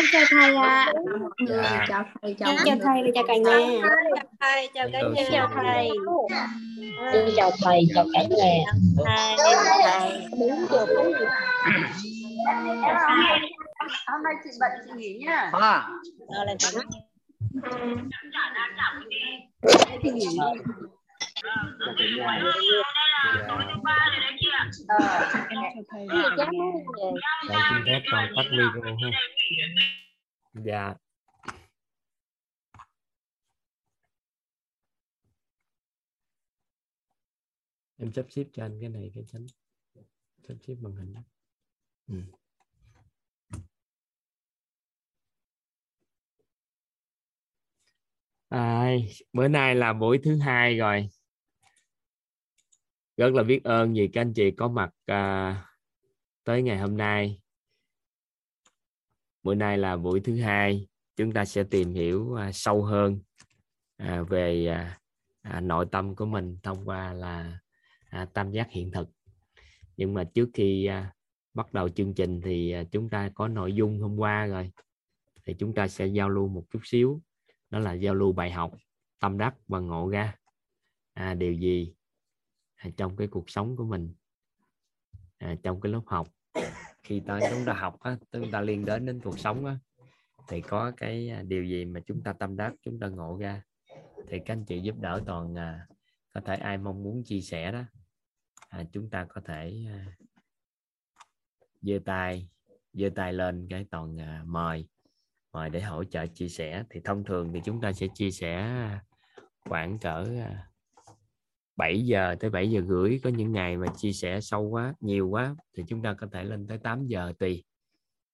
em chào thầy ạ. Dạ. chào thầy chào Em mọi chào thầy và chào cả nhà. chào thầy chào cả Em nhà chào thầy. Xin chào thầy, chào cả nhà. thầy thầy. Bốn giờ bốn giờ. Hôm nay chị bận chị nghỉ nhá. À, Rồi là thầy chị nghỉ đi dạ. ờ Thầy chắc muốn về Vậy xin phép toàn tắt video ha. Dạ. Em sắp xếp cho anh cái này cái tránh sắp xếp màn hình. Ừ. À, bữa nay là buổi thứ hai rồi. Rất là biết ơn vì các anh chị có mặt à, tới ngày hôm nay. Bữa nay là buổi thứ hai chúng ta sẽ tìm hiểu à, sâu hơn à, về à, à, nội tâm của mình thông qua là à, tam giác hiện thực. Nhưng mà trước khi à, bắt đầu chương trình thì à, chúng ta có nội dung hôm qua rồi. Thì chúng ta sẽ giao lưu một chút xíu. Đó là giao lưu bài học tâm đắc và ngộ ra. À, điều gì à, trong cái cuộc sống của mình à, trong cái lớp học. Khi ta chúng ta học á, chúng ta liên đến đến cuộc sống á, thì có cái à, điều gì mà chúng ta tâm đắc chúng ta ngộ ra thì các anh chị giúp đỡ toàn à, có thể ai mong muốn chia sẻ đó à, chúng ta có thể à, giơ tay giơ tay lên cái toàn à, mời mời để hỗ trợ chia sẻ. Thì thông thường thì chúng ta sẽ chia sẻ à, khoảng cỡ à, 7 giờ tới 7 giờ rưỡi có những ngày mà chia sẻ sâu quá nhiều quá thì chúng ta có thể lên tới 8 giờ tùy.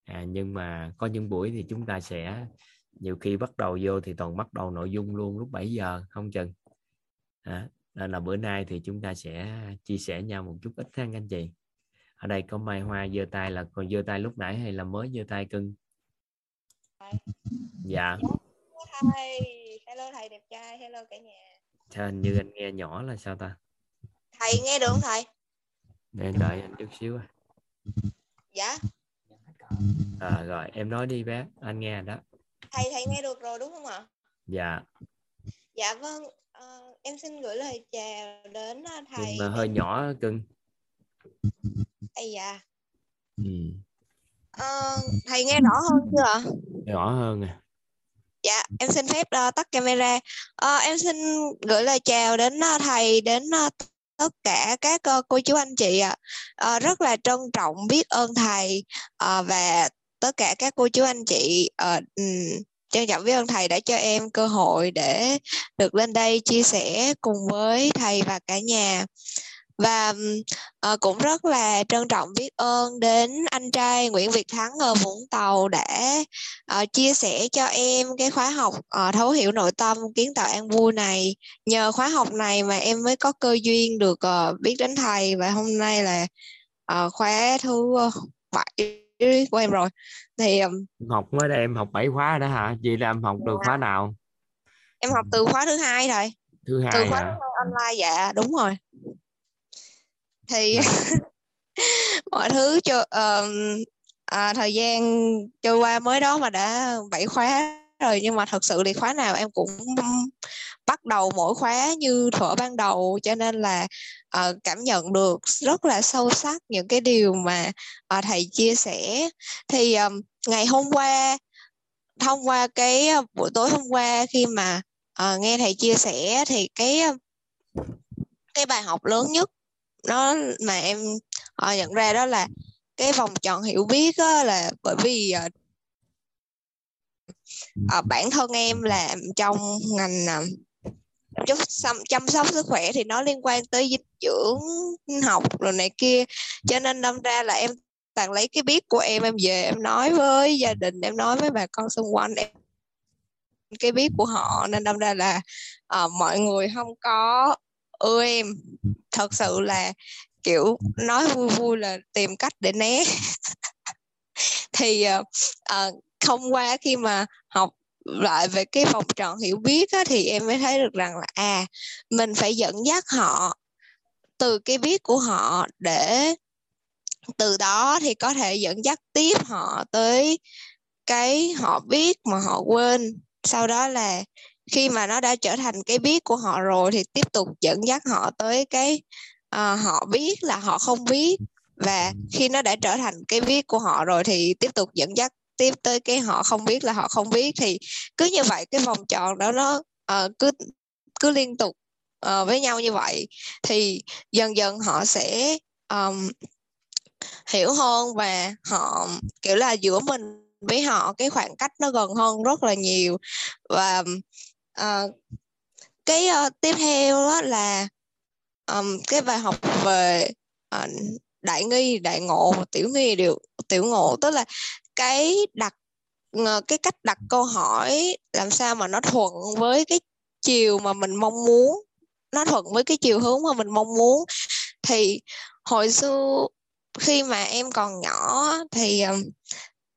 À, nhưng mà có những buổi thì chúng ta sẽ nhiều khi bắt đầu vô thì toàn bắt đầu nội dung luôn lúc 7 giờ không chừng. À, nên là bữa nay thì chúng ta sẽ chia sẻ nhau một chút ít ha anh chị. Ở đây có Mai Hoa giơ tay là còn giơ tay lúc nãy hay là mới giơ tay cưng? Dạ. Thầy hello thầy đẹp trai. Hello cả nhà sao hình như anh nghe nhỏ là sao ta? Thầy nghe được không thầy? Để đợi anh chút xíu à. dạ. À rồi em nói đi bé anh nghe đó. Thầy thầy nghe được rồi đúng không ạ? Dạ. Dạ vâng ờ, em xin gửi lời chào đến ờ, thầy nhưng mà hơi nhỏ cưng. Ây da. Ừ. Ờ, thầy nghe rõ hơn chưa ạ? Nhỏ hơn à Dạ, em xin phép uh, tắt camera. Uh, em xin gửi lời chào đến uh, thầy, đến uh, tất cả các uh, cô chú anh chị ạ. uh, rất là trân trọng biết ơn thầy uh, và tất cả các cô chú anh chị uh, um, trân trọng biết ơn thầy đã cho em cơ hội để được lên đây chia sẻ cùng với thầy và cả nhà. Và ờ, cũng rất là trân trọng biết ơn đến anh trai Nguyễn Việt Thắng ở Vũng Tàu đã ờ, chia sẻ cho em cái khóa học ờ, thấu hiểu nội tâm kiến tạo an vui này. Nhờ khóa học này mà em mới có cơ duyên được ờ, biết đến thầy và hôm nay là ờ, khóa thứ bảy của em rồi. Thì ừm, học mới đây em học 7 khóa đó hả? Chị là em học được khóa nào? Em học từ khóa thứ hai thầy thứ từ hai khóa hả? online dạ đúng rồi thì mọi thứ cho ờm, à, thời gian trôi qua mới đó mà đã bảy khóa rồi nhưng mà thật sự thì khóa nào em cũng bắt đầu mỗi khóa như thuở ban đầu cho nên là ờ, cảm nhận được rất là sâu sắc những cái điều mà ờ, thầy chia sẻ. Thì ờm, ngày hôm qua thông qua cái ờ, buổi tối hôm qua khi mà ờ, nghe thầy chia sẻ thì cái cái bài học lớn nhất nó mà em họ nhận ra đó là cái vòng tròn hiểu biết đó là bởi vì uh, bản thân em làm trong ngành ờ, chăm sóc, chăm sóc sức khỏe thì nó liên quan tới dinh dưỡng học rồi này kia. Cho nên đâm ra là em toàn lấy cái biết của em em về em nói với gia đình em nói với bà con xung quanh em cái biết của họ. Nên đâm ra là uh, mọi người không có ưa em thật sự là kiểu nói vui vui là tìm cách để né. Thì uh, không qua khi mà học lại về cái vòng tròn hiểu biết á, thì em mới thấy được rằng là à mình phải dẫn dắt họ từ cái biết của họ để từ đó thì có thể dẫn dắt tiếp họ tới cái họ biết mà họ quên. Sau đó là khi mà nó đã trở thành cái biết của họ rồi thì tiếp tục dẫn dắt họ tới cái uh, họ biết là họ không biết. Và khi nó đã trở thành cái biết của họ rồi thì tiếp tục dẫn dắt tiếp tới cái họ không biết là họ không biết. Thì cứ như vậy cái vòng tròn đó nó uh, cứ cứ liên tục uh, với nhau như vậy. Thì dần dần họ sẽ um, hiểu hơn và họ kiểu là giữa mình với họ cái khoảng cách nó gần hơn rất là nhiều. Và à, cái uh, tiếp theo đó là um, cái bài học về uh, đại nghi đại ngộ tiểu nghi đều tiểu ngộ. Tức là cái đặt cái cách đặt câu hỏi làm sao mà nó thuận với cái chiều mà mình mong muốn nó thuận với cái chiều hướng mà mình mong muốn. Thì hồi xưa khi mà em còn nhỏ thì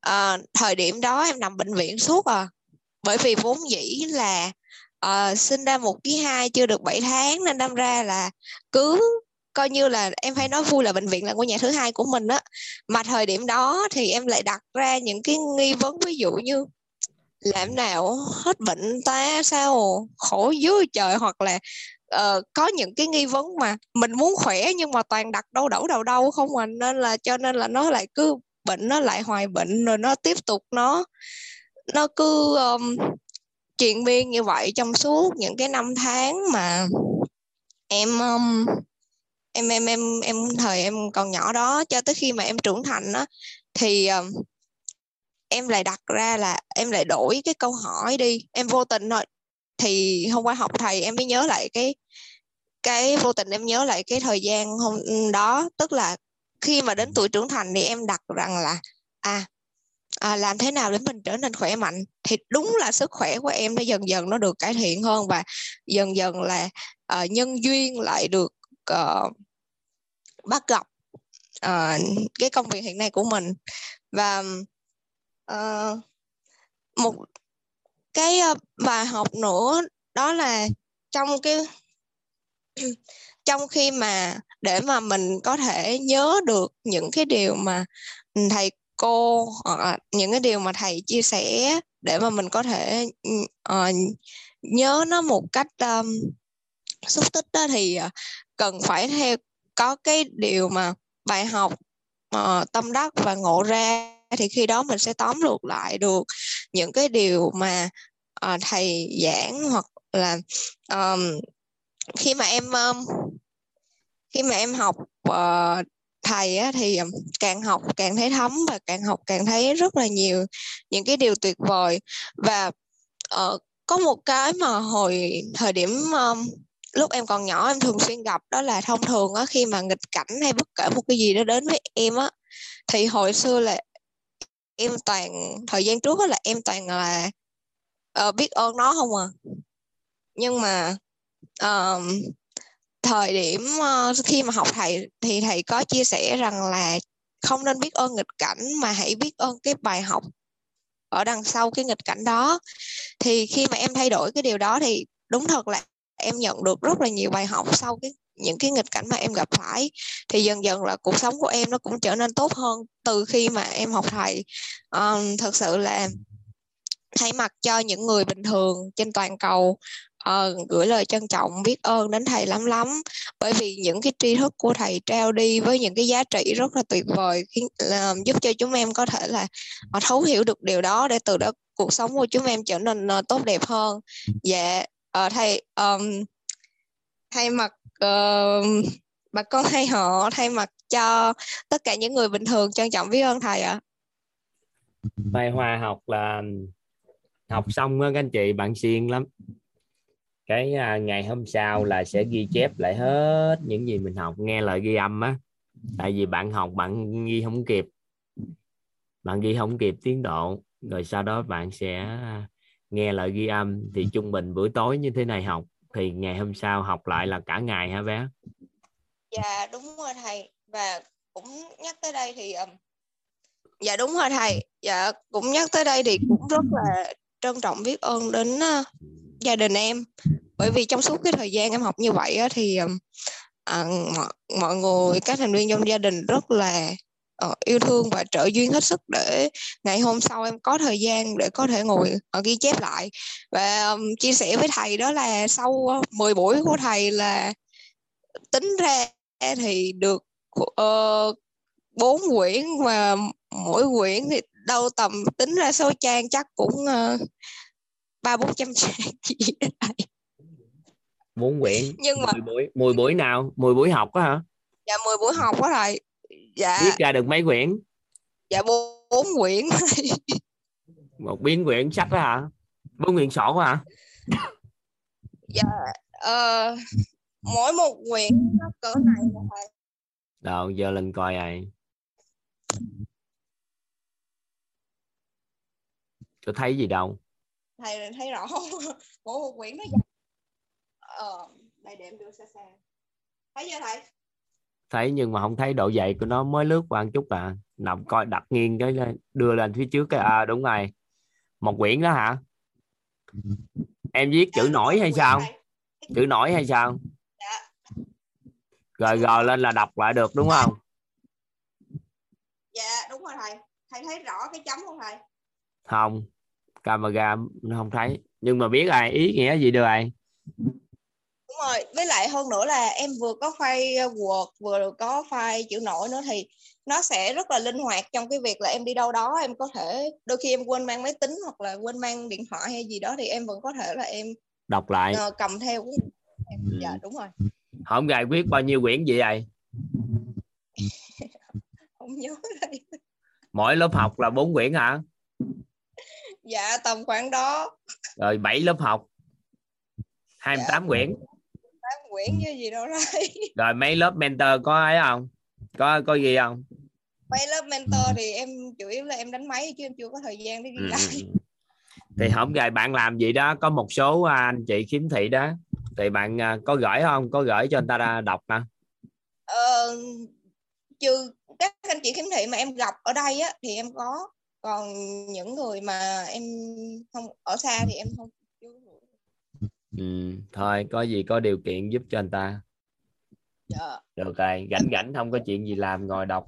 uh, thời điểm đó em nằm bệnh viện suốt à. Bởi vì vốn dĩ là uh, sinh ra một ký hai chưa được 7 tháng nên đâm ra là cứ coi như là em hay nói vui là bệnh viện là ngôi nhà thứ hai của mình á. Mà thời điểm đó thì em lại đặt ra những cái nghi vấn ví dụ như làm nào hết bệnh ta sao khổ dưới trời hoặc là uh, có những cái nghi vấn mà mình muốn khỏe nhưng mà toàn đặt đâu đổ đầu đâu không à. Nên là cho nên là nó lại cứ bệnh nó lại hoài bệnh rồi nó tiếp tục nó nó cứ um, chuyện biên như vậy trong suốt những cái năm tháng mà em um, em em em em thời em còn nhỏ đó cho tới khi mà em trưởng thành đó thì um, em lại đặt ra là em lại đổi cái câu hỏi đi. Em vô tình thôi. Thì hôm qua học thầy em mới nhớ lại cái cái vô tình em nhớ lại cái thời gian hôm đó. Tức là khi mà đến tuổi trưởng thành thì em đặt rằng là à, à làm thế nào để mình trở nên khỏe mạnh? Thì đúng là sức khỏe của em nó dần dần nó được cải thiện hơn và dần dần là uh, nhân duyên lại được uh, bắt gặp uh, cái công việc hiện nay của mình. Và uh, một cái uh, bài học nữa đó là trong cái trong khi mà để mà mình có thể nhớ được những cái điều mà thầy cô hoặc những cái điều mà thầy chia sẻ để mà mình có thể uh, nhớ nó một cách um, xúc tích đó thì ờ, cần phải theo có cái điều mà bài học uh, tâm đắc và ngộ ra thì khi đó mình sẽ tóm lược lại được những cái điều mà uh, thầy giảng hoặc là um, khi mà em um, khi mà em học uh, thầy á, thì càng học càng thấy thấm và càng học càng thấy rất là nhiều những cái điều tuyệt vời. Và uh, có một cái mà hồi thời điểm um, lúc em còn nhỏ em thường xuyên gặp đó là thông thường á khi mà nghịch cảnh hay bất kể một cái gì đó đến với em á thì hồi xưa là em toàn thời gian trước đó là em toàn là uh, biết ơn nó không à. Nhưng mà uh, thời điểm uh, khi mà học thầy thì thầy có chia sẻ rằng là không nên biết ơn nghịch cảnh mà hãy biết ơn cái bài học ở đằng sau cái nghịch cảnh đó. Thì khi mà em thay đổi cái điều đó thì đúng thật là em nhận được rất là nhiều bài học sau cái những cái nghịch cảnh mà em gặp phải. Thì dần dần là cuộc sống của em nó cũng trở nên tốt hơn từ khi mà em học thầy. Um, thật sự là thay mặt cho những người bình thường trên toàn cầu uh, gửi lời trân trọng biết ơn đến thầy lắm lắm. Bởi vì những cái tri thức của thầy trao đi với những cái giá trị rất là tuyệt vời khiến uh, giúp cho chúng em có thể là uh, thấu hiểu được điều đó để từ đó cuộc sống của chúng em trở nên uh, tốt đẹp hơn. Dạ uh, thầy um, thay mặt uh, bà con hay họ thay mặt cho tất cả những người bình thường trân trọng biết ơn thầy ạ. À. bài hòa học là học xong á các anh chị bạn siêng lắm cái à, ngày hôm sau là sẽ ghi chép lại hết những gì mình học. Nghe lời ghi âm á tại vì bạn học bạn ghi không kịp bạn ghi không kịp tiến độ rồi sau đó bạn sẽ à, nghe lời ghi âm. Thì trung bình buổi tối như thế này học thì ngày hôm sau học lại là cả ngày hả bé? Dạ đúng rồi thầy. Và cũng nhắc tới đây thì dạ đúng rồi thầy. Dạ cũng nhắc tới đây thì cũng rất là trân trọng biết ơn đến uh, gia đình em. Bởi vì trong suốt cái thời gian em học như vậy á, thì à, mọi, mọi người các thành viên trong gia đình rất là ờ, yêu thương và trợ duyên hết sức để ngày hôm sau em có thời gian để có thể ngồi ở ghi chép lại. Và um, chia sẻ với thầy đó là sau 10 buổi của thầy là tính ra thì được uh, quyển và mỗi quyển thì đâu tầm tính ra số trang chắc cũng uh, ba bốn trăm trang gì thầy. bốn quyển nhưng mà 10 buổi 10 buổi nào? 10 buổi học á hả? Dạ 10 buổi học đó thầy dạ. Viết ra được mấy quyển? Dạ bốn, bốn quyển. Một biến quyển sách đó hả? Bốn quyển sổ hả? Dạ ờ, mỗi một quyển nó cỡ này thầy đâu giờ lên coi này có thấy gì đâu thầy thấy rõ. Mỗi một quyển nó dài ờ đây để em đưa xa xa. Thấy chưa thầy? Thấy nhưng mà không thấy độ dày của nó mới lướt qua một chút à. Nằm coi đặt nghiêng cái lên- đưa lên phía trước cái à đúng rồi. Một quyển đó hả? Em viết chữ Dạ, nổi hay sao? thầy. chữ nổi hay sao? Dạ. rồi rồi lên là đọc lại được đúng không? Dạ đúng rồi thầy. Thầy thấy rõ cái chấm không thầy? Không camera nó không thấy. Nhưng mà biết ai ý nghĩa gì được ai? Đúng rồi với lại hơn nữa là em vừa có file Word vừa có file chữ nổi nữa thì nó sẽ rất là linh hoạt trong cái việc là em đi đâu đó em có thể đôi khi em quên mang máy tính hoặc là quên mang điện thoại hay gì đó thì em vẫn có thể là em đọc lại. ờ, cầm theo cũng em, Ừ. dạ đúng rồi. Hôm gài viết bao nhiêu quyển vậy vậy không nhớ đây mỗi lớp học là bốn quyển hả dạ tầm khoảng đó. Rồi bảy lớp học. 28 quyển. Tám quyển như gì đâu đây. Rồi mấy lớp mentor có ấy không? Có có gì không? Mấy lớp mentor thì em chủ yếu là em đánh máy chứ em chưa có thời gian để ghi Ừ, lại. ừ, ừ. thì hôm gài bạn làm gì đó có một số à, anh chị khiếm thị đó. Thì bạn à, có gửi không? Có gửi cho người ta đọc nè ờ, trừ các anh chị khiếm thị mà em gặp ở đây á thì em có còn những người mà em không ở xa thì em không ừ, thôi có gì có điều kiện giúp cho người ta. Dạ. được rồi rảnh rảnh không có chuyện gì làm ngồi đọc.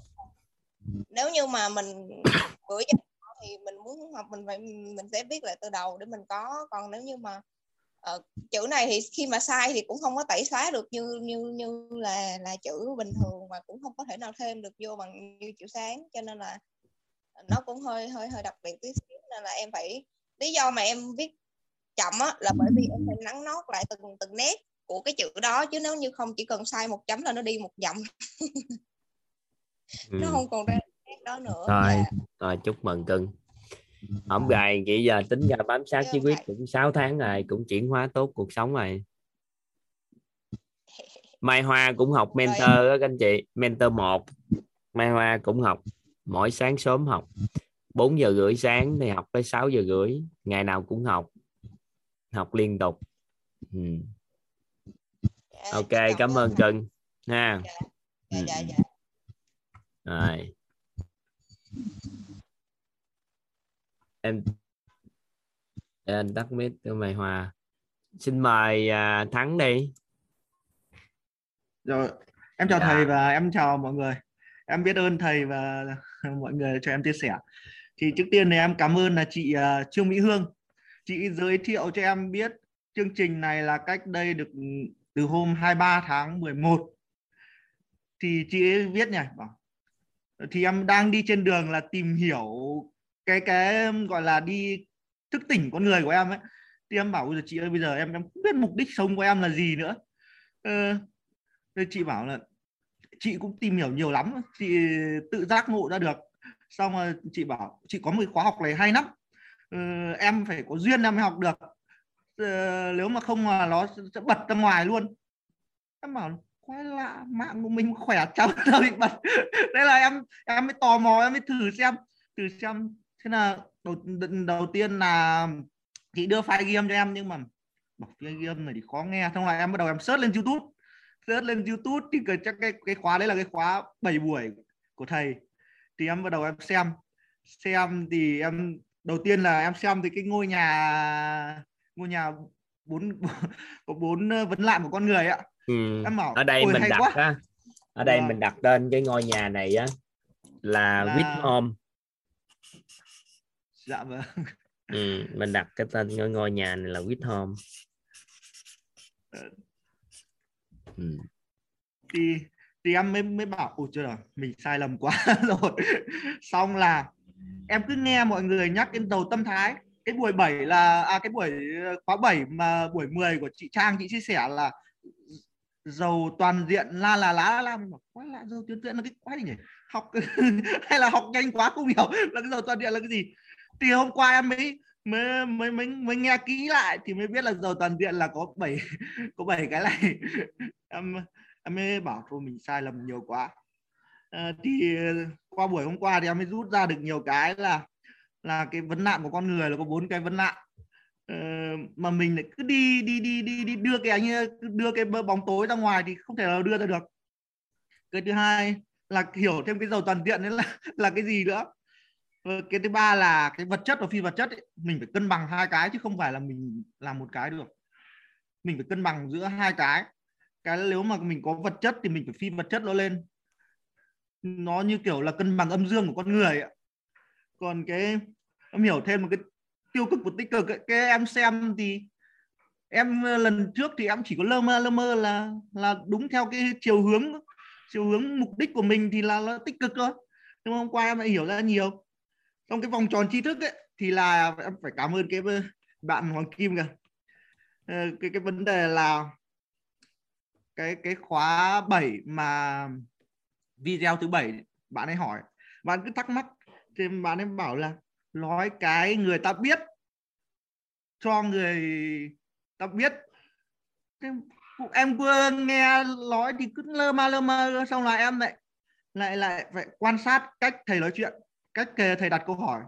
Nếu như mà mình cho họ thì mình muốn học mình phải mình sẽ viết lại từ đầu để mình có. Còn nếu như mà ờ, chữ này thì khi mà sai thì cũng không có tẩy xóa được như như như là là chữ bình thường và cũng không có thể nào thêm được vô bằng như chữ sáng. Cho nên là nó cũng hơi hơi hơi đặc biệt tí xíu nên là em phải lý do mà em viết chậm á là bởi vì em phải nắn nót lại từng từng nét của cái chữ đó chứ nếu như không chỉ cần sai một chấm là nó đi một dặm ừ. nó không còn ra nét đó nữa. Thôi Dạ. thôi chúc mừng cưng. Ổng gài chỉ giờ tính ra bám sát chí quyết cũng 6 tháng rồi cũng chuyển hóa tốt cuộc sống rồi. Mai Hoa cũng học mentor đó các anh chị mentor 1 Mai Hoa cũng học mỗi sáng sớm học. 4 giờ rưỡi sáng thì học tới 6 giờ rưỡi. Ngày nào cũng học. Học liên tục. Ừ. Dạ, ok cảm ơn cưng ha. Dạ Ừ, dạ ừ. dạ. Rồi. Em anh tắt mic cho Mai Hoa xin mời à, Thắng đi. Rồi, em chào Dạ. thầy và em chào mọi người. Em biết ơn thầy và mọi người cho em chia sẻ. Thì trước tiên thì em cảm ơn là chị uh, Trương Mỹ Hương. Chị giới thiệu cho em biết chương trình này là cách đây được ừ, từ hôm 23 tháng 11. Thì chị ấy viết nhỉ, bảo, thì em đang đi trên đường là tìm hiểu cái cái gọi là đi thức tỉnh con người của em ấy. Thì em bảo bây giờ chị ơi bây giờ em em không biết mục đích sống của em là gì nữa. Ờ, thì chị bảo là chị cũng tìm hiểu nhiều lắm chị tự giác ngộ ra được. Xong rồi chị bảo chị có một khóa học này hay lắm. Ừ, em phải có duyên em mới học được. Ừ, nếu mà không là nó sẽ bật ra ngoài luôn. Em bảo quái lạ mạng của mình khỏe cháu đâu bị bật? Đây là em em mới tò mò em mới thử xem. Thử xem thế là đầu đầu tiên là chị đưa file ghi âm cho em nhưng mà bảo file ghi âm này thì khó nghe. Xong là em bắt đầu em search lên youtube search lên youtube thì chắc cái cái khóa đấy là cái khóa 7 buổi của thầy. Thì em bắt đầu em xem. Xem thì em đầu tiên là em xem thì cái ngôi nhà ngôi nhà bốn có bốn vấn nạn của con người ạ ừ. em bảo ở đây "Ôi, mình đặt quá." á ở đây Vâng. mình đặt tên cái ngôi nhà này á là, Là- with home dạ vâng. Ừ, mình đặt cái tên ngôi ngôi nhà này là with home ừ. thì thì em mới mới bảo ôi chưa là mình sai lầm quá rồi. Xong là em cứ nghe mọi người nhắc đến đầu tâm thái. Cái buổi 7 là à cái buổi khóa 7 mà buổi 10 của chị Trang chị chia sẻ là dầu toàn diện la là lá la la. Mình bảo, quá lạ dầu tuyến tuyến là cái quái gì nhỉ? Học hay là học nhanh quá không hiểu là cái dầu toàn diện là cái gì. Thì hôm qua em mới mới mới mới, mới nghe kỹ lại thì mới biết là giàu toàn diện là có bảy có bảy cái này. Em em mới bảo thôi mình sai lầm nhiều quá. À, thì qua buổi hôm qua thì em mới rút ra được nhiều cái là là cái vấn nạn của con người là có bốn cái vấn nạn. Ờ, mà mình lại cứ đi đi đi đi đi đưa cái anh ấy- đưa cái bóng tối ra ngoài thì không thể nào đưa ra được. Cái thứ hai là hiểu thêm cái dầu toàn diện đấy là là cái gì nữa? Ờ, cái thứ ba là cái vật chất và phi vật chất ấy. mình phải cân bằng hai cái chứ không phải là mình làm một cái được mình phải cân bằng giữa hai cái cái nếu mà mình có vật chất thì mình phải phi vật chất nó lên nó như kiểu là cân bằng âm dương của con người ạ còn cái, em hiểu thêm một cái tiêu cực và tích cực ấy. cái em xem thì em ờ, lần trước thì em chỉ có lơ mơ lơ mơ là là đúng theo cái chiều hướng chiều hướng mục đích của mình thì là nó tích cực thôi nhưng mà hôm qua em lại hiểu ra nhiều trong cái vòng tròn tri thức ấy, thì là em phải cảm ơn cái bạn Hoàng Kim kìa. Ờ, cái cái vấn đề là cái cái khóa 7 mà video thứ bảy bạn ấy hỏi. Bạn cứ thắc mắc, thì bạn ấy bảo là, nói cái người ta biết, cho người ta biết. Em vừa nghe nói thì cứ lơ ma, lơ mơ, xong là em lại lại lại phải quan sát cách thầy nói chuyện cách thầy đặt câu hỏi.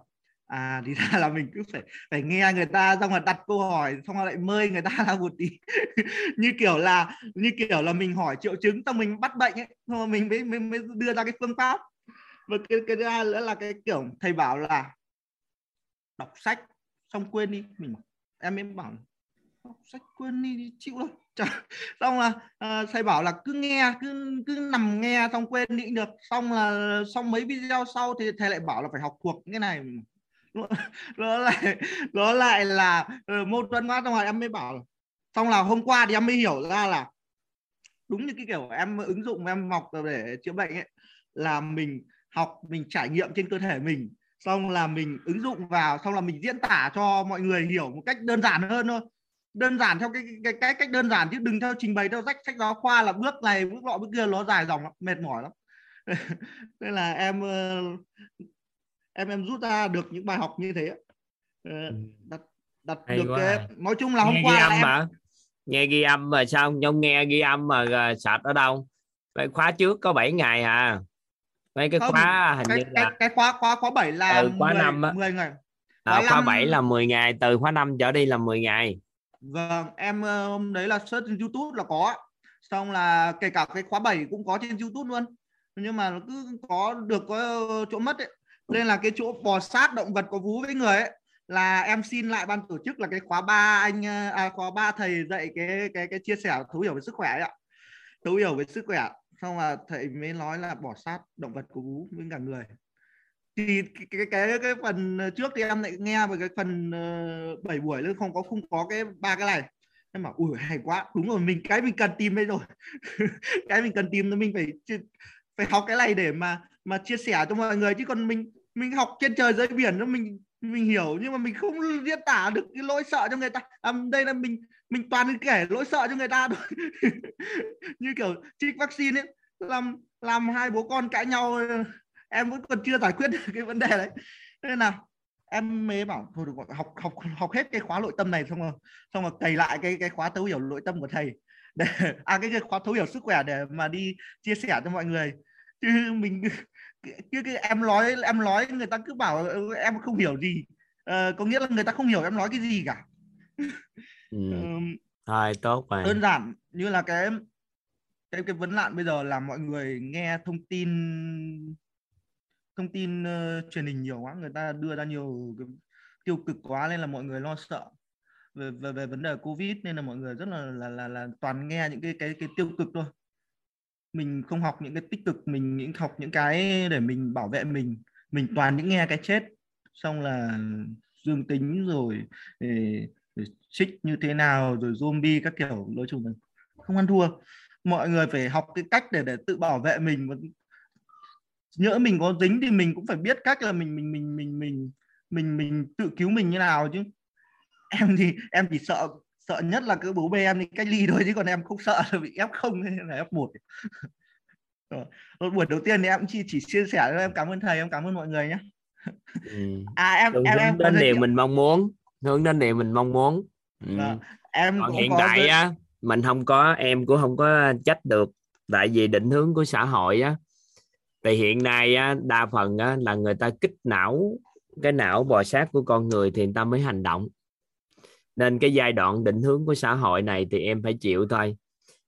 À thì ra là mình cứ phải phải nghe người ta xong rồi đặt câu hỏi xong rồi lại mời người ta ra một tí. Như kiểu là như kiểu là mình hỏi triệu chứng xong mình bắt bệnh ấy xong rồi mình mới, mới, mới đưa ra cái phương pháp. Và cái cái thứ hai nữa là cái kiểu thầy bảo là đọc sách xong quên đi. Mình em em bảo đọc sách quên đi đi chịu đâu xong là uh, thầy bảo là cứ nghe cứ cứ nằm nghe xong quên đi được. Xong là xong mấy video sau thì thầy lại bảo là phải học thuộc cái này. Nó, nó lại nó lại là uh, mâu thuẫn quá xong rồi em mới bảo là- xong là hôm qua thì em mới hiểu ra là đúng như cái kiểu em ứng dụng em học để chữa bệnh ấy là mình học mình trải nghiệm trên cơ thể mình. Xong là mình ứng dụng vào xong là mình diễn tả cho mọi người hiểu một cách đơn giản hơn thôi đơn giản theo cái cái cái cách đơn giản chứ đừng theo trình bày theo sách sách giáo khoa là bước này bước nọ bước kia nó dài dòng lắm mệt mỏi lắm. Nên là em ờ, em em rút ra được những bài học như thế. Ờ, đặt đặt Hay được quá. cái nói chung là hôm nghe qua ghi âm em nghe ghi âm mà sao không nghe ghi âm mà à, sạch ở đâu? Vậy khóa trước có 7 ngày à mấy cái Không, khóa hình cái, như cái, là cái khóa khóa khóa 7 là Ừ, khóa 10, năm á. 10 ngày. À, khóa khóa năm- 7 là 10 ngày từ khóa 5 trở đi là 10 ngày Vâng, em ờ, hôm đấy là search trên YouTube là có. Xong là kể cả cái khóa 7 cũng có trên YouTube luôn. Nhưng mà nó cứ có được có chỗ mất ấy. Nên là cái chỗ bò sát động vật có vú với người ấy là em xin lại ban tổ chức là cái khóa 3 anh ờ, à, khóa 3 thầy dạy cái cái cái chia sẻ thấu hiểu về sức khỏe ấy ạ. Thấu hiểu về sức khỏe. Xong là thầy mới nói là bỏ sát động vật có vú với cả người thì cái cái cái, cái phần ờ, trước thì em lại nghe về cái phần ờ, uh, 7 buổi nữa không có không có cái ba cái này. Em bảo ui hay quá đúng rồi mình cái mình cần tìm đây rồi. Cái mình cần tìm là mình phải phải học cái này để mà mà chia sẻ cho mọi người. Chứ còn mình mình học trên trời dưới biển nó mình mình hiểu nhưng mà mình không diễn tả được cái lỗi sợ cho người ta. À, đây là mình mình toàn kể lỗi sợ cho người ta thôi. Như kiểu trích vaccine ấy làm làm hai bố con cãi nhau ờ, em vẫn còn chưa giải quyết được cái vấn đề đấy. Nên là em mới bảo thôi được học học học hết cái khóa nội tâm này xong rồi xong rồi cày lại cái cái khóa thấu hiểu nội tâm của thầy để à cái, cái khóa thấu hiểu sức khỏe để mà đi chia sẻ cho mọi người. Chứ mình chứ cái em nói em nói người ta cứ bảo "Ừ, em không hiểu gì. Ờ, có nghĩa là người ta không hiểu em nói cái gì cả. Ừ. Thôi tốt rồi đơn giản như là cái cái cái vấn nạn bây giờ là mọi người nghe thông tin thông tin uh, truyền hình nhiều quá người ta đưa ra nhiều cái tiêu cực quá nên là mọi người lo sợ về về, về vấn đề covid nên là mọi người rất là là là, là toàn nghe những cái cái cái tiêu cực thôi. Mình không học những cái tích cực mình những học những cái để mình bảo vệ mình mình toàn những nghe cái chết. Xong là dương tính rồi ờ, để, xích như thế nào rồi zombie các kiểu nói chung là không ăn thua. Mọi người phải học cái cách để để tự bảo vệ mình nhỡ mình có dính thì mình cũng phải biết cách là mình mình mình mình mình mình mình tự cứu mình như nào chứ. Em thì em chỉ sợ sợ nhất là cái bố bê em đi cách ly thôi chứ còn em không sợ là bị f không hay là f một buổi đầu tiên thì em chỉ chỉ chia sẻ thôi em cảm ơn thầy em cảm ơn mọi người nhé ừ. à em hướng em em đến điều mình mong muốn hướng đến điều mình mong muốn. Ừ. Vâng, em còn hiện tại á mình không có em cũng không có trách được tại vì định hướng của xã hội á thì hiện nay á, đa phần á, là người ta kích não, cái não bò sát của con người thì người ta mới hành động. Nên cái giai đoạn định hướng của xã hội này thì em phải chịu thôi.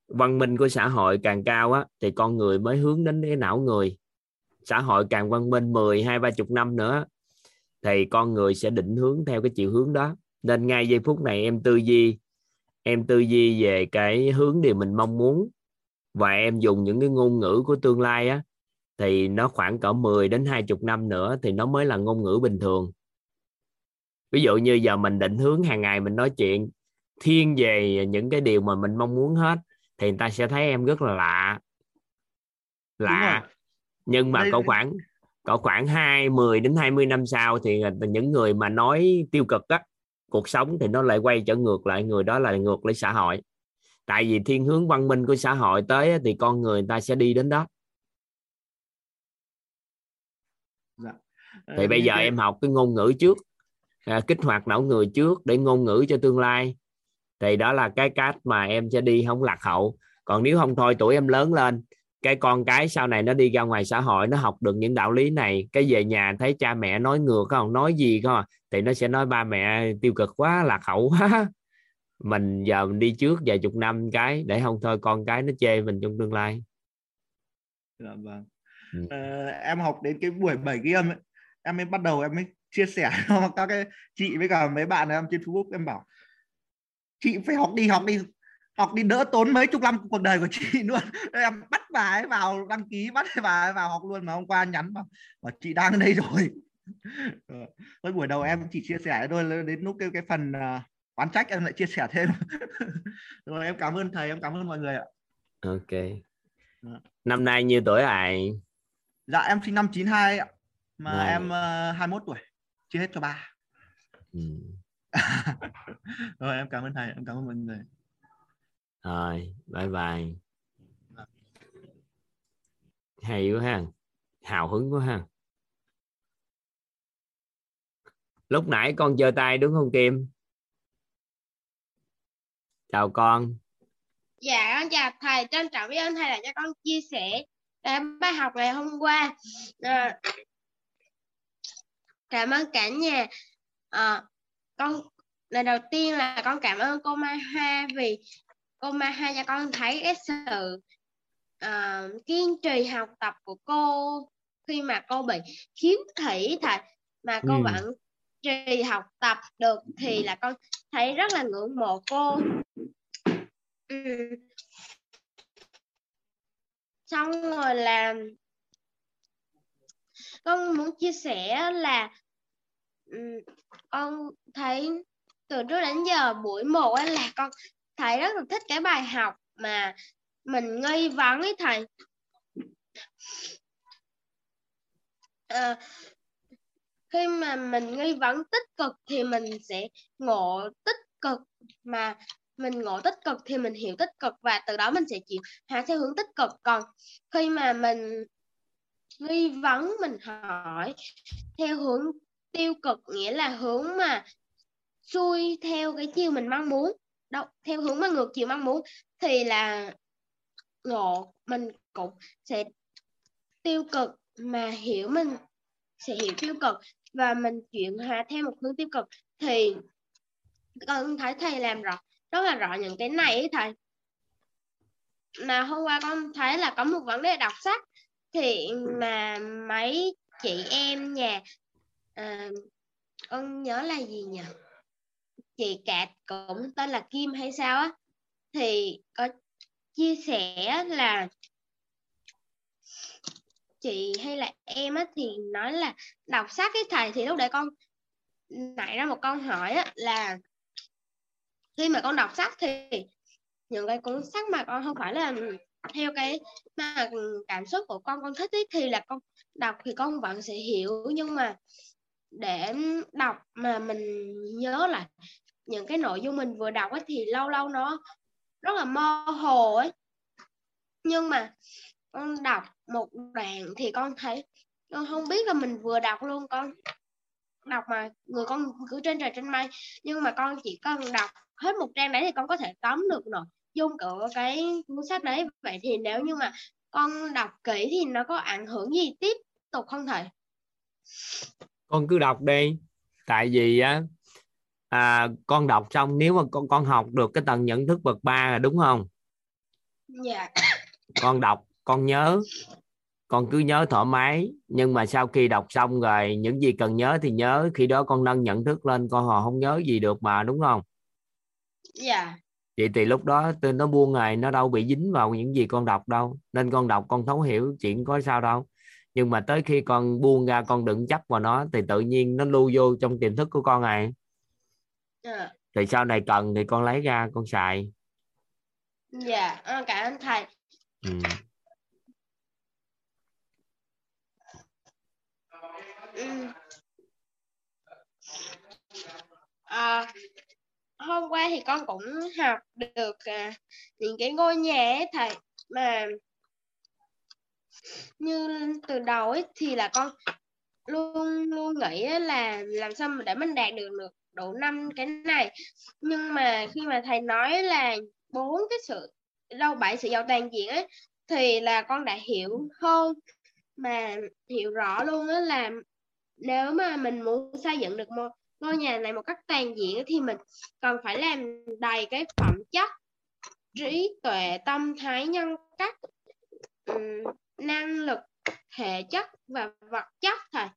Văn minh của xã hội càng cao á, thì con người mới hướng đến cái não người. Xã hội càng văn minh 10 hai, ba chục năm nữa, thì con người sẽ định hướng theo cái chiều hướng đó. Nên ngay giây phút này em tư duy, em tư duy về cái hướng điều mình mong muốn. Và em dùng những cái ngôn ngữ của tương lai á thì nó khoảng cỡ 10 đến 20 năm nữa thì nó mới là ngôn ngữ bình thường. Ví dụ như giờ mình định hướng hàng ngày mình nói chuyện thiên về những cái điều mà mình mong muốn hết thì người ta sẽ thấy em rất là lạ. Lạ. Nhưng mà Đây- cậu khoảng cậu khoảng 2 10 đến 20 năm sau thì những người mà nói tiêu cực á cuộc sống thì nó lại quay trở ngược lại người đó là ngược lại xã hội. Tại vì thiên hướng văn minh của xã hội tới thì con người người ta sẽ đi đến đó thì Ờ, bây giờ em học cái ngôn ngữ trước à, kích hoạt não người trước để ngôn ngữ cho tương lai. Thì đó là cái cách mà em sẽ đi không lạc hậu. Còn nếu không thôi tuổi em lớn lên cái con cái sau này nó đi ra ngoài xã hội nó học được những đạo lý này. Cái về nhà thấy cha mẹ nói ngược không nói gì không à, thì nó sẽ nói ba mẹ tiêu cực quá lạc hậu quá. Mình giờ mình đi trước vài chục năm cái để không thôi con cái nó chê mình trong tương lai. Dạ vâng. Ừ. Ờ, em học đến cái buổi 7 ghi âm ấy, em mới bắt đầu em mới chia sẻ cho các cái chị với cả mấy bạn em trên Facebook em bảo chị phải học đi học đi học đi đỡ tốn mấy chục năm cuộc đời của chị luôn. Em bắt bà ấy vào đăng ký bắt bà ấy vào học luôn mà hôm qua nhắn bảo, bảo chị đang ở đây rồi. Ờ, Thôi buổi đầu em chỉ chia sẻ thôi đến lúc cái cái phần uh, oán trách em lại chia sẻ thêm. Rồi em cảm ơn thầy em cảm ơn mọi người ạ. Ok. Dạ. năm nay nhiêu tuổi ai dạ em sinh năm 92 ạ mà Này. em uh, 21 tuổi chia hết cho ba ừ. rồi em cảm ơn thầy em cảm ơn mọi người rồi bye bye hay quá ha hào hứng quá ha lúc nãy con giơ tay đúng không Kim chào con Dạ con chào thầy, trân trọng biết ơn thầy đã cho con chia sẻ cái bài học ngày hôm qua. À, cảm ơn cả nhà. À, con lần đầu tiên là con cảm ơn cô Mai Hoa vì cô Mai Hoa cho con thấy cái sự à, kiên trì học tập của cô khi mà cô bị khiếm thị thầy mà cô Ừ. vẫn trì học tập được thì là con thấy rất là ngưỡng mộ cô. Ừ. xong rồi là con muốn chia sẻ là con thấy từ trước đến giờ buổi một ấy là con thấy rất là thích cái bài học mà mình nghi vấn ấy thầy. À, khi mà mình nghi vấn tích cực thì mình sẽ ngộ tích cực mà mình ngộ tích cực thì mình hiểu tích cực và từ đó mình sẽ chịu hạ theo hướng tích cực. Còn khi mà mình nghi vấn mình hỏi theo hướng tiêu cực, nghĩa là hướng mà xuôi theo cái chiều mình mong muốn đâu theo hướng mà ngược chiều mong muốn, thì là ngộ mình cũng sẽ tiêu cực, mà hiểu mình sẽ hiểu tiêu cực, và mình chuyển hóa theo một hướng tiêu cực. Thì con thấy thầy làm rõ, rất là rõ những cái này ấy thầy. Mà hôm qua con thấy là có một vấn đề đọc sách thì mà mấy chị em nhà ờ, à, con nhớ là gì nhỉ? Chị cạt cũng tên là Kim hay sao á? Thì có chia sẻ là chị hay là em á thì nói là đọc sách cái thầy thì lúc đấy con nảy ra một câu hỏi á là khi mà con đọc sách thì những cái cuốn sách mà con không phải là theo cái mà ừ, cảm xúc của con con thích ý, thì là con đọc thì con vẫn sẽ hiểu. Nhưng mà để đọc mà mình nhớ lại những cái nội dung mình vừa đọc ấy, thì lâu lâu nó rất là mơ hồ ấy. Nhưng mà con đọc một đoạn thì con thấy con không biết là mình vừa đọc luôn con đọc mà người con cứ trên trời trên mây. Nhưng mà con chỉ cần đọc hết một trang đấy thì con có thể tóm được rồi dung của cái cuốn sách đấy. Vậy thì nếu như mà con đọc kỹ thì nó có ảnh hưởng gì tiếp tục không thầy? Con cứ đọc đi. Tại vì á à, con đọc xong nếu mà con con học được cái tầng nhận thức bậc ba là đúng không? Dạ. Con đọc con nhớ. Con cứ nhớ thoải mái. Nhưng mà sau khi đọc xong rồi những gì cần nhớ thì nhớ. Khi đó con nâng nhận thức lên con họ không nhớ gì được mà đúng không? Dạ vậy thì lúc đó nó buông ngày nó đâu bị dính vào những gì con đọc đâu. Nên con đọc con thấu hiểu chuyện có sao đâu. Nhưng mà tới khi con buông ra con đừng chấp vào nó thì tự nhiên nó lưu vô trong tiềm thức của con này dạ. Thì sau này cần thì con lấy ra con xài. Dạ à, cảm ơn thầy. Ừ. Ừ. À, hôm qua thì con cũng học được à, những cái ngôi nhà ấy thầy. Mà như từ đầu ấy thì là con luôn luôn nghĩ là làm sao mà để mình đạt được được đủ năm cái này. Nhưng mà khi mà thầy nói là bốn cái sự đâu bảy sự giàu toàn diện ấy thì là con đã hiểu hơn mà hiểu rõ luôn á là nếu mà mình muốn xây dựng được một ngôi nhà này một cách toàn diện thì mình cần phải làm đầy cái phẩm chất trí tuệ tâm thái nhân cách năng lực thể chất và vật chất thầy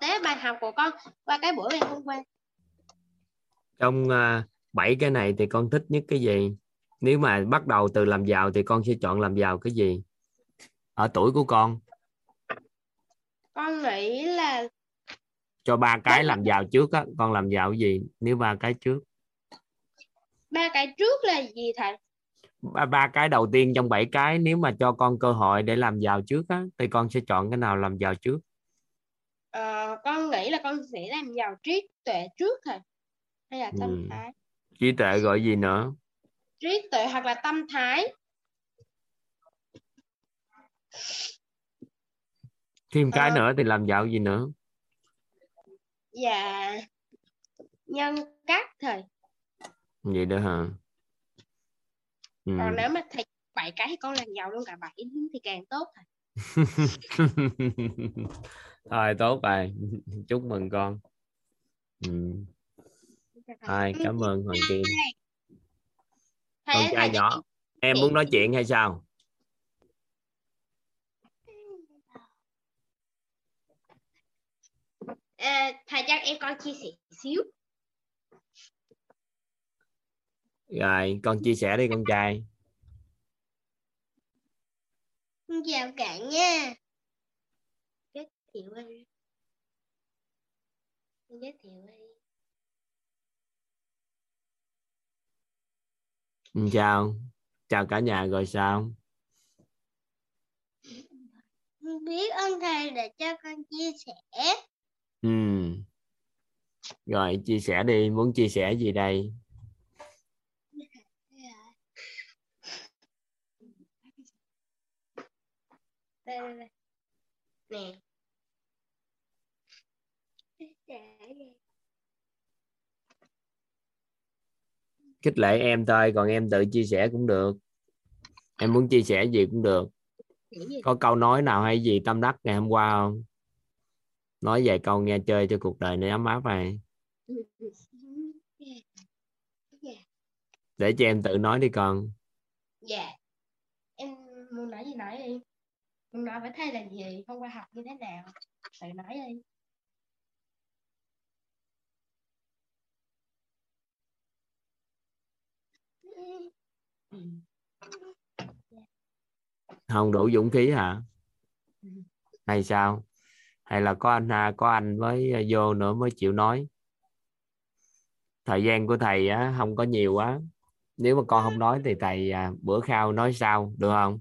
Tế bài học của con qua cái buổi ngày hôm qua. Trong à, bảy cái này thì con thích nhất cái gì? Nếu mà bắt đầu từ làm giàu thì con sẽ chọn làm giàu cái gì? Ở tuổi của con con nghĩ là cho ba cái làm giàu trước á con làm giàu gì nếu ba cái trước? Ba cái trước là gì thầy? Ba, ba cái đầu tiên trong bảy cái nếu mà cho con cơ hội để làm giàu trước á thì con sẽ chọn cái nào làm giàu trước? Ờ, con nghĩ là con sẽ làm giàu trí tuệ trước thầy. Hay là tâm Ừ. thái? Trí tuệ gọi gì nữa? Trí tuệ hoặc là tâm thái thêm cái Ờ. nữa thì làm giàu gì nữa? Và nhân cách thầy vậy đó hả? Ừ. còn nếu mà thầy bảy cái thì con làm giàu luôn cả bảy thì càng tốt thầy thôi tốt rồi. Chúc mừng con. Ừ. thôi cảm ơn hoàng kim. Con trai nhỏ. em muốn nói chuyện hay sao à, thầy cho em con chia sẻ xíu. Rồi con chia sẻ đi con trai. Chào cả nha giới thiệu đi giới thiệu đi Ừ, chào. Chào cả nhà rồi sao? Biết ơn thầy đã cho con chia sẻ ừ rồi chia sẻ đi muốn chia sẻ gì đây? Nè. Khích lệ em thôi còn em tự chia sẻ cũng được. Em muốn chia sẻ gì cũng được. Có câu nói nào hay gì tâm đắc ngày hôm qua không nói vài câu nghe chơi cho cuộc đời này ấm áp này. Để cho em tự nói đi con. Dạ. Em muốn nói gì nói đi. Muốn nói với thầy là gì? Hôm qua học như thế nào? Tự nói đi. Không đủ dũng khí hả? Hay sao hay là có anh à, có anh mới vô nữa mới chịu nói. Thời gian của thầy á, không có nhiều quá nếu mà con không nói thì thầy à, bữa khao nói sau được không?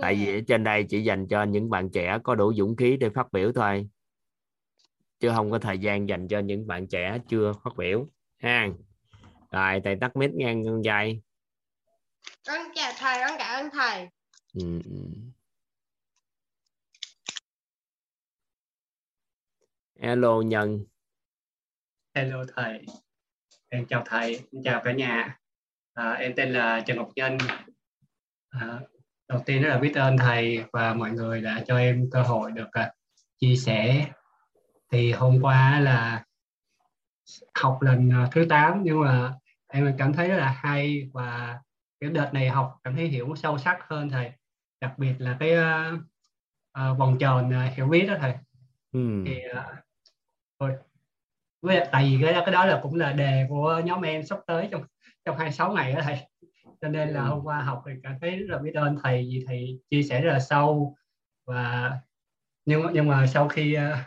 Tại vì ở trên đây chỉ dành cho những bạn trẻ có đủ dũng khí để phát biểu thôi. Chứ không có thời gian dành cho những bạn trẻ chưa phát biểu ha. Rồi thầy tắt mic ngang con dây con chào thầy con cảm ơn thầy. Ừ. hello nhân Hello thầy, em chào thầy, em chào cả nhà. À, em tên là Trần Ngọc Nhân. À, đầu tiên rất là biết ơn thầy và mọi người đã cho em cơ hội được uh, chia sẻ. Thì hôm qua là học lần uh, thứ 8 nhưng mà em cảm thấy rất là hay và cái đợt này học cảm thấy hiểu sâu sắc hơn thầy. Đặc biệt là cái uh, uh, vòng tròn uh, hiểu biết đó thầy. ừ. Thì uh, với tại vì cái đó, cái đó là cũng là đề của nhóm em sắp tới trong trong 26 ngày đó thầy. Cho nên là hôm qua học thì cảm thấy rất là biết ơn thầy vì thầy chia sẻ rất là sâu. Và nhưng nhưng mà sau khi uh,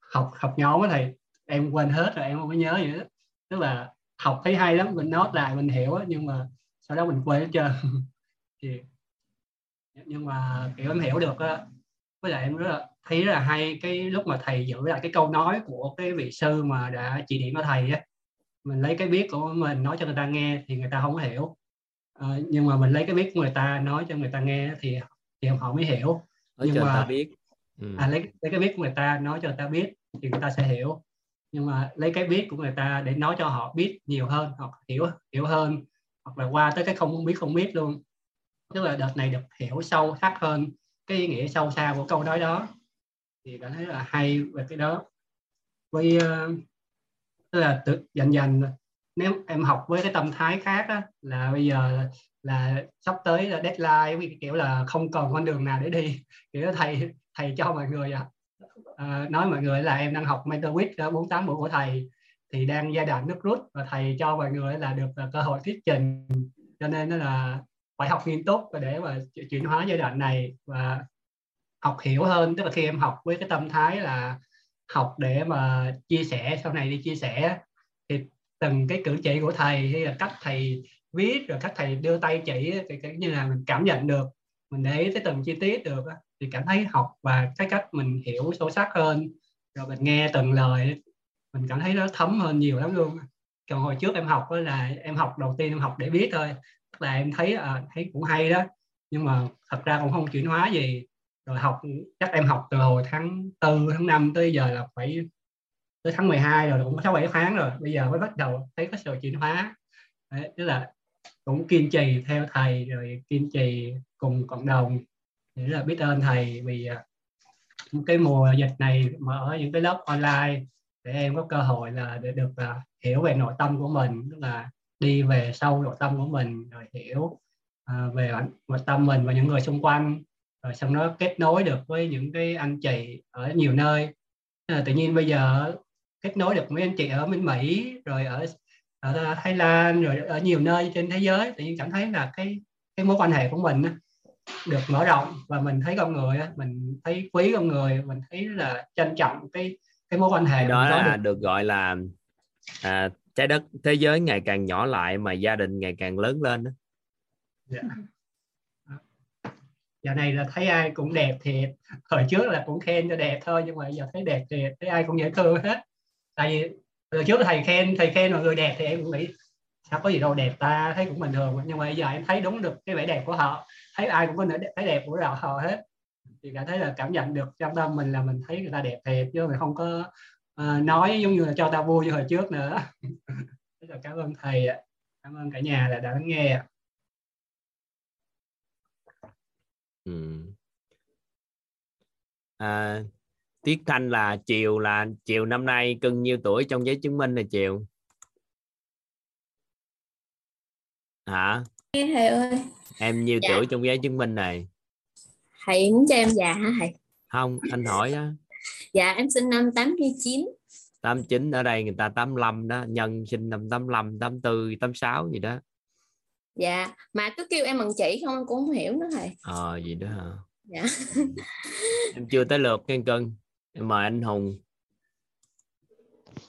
học học nhóm đó thầy em quên hết rồi em không có nhớ gì nữa tức là học thấy hay lắm mình nốt lại mình hiểu nhưng mà sau đó mình quên hết trơn. Thì nhưng mà kiểu em hiểu được á với lại em rất là thấy rất là hay cái lúc mà thầy giữ lại cái câu nói của cái vị sư mà đã chỉ điểm cho thầy á. Mình lấy cái biết của mình nói cho người ta nghe thì người ta không hiểu. À, nhưng mà mình lấy cái biết của người ta nói cho người ta nghe thì thì họ mới hiểu. Nói nhưng cho mà ta biết. Ừ. à, lấy lấy cái biết của người ta nói cho người ta biết thì người ta sẽ hiểu. Nhưng mà lấy cái biết của người ta để nói cho họ biết nhiều hơn hoặc hiểu hiểu hơn hoặc là qua tới cái không biết không biết luôn. Tức là đợt này được hiểu sâu sắc hơn cái ý nghĩa sâu xa của câu nói đó thì cảm thấy là hay về cái đó. Với ờ, tức là tự dần dần nếu em học với cái tâm thái khác á, là bây giờ là, là sắp tới là deadline kiểu là không còn con đường nào để đi. Kiểu thầy thầy cho mọi người à, à, nói mọi người là em đang học mentor week 48 buổi của thầy thì đang giai đoạn nước rút và thầy cho mọi người là được là cơ hội thuyết trình. Cho nên đó là phải học nghiêm túc và để mà chuyển hóa giai đoạn này và học hiểu hơn tức là khi em học với cái tâm thái là học để mà chia sẻ sau này đi chia sẻ thì từng cái cử chỉ của thầy hay là cách thầy viết rồi cách thầy đưa tay chỉ thì cái như là mình cảm nhận được mình để ý tới từng chi tiết được thì cảm thấy học và cái cách mình hiểu sâu sắc hơn rồi mình nghe từng lời mình cảm thấy nó thấm hơn nhiều lắm luôn còn hồi trước em học là em học đầu tiên em học để biết thôi tức là em thấy à, thấy cũng hay đó nhưng mà thật ra cũng không chuyển hóa gì rồi học chắc em học từ hồi tháng 4 tháng 5 tới giờ là phải tới tháng 12 rồi cũng sáu bảy tháng rồi. Bây giờ mới bắt đầu thấy có sự chuyển hóa. Đấy, tức là cũng kiên trì theo thầy rồi kiên trì cùng cộng đồng. Thì là biết ơn thầy vì à, cái mùa dịch này mà ở những cái lớp online để em có cơ hội là để được uh, hiểu về nội tâm của mình tức là đi về sâu nội tâm của mình rồi hiểu uh, về nội tâm mình và những người xung quanh rồi xong nó kết nối được với những cái anh chị ở nhiều nơi à, tự nhiên bây giờ kết nối được với anh chị ở bên Mỹ rồi ở ở Thái Lan rồi ở nhiều nơi trên thế giới tự nhiên cảm thấy là cái cái mối quan hệ của mình được mở rộng và mình thấy con người mình thấy quý con người mình thấy là trân trọng cái cái mối quan hệ đó là được. được gọi là à, trái đất thế giới ngày càng nhỏ lại mà gia đình ngày càng lớn lên đó. Yeah giờ này là thấy ai cũng đẹp thiệt. Hồi trước là cũng khen cho đẹp thôi nhưng mà giờ thấy đẹp thiệt thấy ai cũng dễ thương hết. Tại vì hồi trước thầy khen thầy khen mọi người đẹp thì em cũng nghĩ sao có gì đâu đẹp ta thấy cũng bình thường. Nhưng mà bây giờ em thấy đúng được cái vẻ đẹp của họ thấy ai cũng có thể thấy đẹp của họ hết. Thì cảm thấy là cảm nhận được trong tâm mình là mình thấy người ta đẹp thiệt chứ mình không có uh, nói giống như là cho ta vui như hồi trước nữa. Rất là cảm ơn thầy cảm ơn cả nhà là đã nghe ừ. à, Tiết Thanh là chiều là chiều năm nay cưng nhiêu tuổi trong giấy chứng minh là chiều hả? Thầy ơi. Em nhiêu dạ. tuổi trong giấy chứng minh này? Thầy muốn cho em già hả thầy? Không anh hỏi á. Dạ em sinh năm 89 89 ở đây người ta 85 đó nhân sinh năm 85 84 86 gì đó dạ mà cứ kêu em bằng chị không em cũng không hiểu nữa thầy. Ờ gì đó hả? Dạ. Em chưa tới lượt nghe cưng em mời anh hùng.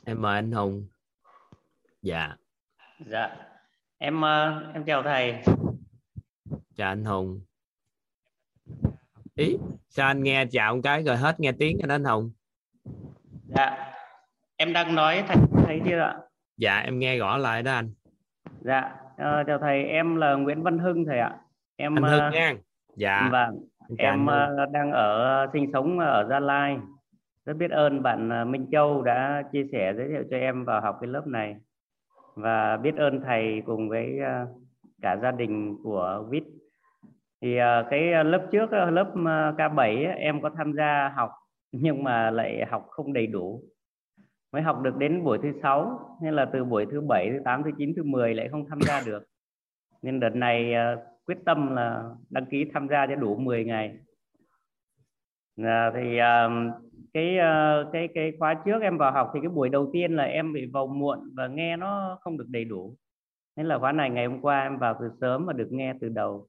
Em mời anh hùng. Dạ. Dạ. Em ờ, em chào thầy. chào anh hùng. Ý sao anh nghe chào một cái rồi hết nghe tiếng đó anh hùng? Dạ. Em đang nói thầy thầy chưa ạ? dạ em nghe rõ lại đó anh. Dạ. Ờ, chào thầy, em là Nguyễn Văn Hưng thầy ạ. Em anh ờ, hưng nha dạ Vâng, Em ờ, đang ở sinh sống ở Gia Lai. Rất biết ơn bạn ờ, Minh Châu đã chia sẻ giới thiệu cho em vào học cái lớp này. Và biết ơn thầy cùng với ờ, cả gia đình của Vít. Thì ờ, cái ờ, lớp trước ờ, lớp ờ, K7 ấy, em có tham gia học nhưng mà lại học không đầy đủ. Mới học được đến buổi thứ sáu nên là từ buổi thứ bảy, thứ tám thứ chín thứ 10 lại không tham gia được. Nên đợt này uh, quyết tâm là đăng ký tham gia cho đủ 10 ngày. À, thì uh, cái uh, cái cái khóa trước em vào học thì cái buổi đầu tiên là em bị vào muộn và nghe nó không được đầy đủ. Nên là khóa này ngày hôm qua em vào từ sớm và được nghe từ đầu.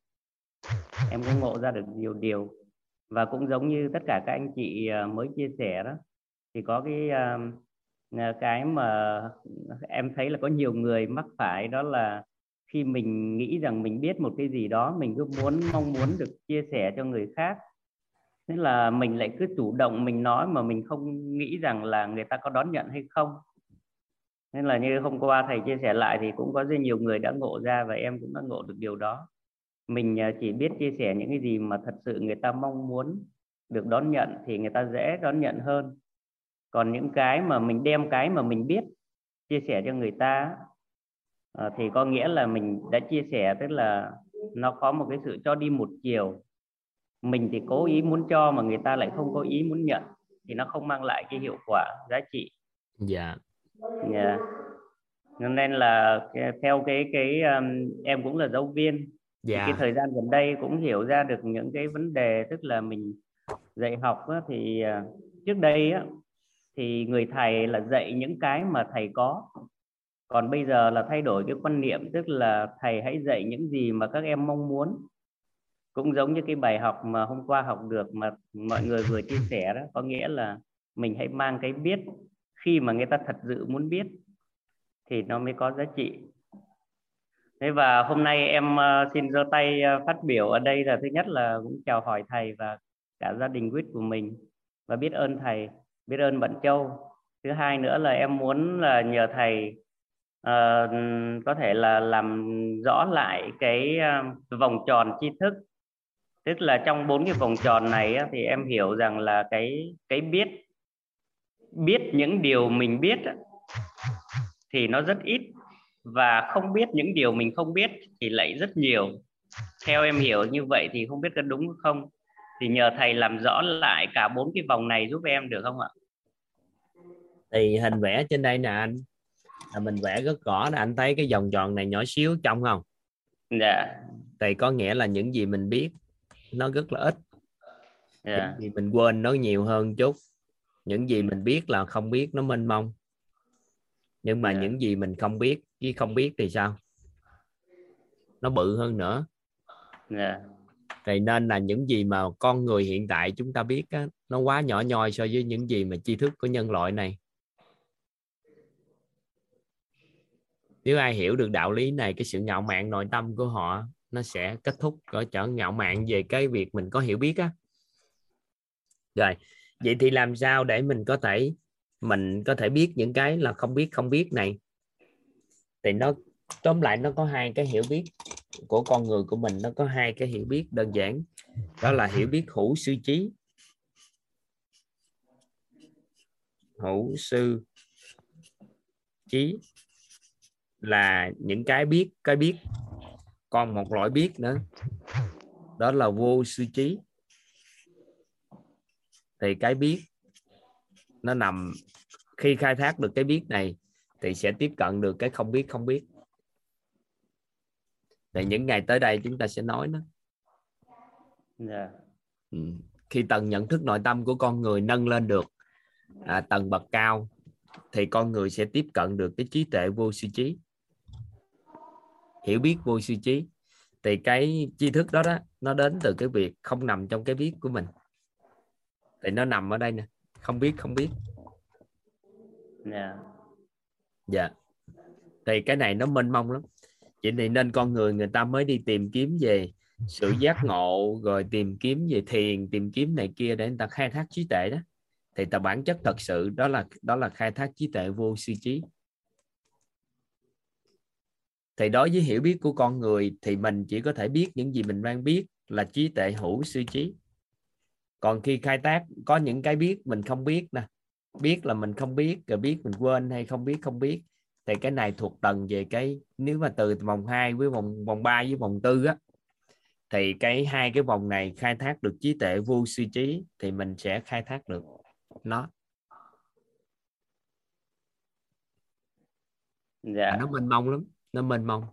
Em cũng ngộ ra được nhiều điều và cũng giống như tất cả các anh chị mới chia sẻ đó thì có cái uh, Ờ, cái mà em thấy là có nhiều người mắc phải đó là khi mình nghĩ rằng mình biết một cái gì đó, mình cứ muốn, mong muốn được chia sẻ cho người khác. Nên là mình lại cứ chủ động mình nói mà mình không nghĩ rằng là người ta có đón nhận hay không. Nên là như hôm qua thầy chia sẻ lại thì cũng có rất nhiều người đã ngộ ra và em cũng đã ngộ được điều đó. Mình ờ, chỉ biết chia sẻ những cái gì mà thật sự người ta mong muốn được đón nhận thì người ta dễ đón nhận hơn còn những cái mà mình đem cái mà mình biết chia sẻ cho người ta Ờ, thì có nghĩa là mình đã chia sẻ tức là nó có một cái sự cho đi một chiều. Mình thì cố ý muốn cho mà người ta lại không có ý muốn nhận thì nó không mang lại cái hiệu quả giá trị. Dạ. Yeah. nên là theo cái cái um, em cũng là giáo viên thì dạ. cái thời gian gần đây cũng hiểu ra được những cái vấn đề tức là mình dạy học á, thì à, trước đây á, thì người thầy là dạy những cái mà thầy có. Còn bây giờ là thay đổi cái quan niệm tức là thầy hãy dạy những gì mà các em mong muốn. Cũng giống như cái bài học mà hôm qua học được mà mọi người vừa chia sẻ đó có nghĩa là mình hãy mang cái biết khi mà người ta thật sự muốn biết thì nó mới có giá trị. Thế và hôm nay em ờ, xin giơ tay ờ, phát biểu ở đây là thứ nhất là cũng chào hỏi thầy và cả gia đình quýt của mình. Và biết ơn thầy, biết ơn bạn Châu. Thứ hai nữa là em muốn là nhờ thầy uh, có thể là làm rõ lại cái uh, vòng tròn tri thức. Tức là trong bốn cái vòng tròn này á, thì em hiểu rằng là cái cái biết biết những điều mình biết á, thì nó rất ít và không biết những điều mình không biết thì lại rất nhiều theo em hiểu như vậy thì không biết có đúng không thì nhờ thầy làm rõ lại cả bốn cái vòng này giúp em được không ạ? Thì hình vẽ trên đây nè anh. Là mình vẽ rất rõ là anh thấy cái vòng tròn này nhỏ xíu trong không? Dạ. Thì có nghĩa là những gì mình biết nó rất là ít. Dạ. Những gì mình quên nó nhiều hơn chút. Những gì mình biết là không biết nó mênh mông. Nhưng mà Dạ. những gì mình không biết với không biết thì sao? Nó bự hơn nữa. Dạ vậy nên là những gì mà con người hiện tại chúng ta biết á, nó quá nhỏ nhoi so với những gì mà tri thức của nhân loại này. Nếu ai hiểu được đạo lý này cái sự ngạo mạn nội tâm của họ nó sẽ kết thúc ở trở ngạo mạn về cái việc mình có hiểu biết á. Rồi vậy thì làm sao để mình có thể mình có thể biết những cái là không biết không biết này? Thì nó tóm lại nó có hai cái hiểu biết của con người của mình nó có hai cái hiểu biết đơn giản, đó là hiểu biết hữu sư trí, hữu sư trí là những cái biết cái biết, còn một loại biết nữa, đó là vô sư trí. Thì cái biết nó nằm, khi khai thác được cái biết này thì sẽ tiếp cận được cái không biết không biết thì những ngày tới đây chúng ta sẽ nói nó. Dạ. Ừ. khi tầng nhận thức nội tâm của con người nâng lên được à, tầng bậc cao thì con người sẽ tiếp cận được cái trí tuệ vô sư trí. Hiểu biết vô suy trí thì cái tri thức đó đó nó đến từ cái việc không nằm trong cái biết của mình. Thì nó nằm ở đây nè. Không biết không biết. Dạ. Dạ. Thì cái này nó mênh mông lắm chỉ thì nên con người người ta mới đi tìm kiếm về sự giác ngộ rồi tìm kiếm về thiền tìm kiếm này kia để người ta khai thác trí tuệ đó. Thì ta bản chất thật sự đó là đó là khai thác trí tuệ vô suy trí. Thì đối với hiểu biết của con người thì mình chỉ có thể biết những gì mình đang biết là trí tuệ hữu suy trí. Còn khi khai thác có những cái biết mình không biết nè. Biết là mình không biết rồi biết mình quên hay không biết không biết thì cái này thuộc tầng về cái nếu mà từ vòng 2 với vòng vòng 3 với vòng tư á thì cái hai cái vòng này khai thác được trí tuệ vô suy trí thì mình sẽ khai thác được nó. Dạ. Nó mênh mông lắm nó mênh mông.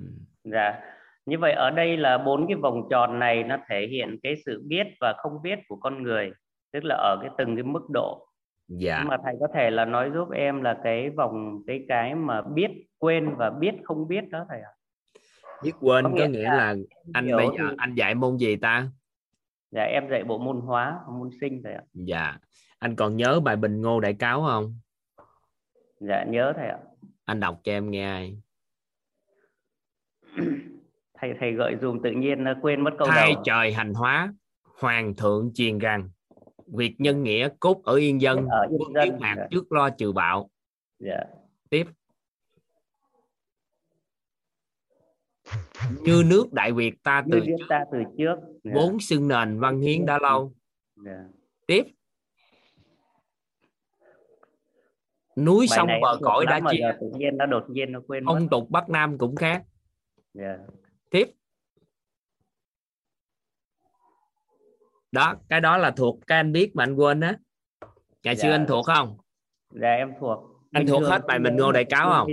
Ừ. dạ. Như vậy ở đây là bốn cái vòng tròn này nó thể hiện cái sự biết và không biết của con người tức là ở cái từng cái mức độ dạ. Mà thầy có thể là nói giúp em là cái vòng cái cái mà biết quên và biết không biết đó thầy ạ. Biết quên Có có nghĩa nghĩa là là anh bây giờ thì- anh dạy môn gì ta? Dạ em dạy bộ môn hóa môn sinh thầy ạ. Dạ. Anh còn nhớ bài bình ngô đại cáo không? Dạ nhớ thầy ạ. Anh đọc cho em nghe thầy thầy gợi dùm tự nhiên nó quên mất câu hai đầu trời hành hóa hoàng thượng truyền rằng việc nhân nghĩa cốt ở yên dân ở yên quân dân, mạc dạ. trước lo trừ bạo. Dạ. Tiếp. Như nước đại việt ta như từ trước ta từ trước. Dạ. vốn xưng nền văn hiến đã lâu. Dạ. tiếp. Núi Bài sông bờ cõi đã chia tự nhiên nó đột nhiên nó quên phong tục bắc nam cũng khác. Dạ tiếp đó cái đó là thuộc cái anh biết mà anh quên á ngày xưa Dạ. anh thuộc không dạ em thuộc Anh Bình thuộc hết bài nhớ, Ngô Đại Cáo không?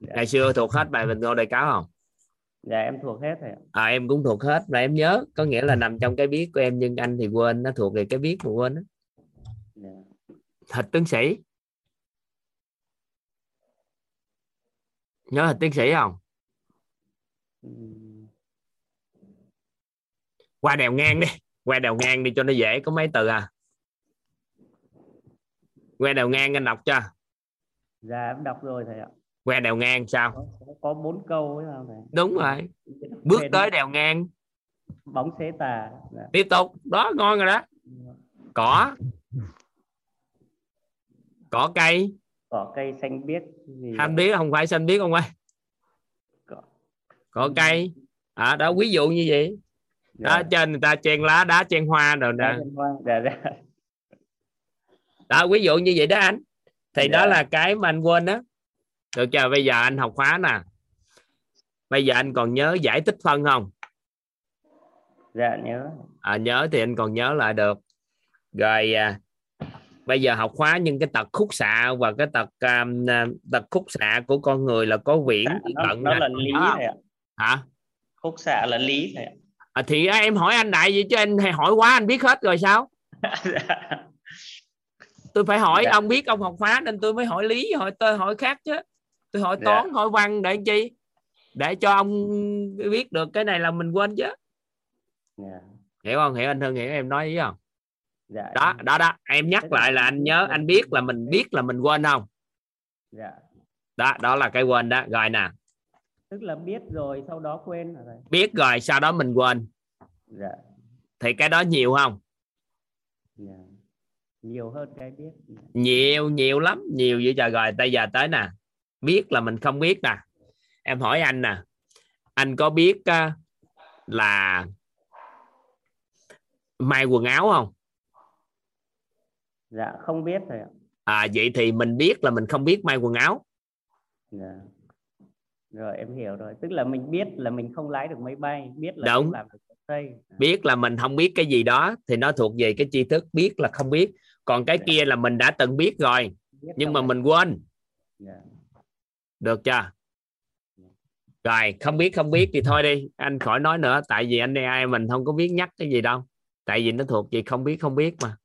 dạ. ngày xưa thuộc hết bài bình ngô đại cáo không dạ em thuộc hết ạ à, em cũng thuộc hết và em nhớ có nghĩa là nằm trong cái biết của em nhưng anh thì quên nó thuộc về cái biết mà quên đó. dạ. thịt tiến sĩ nhớ thịt tiến sĩ không Ừm, qua đèo ngang đi qua đèo ngang đi cho nó dễ có mấy từ à? Qua đèo ngang anh đọc cho. Dạ em đọc rồi thầy ạ. Qua đèo ngang sao? Có, bốn câu ấy sao thầy. Đúng rồi. Bước tới đèo ngang. Bóng xế tà. Dạ. tiếp tục. Đó ngon rồi đó. Cỏ. Cỏ cây. Cỏ cây xanh biếc gì xanh biết không phải xanh biết không ơi? Cỏ. cỏ cây. À đó ví dụ như vậy đó dạ. trên người ta chen lá đá chen hoa rồi nè. Chân hoa. dạ dạ. Đó ví dụ như vậy đó anh. Thì đó Dạ. là cái mà anh quên đó được chưa? Bây giờ anh học khóa nè. Bây giờ anh còn nhớ giải tích phân không? Dạ nhớ. À, nhớ thì anh còn nhớ lại được. Rồi à, bây giờ học khóa nhưng cái tật khúc xạ và cái tật à, tật khúc xạ của con người là có viễn với nó, cận nó là lý thầy ạ. Hả? Khúc xạ là lý thầy ạ à, thì em hỏi anh đại vậy chứ anh hay hỏi quá anh biết hết rồi sao? Dạ. tôi phải hỏi Dạ. ông biết ông học khóa nên tôi mới hỏi lý hỏi tôi hỏi khác chứ. Tôi hỏi Dạ. toán hỏi văn để chi? Để cho ông biết được cái này là mình quên chứ. Dạ. Hiểu không? Hiểu anh Hưng hiểu em nói ý không? Dạ đó đó đó. Em nhắc lại là anh nhớ anh biết là mình biết là mình quên không? Dạ. Đó đó là cái quên đó. Rồi nè tức là biết rồi sau đó quên rồi biết rồi sau đó mình quên. Dạ. Thì cái đó nhiều không? Dạ. Nhiều hơn cái biết. Nhiều nhiều lắm. Nhiều vậy trời. Rồi bây giờ tới nè. Biết là mình không biết nè. Em hỏi anh nè. Anh có biết là may quần áo không? Dạ không biết thầy ạ. À vậy thì mình biết là mình không biết may quần áo. Dạ rồi em hiểu rồi. Tức là mình biết là mình không lái được máy bay biết là Đúng. không làm được xây biết là mình không biết cái gì đó thì nó thuộc về cái tri thức biết là không biết. Còn cái kia là mình đã từng biết rồi biết nhưng mà mình quên. Dạ. được chưa? Rồi không biết không biết thì thôi đi. Anh khỏi nói nữa tại vì anh ai mình không có biết nhắc cái gì đâu. Tại vì nó thuộc về không biết không biết mà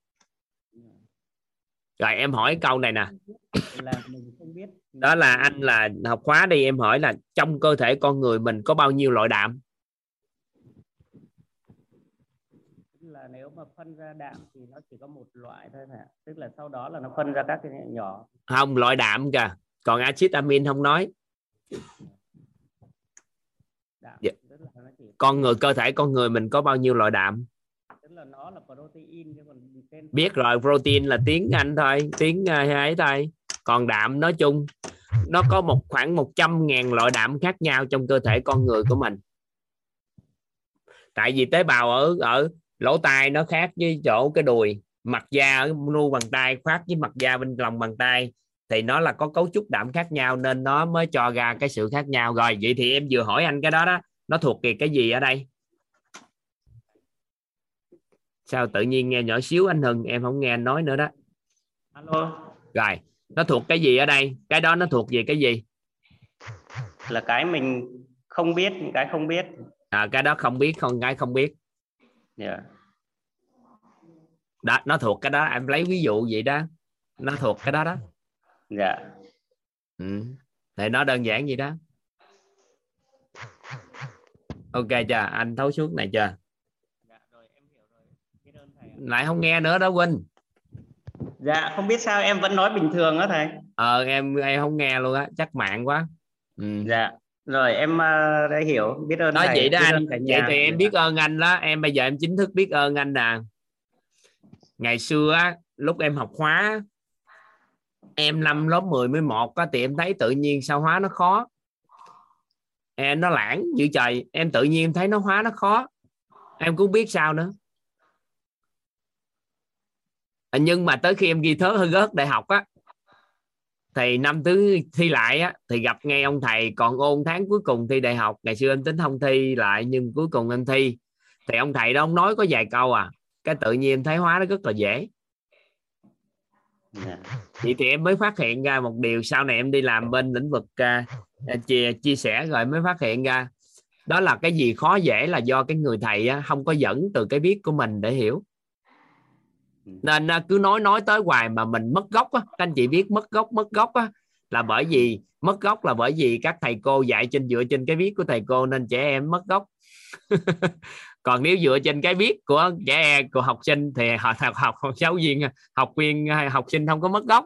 rồi em hỏi câu này nè. Đó là anh là học khóa đi em hỏi là trong cơ thể con người mình có bao nhiêu loại đạm? Là nếu mà phân ra đạm thì nó chỉ có một loại thôi hả tức là sau đó là nó phân ra các cái nhỏ. Không loại đạm kìa. Còn axit amin không nói. Đạm Dạ. con người cơ thể con người mình có bao nhiêu loại đạm? Tức là nó là protein chứ còn biết rồi protein là tiếng anh thôi tiếng uh, ấy thôi. Còn đạm nói chung nó có một khoảng 100 ngàn loại đạm khác nhau trong cơ thể con người của mình. Tại vì tế bào ở ở lỗ tai nó khác với chỗ cái đùi mặt da ở nu bàn tay khác với mặt da bên lòng bàn tay thì nó là có cấu trúc đạm khác nhau nên nó mới cho ra cái sự khác nhau. Rồi vậy thì em vừa hỏi anh cái đó đó nó thuộc về cái gì ở đây? Sao tự nhiên nghe nhỏ xíu anh Hưng em không nghe anh nói nữa đó. Alo. Rồi nó thuộc cái gì ở đây? Cái đó nó thuộc về cái gì? Là cái mình không biết cái không biết. À, cái đó không biết không cái không biết. Yeah. đó nó thuộc cái đó em lấy ví dụ vậy đó. Nó thuộc cái đó đó. Dạ. Ừ. thì nó đơn giản gì đó. Ok chưa? Anh thấu suốt này chưa lại không nghe nữa đó Huynh dạ không biết sao em vẫn nói bình thường á thầy. Ờ em em không nghe luôn á chắc mạng quá. Ừ. dạ rồi em uh, đã hiểu. Biết ơn nói thầy vậy đó biết anh vậy thì em biết ơn anh đó. Em bây giờ em chính thức biết ơn anh nè. Ngày xưa á lúc em học hóa em năm lớp 10 11 á thì em thấy tự nhiên sao hóa nó khó. Em nó lãng dữ trời em tự nhiên em thấy nó hóa nó khó. Em cũng biết sao nữa. À, nhưng mà tới khi em ghi thớ hơi gớt đại học á thì năm thứ thi lại á thì gặp ngay ông thầy. Còn ôn tháng cuối cùng thi đại học ngày xưa em tính không thi lại nhưng cuối cùng em thi. Thì ông thầy đó ông nói có vài câu à cái tự nhiên em thấy hóa nó rất là dễ. Dạ. vậy thì em mới phát hiện ra một điều sau này em đi làm bên lĩnh vực uh, chia, chia sẻ rồi mới phát hiện ra. Đó là cái gì khó dễ là do cái người thầy á, không có dẫn từ cái biết của mình để hiểu Ừ. nên cứ nói nói tới hoài mà mình mất gốc á. Các anh chị biết mất gốc mất gốc á là bởi vì mất gốc là bởi vì các thầy cô dạy trên dựa trên cái biết của thầy cô nên trẻ em mất gốc. Còn nếu dựa trên cái biết của trẻ em của học sinh thì học học học, học giáo viên học viên hay học sinh không có mất gốc.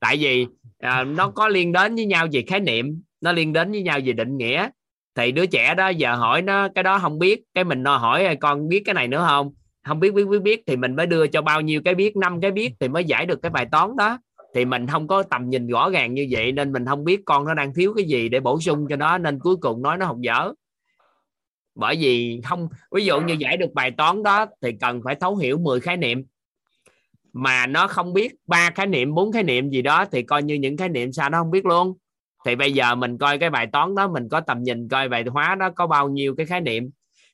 Tại vì à, nó có liên đến với nhau về khái niệm nó liên đến với nhau về định nghĩa. Thì đứa trẻ đó giờ hỏi nó cái đó không biết cái mình nó hỏi con biết cái này nữa không? Không biết biết biết biết thì mình mới đưa cho bao nhiêu cái biết, năm cái biết thì mới giải được cái bài toán đó. Thì mình không có tầm nhìn rõ ràng như vậy nên mình không biết con nó đang thiếu cái gì để bổ sung cho nó nên cuối cùng nói nó học dở. Bởi vì không, ví dụ như giải được bài toán đó thì cần phải thấu hiểu 10 khái niệm. Mà nó không biết ba khái niệm, bốn khái niệm gì đó thì coi như những khái niệm sao nó không biết luôn. Thì bây giờ mình coi cái bài toán đó, mình có tầm nhìn coi bài hóa đó có bao nhiêu cái khái niệm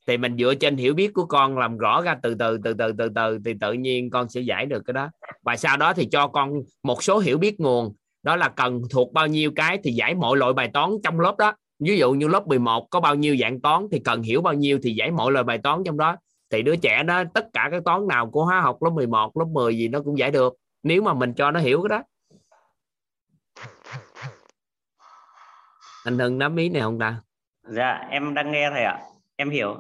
thì mình dựa trên hiểu biết của con làm rõ ra từ từ từ từ từ từ, thì tự nhiên con sẽ giải được cái đó. Và sau đó thì cho con một số hiểu biết nguồn. Đó là cần thuộc bao nhiêu cái thì giải mọi loại bài toán trong lớp đó. Ví dụ như lớp 11 có bao nhiêu dạng toán thì cần hiểu bao nhiêu thì giải mọi loại bài toán trong đó. Thì đứa trẻ đó, tất cả các toán nào của hóa học lớp 11 lớp 10 gì nó cũng giải được, nếu mà mình cho nó hiểu cái đó. Anh Hưng nắm ý này không ta? Dạ em đang nghe thầy ạ. Em hiểu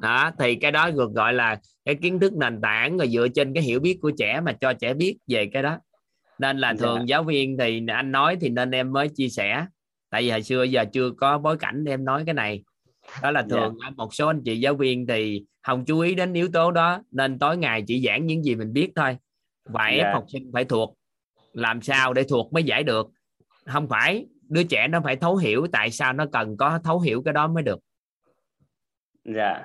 đó thì cái đó được gọi là cái kiến thức nền tảng rồi dựa trên cái hiểu biết của trẻ mà cho trẻ biết về cái đó. Nên là thường Dạ. giáo viên thì anh nói thì nên em mới chia sẻ. Tại vì hồi xưa giờ chưa có bối cảnh để em nói cái này. Đó là Dạ. thường một số anh chị giáo viên thì không chú ý đến yếu tố đó nên tối ngày chỉ giảng những gì mình biết thôi. Và ép Dạ. học sinh phải thuộc. Làm sao để thuộc mới giải được? Không phải đứa trẻ nó phải thấu hiểu tại sao nó cần có thấu hiểu cái đó mới được. Dạ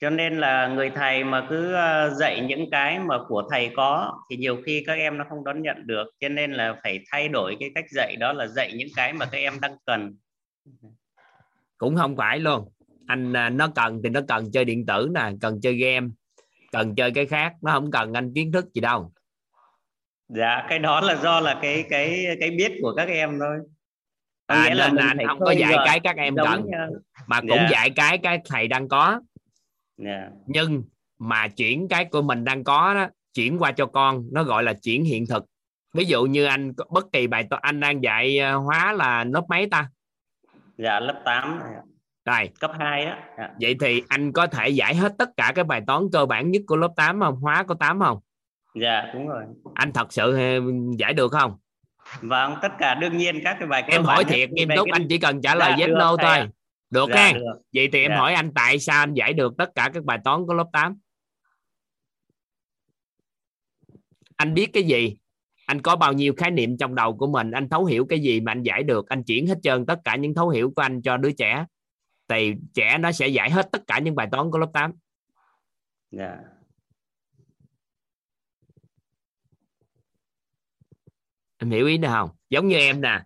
cho nên là người thầy mà cứ ờ, dạy những cái mà của thầy có thì nhiều khi các em nó không đón nhận được. Cho nên là phải thay đổi cái cách dạy đó là dạy những cái mà các em đang cần. Cũng không phải luôn. Anh à, nó cần thì nó cần chơi điện tử nè cần chơi game cần chơi cái khác. Nó không cần anh kiến thức gì đâu. Dạ cái đó là do là cái cái cái biết của các em thôi. À, nghĩa nên là anh không có dạy gợi cái các em giống cần như- mà cũng Dạ. dạy cái cái thầy đang có Dạ. nhưng mà chuyển cái của mình đang có đó chuyển qua cho con nó gọi là chuyển hiện thực. Ví dụ như anh bất kỳ bài toán anh đang dạy ờ, hóa là lớp mấy ta? Dạ lớp 8 rồi cấp 2 á. Dạ. vậy thì anh có thể giải hết tất cả cái bài toán cơ bản nhất của lớp 8 không? Hóa có 8 không? Dạ đúng rồi. Anh thật sự ờ, giải được không? Vâng tất cả đương nhiên các cái bài em hỏi thiệt nghiêm túc cái- anh chỉ cần trả lời Dạ, yes no thôi. ạ. Được Dạ, ha được. vậy thì em Dạ. hỏi anh tại sao anh giải được tất cả các bài toán của lớp 8 anh biết cái gì? Anh có bao nhiêu khái niệm trong đầu của mình? Anh thấu hiểu cái gì mà anh giải được? Anh chuyển hết trơn tất cả những thấu hiểu của anh cho đứa trẻ. Thì trẻ nó sẽ giải hết tất cả những bài toán của lớp 8 dạ. Em hiểu ý này không? Giống như em nè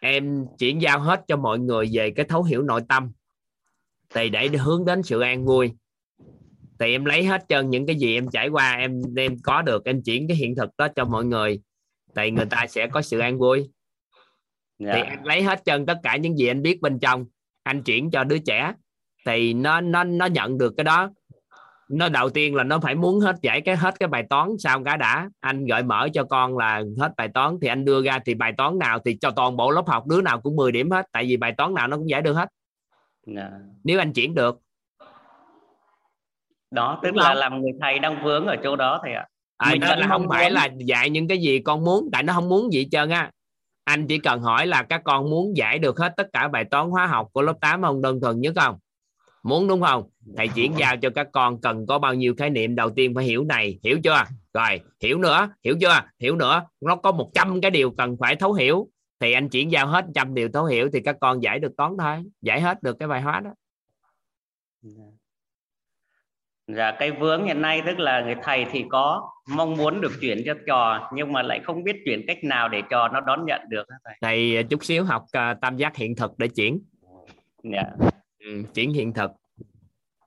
em chuyển giao hết cho mọi người về cái thấu hiểu nội tâm. Thì để hướng đến sự an vui. Thì em lấy hết trơn những cái gì em trải qua em em có được em chuyển cái hiện thực đó cho mọi người. Thì người ta sẽ có sự an vui. Dạ. thì anh lấy hết trơn tất cả những gì anh biết bên trong anh chuyển cho đứa trẻ. Thì nó nó nó nhận được cái đó nó đầu tiên là nó phải muốn hết giải cái hết cái bài toán sao cái đã anh gợi mở cho con là hết bài toán thì anh đưa ra thì bài toán nào thì cho toàn bộ lớp học đứa nào cũng 10 điểm hết tại vì bài toán nào nó cũng giải được hết. Dạ. Nếu anh chuyển được. Đó tức Đúng là không? làm người thầy đang vướng ở chỗ đó thầy ạ. À, Mình là không phải muốn- là dạy những cái gì con muốn tại nó không muốn gì trơn á. Anh chỉ cần hỏi là các con muốn giải được hết tất cả bài toán hóa học của lớp 8 không? Đơn thuần nhất không? Muốn đúng không thầy chuyển giao cho các con cần có bao nhiêu khái niệm đầu tiên phải hiểu này hiểu chưa? Rồi hiểu nữa hiểu chưa? Hiểu nữa nó có 100 cái điều cần phải thấu hiểu. Thì anh chuyển giao hết trăm điều thấu hiểu thì các con giải được toán thôi giải hết được cái bài hóa đó. Dạ cái vướng hiện nay tức là người thầy thì có mong muốn được chuyển cho trò nhưng mà lại không biết chuyển cách nào để trò nó đón nhận được thầy. thầy chút xíu học à, tam giác hiện thực để chuyển. Dạ. ừ, chuyển hiện thực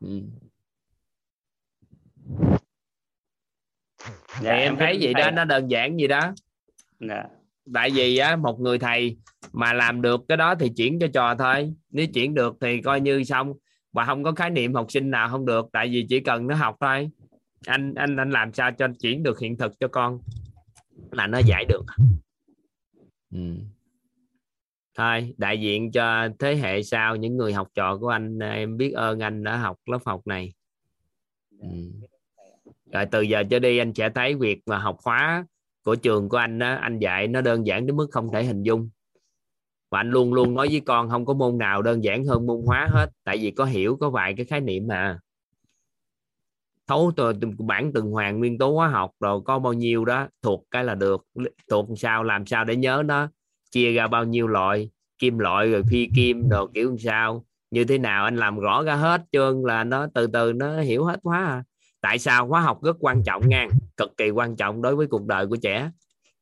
ừ. Dạ, em thấy gì thầy. đó nó đơn giản gì đó Dạ. tại vì á một người thầy mà làm được cái đó thì chuyển cho trò thôi nếu chuyển được thì coi như xong và không có khái niệm học sinh nào không được tại vì chỉ cần nó học thôi anh anh anh làm sao cho chuyển được hiện thực cho con là nó giải được ừ. Thôi đại diện cho thế hệ sau những người học trò của anh em biết ơn anh đã học lớp học này. Ừ. rồi từ giờ trở đi anh sẽ thấy việc mà học khóa của trường của anh đó, anh dạy nó đơn giản đến mức không thể hình dung. Và anh luôn luôn nói với con không có môn nào đơn giản hơn môn hóa hết tại vì có hiểu có vài cái khái niệm mà. Thấu từ bản tuần hoàn nguyên tố hóa học rồi có bao nhiêu đó thuộc cái là được thuộc sao làm sao để nhớ nó chia ra bao nhiêu loại, kim loại rồi phi kim đồ kiểu sao, như thế nào anh làm rõ ra hết trơn là nó từ từ nó hiểu hết hóa à. tại sao hóa học rất quan trọng nha, cực kỳ quan trọng đối với cuộc đời của trẻ.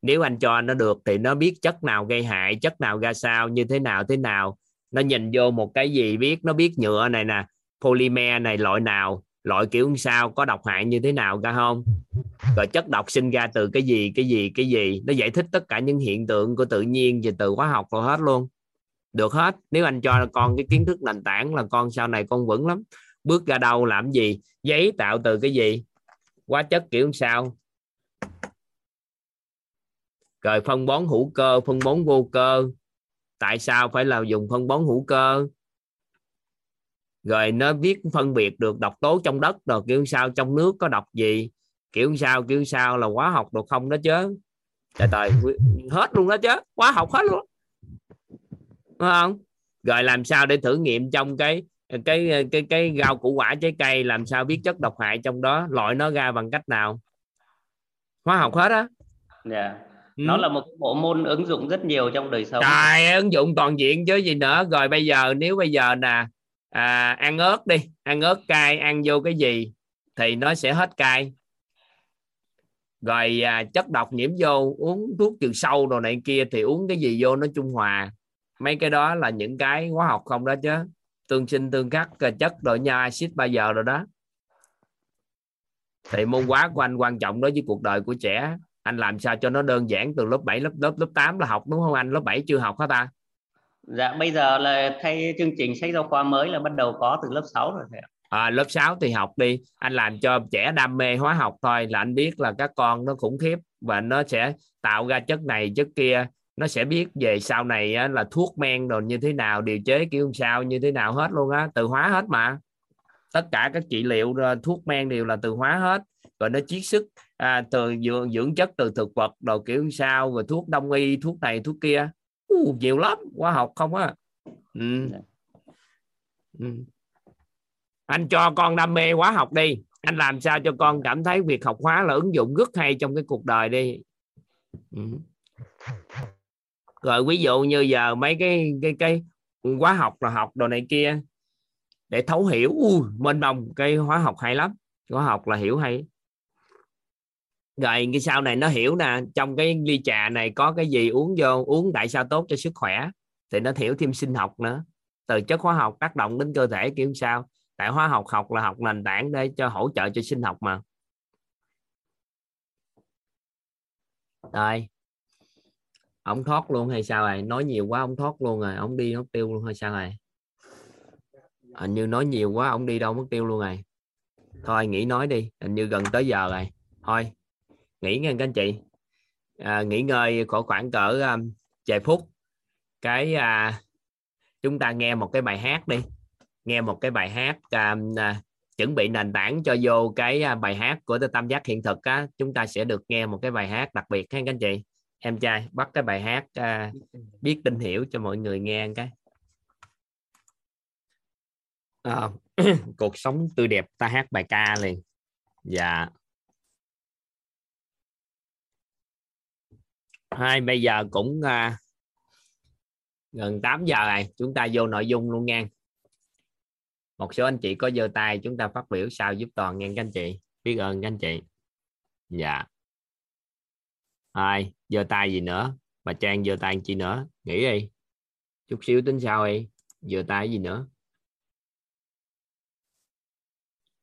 Nếu anh cho nó được thì nó biết chất nào gây hại, chất nào ra sao, như thế nào thế nào. Nó nhìn vô một cái gì biết, nó biết nhựa này nè, polymer này, loại nào loại kiểu sao, có độc hại như thế nào ra không? Rồi chất độc sinh ra từ cái gì cái gì cái gì? Nó giải thích tất cả những hiện tượng của tự nhiên và từ hóa học rồi hết luôn. Được hết. Nếu anh cho con cái kiến thức nền tảng là con sau này con vững lắm. Bước ra đâu, làm gì? Giấy tạo từ cái gì? Hóa chất kiểu sao? Rồi phân bón hữu cơ, phân bón vô cơ. Tại sao phải là dùng phân bón hữu cơ? Rồi nó biết phân biệt được độc tố trong đất rồi kiểu sao trong nước có độc gì. Kiểu sao kiểu sao là hóa học được không đó chứ? Trời trời hết luôn đó chứ hóa học hết luôn. Đúng không? Rồi làm sao để thử nghiệm trong cái cái cái cái rau củ quả trái cây làm sao biết chất độc hại trong đó loại nó ra bằng cách nào? Hóa học hết á. Dạ. Ừ. Nó là một cái bộ môn ứng dụng rất nhiều trong đời sống. Trời ứng dụng toàn diện chứ gì nữa. Rồi bây giờ nếu bây giờ nè à, ăn ớt đi. Ăn ớt cay ăn vô cái gì thì nó sẽ hết cay. Rồi à, chất độc nhiễm vô uống thuốc trừ sâu đồ này kia thì uống cái gì vô nó trung hòa. Mấy cái đó là những cái hóa học không đó chứ. Tương sinh tương khắc chất rồi nha axit bao giờ rồi đó. Thì môn hóa của anh quan trọng đối với cuộc đời của trẻ. Anh làm sao cho nó đơn giản từ lớp 7 lớp lớp lớp 8 là học đúng không anh? Lớp 7 chưa học hả ta? Dạ bây giờ là thay chương trình sách giáo khoa mới là bắt đầu có từ lớp 6 rồi thầy ạ. à, lớp 6 thì học đi. Anh làm cho trẻ đam mê hóa học thôi là anh biết là các con nó khủng khiếp và nó sẽ tạo ra chất này chất kia. Nó sẽ biết về sau này á, là thuốc men rồi như thế nào điều chế kiểu sao như thế nào hết luôn á. Từ hóa hết mà. Tất cả các trị liệu ờ, thuốc men đều là từ hóa hết. Rồi nó chiết xuất à, từ dưỡng, dưỡng chất từ thực vật đồ kiểu sao rồi thuốc đông y thuốc này thuốc kia uh, nhiều lắm hóa học không á. Ừ. Ừ. anh cho con đam mê hóa học đi. Anh làm sao cho con cảm thấy việc học hóa là ứng dụng rất hay trong cái cuộc đời đi. Ừ. rồi ví dụ như giờ mấy cái cái cái hóa học là học đồ này kia để thấu hiểu. Ui mênh mông cái hóa học hay lắm. Hóa học là hiểu hay rồi cái sau này nó hiểu nè, trong cái ly trà này có cái gì uống vô, uống tại sao tốt cho sức khỏe? Thì nó hiểu thêm sinh học nữa. Từ chất hóa học tác động đến cơ thể kiểu sao? Tại hóa học học là học nền tảng để cho hỗ trợ cho sinh học mà. Rồi. Ông thoát luôn hay sao rồi? Nói nhiều quá ông thoát luôn rồi. Ông đi mất tiêu luôn hay sao rồi? Hình như nói nhiều quá ông đi đâu mất tiêu luôn rồi. Thôi nghỉ nói đi. Hình như gần tới giờ rồi. Thôi nghỉ nghe các anh chị. À, nghỉ ngơi khoảng khoảng cỡ um, vài phút. Cái à, chúng ta nghe một cái bài hát đi. Nghe một cái bài hát um, à, chuẩn bị nền tảng cho vô cái à, bài hát của tam giác hiện thực á. Chúng ta sẽ được nghe một cái bài hát đặc biệt ha các anh chị. Em trai bắt cái bài hát à, biết tin hiểu cho mọi người nghe cái. À, cuộc sống tươi đẹp ta hát bài ca liền. Dạ. Hai bây giờ cũng à, gần 8 giờ rồi. Chúng ta vô nội dung luôn nha một số anh chị có giơ tay chúng ta phát biểu sao giúp toàn nghe các anh chị. Biết ơn các anh chị. Dạ. Ai giơ tay gì nữa? Bà trang giơ tay chị nữa? Nghĩ đi. Chút xíu tính sao đi. Giơ tay gì nữa?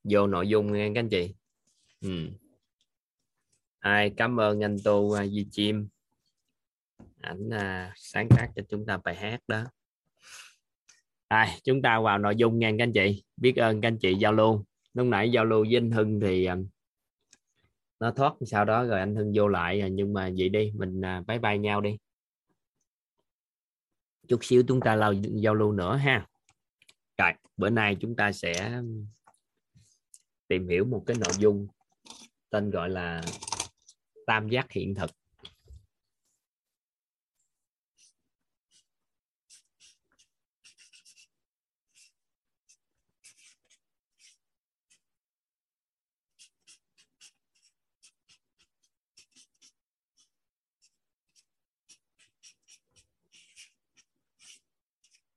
Vô nội dung nghe các anh chị. Ừ. ai cảm ơn anh tu à, Di Chim ảnh à, sáng tác cho chúng ta bài hát đó. Rồi, chúng ta vào nội dung nha các anh chị. Biết ơn các anh chị giao lưu. Lúc nãy giao lưu với anh Hưng thì à, nó thoát sau đó rồi anh Hưng vô lại à, nhưng mà vậy đi mình à, bye bye nhau đi. Chút xíu chúng ta lao giao lưu nữa ha. Rồi bữa nay chúng ta sẽ tìm hiểu một cái nội dung tên gọi là tam giác hiện thực.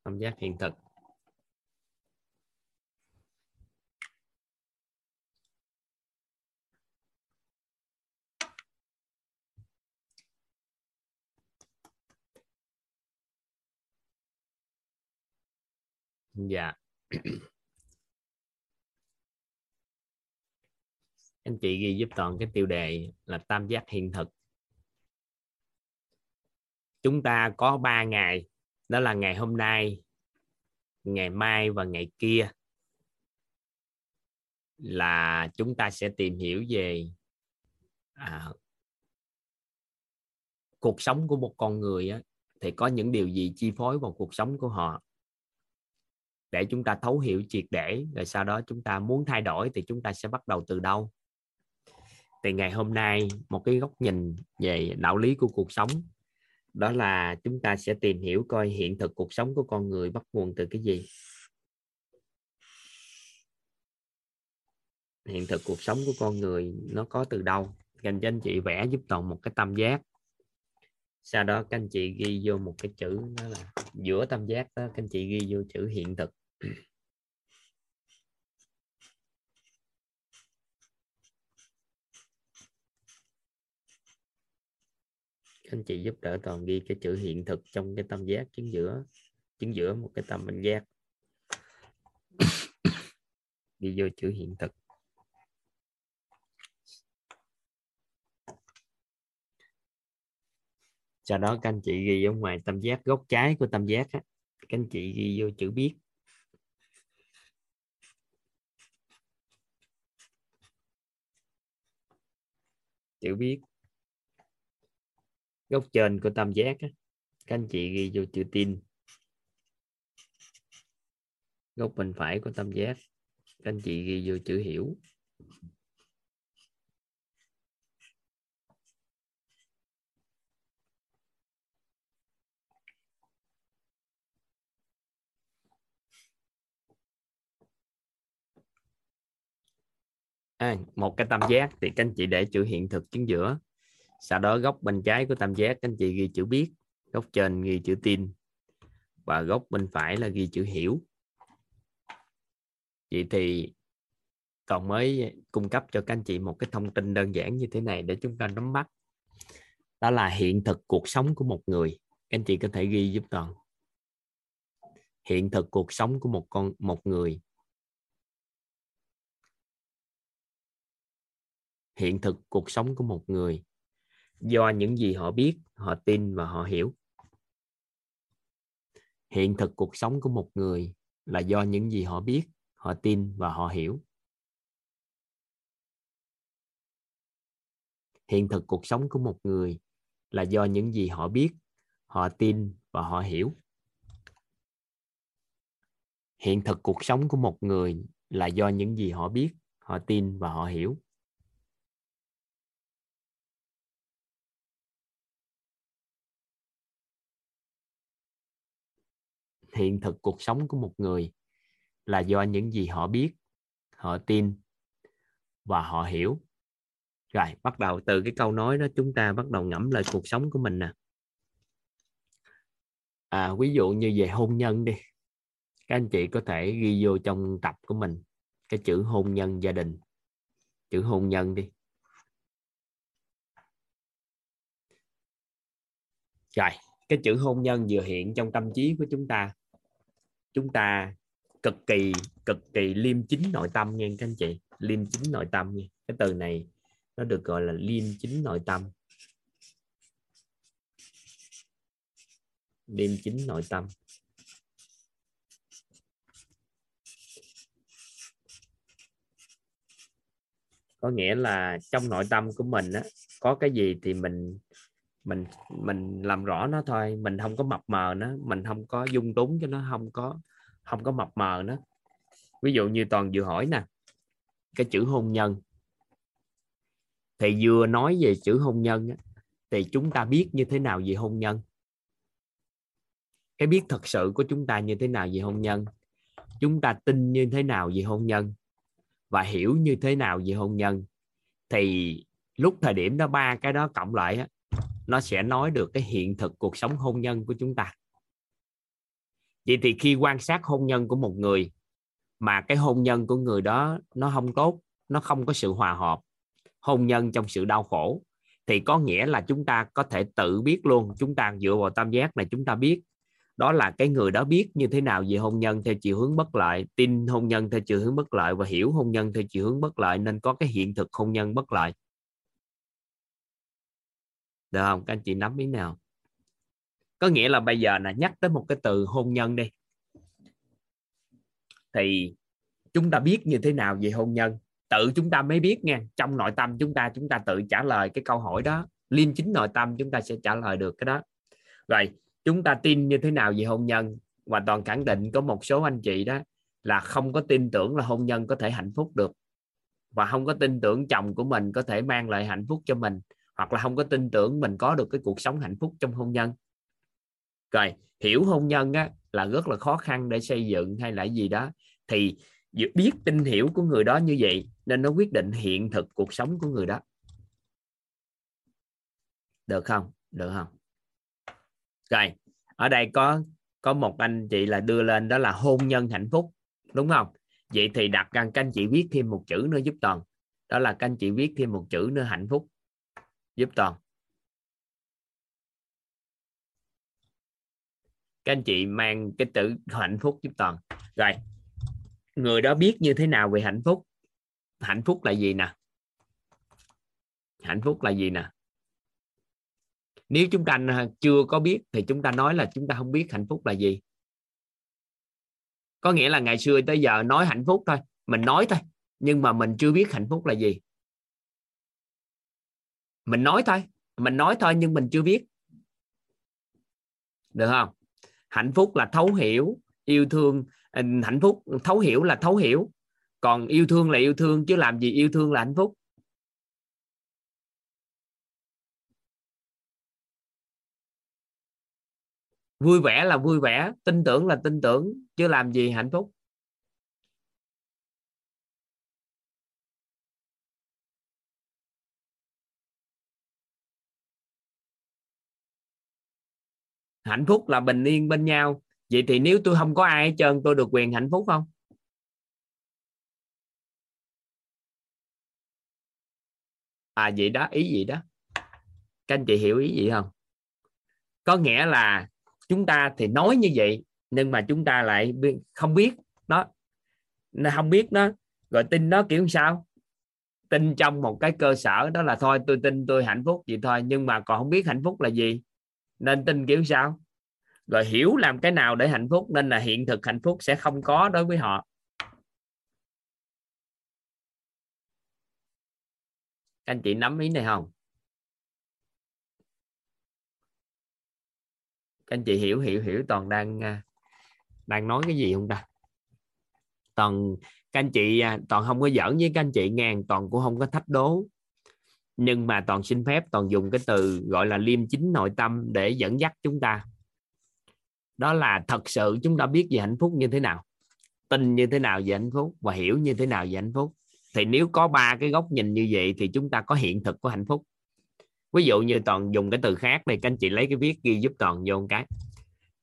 Tam giác hiện thực. Dạ. Anh chị ghi giúp toàn cái tiêu đề là tam giác hiện thực. Chúng ta có 3 ngày đó là ngày hôm nay ngày mai và ngày kia là chúng ta sẽ tìm hiểu về à, cuộc sống của một con người á, thì có những điều gì chi phối vào cuộc sống của họ để chúng ta thấu hiểu triệt để rồi sau đó chúng ta muốn thay đổi thì chúng ta sẽ bắt đầu từ đâu? Thì ngày hôm nay một cái góc nhìn về đạo lý của cuộc sống đó là chúng ta sẽ tìm hiểu coi hiện thực cuộc sống của con người bắt nguồn từ cái gì. Hiện thực cuộc sống của con người nó có từ đâu? Dành cho anh chị vẽ giúp toàn một cái tam giác. Sau đó các anh chị ghi vô một cái chữ, đó là giữa tam giác đó, các anh chị ghi vô chữ hiện thực. anh chị giúp đỡ toàn ghi cái chữ hiện thực trong cái tâm giác chính giữa chính giữa một cái tâm minh giác. Ghi vô chữ hiện thực. Sau đó các anh chị ghi ở ngoài tâm giác góc trái của tâm giác á, các anh chị ghi vô chữ biết. Chữ biết góc trên của tam giác á, các anh chị ghi vô chữ tin. Góc bên phải của tam giác các anh chị ghi vô chữ hiểu. À, một cái tam giác thì các anh chị để chữ hiện thực chính giữa sau đó góc bên trái của tam giác các anh chị ghi chữ biết, góc trên ghi chữ tin, và góc bên phải là ghi chữ hiểu. Vậy thì còn mới cung cấp cho các anh chị một cái thông tin đơn giản như thế này để chúng ta nắm bắt. Đó là hiện thực cuộc sống của một người. Các anh chị có thể ghi giúp toàn. Hiện thực cuộc sống của một con, một người. Hiện thực cuộc sống của một người do những gì họ biết, họ tin và họ hiểu. Hiện thực cuộc sống của một người là do những gì họ biết, họ tin và họ hiểu. Hiện thực cuộc sống của một người là do những gì họ biết, họ tin và họ hiểu. Hiện thực cuộc sống của một người là do những gì họ biết, họ tin và họ hiểu. Hiện thực cuộc sống của một người là do những gì họ biết họ tin và họ hiểu. Rồi bắt đầu từ cái câu nói đó chúng ta bắt đầu ngẫm lại cuộc sống của mình nè. À, ví dụ như về hôn nhân đi. Các anh chị có thể ghi vô trong tập của mình cái chữ hôn nhân gia đình. Chữ hôn nhân đi. Rồi cái chữ hôn nhân vừa hiện trong tâm trí của chúng ta chúng ta cực kỳ cực kỳ liêm chính nội tâm nha các anh chị. Liêm chính nội tâm nha. Cái từ này nó được gọi là liêm chính nội tâm. Liêm chính nội tâm. Có nghĩa là trong nội tâm của mình á, có cái gì thì mình mình mình làm rõ nó thôi mình không có mập mờ nó mình không có dung túng cho nó không có không có mập mờ nó. Ví dụ như toàn vừa hỏi nè cái chữ hôn nhân. Thì vừa nói về chữ hôn nhân thì chúng ta biết như thế nào về hôn nhân? Cái biết thật sự của chúng ta như thế nào về hôn nhân? Chúng ta tin như thế nào về hôn nhân? Và hiểu như thế nào về hôn nhân? Thì lúc thời điểm đó ba cái đó cộng lại á, nó sẽ nói được cái hiện thực cuộc sống hôn nhân của chúng ta. Vậy thì khi quan sát hôn nhân của một người mà cái hôn nhân của người đó nó không tốt, nó không có sự hòa hợp, hôn nhân trong sự đau khổ, thì có nghĩa là chúng ta có thể tự biết luôn, chúng ta dựa vào tam giác này chúng ta biết đó là cái người đó biết như thế nào về hôn nhân theo chiều hướng bất lợi, tin hôn nhân theo chiều hướng bất lợi và hiểu hôn nhân theo chiều hướng bất lợi nên có cái hiện thực hôn nhân bất lợi được không? Các anh chị nắm ý nào. Có nghĩa là bây giờ là nhắc tới một cái từ hôn nhân đi. Thì chúng ta biết như thế nào về hôn nhân? Tự chúng ta mới biết nha trong nội tâm chúng ta chúng ta tự trả lời cái câu hỏi đó. Liêm chính nội tâm chúng ta sẽ trả lời được cái đó. Rồi, chúng ta tin như thế nào về hôn nhân? Và toàn khẳng định có một số anh chị đó là không có tin tưởng là hôn nhân có thể hạnh phúc được. Và không có tin tưởng chồng của mình có thể mang lại hạnh phúc cho mình hoặc là không có tin tưởng mình có được cái cuộc sống hạnh phúc trong hôn nhân. Rồi hiểu hôn nhân á, là rất là khó khăn để xây dựng hay là gì đó. Thì biết tin hiểu của người đó như vậy nên nó quyết định hiện thực cuộc sống của người đó. Được không? Được không? Rồi ở đây có có một anh chị là đưa lên đó là hôn nhân hạnh phúc đúng không? Vậy thì đặt rằng các anh chị viết thêm một chữ nữa giúp toàn. Đó là các anh chị viết thêm một chữ nữa hạnh phúc giúp toàn các anh chị mang cái từ hạnh phúc giúp toàn rồi, người đó biết như thế nào về hạnh phúc? Hạnh phúc là gì nè? Hạnh phúc là gì nè? Nếu chúng ta chưa có biết thì chúng ta nói là chúng ta không biết hạnh phúc là gì. Có nghĩa là ngày xưa tới giờ nói hạnh phúc thôi, mình nói thôi, nhưng mà mình chưa biết hạnh phúc là gì mình nói thôi, mình nói thôi nhưng mình chưa biết. Được không? Hạnh phúc là thấu hiểu, yêu thương ừ, hạnh phúc, thấu hiểu là thấu hiểu. Còn yêu thương là yêu thương chứ làm gì yêu thương là hạnh phúc? Vui vẻ là vui vẻ, tin tưởng là tin tưởng chứ làm gì hạnh phúc? Hạnh phúc là bình yên bên nhau. Vậy thì nếu tôi không có ai hết trơn, tôi được quyền hạnh phúc không? À vậy đó, ý gì đó? Các anh chị hiểu ý gì không? Có nghĩa là chúng ta thì nói như vậy, nhưng mà chúng ta lại không biết nó không biết nó, rồi tin nó kiểu sao? Tin trong một cái cơ sở đó là thôi, tôi tin tôi hạnh phúc, vậy thôi. Nhưng mà còn không biết hạnh phúc là gì? Nên tin kiểu sao? Rồi hiểu làm cái nào để hạnh phúc, nên là hiện thực hạnh phúc sẽ không có đối với họ. Anh chị nắm ý này không? Các anh chị hiểu hiểu hiểu toàn đang à, đang nói cái gì không ta? Toàn, các anh chị à, toàn không có giỡn với các anh chị ngàn toàn cũng không có thách đố nhưng mà toàn xin phép, toàn dùng cái từ gọi là liêm chính nội tâm để dẫn dắt chúng ta. Đó là thật sự chúng ta biết về hạnh phúc như thế nào, tin như thế nào về hạnh phúc và hiểu như thế nào về hạnh phúc. Thì nếu có ba cái góc nhìn như vậy thì chúng ta có hiện thực của hạnh phúc. Ví dụ như toàn dùng cái từ khác này các anh chị lấy cái viết ghi giúp toàn vô một cái.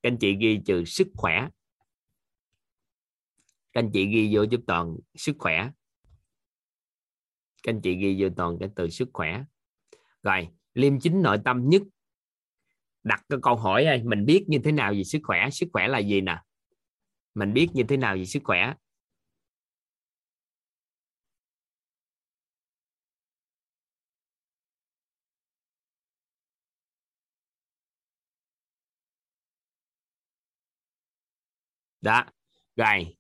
Các anh chị ghi trừ sức khỏe. Các anh chị ghi vô giúp toàn sức khỏe các anh chị ghi vô toàn cái từ sức khỏe. Rồi, liêm chính nội tâm nhất. Đặt cái câu hỏi đây mình biết như thế nào về sức khỏe? Sức khỏe là gì nè? Mình biết như thế nào về sức khỏe? Đó, rồi.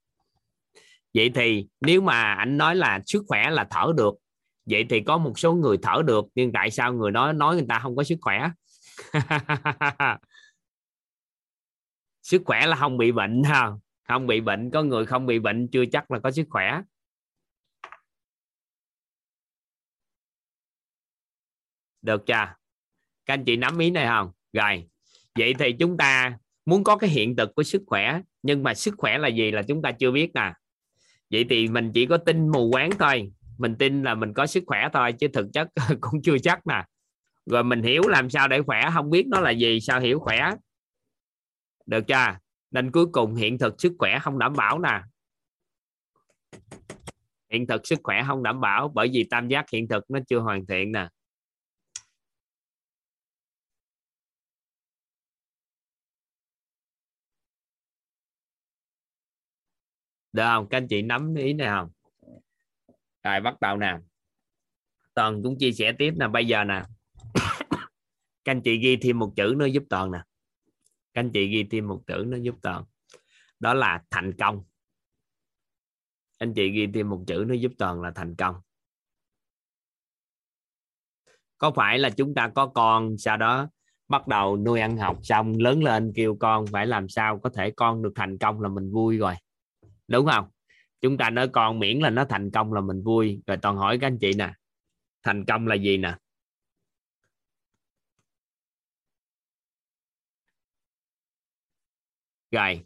Vậy thì nếu mà anh nói là sức khỏe là thở được vậy thì có một số người thở được, nhưng tại sao người nói nói người ta không có sức khỏe? Sức khỏe là không bị bệnh, ha. Không bị bệnh, có người không bị bệnh chưa chắc là có sức khỏe. Được chưa? Các anh chị nắm ý này không? Rồi, vậy thì chúng ta muốn có cái hiện thực của sức khỏe, nhưng mà sức khỏe là gì là chúng ta chưa biết nè. Vậy thì mình chỉ có tin mù quáng thôi mình tin là mình có sức khỏe thôi, chứ thực chất cũng chưa chắc nè. Rồi mình hiểu làm sao để khỏe, không biết nó là gì, sao hiểu khỏe. Được chưa? Nên cuối cùng hiện thực sức khỏe không đảm bảo nè. Hiện thực sức khỏe không đảm bảo bởi vì tam giác hiện thực nó chưa hoàn thiện nè. Được không? Các anh chị nắm ý này không? Rồi, bắt đầu nè. Toàn cũng chia sẻ tiếp nè, bây giờ nè. Các anh chị ghi thêm một chữ nữa giúp toàn nè. Các anh chị ghi thêm một chữ nữa giúp toàn. Đó là thành công. Anh chị ghi thêm một chữ nữa giúp toàn là thành công. Có phải là chúng ta có con, sau đó bắt đầu nuôi ăn học xong lớn lên kêu con phải làm sao có thể con được thành công là mình vui rồi. Đúng không? Chúng ta nói con miễn là nó thành công là mình vui. Rồi toàn hỏi các anh chị nè, thành công là gì nè? Rồi,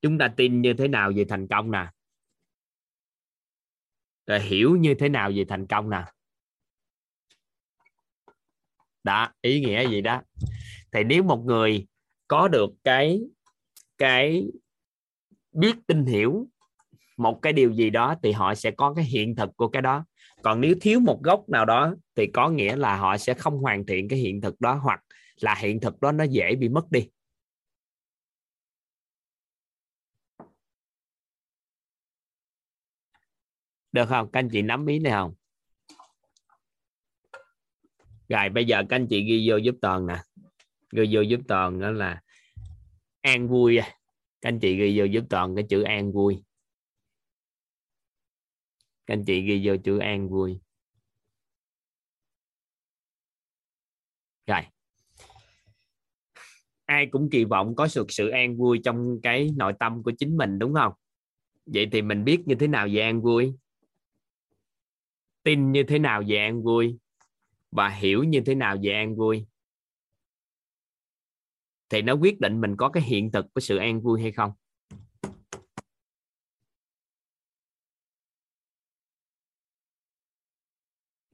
chúng ta tin như thế nào về thành công nè? Rồi hiểu như thế nào về thành công nè? Đó, ý nghĩa gì đó? Thì nếu một người có được cái cái biết, tin hiểu một cái điều gì đó thì họ sẽ có cái hiện thực của cái đó. Còn nếu thiếu một gốc nào đó thì có nghĩa là họ sẽ không hoàn thiện cái hiện thực đó, hoặc là hiện thực đó nó dễ bị mất đi. Được không? Các anh chị nắm ý này không? Rồi, bây giờ các anh chị ghi vô giúp toàn nè. Ghi vô giúp toàn đó là an vui à. các anh chị ghi vô giúp toàn cái chữ an vui các anh chị ghi vô chữ an vui. Rồi. Ai cũng kỳ vọng có được sự an vui trong cái nội tâm của chính mình, đúng không? Vậy thì mình biết như thế nào về an vui? Tin như thế nào về an vui? Và hiểu như thế nào về an vui? Thì nó quyết định mình có cái hiện thực của sự an vui hay không.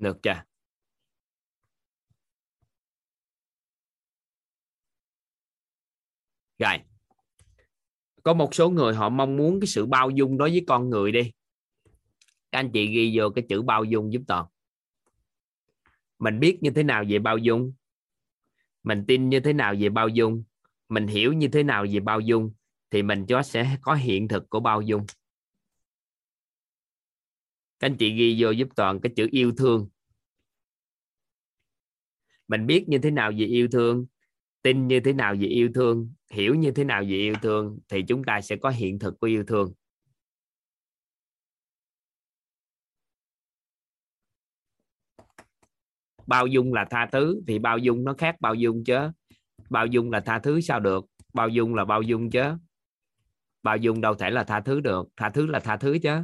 Được chưa? Rồi. Có một số người họ mong muốn cái sự bao dung đối với con người đi. Các anh chị ghi vô cái chữ bao dung giúp toàn. Mình biết như thế nào về bao dung? Mình tin như thế nào về bao dung? Mình hiểu như thế nào về bao dung? Thì mình cho sẽ có hiện thực của bao dung. Các anh chị ghi vô giúp toàn cái chữ yêu thương mình biết như thế nào về yêu thương, tin như thế nào về yêu thương, hiểu như thế nào về yêu thương thì chúng ta sẽ có hiện thực của yêu thương. Bao dung là tha thứ thì bao dung nó khác bao dung chứ bao dung là tha thứ sao được? Bao dung là bao dung chứ bao dung đâu thể là tha thứ được? Tha thứ là tha thứ chứ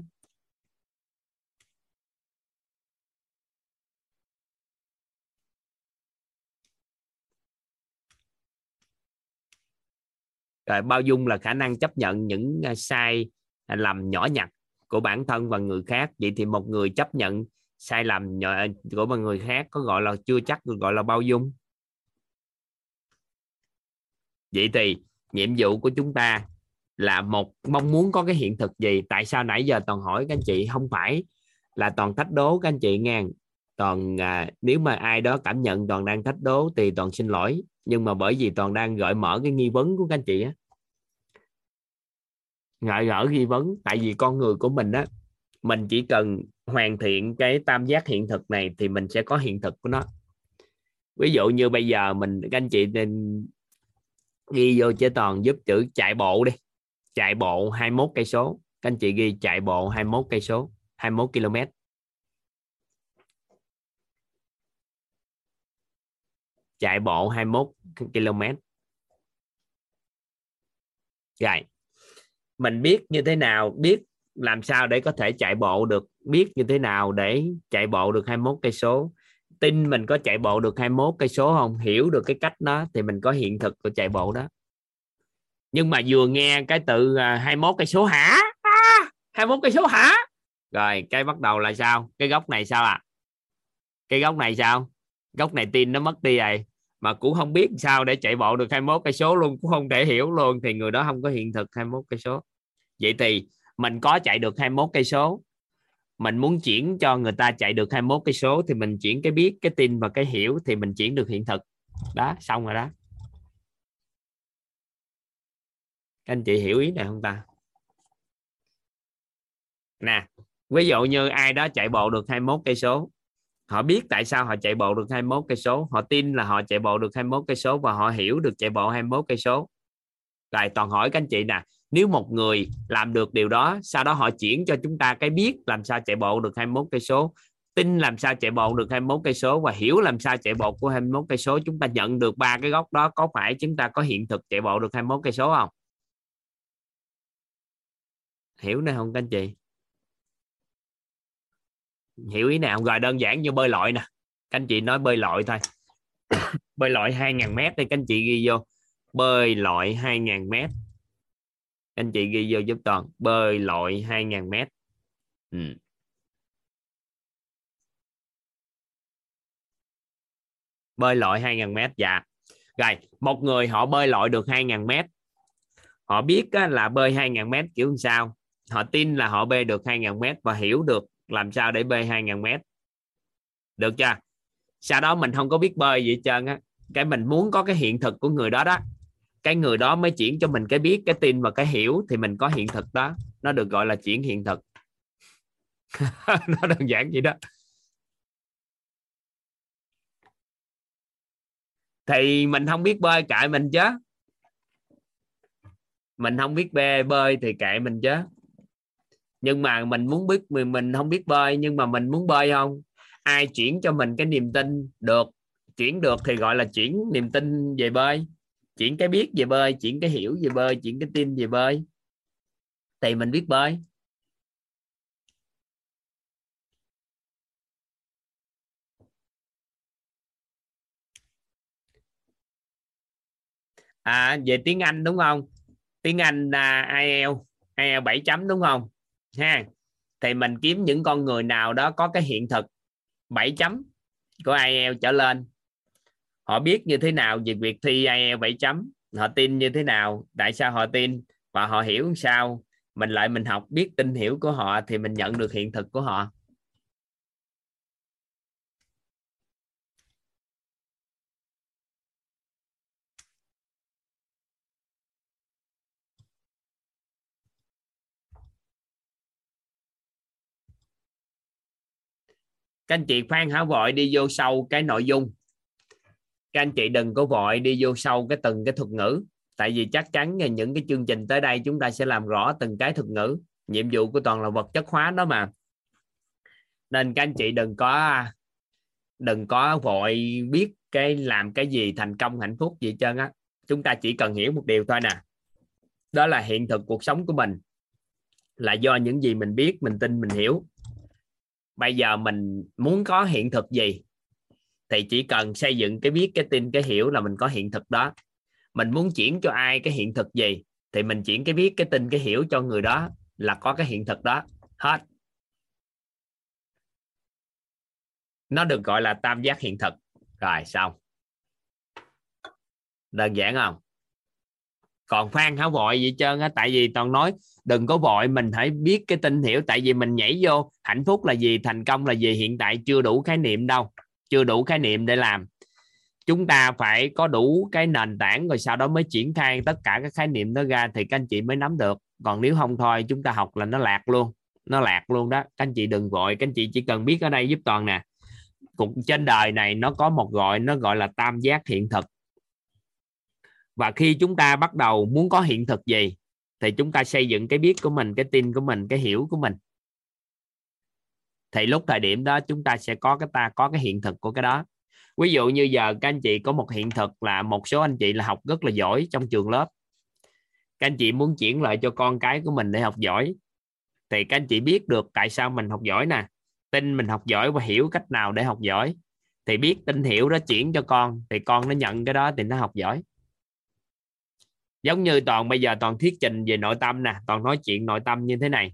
rồi bao dung là khả năng chấp nhận những à, sai à, lầm nhỏ nhặt của bản thân và người khác. Vậy thì một người chấp nhận sai lầm nhỏ à, của một người khác có gọi là chưa chắc được gọi là bao dung. Vậy thì nhiệm vụ của chúng ta là một mong muốn có cái hiện thực gì? Tại sao nãy giờ toàn hỏi các anh chị? Không phải là toàn thách đố các anh chị nghe. Toàn à, nếu mà ai đó cảm nhận toàn đang thách đố thì toàn xin lỗi. Nhưng mà bởi vì toàn đang gợi mở cái nghi vấn của các anh chị á ngại gỡ nghi vấn. Tại vì con người của mình á, mình chỉ cần hoàn thiện cái tam giác hiện thực này thì mình sẽ có hiện thực của nó. Ví dụ như bây giờ mình, các anh chị nên ghi vô chế toàn giúp chữ chạy bộ đi. Chạy bộ 21 cây số. Các anh chị ghi chạy bộ 21 cây số 21 km. Chạy bộ 21 km. Rồi mình biết như thế nào biết làm sao để có thể chạy bộ được biết như thế nào để chạy bộ được 21 cây số. Tin mình có chạy bộ được 21 cây số không hiểu được cái cách đó thì mình có hiện thực của chạy bộ đó. Nhưng mà vừa nghe cái từ à, 21 cây số hả? À, 21 cây số hả? Rồi cái bắt đầu là sao? Cái góc này sao à cái góc này sao? Góc này tin nó mất đi rồi. Mà cũng không biết sao để chạy bộ được 21 cây số luôn cũng không thể hiểu luôn thì người đó không có hiện thực 21 cây số vậy thì mình có chạy được 21 cây số. Mình muốn chuyển cho người ta chạy được 21 cây số thì mình chuyển cái biết, cái tin và cái hiểu thì mình chuyển được hiện thực. Đó, xong rồi đó. Các anh chị hiểu ý này không ta? Nè, ví dụ như ai đó chạy bộ được 21 cây số, họ biết tại sao họ chạy bộ được 21 cây số, họ tin là họ chạy bộ được 21 cây số và họ hiểu được chạy bộ 21 cây số. Rồi toàn hỏi các anh chị nè nếu một người làm được điều đó, sau đó họ chuyển cho chúng ta cái biết làm sao chạy bộ được 21 cây số, tin làm sao chạy bộ được 21 cây số và hiểu làm sao chạy bộ của 21 cây số, chúng ta nhận được ba cái góc đó, có phải chúng ta có hiện thực chạy bộ được 21 cây số không? Hiểu này không các anh chị. Hiểu ý nào rồi đơn giản như bơi lội nè. Các anh chị nói bơi lội thôi. Bơi lội 2.000 mét đi, các anh chị ghi vô. Bơi lội 2.000 mét anh chị ghi vô giúp toàn. Bơi lội 2.000 mét. Ừ. bơi lội 2.000 mét dạ. Rồi một người họ bơi lội được 2.000 mét. Họ biết là bơi 2.000 mét kiểu sao. Họ tin là họ bơi được 2.000 mét và hiểu được làm sao để bơi 2.000 mét. Được chưa? Sau đó mình không có biết bơi gì hết trơn á. Cái mình muốn có cái hiện thực của người đó đó cái người đó mới chuyển cho mình cái biết, cái tin và cái hiểu thì mình có hiện thực đó. Nó được gọi là chuyển hiện thực. Nó đơn giản vậy đó. Thì mình không biết bơi, cãi mình chứ. Mình không biết bê, bơi thì kệ mình chứ. Nhưng mà mình muốn biết, mình mình không biết bơi, nhưng mà mình muốn bơi không? Ai chuyển cho mình cái niềm tin được, chuyển được thì gọi là chuyển niềm tin về bơi chuyển cái biết về bơi, chuyển cái hiểu về bơi, chuyển cái tin về bơi. Thì mình biết bơi. À về tiếng Anh đúng không? Tiếng Anh là IELTS IELTS 7 chấm đúng không? Ha. Thì mình kiếm những con người nào đó có cái hiện thực 7 chấm của IELTS trở lên họ biết như thế nào về việc thi IELTS 7 chấm? Họ tin như thế nào? Tại sao họ tin? Và họ hiểu sao? Mình lại mình học biết tin hiểu của họ thì mình nhận được hiện thực của họ. Các anh chị khoan hả vội đi vô sâu cái nội dung các anh chị đừng có vội đi vô sâu cái từng cái thuật ngữ. Tại vì chắc chắn là những cái chương trình tới đây chúng ta sẽ làm rõ từng cái thuật ngữ. Nhiệm vụ của toàn là vật chất hóa đó mà. Nên các anh chị đừng có đừng có vội biết cái làm cái gì thành công, hạnh phúc gì trơn á. Chúng ta chỉ cần hiểu một điều thôi nè. Đó là hiện thực cuộc sống của mình. Là do những gì mình biết, mình tin, mình hiểu. Bây giờ mình muốn có hiện thực gì? Thì chỉ cần xây dựng cái biết, cái tin, cái hiểu là mình có hiện thực đó. Mình muốn chuyển cho ai cái hiện thực gì, thì mình chuyển cái biết, cái tin, cái hiểu cho người đó là có cái hiện thực đó. Hết. Nó được gọi là tam giác hiện thực. Rồi, xong. Đơn giản không? Còn phan hả vội gì trơn á, tại vì toàn nói đừng có vội, mình phải biết cái tin hiểu, tại vì mình nhảy vô, hạnh phúc là gì, thành công là gì, hiện tại chưa đủ khái niệm đâu chưa đủ khái niệm để làm. Chúng ta phải có đủ cái nền tảng rồi sau đó mới triển khai tất cả các khái niệm đó ra thì các anh chị mới nắm được. Còn nếu không thôi, chúng ta học là nó lạc luôn, nó lạc luôn đó. Các anh chị đừng vội, các anh chị chỉ cần biết ở đây giúp toàn nè. Cục trên đời này nó có một gọi, nó gọi là tam giác hiện thực. Và khi chúng ta bắt đầu muốn có hiện thực gì, thì chúng ta xây dựng cái biết của mình, cái tin của mình, cái hiểu của mình thì lúc thời điểm đó chúng ta sẽ có cái ta, có cái hiện thực của cái đó. Ví dụ như giờ các anh chị có một hiện thực là một số anh chị là học rất là giỏi trong trường lớp. Các anh chị muốn chuyển lại cho con cái của mình để học giỏi. Thì các anh chị biết được tại sao mình học giỏi nè. Tin mình học giỏi và hiểu cách nào để học giỏi. Thì biết tin hiểu đó chuyển cho con, thì con nó nhận cái đó thì nó học giỏi. Giống như toàn bây giờ toàn thuyết trình về nội tâm nè, toàn nói chuyện nội tâm như thế này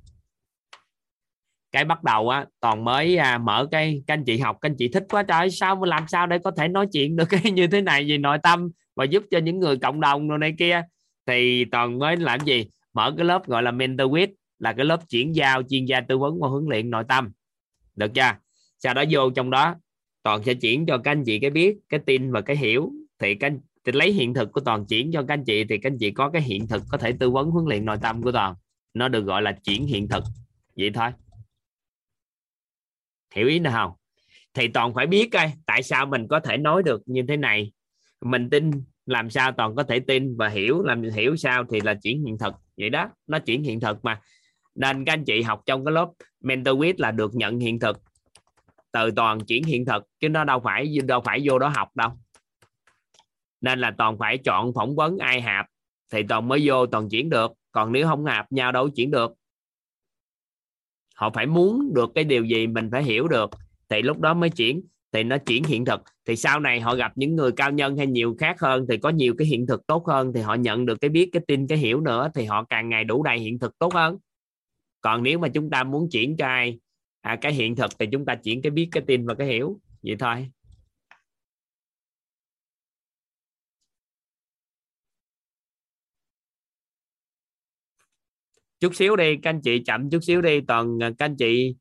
cái bắt đầu á toàn mới à, mở cái các anh chị học các anh chị thích quá trời sao mà làm sao để có thể nói chuyện được cái như thế này về nội tâm và giúp cho những người cộng đồng rồi này kia. Thì toàn mới làm gì? Mở cái lớp gọi là mentor with là cái lớp chuyển giao chuyên gia tư vấn và huấn luyện nội tâm. Được chưa? Sau đó vô trong đó toàn sẽ chuyển cho các anh chị cái biết cái tin và cái hiểu. Thì các anh thì lấy hiện thực của toàn chuyển cho các anh chị thì các anh chị có cái hiện thực có thể tư vấn huấn luyện nội tâm của toàn. Nó được gọi là chuyển hiện thực. Vậy thôi hiểu ý nào? Không thì toàn phải biết coi, tại sao mình có thể nói được như thế này. Mình tin, làm sao toàn có thể tin và hiểu, làm hiểu sao thì là chuyển hiện thực. Vậy đó, nó chuyển hiện thực mà. Nên các anh chị học trong cái lớp mentor quiz là được nhận hiện thực. Từ toàn chuyển hiện thực, chứ nó đâu phải đâu phải vô đó học đâu. Nên là toàn phải chọn phỏng vấn ai hạp, thì toàn mới vô toàn chuyển được. Còn nếu không hạp, nhau đâu chuyển được họ phải muốn được cái điều gì mình phải hiểu được. Thì lúc đó mới chuyển thì nó chuyển hiện thực. Thì sau này họ gặp những người cao nhân hay nhiều khác hơn thì có nhiều cái hiện thực tốt hơn thì họ nhận được cái biết cái tin cái hiểu nữa thì họ càng ngày đủ đầy hiện thực tốt hơn. Còn nếu mà chúng ta muốn chuyển cho ai à, cái hiện thực thì chúng ta chuyển cái biết cái tin và cái hiểu. Vậy thôi. Chút xíu đi các anh chị chậm chút xíu đi toàn à, các anh chị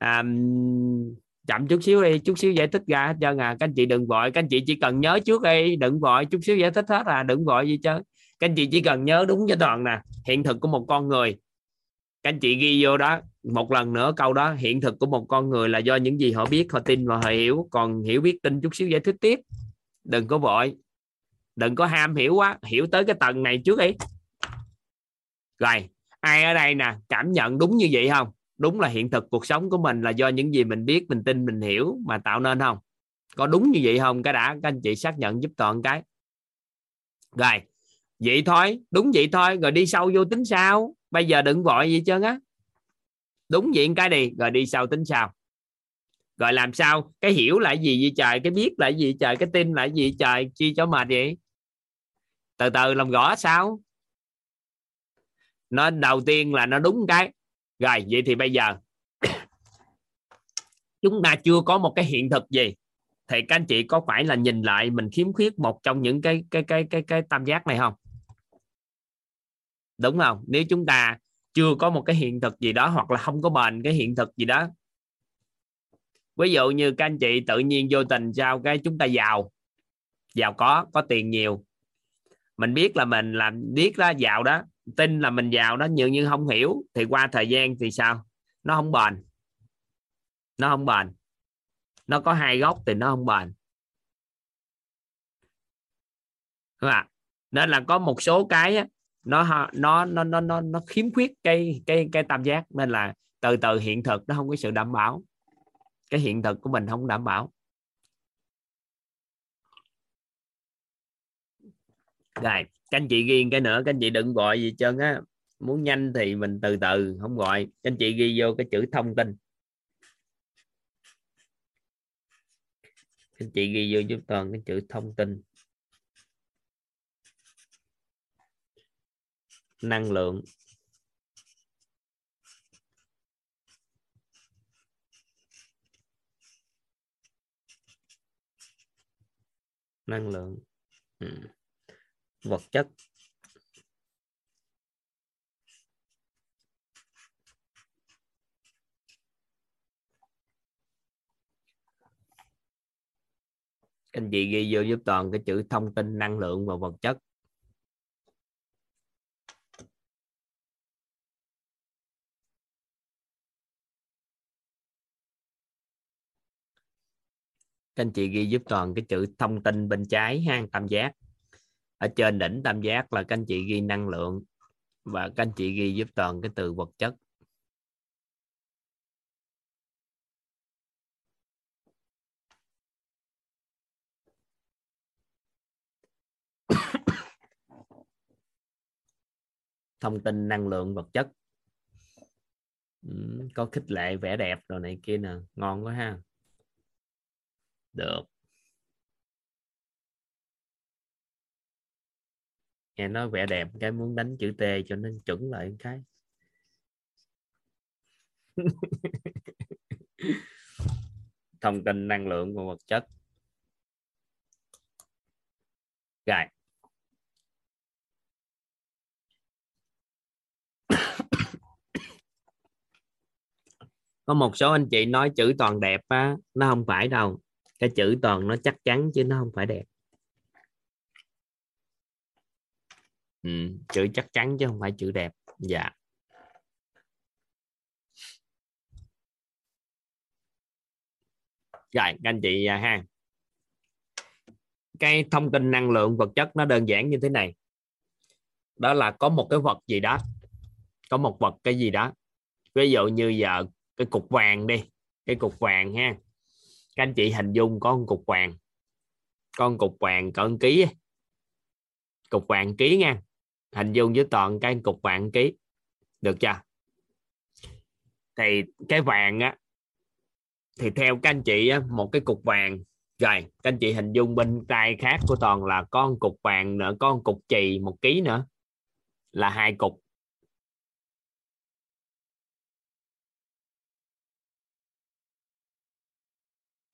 um, chậm chút xíu đi chút xíu giải thích ra hết trơn à. Các anh chị đừng vội các anh chị chỉ cần nhớ trước đi đừng vội chút xíu giải thích hết à đừng vội gì chứ. Các anh chị chỉ cần nhớ đúng cho toàn nè hiện thực của một con người. Các anh chị ghi vô đó một lần nữa câu đó hiện thực của một con người là do những gì họ biết họ tin và họ hiểu. Còn hiểu biết tin chút xíu giải thích tiếp. Đừng có vội. Đừng có ham hiểu quá hiểu tới cái tầng này trước đi. Rồi ai ở đây nè, cảm nhận đúng như vậy không? Đúng là hiện thực cuộc sống của mình là do những gì mình biết, mình tin, mình hiểu mà tạo nên không? Có đúng như vậy không? Cái đã, các anh chị xác nhận giúp toàn cái. Rồi, vậy thôi, đúng vậy thôi, rồi đi sâu vô tính sao? Bây giờ đừng vội gì trơn á. Đúng vậy cái đi, rồi đi sau tính sao? Rồi làm sao? Cái hiểu là gì vậy trời? Cái biết là gì trời? Cái tin là gì trời? Chi cho mệt vậy? Từ từ, làm rõ sao? Nó đầu tiên là nó đúng cái. Rồi, vậy thì bây giờ, chúng ta chưa có một cái hiện thực gì. Thì các anh chị có phải là nhìn lại mình khiếm khuyết một trong những cái cái cái cái cái tam giác này không? Đúng không? Nếu chúng ta chưa có một cái hiện thực gì đó hoặc là không có bền cái hiện thực gì đó. Ví dụ như các anh chị tự nhiên vô tình sao cái chúng ta giàu. Giàu có có tiền nhiều. Mình biết là mình làm, biết đó giàu đó tin là mình giàu đó nhiều như không hiểu thì qua thời gian thì sao? Nó không bền. Nó không bền. Nó có hai góc thì nó không bền. Đúng không? nên là có một số cái á, nó nó nó nó nó nó khiếm khuyết cái cái cái tam giác. Nên là từ từ hiện thực nó không có sự đảm bảo. Cái hiện thực của mình không đảm bảo. Rồi các anh chị ghi cái nữa, các anh chị đừng gọi gì trơn á. Muốn nhanh thì mình từ từ, không gọi. Các anh chị ghi vô cái chữ thông tin. Các anh chị ghi vô giúp toàn cái chữ thông tin. Năng lượng. Năng lượng. Ừ vật chất. Anh chị ghi vô giúp toàn cái chữ thông tin năng lượng và vật chất. Các anh chị ghi giúp toàn cái chữ thông tin bên trái hang tam giác ở trên đỉnh tam giác là các anh chị ghi năng lượng và các anh chị ghi giúp toàn cái từ vật chất. Thông tin năng lượng vật chất. Ừ, có khích lệ, vẻ đẹp rồi này kia nè. Ngon quá ha. Được. Nghe nói vẻ đẹp, cái muốn đánh chữ T cho nên chuẩn lại cái. Thông tin năng lượng và vật chất. Rồi. Có một số anh chị nói chữ toàn đẹp á, nó không phải đâu. Cái chữ toàn nó chắc chắn chứ nó không phải đẹp. Ừ, chữ chắc chắn chứ không phải chữ đẹp. Dạ. Rồi các anh chị à, ha. Cái thông tin năng lượng vật chất nó đơn giản như thế này. Đó là có một cái vật gì đó có một vật cái gì đó. Ví dụ như giờ cái cục vàng đi cái cục vàng ha. Các anh chị hình dung có một cục vàng con cục vàng cỡ ký cục vàng ký nha hình dung với toàn cái cục vàng ký. Được chưa? Thì cái vàng á thì theo các anh chị á, một cái cục vàng. Rồi các anh chị hình dung bên tay khác của toàn là con cục vàng nữa con cục chì một ký nữa. Là hai cục.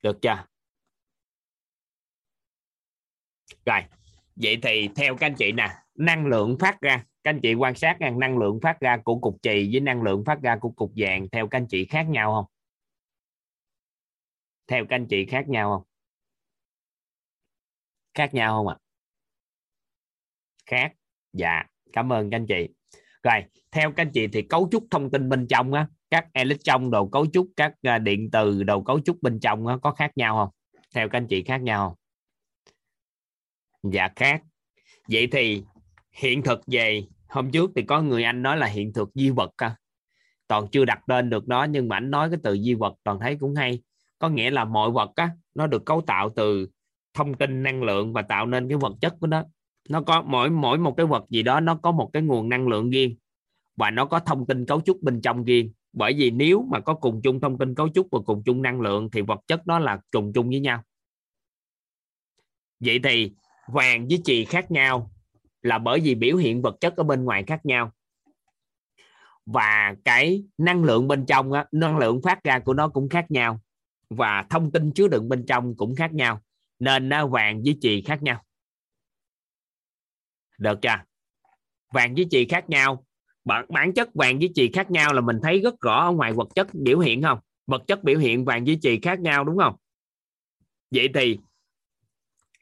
Được chưa? Rồi vậy thì theo các anh chị nè năng lượng phát ra. Các anh chị quan sát rằng năng lượng phát ra của cục chì với năng lượng phát ra của cục vàng theo các anh chị khác nhau không? Theo các anh chị khác nhau không? Khác nhau không ạ? Khác. Dạ cảm ơn các anh chị. Rồi theo các anh chị thì cấu trúc thông tin bên trong á các electron đồ cấu trúc các à, điện từ đồ cấu trúc bên trong á, có khác nhau không? Theo các anh chị khác nhau không? Dạ khác. Vậy thì hiện thực về hôm trước thì có người anh nói là hiện thực di vật à. toàn chưa đặt tên được nó, nhưng mà anh nói cái từ di vật toàn thấy cũng hay. Có nghĩa là mọi vật á, nó được cấu tạo từ thông tin, năng lượng và tạo nên cái vật chất của nó. Nó có, mỗi mỗi một cái vật gì đó, nó có một cái nguồn năng lượng riêng. Và nó có thông tin cấu trúc bên trong riêng. Bởi vì nếu mà có cùng chung thông tin cấu trúc và cùng chung năng lượng, thì vật chất đó là trùng chung với nhau. Vậy thì vàng với chì khác nhau là bởi vì biểu hiện vật chất ở bên ngoài khác nhau. Và cái năng lượng bên trong á, năng lượng phát ra của nó cũng khác nhau. Và thông tin chứa đựng bên trong cũng khác nhau. Nên nó vàng với chì khác nhau. Được chưa? Vàng với chì khác nhau. Bản bản chất vàng với chì khác nhau là mình thấy rất rõ ở ngoài vật chất biểu hiện không? Vật chất biểu hiện vàng với chì khác nhau đúng không? Vậy thì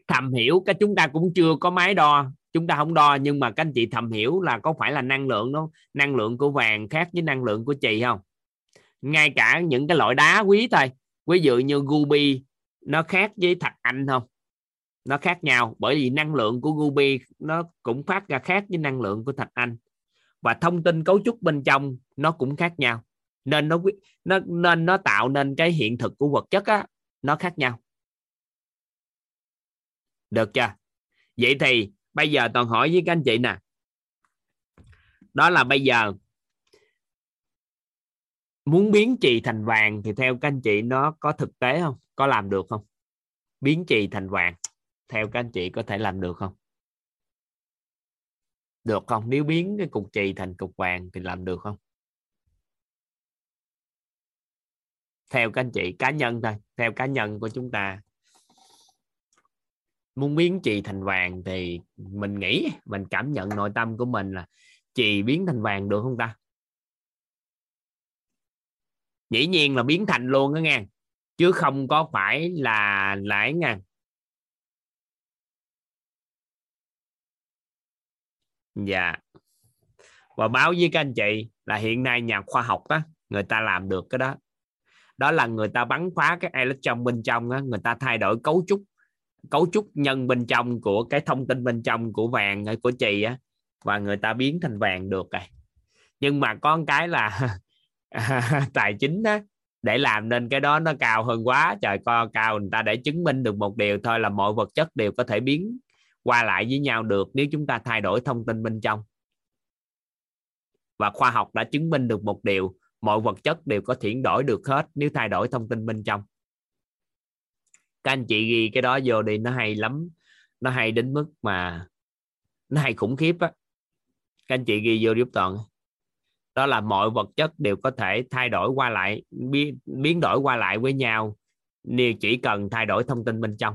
thầm hiểu cái chúng ta cũng chưa có máy đo chúng ta không đo, nhưng mà các anh chị thầm hiểu là có phải là năng lượng đó, năng lượng của vàng khác với năng lượng của chì không? Ngay cả những cái loại đá quý thôi, ví dụ như ruby nó khác với thạch anh không? Nó khác nhau, bởi vì năng lượng của ruby nó cũng phát ra khác với năng lượng của thạch anh. Và thông tin cấu trúc bên trong nó cũng khác nhau. Nên nó nó, nên nó tạo nên cái hiện thực của vật chất á, nó khác nhau. Được chưa? Vậy thì bây giờ toàn hỏi với các anh chị nè. Đó là bây giờ muốn biến trì thành vàng thì theo các anh chị nó có thực tế không? Có làm được không? Biến trì thành vàng, theo các anh chị có thể làm được không? Được không? Nếu biến cái cục chì thành cục vàng thì làm được không? Theo các anh chị, cá nhân thôi. Theo cá nhân của chúng ta muốn biến chì thành vàng thì mình nghĩ, mình cảm nhận nội tâm của mình là chì biến thành vàng được không ta? Dĩ nhiên là biến thành luôn đó nghe, chứ không có phải là lãi nha dạ. Và báo với các anh chị là hiện nay nhà khoa học á, người ta làm được cái đó. Đó là người ta bắn phá cái electron bên trong á, người ta thay đổi cấu trúc cấu trúc nhân bên trong của cái thông tin bên trong của vàng ờ, của chì á, và người ta biến thành vàng được rồi. Nhưng mà có một cái là tài chính đó để làm nên cái đó nó cao hơn quá. Trời, co cao người ta để chứng minh được một điều thôi là mọi vật chất đều có thể biến qua lại với nhau được nếu chúng ta thay đổi thông tin bên trong. Và khoa học đã chứng minh được một điều, mọi vật chất đều có chuyển đổi được hết nếu thay đổi thông tin bên trong các anh chị ghi cái đó vô đi nó hay lắm. Nó hay đến mức mà nó hay khủng khiếp á. Các anh chị ghi vô giúp toàn. Đó là mọi vật chất đều có thể thay đổi qua lại biến, đổi qua lại với nhau. Nếu chỉ cần thay đổi thông tin bên trong.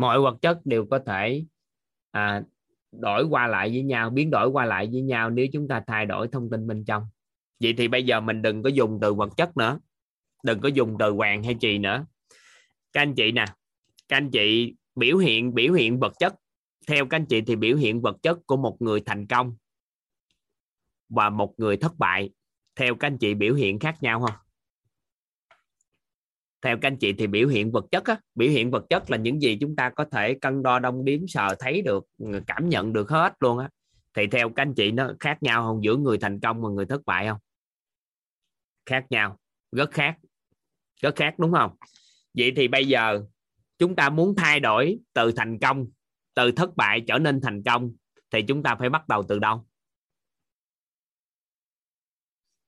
Mọi vật chất đều có thể à, đổi qua lại với nhau biến đổi qua lại với nhau nếu chúng ta thay đổi thông tin bên trong. Vậy thì bây giờ mình đừng có dùng từ vật chất nữa đừng có dùng từ hoàng hay trì nữa. Các anh chị nè các anh chị biểu hiện biểu hiện vật chất. Theo các anh chị thì biểu hiện vật chất của một người thành công và một người thất bại. Theo các anh chị biểu hiện khác nhau không theo các anh chị thì biểu hiện vật chất á, biểu hiện vật chất là những gì chúng ta có thể cân đo đong đếm sờ thấy được cảm nhận được hết luôn á. Thì theo các anh chị nó khác nhau không? Giữa người thành công và người thất bại không? Khác nhau rất khác rất khác đúng không? Vậy thì bây giờ chúng ta muốn thay đổi từ thành công từ thất bại trở nên thành công thì chúng ta phải bắt đầu từ đâu?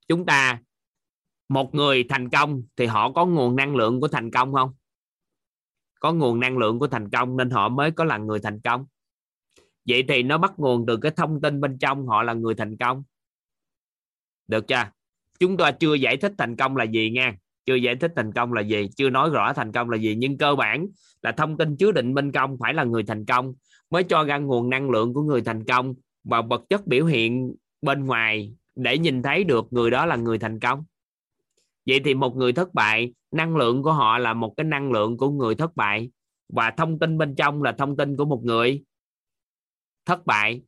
Chúng ta một người thành công thì họ có nguồn năng lượng của thành công không? Có nguồn năng lượng của thành công nên họ mới có là người thành công. Vậy thì nó bắt nguồn từ cái thông tin bên trong họ là người thành công. Được chưa? Chúng ta chưa giải thích thành công là gì nha. Chưa giải thích thành công là gì, chưa nói rõ thành công là gì. Nhưng cơ bản là thông tin chứa định bên trong phải là người thành công, mới cho ra nguồn năng lượng của người thành công và vật chất biểu hiện bên ngoài để nhìn thấy được người đó là người thành công vậy thì một người thất bại, năng lượng của họ là một cái năng lượng của người thất bại. Và thông tin bên trong là thông tin của một người thất bại.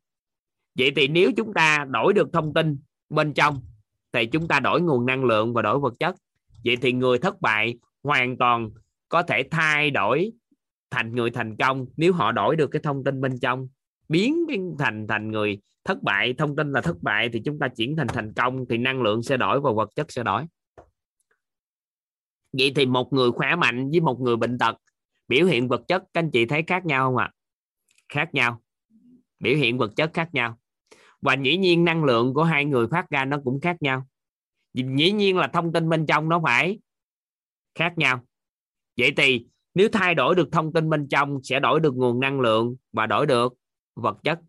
Vậy thì nếu chúng ta đổi được thông tin bên trong, thì chúng ta đổi nguồn năng lượng và đổi vật chất. Vậy thì người thất bại hoàn toàn có thể thay đổi thành người thành công nếu họ đổi được cái thông tin bên trong. Biến thành thành người thất bại. Thông tin là thất bại thì chúng ta chuyển thành thành công thì năng lượng sẽ đổi và vật chất sẽ đổi vậy thì một người khỏe mạnh với một người bệnh tật, biểu hiện vật chất, các anh chị thấy khác nhau không ạ? Khác nhau. Biểu hiện vật chất khác nhau. Và dĩ nhiên năng lượng của hai người phát ra nó cũng khác nhau. Dĩ nhiên là thông tin bên trong nó phải khác nhau. Vậy thì nếu thay đổi được thông tin bên trong sẽ đổi được nguồn năng lượng và đổi được vật chất.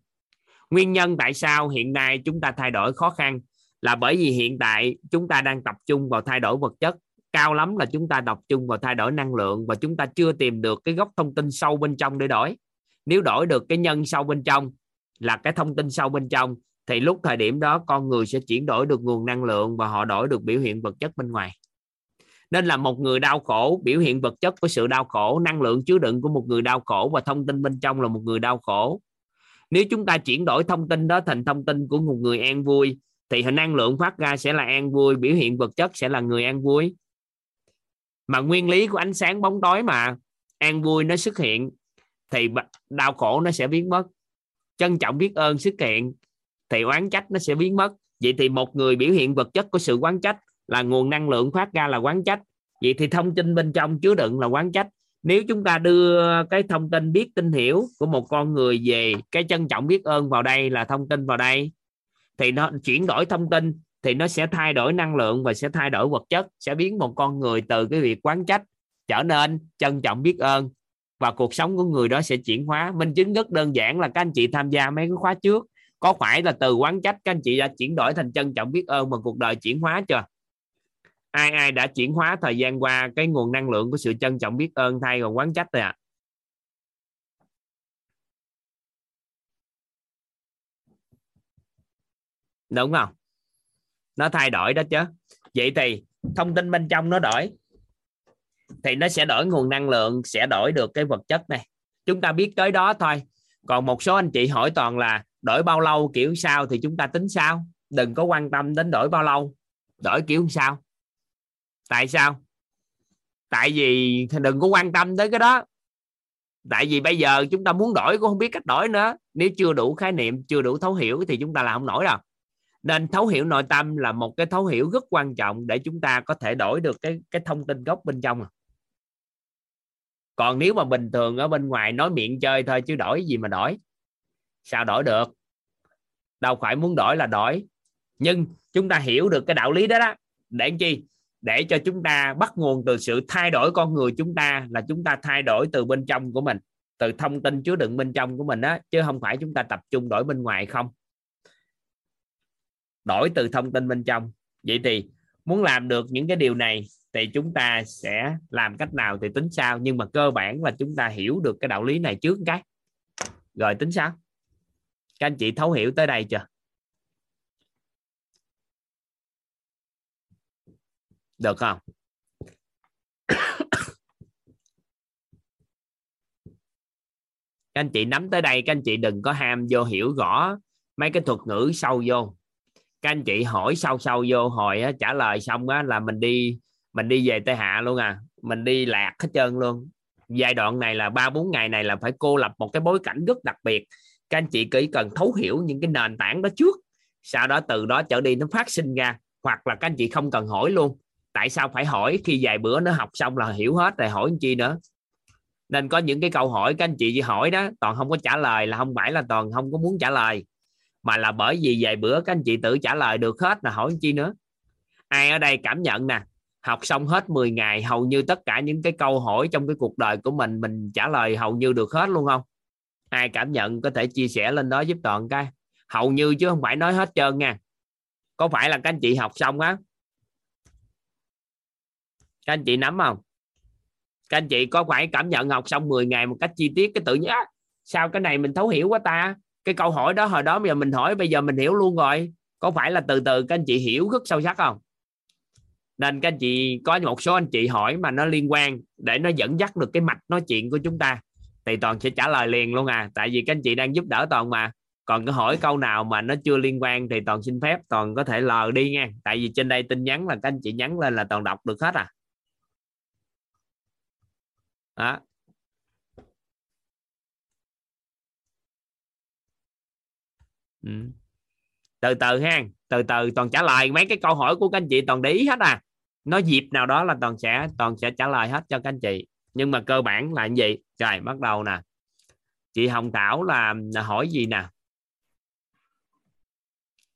Nguyên nhân tại sao hiện nay chúng ta thay đổi khó khăn là bởi vì hiện tại chúng ta đang tập trung vào thay đổi vật chất cao lắm là chúng ta tập trung vào thay đổi năng lượng và chúng ta chưa tìm được cái gốc thông tin sâu bên trong để đổi. Nếu đổi được cái nhân sâu bên trong là cái thông tin sâu bên trong, thì lúc thời điểm đó con người sẽ chuyển đổi được nguồn năng lượng và họ đổi được biểu hiện vật chất bên ngoài. Nên là một người đau khổ, biểu hiện vật chất của sự đau khổ, năng lượng chứa đựng của một người đau khổ và thông tin bên trong là một người đau khổ. Nếu chúng ta chuyển đổi thông tin đó thành thông tin của một người an vui, thì năng lượng phát ra sẽ là an vui, biểu hiện vật chất sẽ là người an vui mà nguyên lý của ánh sáng bóng tối mà, an vui nó xuất hiện, thì đau khổ nó sẽ biến mất. Trân trọng biết ơn xuất hiện, thì oán trách nó sẽ biến mất. Vậy thì một người biểu hiện vật chất của sự quán trách là nguồn năng lượng phát ra là quán trách. Vậy thì thông tin bên trong chứa đựng là quán trách. Nếu chúng ta đưa cái thông tin biết, tin hiểu của một con người về, cái trân trọng biết ơn vào đây là thông tin vào đây, thì nó chuyển đổi thông tin thì nó sẽ thay đổi năng lượng và sẽ thay đổi vật chất, sẽ biến một con người từ cái việc quán trách trở nên trân trọng biết ơn và cuộc sống của người đó sẽ chuyển hóa. Minh chứng rất đơn giản là các anh chị tham gia mấy cái khóa trước. Có phải là từ quán trách các anh chị đã chuyển đổi thành trân trọng biết ơn và cuộc đời chuyển hóa chưa? Ai ai đã chuyển hóa thời gian qua cái nguồn năng lượng của sự trân trọng biết ơn thay vào quán trách rồi ạ? À? đúng không? Nó thay đổi đó chứ. Vậy thì thông tin bên trong nó đổi. Thì nó sẽ đổi nguồn năng lượng, sẽ đổi được cái vật chất này. Chúng ta biết tới đó thôi. Còn một số anh chị hỏi toàn là đổi bao lâu, kiểu sao thì chúng ta tính sao? Đừng có quan tâm đến đổi bao lâu. Đổi kiểu sao? Tại sao? Tại vì đừng có quan tâm tới cái đó. Tại vì bây giờ chúng ta muốn đổi cũng không biết cách đổi nữa. Nếu chưa đủ khái niệm, chưa đủ thấu hiểu thì chúng ta làm không nổi đâu nên thấu hiểu nội tâm là một cái thấu hiểu rất quan trọng để chúng ta có thể đổi được cái cái thông tin gốc bên trong à. còn nếu mà bình thường ở bên ngoài nói miệng chơi thôi chứ đổi gì mà đổi. Sao đổi được? Đâu phải muốn đổi là đổi. Nhưng chúng ta hiểu được cái đạo lý đó đó. Để chi? Để cho chúng ta bắt nguồn từ sự thay đổi con người chúng ta là chúng ta thay đổi từ bên trong của mình, từ thông tin chứa đựng bên trong của mình đó chứ không phải chúng ta tập trung đổi bên ngoài không đổi từ thông tin bên trong. Vậy thì muốn làm được những cái điều này thì chúng ta sẽ làm cách nào thì tính sao? Nhưng mà cơ bản là chúng ta hiểu được cái đạo lý này trước cái. Rồi tính sao? Các anh chị thấu hiểu tới đây chưa? Được không? Các anh chị nắm tới đây, các anh chị đừng có ham vô hiểu rõ mấy cái thuật ngữ sâu vô các anh chị hỏi sâu sâu vô hồi á, trả lời xong á là mình đi mình đi về tây hạ luôn à. Mình đi lạc hết trơn luôn. Giai đoạn này là ba bốn ngày này là phải cô lập một cái bối cảnh rất đặc biệt. Các anh chị chỉ cần thấu hiểu những cái nền tảng đó trước. Sau đó từ đó trở đi nó phát sinh ra. Hoặc là các anh chị không cần hỏi luôn. Tại sao phải hỏi khi vài bữa nó học xong là hiểu hết rồi hỏi chi nữa? Nên có những cái câu hỏi các anh chị chỉ hỏi đó toàn không có trả lời là không phải là toàn không có muốn trả lời mà là bởi vì vài bữa các anh chị tự trả lời được hết là hỏi chi nữa. Ai ở đây cảm nhận nè, học xong hết 10 ngày, hầu như tất cả những cái câu hỏi trong cái cuộc đời của mình mình trả lời hầu như được hết luôn không? Ai cảm nhận có thể chia sẻ lên đó giúp toàn cái? Hầu như chứ không phải nói hết trơn nha. Có phải là các anh chị học xong á? Các anh chị nắm không? Các anh chị có phải cảm nhận học xong 10 ngày một cách chi tiết, cái tự nhiên sao cái này mình thấu hiểu quá ta? Cái câu hỏi đó hồi đó bây giờ mình hỏi, bây giờ mình hiểu luôn rồi. Có phải là từ từ các anh chị hiểu rất sâu sắc không? Nên các anh chị, có một số anh chị hỏi mà nó liên quan để nó dẫn dắt được cái mạch nói chuyện của chúng ta, thì toàn sẽ trả lời liền luôn à. Tại vì các anh chị đang giúp đỡ toàn mà. Còn cái hỏi câu nào mà nó chưa liên quan thì toàn xin phép toàn có thể lờ đi nha. Tại vì trên đây tin nhắn là các anh chị nhắn lên là toàn đọc được hết à. Đó. Ừ. từ từ ha từ từ toàn trả lời mấy cái câu hỏi của các anh chị toàn để ý hết à. Nó dịp nào đó là toàn sẽ toàn sẽ trả lời hết cho các anh chị. Nhưng mà cơ bản là gì trời bắt đầu nè. Chị hồng thảo là, là hỏi gì nè?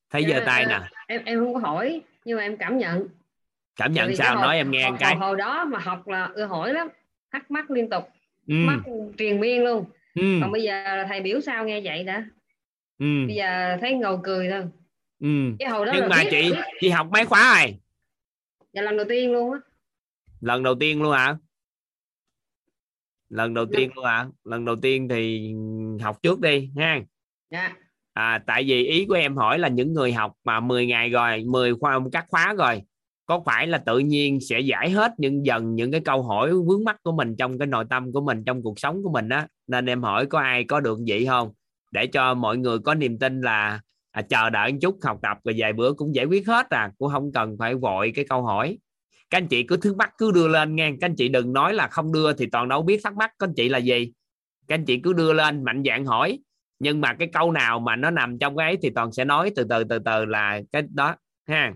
Thấy giơ Dạ, tay nè. em em không có hỏi nhưng mà em cảm nhận. Cảm nhận sao? hồi- nói em nghe hồi, cái. hồi, hồi đó mà học là ưa hỏi lắm. Thắc mắc liên tục. Ừ. mắc triền miên luôn. Ừ. còn bây giờ là thầy biểu sao nghe vậy đã Ừ. bây giờ thấy ngầu cười thôi. Ừ. cái hồi đó nhưng là mà biết- chị biết- chị học mấy khóa rồi? Dạ lần đầu tiên luôn á. Lần đầu tiên luôn hả? Lần đầu tiên luôn hả? Lần đầu tiên thì học trước đi ha. Dạ. À, tại vì ý của em hỏi là những người học mà 10 ngày rồi 10 khoa các khóa rồi có phải là tự nhiên sẽ giải hết những dần những cái câu hỏi vướng mắt của mình trong cái nội tâm của mình trong cuộc sống của mình á? Nên em hỏi có ai có được vậy không để cho mọi người có niềm tin là à, chờ đợi một chút học tập rồi vài bữa cũng giải quyết hết à cũng không cần phải vội cái câu hỏi. Các anh chị cứ thắc mắc cứ đưa lên nghe. Các anh chị đừng nói là không đưa thì toàn đâu biết thắc mắc. Các anh chị là gì? Các anh chị cứ đưa lên mạnh dạng hỏi. Nhưng mà cái câu nào mà nó nằm trong cái ấy thì toàn sẽ nói từ từ từ từ là cái đó ha.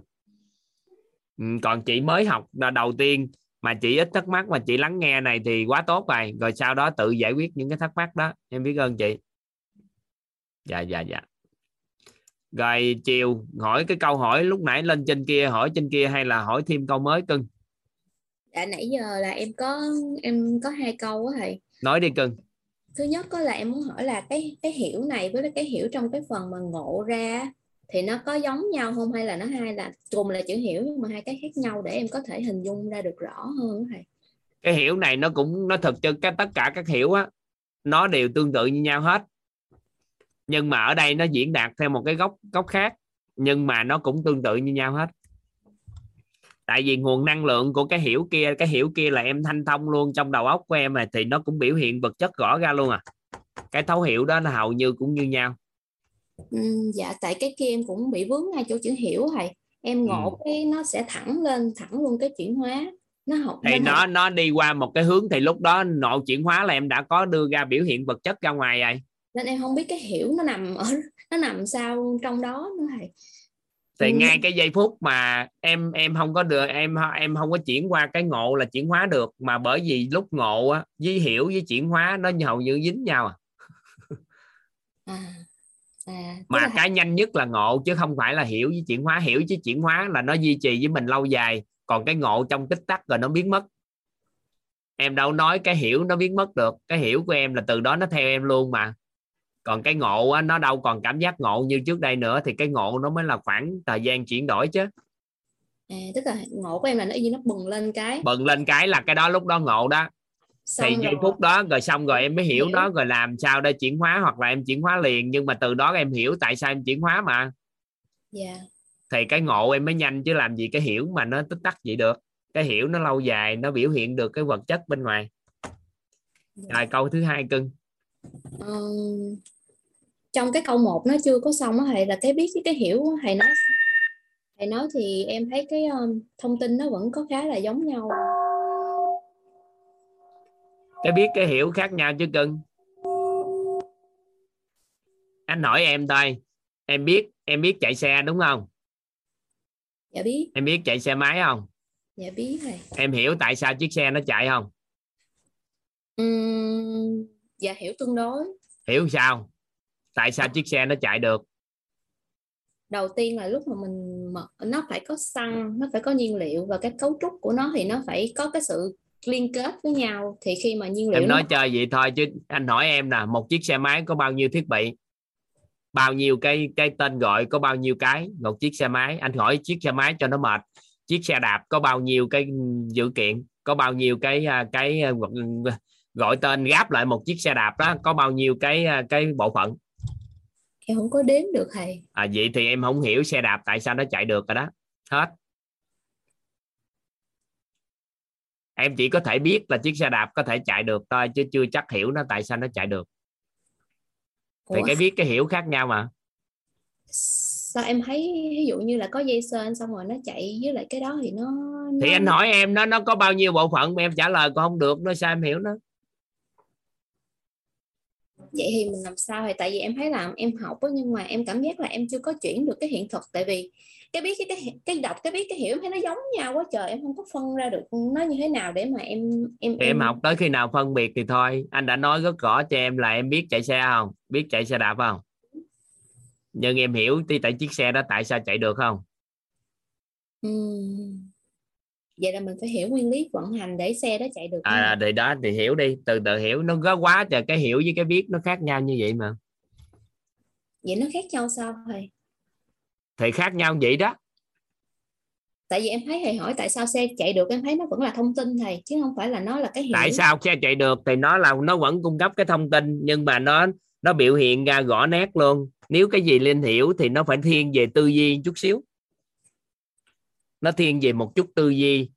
Ừ, còn chị mới học là đầu tiên mà chị ít thắc mắc mà chị lắng nghe này thì quá tốt rồi. Rồi sau đó tự giải quyết những cái thắc mắc đó. Em biết ơn chị dạ dạ dạ. Rồi chiều hỏi cái câu hỏi lúc nãy lên trên kia hỏi trên kia hay là hỏi thêm câu mới cưng? Đã nãy giờ là em có em có hai câu á thầy. Nói đi cưng. Thứ nhất có là em muốn hỏi là cái cái hiểu này với cái hiểu trong cái phần mà ngộ ra thì nó có giống nhau không? Hay là nó hai là cùng là chữ hiểu nhưng mà hai cái khác nhau để em có thể hình dung ra được rõ hơn thầy? Cái hiểu này nó cũng nó thực chất cái tất cả các hiểu á nó đều tương tự như nhau hết nhưng mà ở đây nó diễn đạt theo một cái góc góc khác nhưng mà nó cũng tương tự như nhau hết. Tại vì nguồn năng lượng của cái hiểu kia cái hiểu kia là em thanh thông luôn trong đầu óc của em này thì nó cũng biểu hiện vật chất rõ ra luôn à. Cái thấu hiểu đó là hầu như cũng như nhau. Ừ, dạ tại cái kia em cũng bị vướng ngay chỗ chữ hiểu thầy. Em ngộ Ừ. cái nó sẽ thẳng lên thẳng luôn cái chuyển hóa. Nó học thì nó học- nó đi qua một cái hướng thì lúc đó nội chuyển hóa là em đã có đưa ra biểu hiện vật chất ra ngoài rồi nên em không biết cái hiểu nó nằm ở nó nằm sao trong đó nữa thầy thì Ừ. ngay cái giây phút mà em em không có được em em không có chuyển qua cái ngộ là chuyển hóa được mà bởi vì lúc ngộ á với hiểu với chuyển hóa nó hầu như dính nhau à. à, à mà là cái nhanh nhất là ngộ chứ không phải là hiểu với chuyển hóa hiểu với chuyển hóa là nó duy trì với mình lâu dài còn cái ngộ trong tích tắc rồi nó biến mất em đâu nói cái hiểu nó biến mất được cái hiểu của em là từ đó nó theo em luôn mà còn cái ngộ á, nó đâu còn cảm giác ngộ như trước đây nữa thì cái ngộ nó mới là khoảng thời gian chuyển đổi chứ. À, tức là ngộ của em là nó như nó bừng lên cái. Bừng lên cái là cái đó lúc đó ngộ đó. Xong thì giây rồi. phút đó rồi xong rồi em mới hiểu Hiểu. nó rồi làm sao để chuyển hóa hoặc là em chuyển hóa liền nhưng mà từ đó em hiểu tại sao em chuyển hóa mà. Dạ. Thì cái ngộ em mới nhanh chứ làm gì cái hiểu mà nó tích tắc vậy được. Cái hiểu nó lâu dài nó biểu hiện được cái vật chất bên ngoài. Rồi câu thứ hai cưng trong cái câu 1 nó chưa có xong á thầy là cái biết với cái hiểu thầy nói. Thầy nói thì em thấy cái um, thông tin nó vẫn có khá là giống nhau. Cái biết cái hiểu khác nhau chứ cưng. Anh hỏi em thôi. Em biết em biết chạy xe đúng không? Dạ biết. Em biết chạy xe máy không? Dạ biết thầy. Em hiểu tại sao chiếc xe nó chạy không? Ừm, dạ hiểu tương đối. Hiểu sao tại sao chiếc xe nó chạy được? Đầu tiên là lúc mà mình mở nó phải có xăng nó phải có nhiên liệu và cái cấu trúc của nó thì nó phải có cái sự liên kết với nhau. Thì khi mà nhiên liệu em nó nói chơi vậy thôi chứ anh hỏi em nè một chiếc xe máy có bao nhiêu thiết bị? Bao nhiêu cái cái tên gọi có bao nhiêu cái? Một chiếc xe máy anh hỏi chiếc xe máy cho nó mệt. Chiếc xe đạp có bao nhiêu cái dữ kiện? Có bao nhiêu cái à, cái à, gọi tên gáp lại một chiếc xe đạp đó? Có bao nhiêu cái à, cái bộ phận em không có đếm được thầy. À, vậy thì em không hiểu xe đạp tại sao nó chạy được rồi đó. Hết. Em chỉ có thể biết là chiếc xe đạp có thể chạy được thôi chứ chưa chắc hiểu nó tại sao nó chạy được. Thì Ủa? cái biết cái hiểu khác nhau mà. Sao em thấy ví dụ như là có dây sên xong rồi nó chạy với lại cái đó thì nó, thì nó... anh hỏi em nó nó có bao nhiêu bộ phận? Mà em trả lời còn không được nó sao em hiểu nó vậy thì mình làm sao thì tại vì em thấy là em học á nhưng mà em cảm giác là em chưa có chuyển được cái hiện thực. Tại vì cái biết cái cái cái đọc cái biết cái hiểu em thấy nó giống nhau quá trời em không có phân ra được nó như thế nào để mà em em thì em học tới khi nào phân biệt thì thôi. Anh đã nói rất rõ cho em là em biết chạy xe không? Biết chạy xe đạp không? Nhưng em hiểu đi tại chiếc xe đó tại sao chạy được không. Vậy là mình phải hiểu nguyên lý vận hành để xe đó chạy được à thì đó thì hiểu đi từ từ hiểu. Nó có quá trời cái hiểu với cái biết nó khác nhau như vậy mà. Vậy nó khác nhau sao thầy? Thì khác nhau vậy đó. Tại vì em thấy thầy hỏi tại sao xe chạy được em thấy nó vẫn là thông tin thầy chứ không phải là nó là cái hiểu. tại sao xe chạy được thì nó là nó vẫn cung cấp cái thông tin nhưng mà nó nó biểu hiện ra rõ nét luôn. Nếu cái gì linh hiểu thì nó phải thiên về tư duy chút xíu nó thiên về một chút tư duy.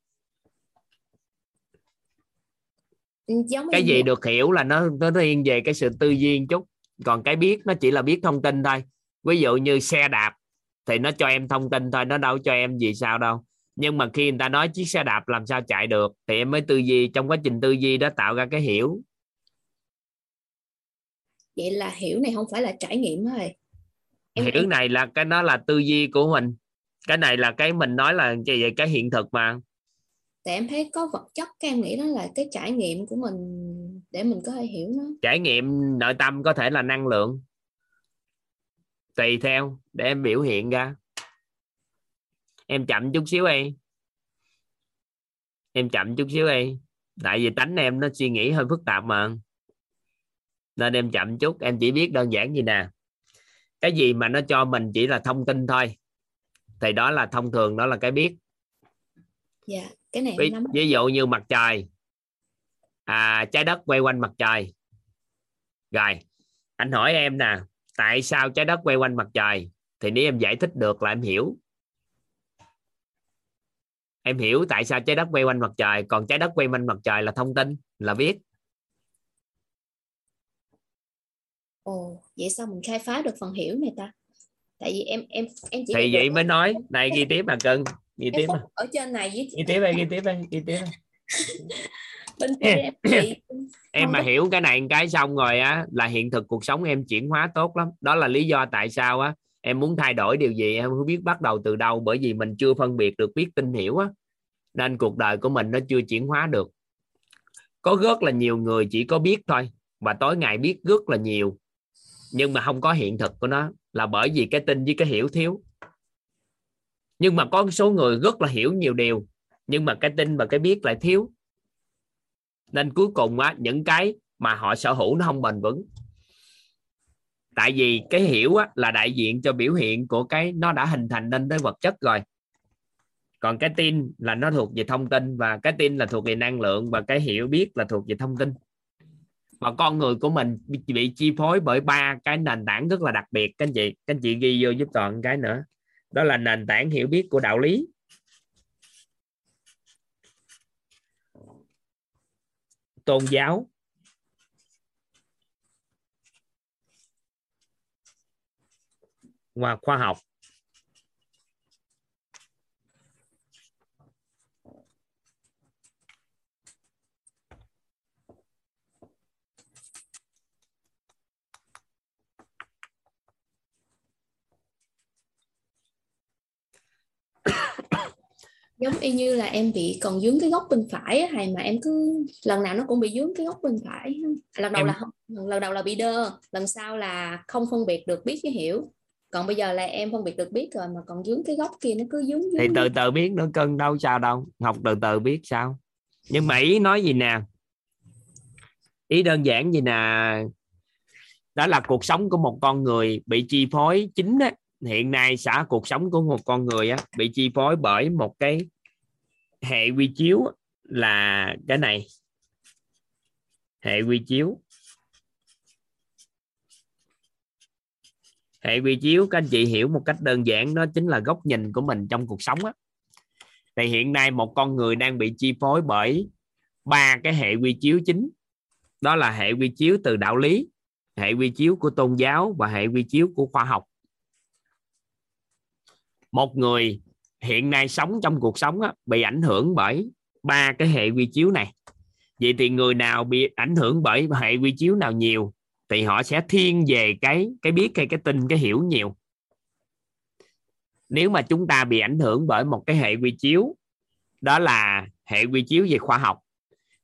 Giống cái gì được hiểu là nó nó thiên về cái sự tư duy chút. Còn cái biết nó chỉ là biết thông tin thôi. Ví dụ như xe đạp thì nó cho em thông tin thôi nó đâu cho em gì sao đâu. Nhưng mà khi người ta nói chiếc xe đạp làm sao chạy được thì em mới tư duy trong quá trình tư duy đó tạo ra cái hiểu. Vậy là hiểu này không phải là trải nghiệm thầy em, hiểu này là cái nó là tư duy của mình cái này là cái mình nói là cái gì? Cái hiện thực mà. Tại em thấy có vật chất các em nghĩ đó là cái trải nghiệm của mình để mình có thể hiểu nó. Trải nghiệm nội tâm có thể là năng lượng. Tùy theo để em biểu hiện ra. Em chậm chút xíu đi. Em chậm chút xíu đi. Tại vì tánh em nó suy nghĩ hơi phức tạp mà. Nên em chậm chút em chỉ biết đơn giản gì nè. Cái gì mà nó cho mình chỉ là thông tin thôi thì đó là thông thường đó là cái biết. Dạ cái này ví, ví dụ như mặt trời. À, trái đất quay quanh mặt trời. Rồi anh hỏi em nè tại sao trái đất quay quanh mặt trời? Thì nếu em giải thích được là em hiểu. Em hiểu tại sao trái đất quay quanh mặt trời còn trái đất quay quanh mặt trời là thông tin là biết. Ồ vậy sao mình khai phá được phần hiểu này ta tại vì em em em chỉ thì vậy mới nói. này ghi tiếp mà cưng ghi tiếp mà ở trên này với ghi tiếp đây ghi tiếp đây ghi tiếp đây. bên kia em bị em mà hiểu cái này cái xong rồi á là hiện thực cuộc sống em chuyển hóa tốt lắm. Đó là lý do tại sao á em muốn thay đổi điều gì em không biết bắt đầu từ đâu. Bởi vì mình chưa phân biệt được biết tin hiểu á. Nên cuộc đời của mình nó chưa chuyển hóa được. Có rất là nhiều người chỉ có biết thôi và tối ngày biết rất là nhiều. Nhưng mà không có hiện thực của nó là bởi vì cái tin với cái hiểu thiếu. Nhưng mà có số người rất là hiểu nhiều điều nhưng mà cái tin và cái biết lại thiếu. Nên cuối cùng á những cái mà họ sở hữu nó không bền vững. Tại vì cái hiểu á, là đại diện cho biểu hiện của cái nó đã hình thành nên tới vật chất rồi. Còn cái tin là nó thuộc về thông tin và cái tin là thuộc về năng lượng và cái hiểu biết là thuộc về thông tin mà con người của mình bị, bị chi phối bởi ba cái nền tảng rất là đặc biệt. Các anh chị các anh chị ghi vô giúp toàn cái nữa. Đó là nền tảng hiểu biết của đạo lý. Tôn giáo. Và khoa học. Giống y như là em bị còn dướng cái góc bên phải á, thầy mà em cứ lần nào nó cũng bị dướng cái góc bên phải. Lần đầu Em- là không lần đầu là bị đơ lần sau là không phân biệt được biết với hiểu. Còn bây giờ là em phân biệt được biết rồi mà còn dướng cái góc kia nó cứ dướng thì dướng. từ từ biết nữa cân đâu sao đâu học từ từ biết sao. Nhưng mà ý nói gì nè? Ý đơn giản gì nè? Đó là cuộc sống của một con người bị chi phối chính á hiện nay xã cuộc sống của một con người á, bị chi phối bởi một cái hệ quy chiếu là cái này. Hệ quy chiếu. Hệ quy chiếu, các anh chị hiểu một cách đơn giản đó chính là góc nhìn của mình trong cuộc sống á. Thì hiện nay một con người đang bị chi phối bởi ba cái hệ quy chiếu chính. Đó là hệ quy chiếu từ đạo lý, hệ quy chiếu của tôn giáo và hệ quy chiếu của khoa học một người hiện nay sống trong cuộc sống á, bị ảnh hưởng bởi ba cái hệ quy chiếu này. Vậy thì người nào bị ảnh hưởng bởi hệ quy chiếu nào nhiều thì họ sẽ thiên về cái cái biết hay cái tin cái hiểu nhiều. Nếu mà chúng ta bị ảnh hưởng bởi một cái hệ quy chiếu đó là hệ quy chiếu về khoa học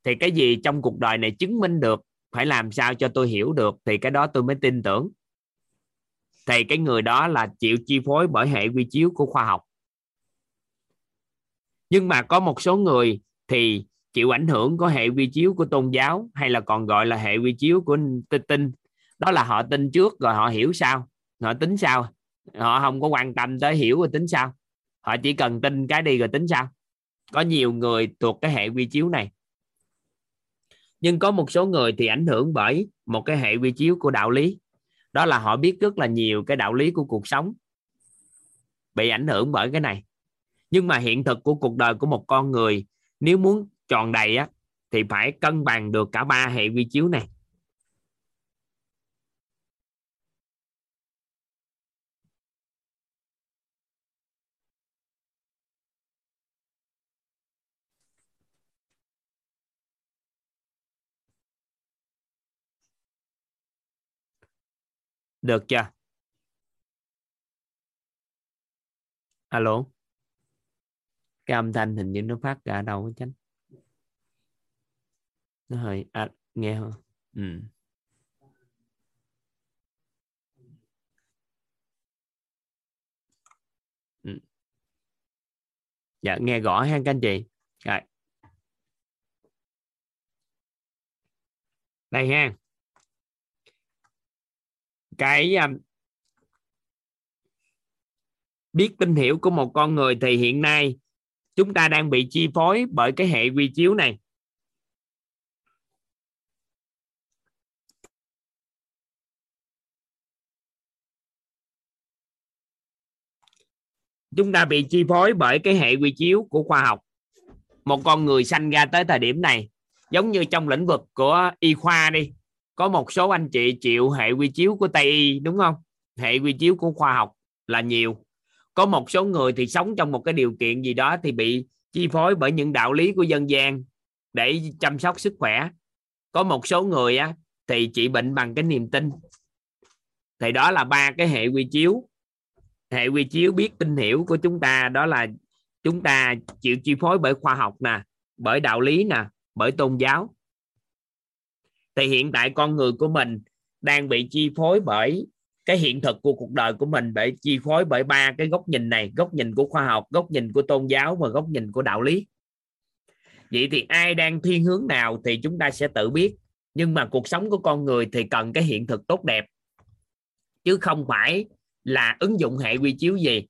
thì cái gì trong cuộc đời này chứng minh được phải làm sao cho tôi hiểu được thì cái đó tôi mới tin tưởng thì cái người đó là chịu chi phối bởi hệ quy chiếu của khoa học. Nhưng mà có một số người thì chịu ảnh hưởng của hệ quy chiếu của tôn giáo hay là còn gọi là hệ quy chiếu của tin. Đó là họ tin trước rồi họ hiểu sao. Họ tính sao? Họ không có quan tâm tới hiểu rồi tính sao? Họ chỉ cần tin cái đi rồi tính sao? Có nhiều người thuộc cái hệ quy chiếu này. Nhưng có một số người thì ảnh hưởng bởi một cái hệ quy chiếu của đạo lý đó là họ biết rất là nhiều cái đạo lý của cuộc sống bị ảnh hưởng bởi cái này. Nhưng mà hiện thực của cuộc đời của một con người, nếu muốn tròn đầy á, thì phải cân bằng được cả ba hệ quy chiếu này. Được chưa? Alo? Cái âm thanh hình như nó phát ra đâu có tránh nó hơi à, nghe không ừ. ừ. dạ nghe rõ ha các anh chị. Rồi. Đây ha cái um, biết tin hiểu của một con người thì hiện nay chúng ta đang bị chi phối bởi cái hệ quy chiếu này. Chúng ta bị chi phối bởi cái hệ quy chiếu của khoa học. Một con người sanh ra tới thời điểm này, giống như trong lĩnh vực của y khoa đi có một số anh chị chịu hệ quy chiếu của tây y, đúng không? Hệ quy chiếu của khoa học là nhiều. Có một số người thì sống trong một cái điều kiện gì đó thì bị chi phối bởi những đạo lý của dân gian để chăm sóc sức khỏe. Có một số người á, thì chỉ bệnh bằng cái niềm tin. Thì đó là ba cái hệ quy chiếu. Hệ quy chiếu biết tin hiểu của chúng ta, đó là chúng ta chịu chi phối bởi khoa học nè, bởi đạo lý nè, bởi tôn giáo thì hiện tại con người của mình đang bị chi phối bởi cái hiện thực của cuộc đời của mình, bị chi phối bởi ba cái góc nhìn này, góc nhìn của khoa học, góc nhìn của tôn giáo và góc nhìn của đạo lý. Vậy thì ai đang thiên hướng nào thì chúng ta sẽ tự biết. Nhưng mà cuộc sống của con người thì cần cái hiện thực tốt đẹp. Chứ không phải là ứng dụng hệ quy chiếu gì.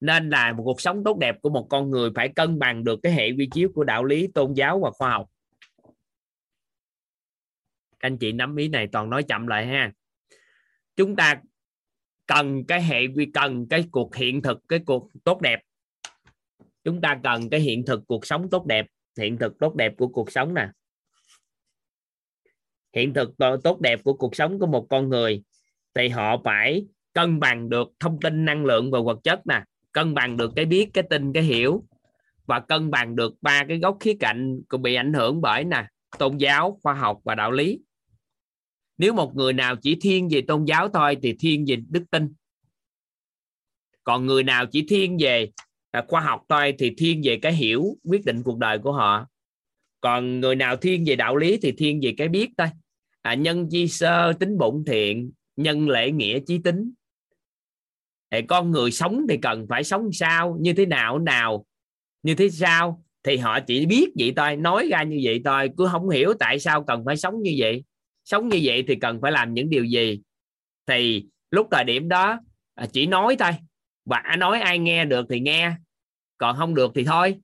Nên là một cuộc sống tốt đẹp của một con người phải cân bằng được cái hệ quy chiếu của đạo lý, tôn giáo và khoa học các anh chị nắm ý này, toàn nói chậm lại ha. Chúng ta cần cái hệ quy, cần cái cuộc hiện thực, cái cuộc tốt đẹp. Chúng ta cần cái hiện thực cuộc sống tốt đẹp. Hiện thực tốt đẹp của cuộc sống nè. Hiện thực tốt đẹp của cuộc sống của một con người thì họ phải cân bằng được thông tin, năng lượng và vật chất nè. Cân bằng được cái biết, cái tin, cái hiểu và cân bằng được ba cái góc khía cạnh cũng bị ảnh hưởng bởi nè, tôn giáo, khoa học và đạo lý nếu một người nào chỉ thiên về tôn giáo thôi thì thiên về đức tin. Còn người nào chỉ thiên về à, khoa học thôi thì thiên về cái hiểu quyết định cuộc đời của họ. Còn người nào thiên về đạo lý thì thiên về cái biết thôi. À, nhân chi sơ tính bụng thiện nhân lễ nghĩa chí tính. Thì con người sống thì cần phải sống sao như thế nào nào như thế sao? Thì họ chỉ biết vậy thôi nói ra như vậy thôi cứ không hiểu tại sao cần phải sống như vậy sống như vậy thì cần phải làm những điều gì? Thì lúc thời điểm đó à, chỉ nói thôi. Và nói, ai nghe được thì nghe. Còn không được thì thôi.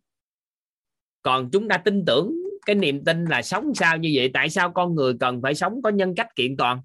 Còn chúng ta tin tưởng cái niềm tin là sống sao như vậy? Tại sao con người cần phải sống có nhân cách kiện toàn?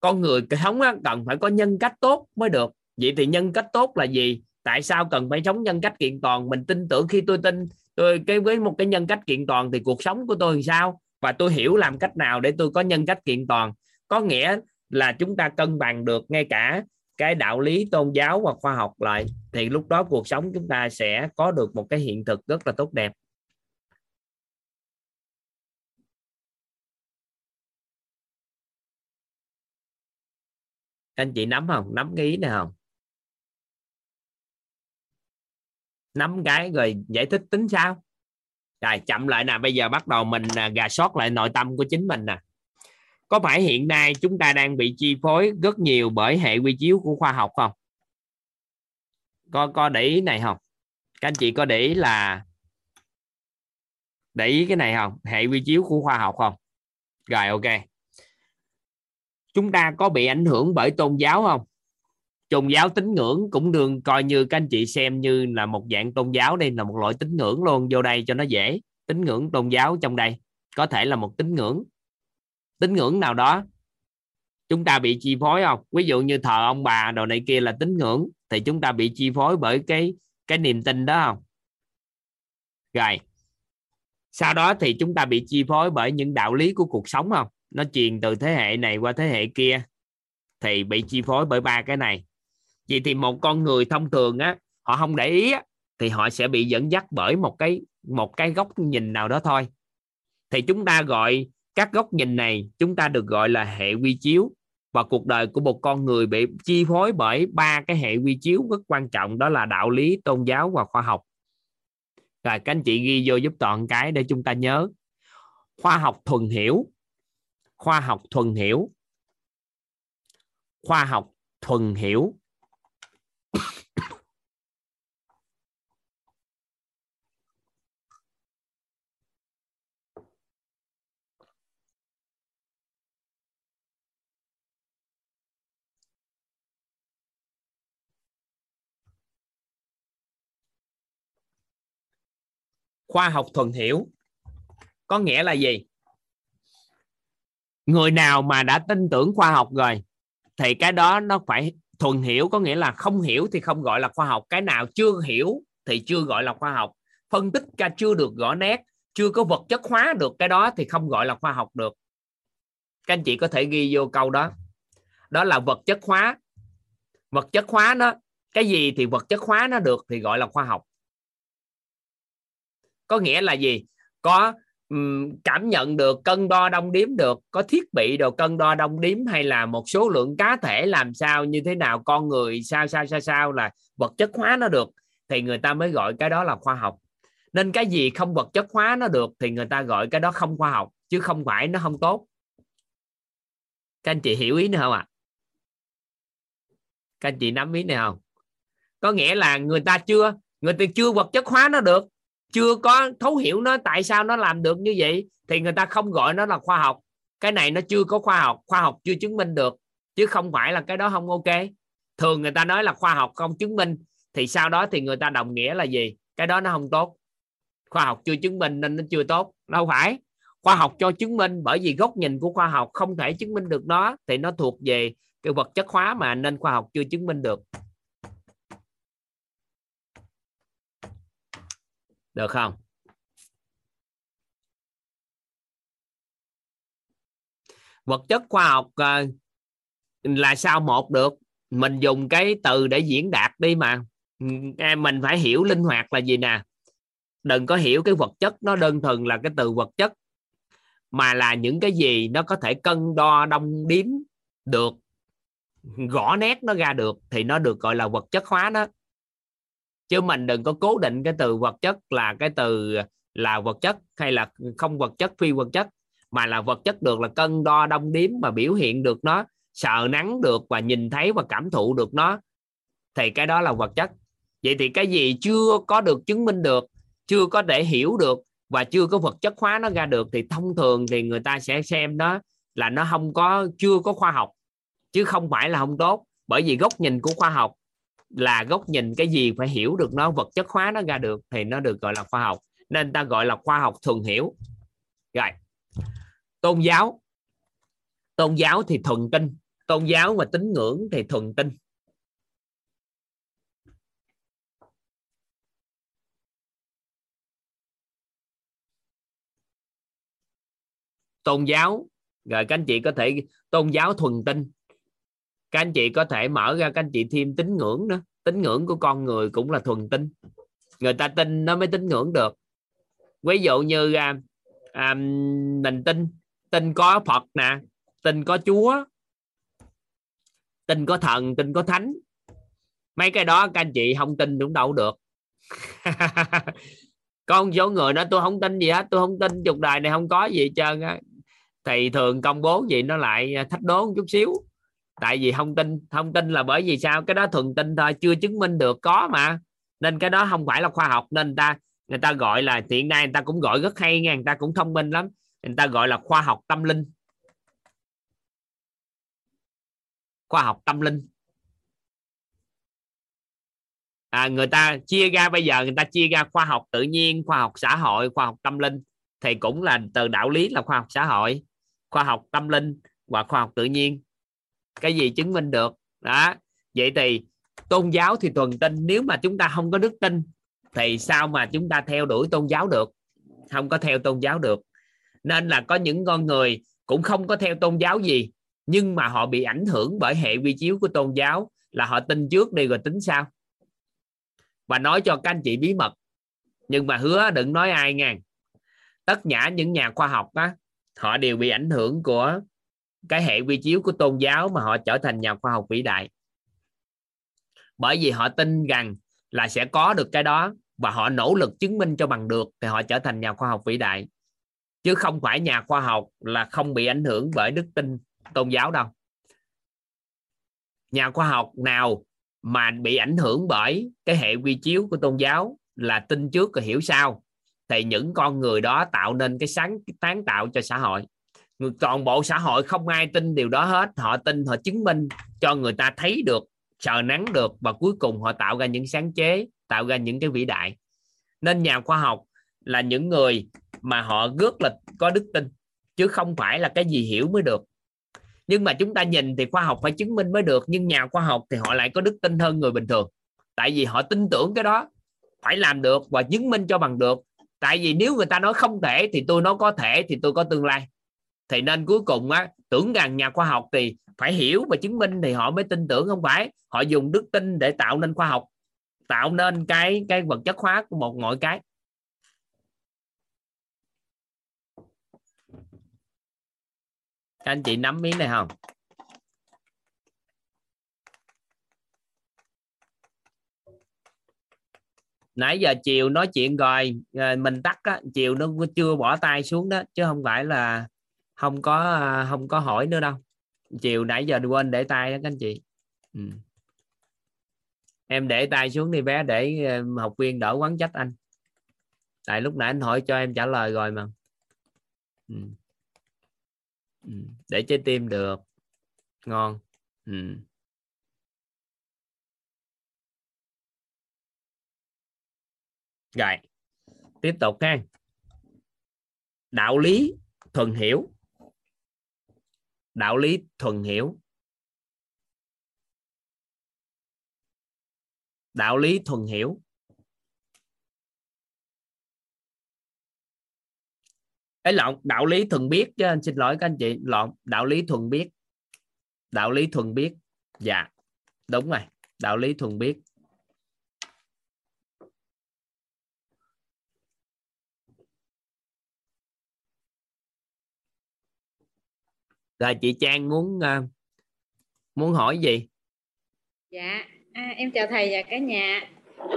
Con người sống cần phải có nhân cách tốt mới được. Vậy thì nhân cách tốt là gì? Tại sao cần phải sống nhân cách kiện toàn? Mình tin tưởng khi tôi tin tôi cái với một cái nhân cách kiện toàn thì cuộc sống của tôi thì sao? Và tôi hiểu làm cách nào để tôi có nhân cách kiện toàn. Có nghĩa là chúng ta cân bằng được ngay cả cái đạo lý tôn giáo và khoa học lại, thì lúc đó cuộc sống chúng ta sẽ có được một cái hiện thực rất là tốt đẹp. Anh chị nắm không? Nắm cái ý này không? Nắm cái rồi giải thích tính sao? Rồi, chậm lại nè, bây giờ bắt đầu mình à, gà sót lại nội tâm của chính mình nè. Có phải hiện nay chúng ta đang bị chi phối rất nhiều bởi hệ quy chiếu của khoa học không? Có có để ý này không? Các anh chị có để ý là, để ý cái này không? Hệ quy chiếu của khoa học không? Rồi, ok. Chúng ta có bị ảnh hưởng bởi tôn giáo không? Tôn giáo tín ngưỡng cũng đừng coi như các anh chị xem như là một dạng tôn giáo đây, là một loại tín ngưỡng luôn. Vô đây cho nó dễ. Tín ngưỡng tôn giáo trong đây có thể là một tín ngưỡng. Tín ngưỡng nào đó chúng ta bị chi phối không? Ví dụ như thờ ông bà đồ này kia là tín ngưỡng, thì chúng ta bị chi phối bởi cái cái niềm tin đó không? Rồi. Sau đó thì chúng ta bị chi phối bởi những đạo lý của cuộc sống không? Nó truyền từ thế hệ này qua thế hệ kia, thì bị chi phối bởi ba cái này vậy thì một con người thông thường á họ không để ý á, thì họ sẽ bị dẫn dắt bởi một cái một cái góc nhìn nào đó thôi. Thì chúng ta gọi các góc nhìn này chúng ta được gọi là hệ quy chiếu. Và cuộc đời của một con người bị chi phối bởi ba cái hệ quy chiếu rất quan trọng đó là đạo lý tôn giáo và khoa học. Rồi các anh chị ghi vô giúp toàn cái để chúng ta nhớ. Khoa học thuần hiểu. Khoa học thuần hiểu. Khoa học thuần hiểu. Khoa học thuần hiểu. Có nghĩa là gì? Người nào mà đã tin tưởng khoa học rồi, thì cái đó nó phải thuần hiểu, có nghĩa là không hiểu thì không gọi là khoa học. Cái nào chưa hiểu thì chưa gọi là khoa học. Phân tích ra chưa được rõ nét, chưa có vật chất hóa được cái đó thì không gọi là khoa học được. Các anh chị có thể ghi vô câu đó. Đó là vật chất hóa. Vật chất hóa nó, cái gì thì vật chất hóa nó được thì gọi là khoa học có nghĩa là gì? Có cảm nhận được, cân đo đong đếm được, có thiết bị đồ cân đo đong đếm hay là một số lượng cá thể làm sao, như thế nào, con người sao sao sao sao là vật chất hóa nó được, thì người ta mới gọi cái đó là khoa học. Nên cái gì không vật chất hóa nó được thì người ta gọi cái đó không khoa học, chứ không phải nó không tốt. Các anh chị hiểu ý nữa không ạ? À? các anh chị nắm ý này không? Có nghĩa là người ta chưa, người ta chưa vật chất hóa nó được chưa có thấu hiểu nó tại sao nó làm được như vậy, thì người ta không gọi nó là khoa học. Cái này nó chưa có khoa học khoa học chưa chứng minh được, chứ không phải là cái đó không ok. Thường người ta nói là khoa học không chứng minh, thì sau đó thì người ta đồng nghĩa là gì? Cái đó nó không tốt. Khoa học chưa chứng minh nên nó chưa tốt. Đâu phải. Khoa học cho chứng minh bởi vì góc nhìn của khoa học không thể chứng minh được nó, thì nó thuộc về cái vật chất hóa mà nên khoa học chưa chứng minh được. Được không? Vật chất khoa học ờ, là sao một được? Mình dùng cái từ để diễn đạt đi mà. Mình phải hiểu linh hoạt là gì nè. Đừng có hiểu cái vật chất, nó đơn thuần là cái từ vật chất, mà là những cái gì nó có thể cân đo, đong đếm được, gõ nét nó ra được thì nó được gọi là vật chất hóa đó chứ mình đừng có cố định cái từ vật chất là cái từ là vật chất hay là không vật chất, phi vật chất, mà là vật chất được là cân đo đong đếm mà biểu hiện được nó sợ nắng được và nhìn thấy và cảm thụ được nó, thì cái đó là vật chất. Vậy thì cái gì chưa có được chứng minh được, chưa có thể hiểu được và chưa có vật chất hóa nó ra được thì thông thường thì người ta sẽ xem nó là nó không có, chưa có khoa học, chứ không phải là không tốt. Bởi vì góc nhìn của khoa học là góc nhìn cái gì phải hiểu được nó, vật chất hóa nó ra được thì nó được gọi là khoa học. Nên ta gọi là khoa học thuần hiểu. Rồi. Tôn giáo. Tôn giáo thì thuần tinh. Tôn giáo và tín ngưỡng thì thuần tinh. Tôn giáo. Rồi các anh chị có thể, tôn giáo thuần tinh các anh chị có thể mở ra các anh chị thêm tín ngưỡng nữa tín ngưỡng của con người cũng là thuần tinh. Người ta tin nó mới tín ngưỡng được. Ví dụ như à, à, mình tin. Tin có phật nè tin có chúa tin có thần tin có thánh. Mấy cái đó các anh chị không tin cũng đâu được. Con số người nói tôi không tin gì hết tôi không tin chục đài này không có gì hết trơn á. Thì thường công bố gì nó lại thách đố một chút xíu tại vì không tin không tin là bởi vì sao? Cái đó thuần tin thôi chưa chứng minh được có mà. Nên cái đó không phải là khoa học nên người ta người ta gọi là hiện nay người ta cũng gọi rất hay nha người ta cũng thông minh lắm. Người ta gọi là khoa học tâm linh. Khoa học tâm linh. À, người ta chia ra bây giờ người ta chia ra khoa học tự nhiên khoa học xã hội khoa học tâm linh. Thì cũng là từ đạo lý là khoa học xã hội khoa học tâm linh và khoa học tự nhiên cái gì chứng minh được? Đó. Vậy thì tôn giáo thì thuần tin nếu mà chúng ta không có đức tin thì sao mà chúng ta theo đuổi tôn giáo được? Không có theo tôn giáo được. Nên là có những con người cũng không có theo tôn giáo gì, nhưng mà họ bị ảnh hưởng bởi hệ quy chiếu của tôn giáo là họ tin trước đi rồi tính sao và nói cho các anh chị bí mật, nhưng mà hứa đừng nói ai nha tất cả những nhà khoa học á, họ đều bị ảnh hưởng của cái hệ quy chiếu của tôn giáo mà họ trở thành nhà khoa học vĩ đại. Bởi vì họ tin rằng là sẽ có được cái đó và họ nỗ lực chứng minh cho bằng được thì họ trở thành nhà khoa học vĩ đại. Chứ không phải nhà khoa học là không bị ảnh hưởng bởi đức tin tôn giáo đâu. Nhà khoa học nào mà bị ảnh hưởng bởi cái hệ quy chiếu của tôn giáo là tin trước và hiểu sau, thì những con người đó tạo nên cái sáng sáng tạo cho xã hội toàn bộ xã hội không ai tin điều đó hết. Họ tin, họ chứng minh cho người ta thấy được, sờ nắng được và cuối cùng họ tạo ra những sáng chế, tạo ra những cái vĩ đại. Nên nhà khoa học là những người mà họ rất là có đức tin, chứ không phải là cái gì hiểu mới được. Nhưng mà chúng ta nhìn thì khoa học phải chứng minh mới được, nhưng nhà khoa học thì họ lại có đức tin hơn người bình thường. Tại vì họ tin tưởng cái đó, phải làm được và chứng minh cho bằng được. Tại vì nếu người ta nói không thể thì tôi nói có thể thì tôi có tương lai thì nên cuối cùng á, tưởng rằng nhà khoa học thì phải hiểu và chứng minh thì họ mới tin tưởng, không phải. Họ dùng đức tin để tạo nên khoa học, tạo nên cái cái vật chất hóa của một mọi cái. Các anh chị nắm miếng này không? Nãy giờ chiều nói chuyện rồi ờ, mình tắt á chiều nó chưa bỏ tay xuống đó, chứ không phải là không có à, không có hỏi nữa đâu. Chiều nãy giờ quên để tay đó các anh chị. Ừ. em để tay xuống đi bé, để à, học viên đỡ quán trách anh. Tại lúc nãy anh hỏi cho em trả lời rồi mà. Ừ. Ừ. để trái tim được. Ngon. Ừ. rồi. Tiếp tục ha. Đạo lý thuần hiểu đạo lý thuần hiểu. Đạo lý thuần hiểu. Ấy lộn, đạo lý thuần biết chứ anh xin lỗi các anh chị. Lộn, đạo lý thuần biết. Đạo lý thuần biết. Dạ đúng rồi. Đạo lý thuần biết. Là chị Trang muốn uh, muốn hỏi gì? Dạ à, em chào thầy và cả nhà.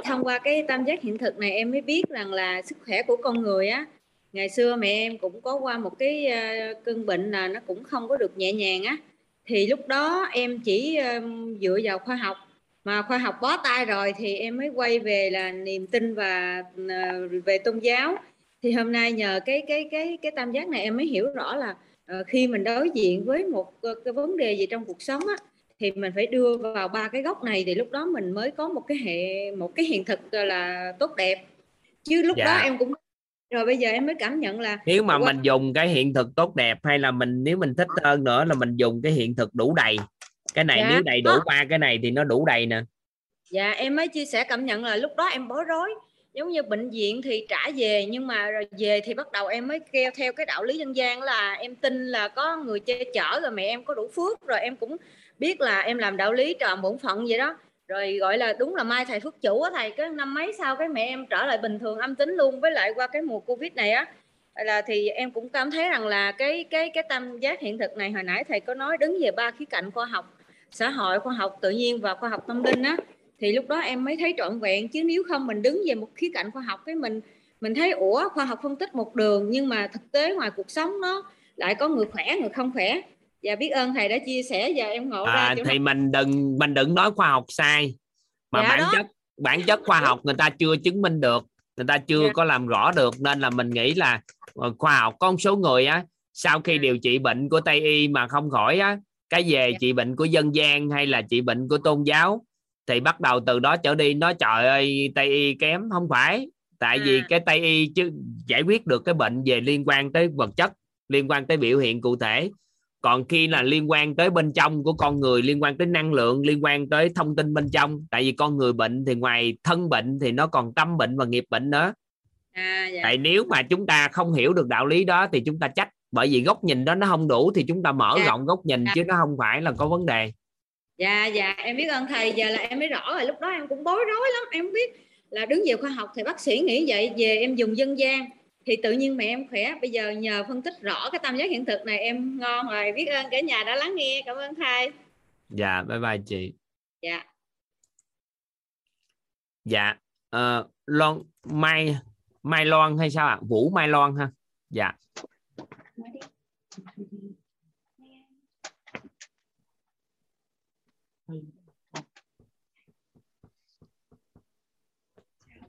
Thông qua cái tam giác hiện thực này em mới biết rằng là sức khỏe của con người á ngày xưa mẹ em cũng có qua một cái uh, cơn bệnh là nó cũng không có được nhẹ nhàng á. Thì lúc đó em chỉ ờ, dựa vào khoa học mà khoa học bó tay rồi thì em mới quay về là niềm tin và uh, về tôn giáo. Thì hôm nay nhờ cái cái cái cái tam giác này em mới hiểu rõ là khi mình đối diện với một uh, cái vấn đề gì trong cuộc sống á thì mình phải đưa vào ba cái góc này thì lúc đó mình mới có một cái hệ một cái hiện thực là tốt đẹp. Chứ lúc dạ. đó em cũng rồi bây giờ em mới cảm nhận là nếu mà mình dùng cái hiện thực tốt đẹp hay là mình nếu mình thích hơn nữa là mình dùng cái hiện thực đủ đầy. Cái này dạ, nếu đầy đủ ba cái này thì nó đủ đầy nè. Dạ em mới chia sẻ cảm nhận là lúc đó em bối rối giống như bệnh viện thì trả về, nhưng mà rồi về thì bắt đầu em mới kêu theo cái đạo lý dân gian là em tin là có người che chở rồi mẹ em có đủ phước. Rồi em cũng biết là em làm đạo lý tròn bổn phận vậy đó. Rồi gọi là đúng là mai thầy phước chủ á thầy, cái năm mấy sau cái mẹ em trở lại bình thường âm tính luôn. Với lại qua cái mùa covid này á, là thì em cũng cảm thấy rằng là cái cái cái tam giác hiện thực này hồi nãy thầy có nói đứng về ba khía cạnh khoa học, xã hội, khoa học tự nhiên và khoa học tâm linh á thì lúc đó em mới thấy trọn vẹn chứ nếu không mình đứng về một khía cạnh khoa học cái mình mình thấy ủa khoa học phân tích một đường nhưng mà thực tế ngoài cuộc sống nó lại có người khỏe người không khỏe và biết ơn thầy đã chia sẻ và em ngộ à, ra thì này. mình đừng mình đừng nói khoa học sai mà Dạ bản đó. chất bản chất khoa học người ta chưa chứng minh được người ta chưa Dạ. có làm rõ được nên là mình nghĩ là ờ, khoa học có một số người á sau khi Dạ. điều trị bệnh của tây y mà không khỏi á cái về Dạ. trị bệnh của dân gian hay là trị bệnh của tôn giáo thì bắt đầu từ đó trở đi nói trời ơi tây y kém không phải tại vì À. cái tây y chứ giải quyết được cái bệnh về liên quan tới vật chất liên quan tới biểu hiện cụ thể còn khi là liên quan tới bên trong của con người liên quan tới năng lượng liên quan tới thông tin bên trong tại vì con người bệnh thì ngoài thân bệnh thì nó còn tâm bệnh và nghiệp bệnh nữa à, dạ. tại nếu mà chúng ta không hiểu được đạo lý đó thì chúng ta trách bởi vì góc nhìn đó nó không đủ thì chúng ta mở Dạ. rộng góc nhìn Dạ. chứ nó không phải là có vấn đề dạ dạ em biết ơn thầy. Giờ là em mới rõ rồi. Lúc đó em cũng bối rối lắm. Em không biết là đứng về khoa học thì bác sĩ nghĩ vậy. Về em dùng dân gian thì tự nhiên mẹ em khỏe. Bây giờ nhờ phân tích rõ cái tam giác hiện thực này em ngon rồi. Biết ơn cả nhà đã lắng nghe. Cảm ơn thầy. Dạ bye bye chị. Dạ. Dạ ờ, Loan Mai Mai Loan hay sao ạ? Vũ Mai Loan ha? Dạ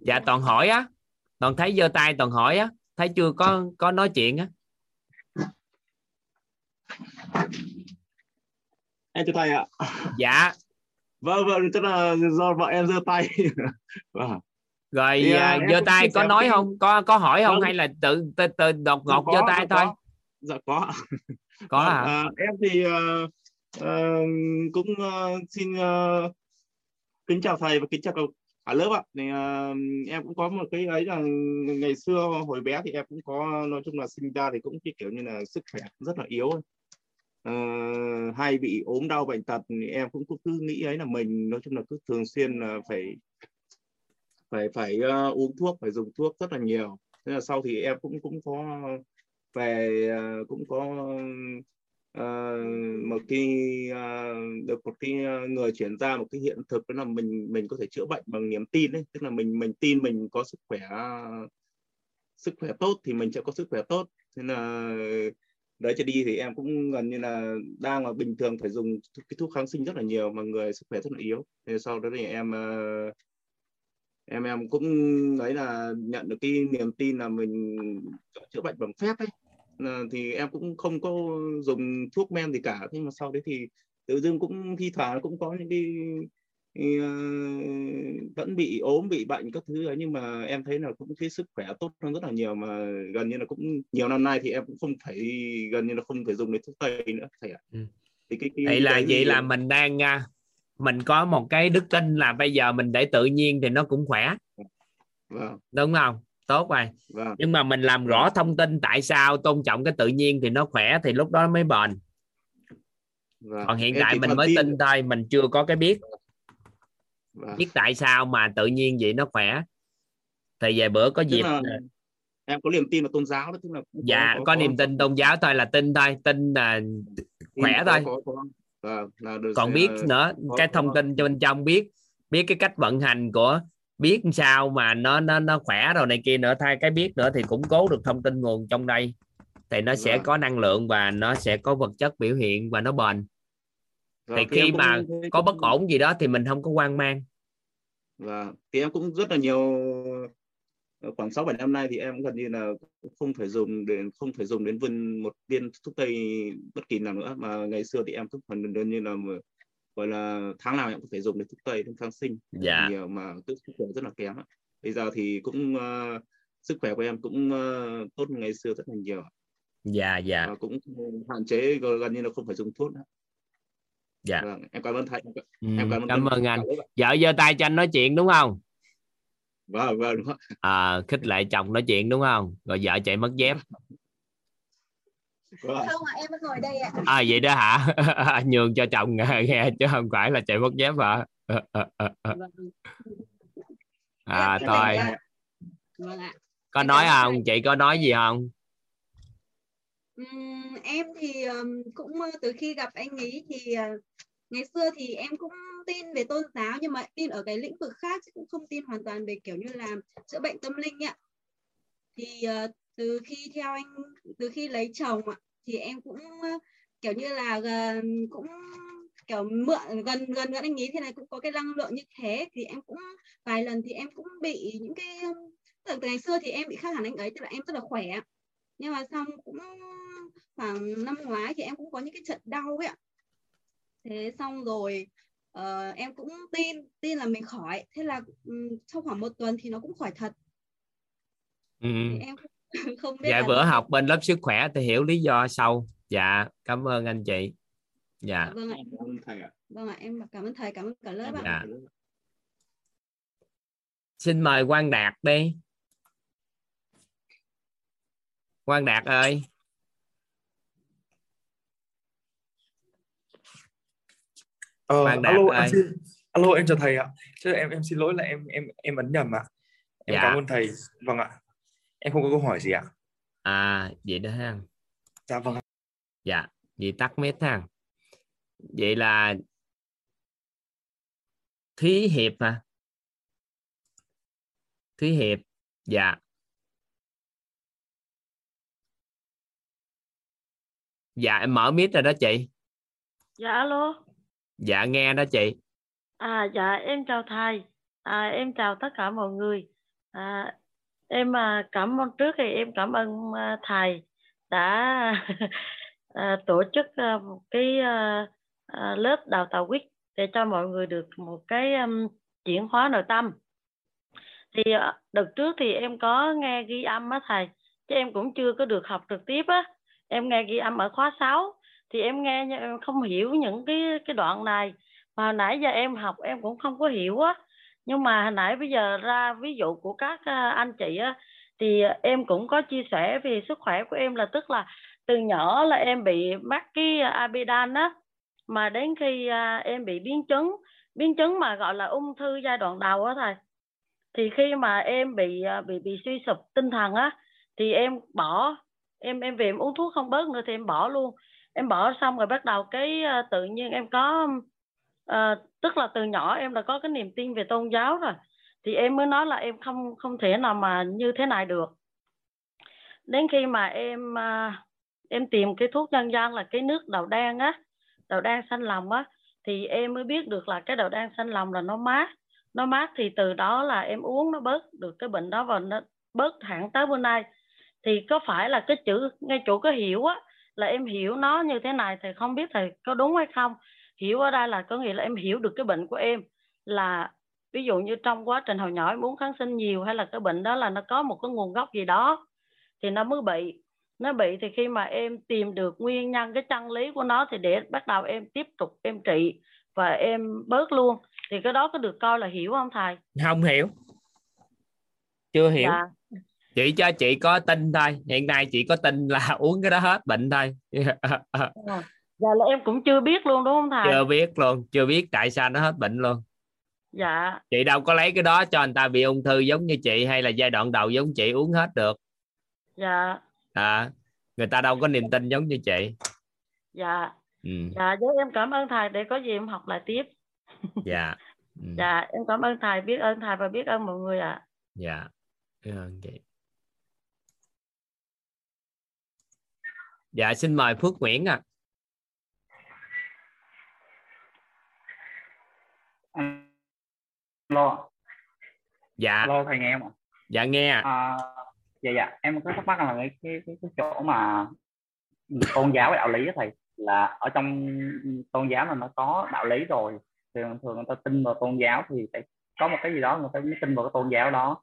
dạ toàn hỏi á. Toàn thấy giơ tay toàn hỏi á. Thấy chưa có có nói chuyện á. Em chào thầy ạ. Dạ. Vâng vâng chắc là do vợ em giơ tay. Vâng. Rồi à, à, giơ cũng tay có nói cái- không? Có có hỏi không? Vâng. hay là tự tự, tự đột ngột Dạ giơ tay dạ thôi? có. dạ có. Có Vâng, hả? à, em thì ờ, ờ, cũng ờ, xin ờ, kính chào thầy và kính chào ở lớp ạ. Thì uh, à, em cũng có một cái ấy là ngày xưa hồi bé thì em cũng có nói chung là sinh ra thì cũng cái kiểu như là sức khỏe rất là yếu uh, hay bị ốm đau bệnh tật thì em cũng, cứ nghĩ ấy là mình nói chung là cứ thường xuyên là phải phải phải uh, uống thuốc phải dùng thuốc rất là nhiều. Thế là sau thì em cũng cũng có về uh, cũng có Ờ, một cái ờ, được một cái ờ, người chuyển ra một cái hiện thực đó là mình mình có thể chữa bệnh bằng niềm tin đấy tức là mình mình tin mình có sức khỏe sức khỏe tốt thì mình sẽ có sức khỏe tốt. Nên là đấy cho đi thì em cũng gần như là đang là bình thường phải dùng cái thuốc kháng sinh rất là nhiều mà người sức khỏe rất là yếu. Thì sau đó thì em ờ, em em cũng đấy là nhận được cái niềm tin là mình chữa bệnh bằng phép ấy thì em cũng không có dùng thuốc men gì cả nhưng mà sau đấy thì tự dưng cũng thi thoảng cũng có những cái thì, ờ, vẫn bị ốm bị bệnh các thứ ấy nhưng mà em thấy là cũng cái sức khỏe tốt hơn rất là nhiều mà gần như là cũng nhiều năm nay thì em cũng không phải gần như là không phải dùng đến thuốc tây nữa thầy ạ. Ừ. thì cái, cái vậy là đấy vậy là mình đang à, mình có một cái đức tin là bây giờ mình để tự nhiên thì nó cũng khỏe. Vâng. Đúng không tốt rồi. Vâng. Nhưng mà mình làm rõ thông tin tại sao tôn trọng cái tự nhiên thì nó khỏe thì lúc đó mới bền. Vâng. Còn hiện Em tại mình mới tin thôi. mình chưa có cái biết. Vâng. biết tại sao mà tự nhiên vậy nó khỏe. Thì vài bữa có Tức dịp là em có niềm tin vào tôn giáo đó tức là dạ có, niềm tin tôn giáo thôi là tin thôi. Tin là tin khỏe có- thôi. có- có. Vâng, là được còn biết nữa có- cái có- thông tin cho bên trong biết biết cái cách vận hành của biết sao mà nó nó nó khỏe rồi này kia nữa. Thay cái biết nữa thì củng cố được thông tin nguồn trong đây. Thì nó sẽ Vâng. có năng lượng và nó sẽ có vật chất biểu hiện và nó bền. Vâng, thì khi mà có bất ổn gì đó thì mình không có hoang mang. Vâng, thì em cũng rất là nhiều khoảng 6 7 năm nay thì em gần như là không phải dùng đến không phải dùng đến viên một viên thuốc tây bất kỳ nào nữa. Mà ngày xưa thì em cũng phần gần như là gọi là tháng nào em cũng phải dùng đến thuốc tây thuốc kháng sinh. Dạ. nhiều mà cái sức khỏe rất là kém. Bây giờ thì cũng ờ, sức khỏe của em cũng ờ, tốt ngày xưa rất là nhiều dạ dạ. Và cũng hạn chế gần như là không phải dùng thuốc nữa. dạ. Vâng, em cảm ơn thầy. Ừ, Em cảm ơn cảm ơn anh. Vợ giơ tay cho anh nói chuyện đúng không? Vâng vâng đúng à, khích lệ chồng nói chuyện đúng không? Rồi vợ chạy mất dép. không ạ em ngồi đây ạ. À vậy đó hả? Nhường cho chồng nghe, chứ không phải là chạy mất dép hả? À Dạ, thôi. dạ. vâng ạ. Có Em nói cảm ơn không? Chị có nói gì không? Em thì cũng ờ, từ khi gặp anh ấy thì ờ, ngày xưa thì em cũng tin về tôn giáo nhưng mà tin ở cái lĩnh vực khác chứ cũng không tin hoàn toàn về kiểu như là chữa bệnh tâm linh ạ. Thì ờ, từ khi theo anh từ khi lấy chồng ạ thì em cũng ờ, kiểu như là gần cũng kiểu mượn gần gần gần anh ấy thế này cũng có cái năng lượng như thế thì em cũng vài lần thì em cũng bị những cái từ từ ngày xưa thì em bị khác hẳn anh ấy tức là em rất là khỏe nhưng mà xong cũng khoảng năm ngoái thì em cũng có những cái trận đau ấy ạ. Thế xong rồi ờ, em cũng tin tin là mình khỏi. Thế là ừm, trong khoảng một tuần thì nó cũng khỏi thật. Ừ. thì em cũng không biết dạ là bữa học bên lớp sức khỏe thì hiểu lý do sâu dạ cảm ơn anh chị dạ vâng ạ Cảm ơn thầy ạ. vâng ạ em cảm ơn thầy cảm ơn cả lớp ạ dạ xin mời Quang Đạt đi Quang Đạt ơi Ờ, Quang Đạt alo ơi. em xin alo em chào thầy ạ. Chứ em em xin lỗi là em em em ấn nhầm ạ. Em Dạ. cảm ơn thầy. Vâng ạ. Em không có câu hỏi gì ạ. à vậy đó ha Dạ vâng dạ vậy tắt mic ha vậy là thúy hiệp hả thúy hiệp dạ dạ em mở mic rồi đó chị Dạ alo. dạ nghe đó chị À dạ em chào thầy. À, em chào tất cả mọi người. À, em à, cảm ơn trước thì em cảm ơn à, thầy đã à, tổ chức một cái lớp đào tạo quýt để cho mọi người được một cái chuyển hóa nội tâm. Thì đợt trước thì em có nghe ghi âm á thầy, chứ em cũng chưa có được học trực tiếp á. Em nghe ghi âm ở khóa 6 thì em nghe nhưng em không hiểu những cái cái đoạn này mà nãy giờ em học em cũng không có hiểu á nhưng mà hồi nãy bây giờ ra ví dụ của các à, anh chị á thì em cũng có chia sẻ về sức khỏe của em là tức là từ nhỏ là em bị mắc cái abidan á mà đến khi à, em bị biến chứng biến chứng mà gọi là ung thư giai đoạn đầu á thầy thì khi mà em bị à, bị bị suy sụp tinh thần á thì em bỏ em em về em uống thuốc không bớt nữa thì em bỏ luôn. Em bỏ xong rồi bắt đầu cái tự nhiên em có uh, tức là từ nhỏ em đã có cái niềm tin về tôn giáo rồi. Thì em mới nói là em không không thể nào mà như thế này được. Đến khi mà em à, em tìm cái thuốc dân gian là cái nước đậu đen á, đậu đen xanh lòng á, thì em mới biết được là cái đậu đen xanh lòng là nó mát. Nó mát thì từ đó là em uống nó bớt được cái bệnh đó và nó bớt hẳn tới bữa nay. Thì có phải là cái chữ, ngay chỗ có hiểu á, là em hiểu nó như thế này thì không biết thầy có đúng hay không? Hiểu ở đây là có nghĩa là em hiểu được cái bệnh của em là ví dụ như trong quá trình hồi nhỏ em uống kháng sinh nhiều hay là cái bệnh đó là nó có một cái nguồn gốc gì đó thì nó mới bị. Nó bị thì khi mà em tìm được nguyên nhân cái chân lý của nó thì để bắt đầu em tiếp tục em trị và em bớt luôn. Thì cái đó có được coi là hiểu không thầy? Không hiểu. Chưa hiểu. Dạ. Chị cho chị có tin thôi. Hiện nay chị có tin là uống cái đó hết bệnh thôi. Ờ. dạ là em cũng chưa biết luôn đúng không thầy? Chưa biết luôn chưa biết tại sao nó hết bệnh luôn. Dạ. Chị đâu có lấy cái đó cho người ta bị ung thư giống như chị hay là giai đoạn đầu giống chị uống hết được. Dạ. À, người ta đâu có niềm tin giống như chị. Dạ. Ừ. dạ với em cảm ơn thầy để có gì em học lại tiếp. Dạ. Ừ. dạ em cảm ơn thầy biết ơn thầy và biết ơn mọi người ạ. Dạ Cảm ơn chị. Dạ xin mời Phước Nguyễn ạ Alo, dạ. Alo thầy nghe không ạ? dạ nghe À, dạ dạ, em có thắc mắc là cái cái cái, cái chỗ mà tôn giáo và đạo lý thầy là ở trong tôn giáo là nó có đạo lý rồi. Thường thường người ta tin vào tôn giáo thì phải có một cái gì đó người ta mới tin vào cái tôn giáo đó.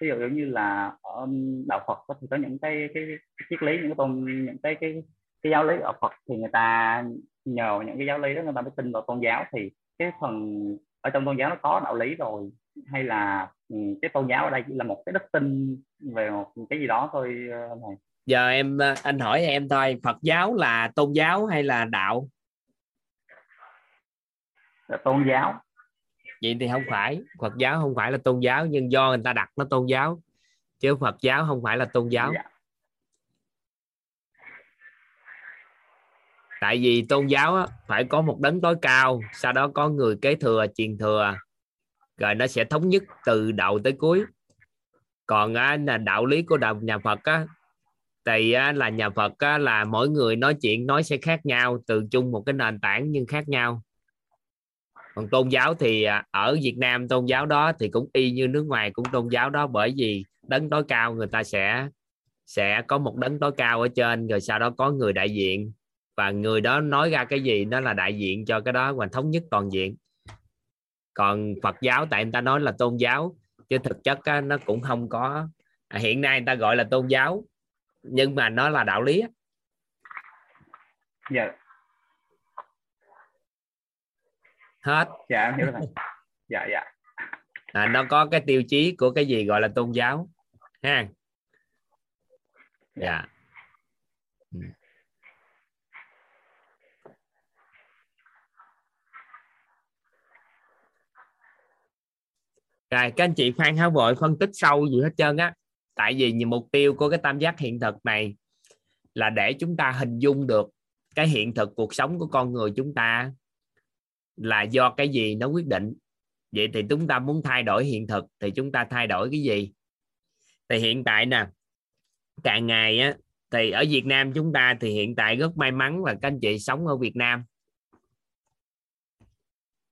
Ví dụ giống như là ở đạo Phật thì có những cái cái, cái triết lý những cái tôn những cái cái cái giáo lý ở Phật thì người ta nhờ những cái giáo lý đó người ta mới tin vào tôn giáo. Thì cái phần ở trong tôn giáo nó có đạo lý rồi. Hay là ừ, cái tôn giáo ở đây chỉ là một cái đức tin về một cái gì đó thôi ờ, này giờ em ờ, anh hỏi em thôi Phật giáo là tôn giáo hay là đạo? Là tôn giáo. Vậy thì không phải Phật giáo không phải là tôn giáo nhưng do người ta đặt nó tôn giáo chứ Phật giáo không phải là tôn giáo. Dạ. Tại vì tôn giáo á, phải có một đấng tối cao sau đó có người kế thừa truyền thừa rồi nó sẽ thống nhất từ đầu tới cuối. Còn á, là đạo lý của đạo nhà Phật á, thì á, là nhà Phật á, là mỗi người nói chuyện nói sẽ khác nhau từ chung một cái nền tảng nhưng khác nhau. Còn tôn giáo thì à, ở Việt Nam tôn giáo đó thì cũng y như nước ngoài cũng tôn giáo đó bởi vì đấng tối cao người ta sẽ sẽ có một đấng tối cao ở trên rồi sau đó có người đại diện và người đó nói ra cái gì đó là đại diện cho cái đó và thống nhất toàn diện. Còn Phật giáo tại người ta nói là tôn giáo chứ thực chất á, nó cũng không có. À, hiện nay người ta gọi là tôn giáo nhưng mà nó là đạo lý dạ. Hết. Dạ em hiểu rồi dạ dạ. À, nó có cái tiêu chí của cái gì gọi là tôn giáo ha? Dạ. Ừ. rồi, các anh chị khoan háo vội phân tích sâu gì hết trơn á. Tại vì những mục tiêu của cái tam giác hiện thực này là để chúng ta hình dung được cái hiện thực cuộc sống của con người chúng ta là do cái gì nó quyết định. Vậy thì chúng ta muốn thay đổi hiện thực thì chúng ta thay đổi cái gì? Thì hiện tại nè, càng ngày á, thì ở Việt Nam chúng ta thì hiện tại rất may mắn là các anh chị sống ở Việt Nam.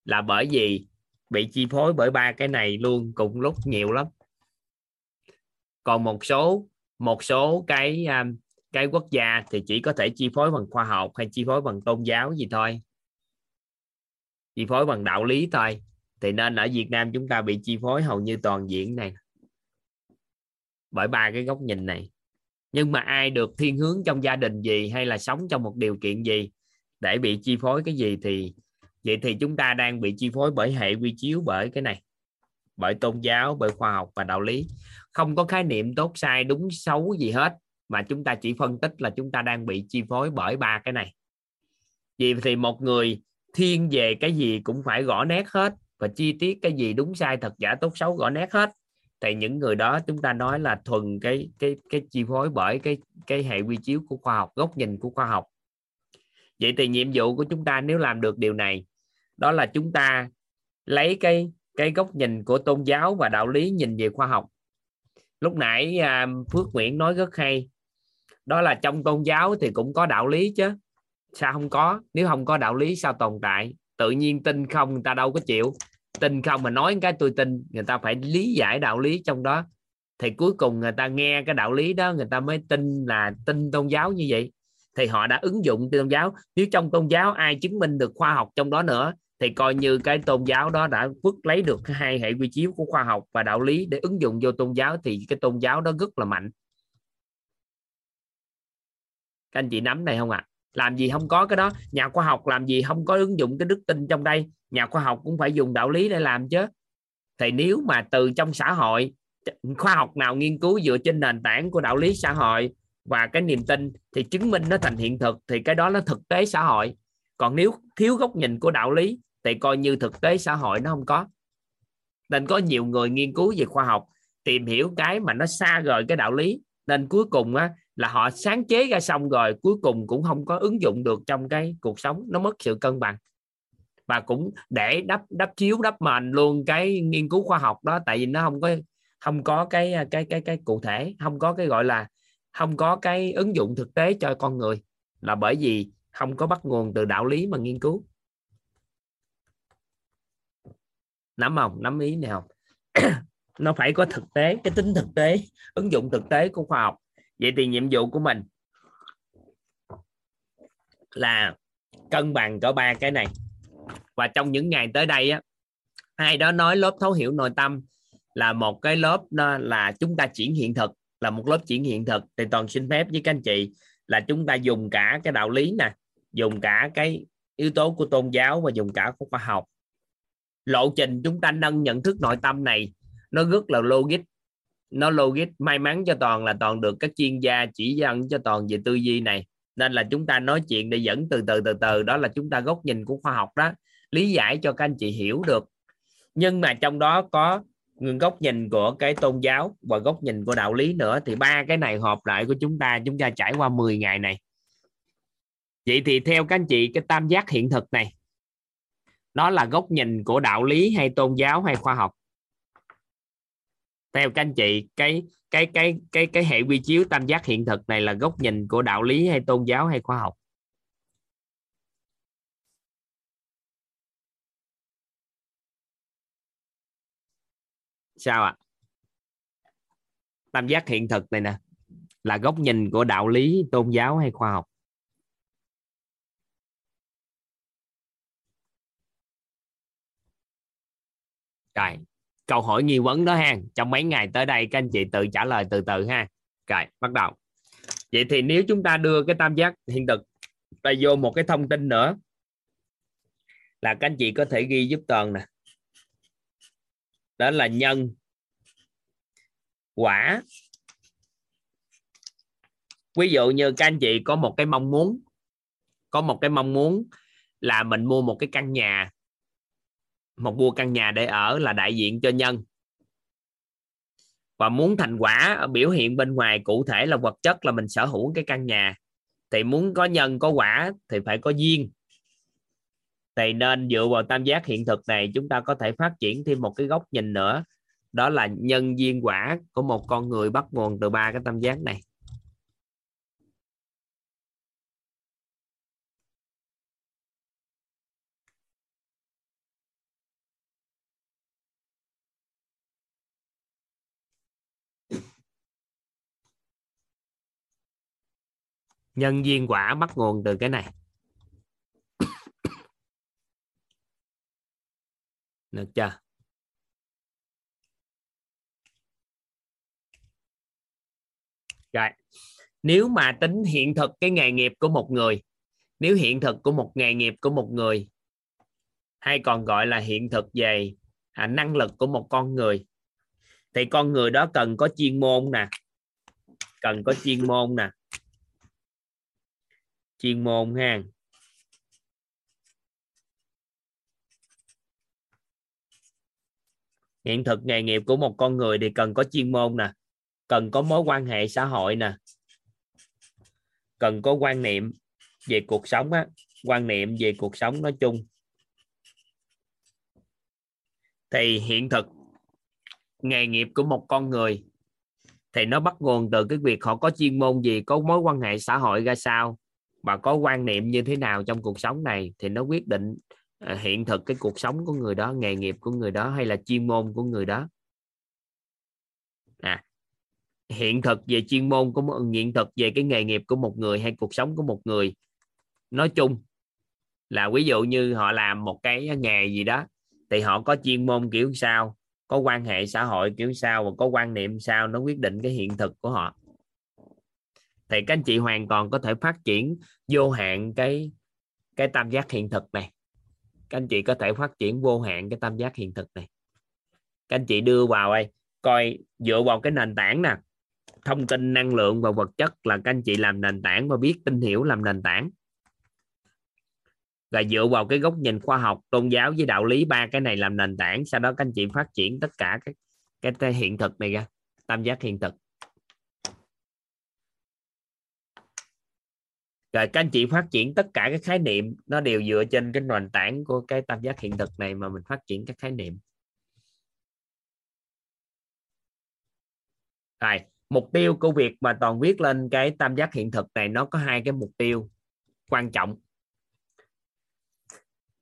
Là bởi vì bị chi phối bởi ba cái này luôn, cùng lúc nhiều lắm. Còn một số một số cái um, cái quốc gia thì chỉ có thể chi phối bằng khoa học hay chi phối bằng tôn giáo gì thôi. Chi phối bằng đạo lý thôi. Thì nên ở Việt Nam chúng ta bị chi phối hầu như toàn diện này. Bởi ba cái góc nhìn này. Nhưng mà ai được thiên hướng trong gia đình gì hay là sống trong một điều kiện gì để bị chi phối cái gì thì vậy thì chúng ta đang bị chi phối bởi hệ quy chiếu bởi cái này, bởi tôn giáo, bởi khoa học và đạo lý. Không có khái niệm tốt sai đúng xấu gì hết, mà chúng ta chỉ phân tích là chúng ta đang bị chi phối bởi ba cái này. Vì thì một người thiên về cái gì cũng phải gõ nét hết và chi tiết cái gì đúng sai, thật giả, tốt, xấu gõ nét hết. Thì những người đó chúng ta nói là thuần cái cái cái chi phối bởi cái cái hệ quy chiếu của khoa học, góc nhìn của khoa học. Vậy thì nhiệm vụ của chúng ta nếu làm được điều này đó là chúng ta lấy cái cái góc nhìn của tôn giáo và đạo lý nhìn về khoa học. Lúc nãy à, Phước Nguyễn nói rất hay. Đó là trong tôn giáo thì cũng có đạo lý chứ. Sao không có? Nếu không có đạo lý sao tồn tại? Tự nhiên tin không người ta đâu có chịu. Tin không mà nói cái tôi tin người ta phải lý giải đạo lý trong đó. Thì cuối cùng người ta nghe cái đạo lý đó người ta mới tin là tin tôn giáo như vậy. Thì họ đã ứng dụng tôn giáo. Nếu trong tôn giáo ai chứng minh được khoa học trong đó nữa thì coi như cái tôn giáo đó đã vứt lấy được hai hệ quy chiếu của khoa học và đạo lý để ứng dụng vô tôn giáo thì cái tôn giáo đó rất là mạnh. Các anh chị nắm này không ạ? À? làm gì không có cái đó. Nhà khoa học làm gì không có ứng dụng cái đức tin trong đây. Nhà khoa học cũng phải dùng đạo lý để làm chứ. Thì nếu mà từ trong xã hội, khoa học nào nghiên cứu dựa trên nền tảng của đạo lý xã hội và cái niềm tin thì chứng minh nó thành hiện thực thì cái đó nó thực tế xã hội. Còn nếu thiếu góc nhìn của đạo lý thì coi như thực tế xã hội nó không có. Nên có nhiều người nghiên cứu về khoa học tìm hiểu cái mà nó xa rời cái đạo lý. Nên cuối cùng á, là họ sáng chế ra xong rồi cuối cùng cũng không có ứng dụng được trong cái cuộc sống. Nó mất sự cân bằng. Và cũng để đắp đắp chiếu đắp mền luôn cái nghiên cứu khoa học đó. Tại vì nó không có không có cái cái cái cái cụ thể. Không có cái gọi là không có cái ứng dụng thực tế cho con người. Là bởi vì không có bắt nguồn từ đạo lý mà nghiên cứu. Nắm không nắm ý này không? Nó phải có thực tế, cái tính thực tế, ứng dụng thực tế của khoa học. Vậy thì nhiệm vụ của mình là cân bằng cả ba cái này. Và trong những ngày tới đây á ai đó nói lớp thấu hiểu nội tâm là một cái lớp đó là chúng ta chuyển hiện thực, là một lớp chuyển hiện thực. Thì toàn xin phép với các anh chị là chúng ta dùng cả cái đạo lý nè, dùng cả cái yếu tố của tôn giáo và dùng cả của khoa học lộ trình chúng ta nâng nhận thức nội tâm này, nó rất là logic. Nó logic, may mắn cho toàn là toàn được các chuyên gia chỉ dẫn cho toàn về tư duy này. Nên là chúng ta nói chuyện để dẫn từ từ từ từ, đó là chúng ta góc nhìn của khoa học đó. Lý giải cho các anh chị hiểu được. Nhưng mà trong đó có góc nhìn của cái tôn giáo và góc nhìn của đạo lý nữa, thì ba cái này hợp lại của chúng ta chúng ta trải qua 10 ngày này. Vậy thì theo các anh chị, cái tam giác hiện thực này đó là góc nhìn của đạo lý hay tôn giáo hay khoa học. Theo các anh chị, cái cái cái cái cái hệ quy chiếu tam giác hiện thực này là góc nhìn của đạo lý hay tôn giáo hay khoa học. Sao ạ? À? tam giác hiện thực này nè, là góc nhìn của đạo lý, tôn giáo hay khoa học. Rồi, câu hỏi nghi vấn đó ha. Trong mấy ngày tới đây, các anh chị tự trả lời từ từ ha. Rồi, bắt đầu. Vậy thì nếu chúng ta đưa cái tam giác hiện thực đây vô một cái thông tin nữa, là các anh chị có thể ghi giúp toàn nè. Đó là nhân, quả. Ví dụ như các anh chị có một cái mong muốn, có một cái mong muốn là mình mua một cái căn nhà một mua căn nhà để ở là đại diện cho nhân. Và muốn thành quả, biểu hiện bên ngoài cụ thể là vật chất là mình sở hữu cái căn nhà. Thì muốn có nhân, có quả thì phải có duyên. Thì nên dựa vào tam giác hiện thực này, chúng ta có thể phát triển thêm một cái góc nhìn nữa. Đó là nhân, duyên, quả của một con người bắt nguồn từ ba cái tam giác này. Nhân duyên quả bắt nguồn từ cái này. Được chưa? Rồi. Nếu mà tính hiện thực cái nghề nghiệp của một người nếu hiện thực của một nghề nghiệp của một người hay còn gọi là hiện thực về à, năng lực của một con người thì con người đó cần có chuyên môn nè. Cần có chuyên môn nè chuyên môn ha. Hiện thực nghề nghiệp của một con người thì cần có chuyên môn nè, cần có mối quan hệ xã hội nè, cần có quan niệm về cuộc sống á, quan niệm về cuộc sống nói chung. Thì hiện thực nghề nghiệp của một con người thì nó bắt nguồn từ cái việc họ có chuyên môn gì, có mối quan hệ xã hội ra sao và có quan niệm như thế nào trong cuộc sống này thì nó quyết định à, hiện thực cái cuộc sống của người đó, nghề nghiệp của người đó hay là chuyên môn của người đó. À hiện thực về chuyên môn của một, hiện thực về cái nghề nghiệp của một người hay cuộc sống của một người. Nói chung là ví dụ như họ làm một cái nghề gì đó thì họ có chuyên môn kiểu sao, có quan hệ xã hội kiểu sao và có quan niệm sao nó quyết định cái hiện thực của họ thì các anh chị hoàn toàn có thể phát triển vô hạn cái cái tam giác hiện thực này. Các anh chị có thể phát triển vô hạn cái tam giác hiện thực này. Các anh chị đưa vào đây coi dựa vào cái nền tảng nè. Thông tin năng lượng và vật chất là các anh chị làm nền tảng và biết tin hiểu làm nền tảng. Và dựa vào cái góc nhìn khoa học tôn giáo với đạo lý ba cái này làm nền tảng sau đó các anh chị phát triển tất cả cái cái, cái hiện thực này ra tam giác hiện thực. Rồi các anh chị phát triển tất cả các khái niệm nó đều dựa trên cái nền tảng của cái tam giác hiện thực này mà mình phát triển các khái niệm. Rồi mục tiêu của việc mà toàn viết lên cái tam giác hiện thực này nó có hai cái mục tiêu quan trọng.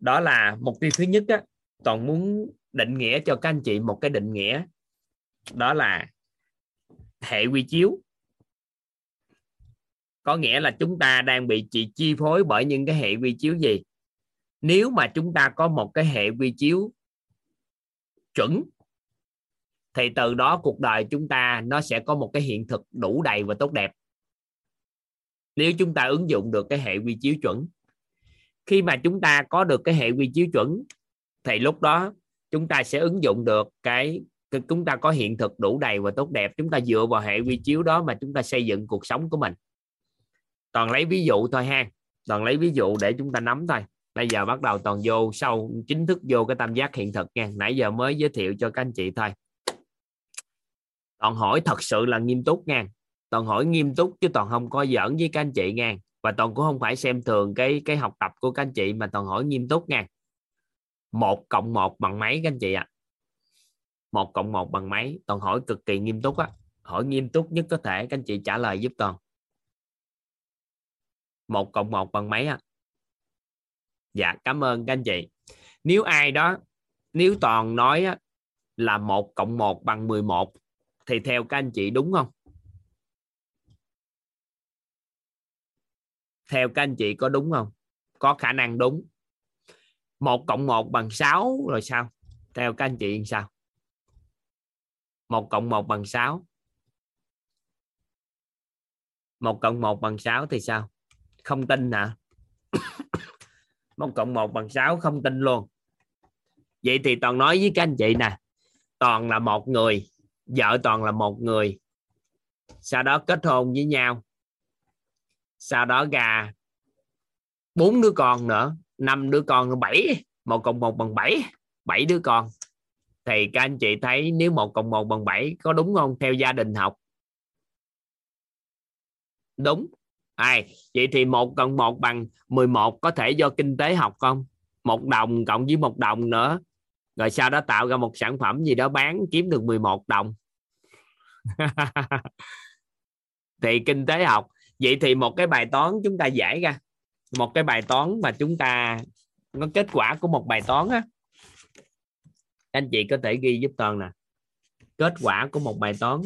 Đó là mục tiêu thứ nhất á, toàn muốn định nghĩa cho các anh chị một cái định nghĩa. Đó là hệ quy chiếu có nghĩa là chúng ta đang bị chị chi phối bởi những cái hệ quy chiếu gì? Nếu mà chúng ta có một cái hệ quy chiếu chuẩn, thì từ đó cuộc đời chúng ta nó sẽ có một cái hiện thực đủ đầy và tốt đẹp. Nếu chúng ta ứng dụng được cái hệ quy chiếu chuẩn, khi mà chúng ta có được cái hệ quy chiếu chuẩn, thì lúc đó chúng ta sẽ ứng dụng được cái chúng ta có hiện thực đủ đầy và tốt đẹp. Chúng ta dựa vào hệ quy chiếu đó mà chúng ta xây dựng cuộc sống của mình toàn lấy ví dụ thôi ha. Toàn lấy ví dụ để chúng ta nắm thôi. Bây giờ bắt đầu toàn vô sau, chính thức vô cái tam giác hiện thực nha. Nãy giờ mới giới thiệu cho các anh chị thôi. Toàn hỏi thật sự là nghiêm túc nha. Toàn hỏi nghiêm túc chứ toàn không có giỡn với các anh chị nha. Và toàn cũng không phải xem thường cái cái học tập của các anh chị mà toàn hỏi nghiêm túc nha. Một cộng một bằng mấy các anh chị ạ? À? một cộng một bằng mấy? Toàn hỏi cực kỳ nghiêm túc á. Hỏi nghiêm túc nhất có thể các anh chị trả lời giúp toàn một cộng một bằng mấy á dạ cảm ơn các anh chị. Nếu ai đó, nếu toàn nói là một cộng một bằng 11 thì theo các anh chị đúng không? Theo các anh chị có đúng không? Có khả năng đúng. Một cộng một bằng 6 rồi sao? Theo các anh chị sao? Một cộng một bằng 6 một cộng một bằng 6 thì sao? Không tin hả một cộng một bằng 6 không tin luôn. Vậy thì toàn nói với các anh chị nè. Toàn là một người, vợ toàn là một người. Sau đó kết hôn với nhau. Sau đó gà bốn đứa con nữa. Năm đứa con bảy. Một cộng một bằng bảy. Bảy đứa con. Thì các anh chị thấy nếu một cộng một bằng bảy có đúng không? Theo gia đình học. Đúng ai, vậy thì một cộng một bằng 11 có thể do kinh tế học không? Một đồng cộng với một đồng nữa. Rồi sau đó tạo ra một sản phẩm gì đó bán kiếm được 11 đồng. Thì kinh tế học. Vậy thì một cái bài toán chúng ta giải ra. Một cái bài toán mà chúng ta, nó kết quả của một bài toán á. Anh chị có thể ghi giúp toàn nè. Kết quả của một bài toán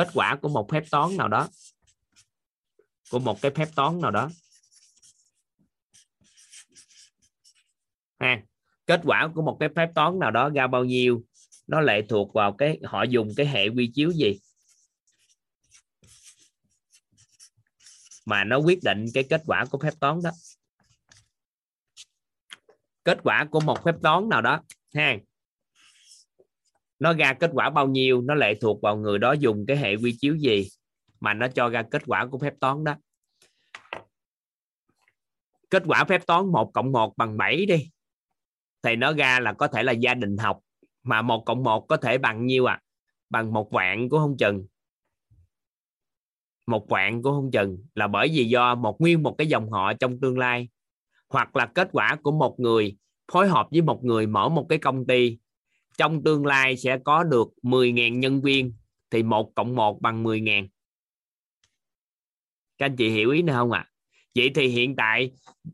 kết quả của một phép toán nào đó. Của một cái phép toán nào đó. Ha, kết quả của một cái phép toán nào đó ra bao nhiêu, nó lệ thuộc vào cái, họ dùng cái hệ quy chiếu gì? Mà nó quyết định cái kết quả của phép toán đó. Kết quả của một phép toán nào đó. Ha nó ra kết quả bao nhiêu, nó lệ thuộc vào người đó dùng cái hệ quy chiếu gì mà nó cho ra kết quả của phép toán đó. Kết quả phép toán 1 cộng 1 bằng 7 đi, thì nó ra là có thể là gia đình học, mà 1 cộng 1 có thể bằng nhiêu à bằng một vạn của không chừng một vạn của không chừng là bởi vì do một, nguyên một cái dòng họ trong tương lai, hoặc là kết quả của một người phối hợp với một người mở một cái công ty trong tương lai sẽ có được 10.000 nhân viên, thì một cộng một bằng 10.000 các anh chị hiểu ý này không ạ? À? vậy thì hiện tại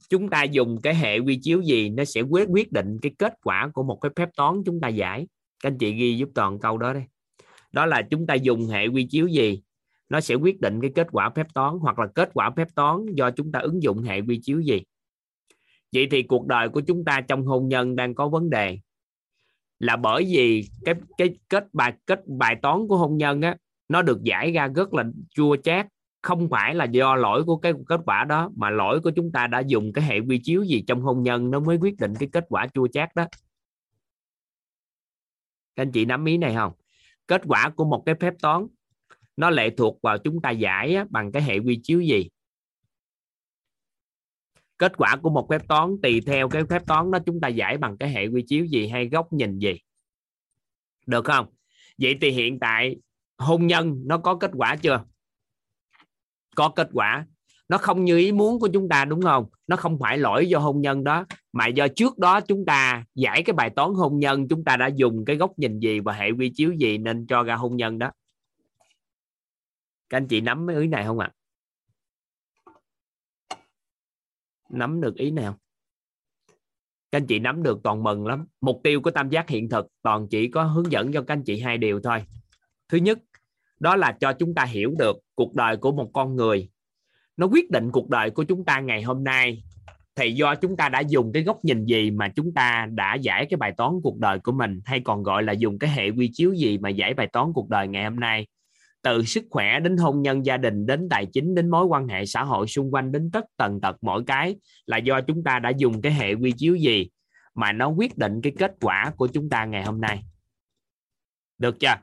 chúng ta dùng cái hệ quy chiếu gì nó sẽ quyết quyết định cái kết quả của một cái phép toán chúng ta giải? Các anh chị ghi giúp toàn câu đó đây đó là chúng ta dùng hệ quy chiếu gì, nó sẽ quyết định cái kết quả phép toán, hoặc là kết quả phép toán do chúng ta ứng dụng hệ quy chiếu gì. Vậy thì cuộc đời của chúng ta trong hôn nhân đang có vấn đề là bởi vì cái cái kết bài kết bài toán của hôn nhân á nó được giải ra rất là chua chát. Không phải là do lỗi của cái kết quả đó mà lỗi của chúng ta đã dùng cái hệ quy chiếu gì trong hôn nhân nó mới quyết định cái kết quả chua chát đó. Các anh chị nắm ý này không? Kết quả của một cái phép toán nó lệ thuộc vào chúng ta giải á, bằng cái hệ quy chiếu gì? Kết quả của một phép toán tùy theo cái phép toán đó chúng ta giải bằng cái hệ quy chiếu gì hay góc nhìn gì. Được không? Vậy thì hiện tại hôn nhân nó có kết quả chưa? Có kết quả. Nó không như ý muốn của chúng ta đúng không? Nó không phải lỗi do hôn nhân đó, mà do trước đó chúng ta giải cái bài toán hôn nhân, chúng ta đã dùng cái góc nhìn gì và hệ quy chiếu gì nên cho ra hôn nhân đó. Các anh chị nắm cái ý này không ạ? à? Nắm được ý nào? Các anh chị nắm được toàn mừng lắm. Mục tiêu của tam giác hiện thực toàn chỉ có hướng dẫn cho các anh chị hai điều thôi. Thứ nhất, đó là cho chúng ta hiểu được cuộc đời của một con người. Nó quyết định cuộc đời của chúng ta ngày hôm nay. Thì do chúng ta đã dùng cái góc nhìn gì mà chúng ta đã giải cái bài toán cuộc đời của mình, hay còn gọi là dùng cái hệ quy chiếu gì mà giải bài toán cuộc đời ngày hôm nay? Từ sức khỏe đến hôn nhân gia đình, đến tài chính, đến mối quan hệ xã hội xung quanh, đến tất tần tật mỗi cái là do chúng ta đã dùng cái hệ quy chiếu gì mà nó quyết định cái kết quả của chúng ta ngày hôm nay. Được chưa?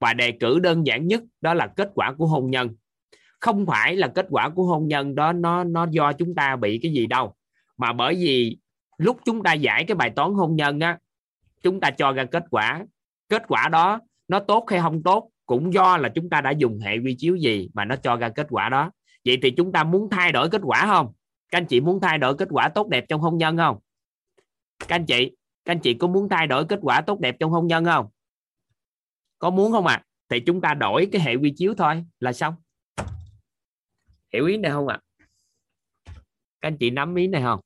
Và đề cử đơn giản nhất đó là kết quả của hôn nhân. Không phải là kết quả của hôn nhân đó, nó nó do chúng ta bị cái gì đâu. Mà bởi vì lúc chúng ta giải cái bài toán hôn nhân á, chúng ta cho ra kết quả. Kết quả đó nó tốt hay không tốt cũng do là chúng ta đã dùng hệ vi chiếu gì mà nó cho ra kết quả đó. Vậy thì chúng ta muốn thay đổi kết quả không? Các anh chị muốn thay đổi kết quả tốt đẹp trong hôn nhân không? Các anh chị, các anh chị có muốn thay đổi kết quả tốt đẹp trong hôn nhân không? Có muốn không ạ? À? thì chúng ta đổi cái hệ quy chiếu thôi, là xong. Hiểu ý này không ạ? À? các anh chị nắm ý này không?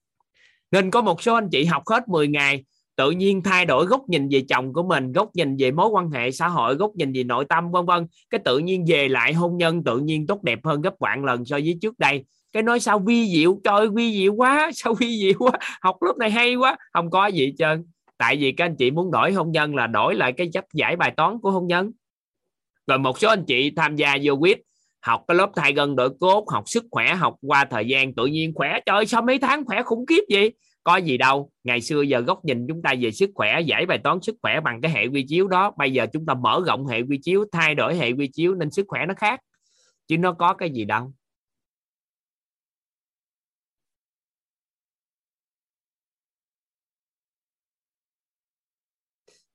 Nên có một số anh chị học hết 10 ngày tự nhiên thay đổi góc nhìn về chồng của mình, góc nhìn về mối quan hệ xã hội, góc nhìn về nội tâm, vân vân. Cái tự nhiên về lại hôn nhân, tự nhiên tốt đẹp hơn gấp vạn lần so với trước đây. Cái nói sao vi diệu, trời vi diệu quá, sao vi diệu quá, học lớp này hay quá. Không có gì hết trơn. Tại vì các anh chị muốn đổi hôn nhân là đổi lại cái chấp giải bài toán của hôn nhân. Rồi một số anh chị tham gia vô quýt, học cái lớp thai gân đổi cốt, học sức khỏe, học qua thời gian tự nhiên khỏe. Trời sao mấy tháng khỏe khủng khiếp vậy? Có gì đâu, ngày xưa giờ góc nhìn chúng ta về sức khỏe, giải bài toán sức khỏe bằng cái hệ quy chiếu đó. Bây giờ chúng ta mở rộng hệ quy chiếu, thay đổi hệ quy chiếu nên sức khỏe nó khác. Chứ nó có cái gì đâu.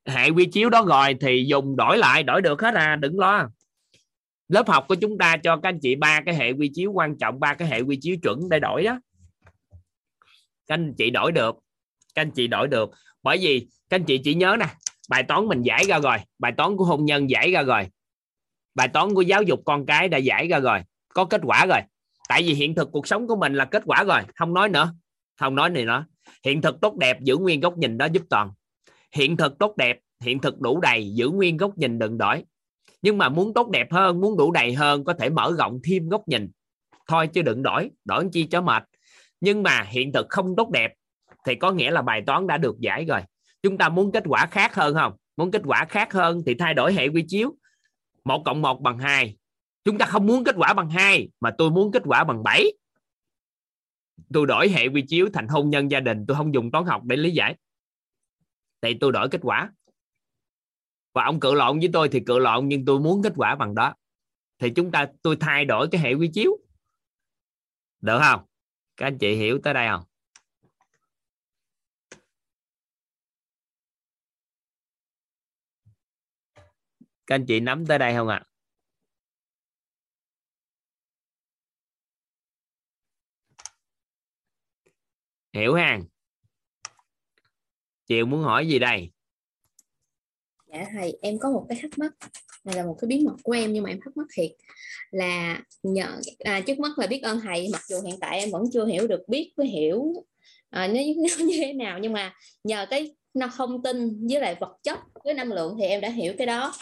Hệ quy chiếu đó rồi thì dùng đổi lại, đổi được hết à đừng lo. Lớp học của chúng ta cho các anh chị ba cái hệ quy chiếu quan trọng, ba cái hệ quy chiếu chuẩn để đổi đó các anh chị đổi được. Các anh chị đổi được. Bởi vì các anh chị chỉ nhớ nè, bài toán mình giải ra rồi, bài toán của hôn nhân giải ra rồi. Bài toán của giáo dục con cái đã giải ra rồi, có kết quả rồi. Tại vì hiện thực cuộc sống của mình là kết quả rồi, không nói nữa, không nói này nữa. Hiện thực tốt đẹp giữ nguyên góc nhìn đó giúp toàn. Hiện thực tốt đẹp, hiện thực đủ đầy, giữ nguyên góc nhìn đừng đổi. Nhưng mà muốn tốt đẹp hơn, muốn đủ đầy hơn, có thể mở rộng thêm góc nhìn. Thôi chứ đừng đổi đổi chi cho mệt nhưng mà hiện thực không tốt đẹp, thì có nghĩa là bài toán đã được giải rồi. Chúng ta muốn kết quả khác hơn không? Muốn kết quả khác hơn thì thay đổi hệ quy chiếu. Một cộng một bằng hai. Chúng ta không muốn kết quả bằng hai, mà tôi muốn kết quả bằng 7 tôi đổi hệ quy chiếu thành hôn nhân gia đình, tôi không dùng toán học để lý giải. Thì tôi đổi kết quả. Và ông cự lộn với tôi thì cự lộn, nhưng tôi muốn kết quả bằng đó. Thì chúng ta, tôi thay đổi cái hệ quy chiếu. Được không? Các anh chị hiểu tới đây không? Các anh chị nắm tới đây không ạ? À? hiểu hàng chị muốn hỏi gì đây? Dạ thầy, em có một cái thắc mắc này là một cái bí mật của em nhưng mà em thắc mắc thiệt. Là nhờ à, trước mắt là biết ơn thầy mặc dù hiện tại em vẫn chưa hiểu được biết với hiểu à, nó, nó như thế nào. Nhưng mà nhờ cái nó thông tin với lại vật chất với năng lượng thì em đã hiểu cái đó.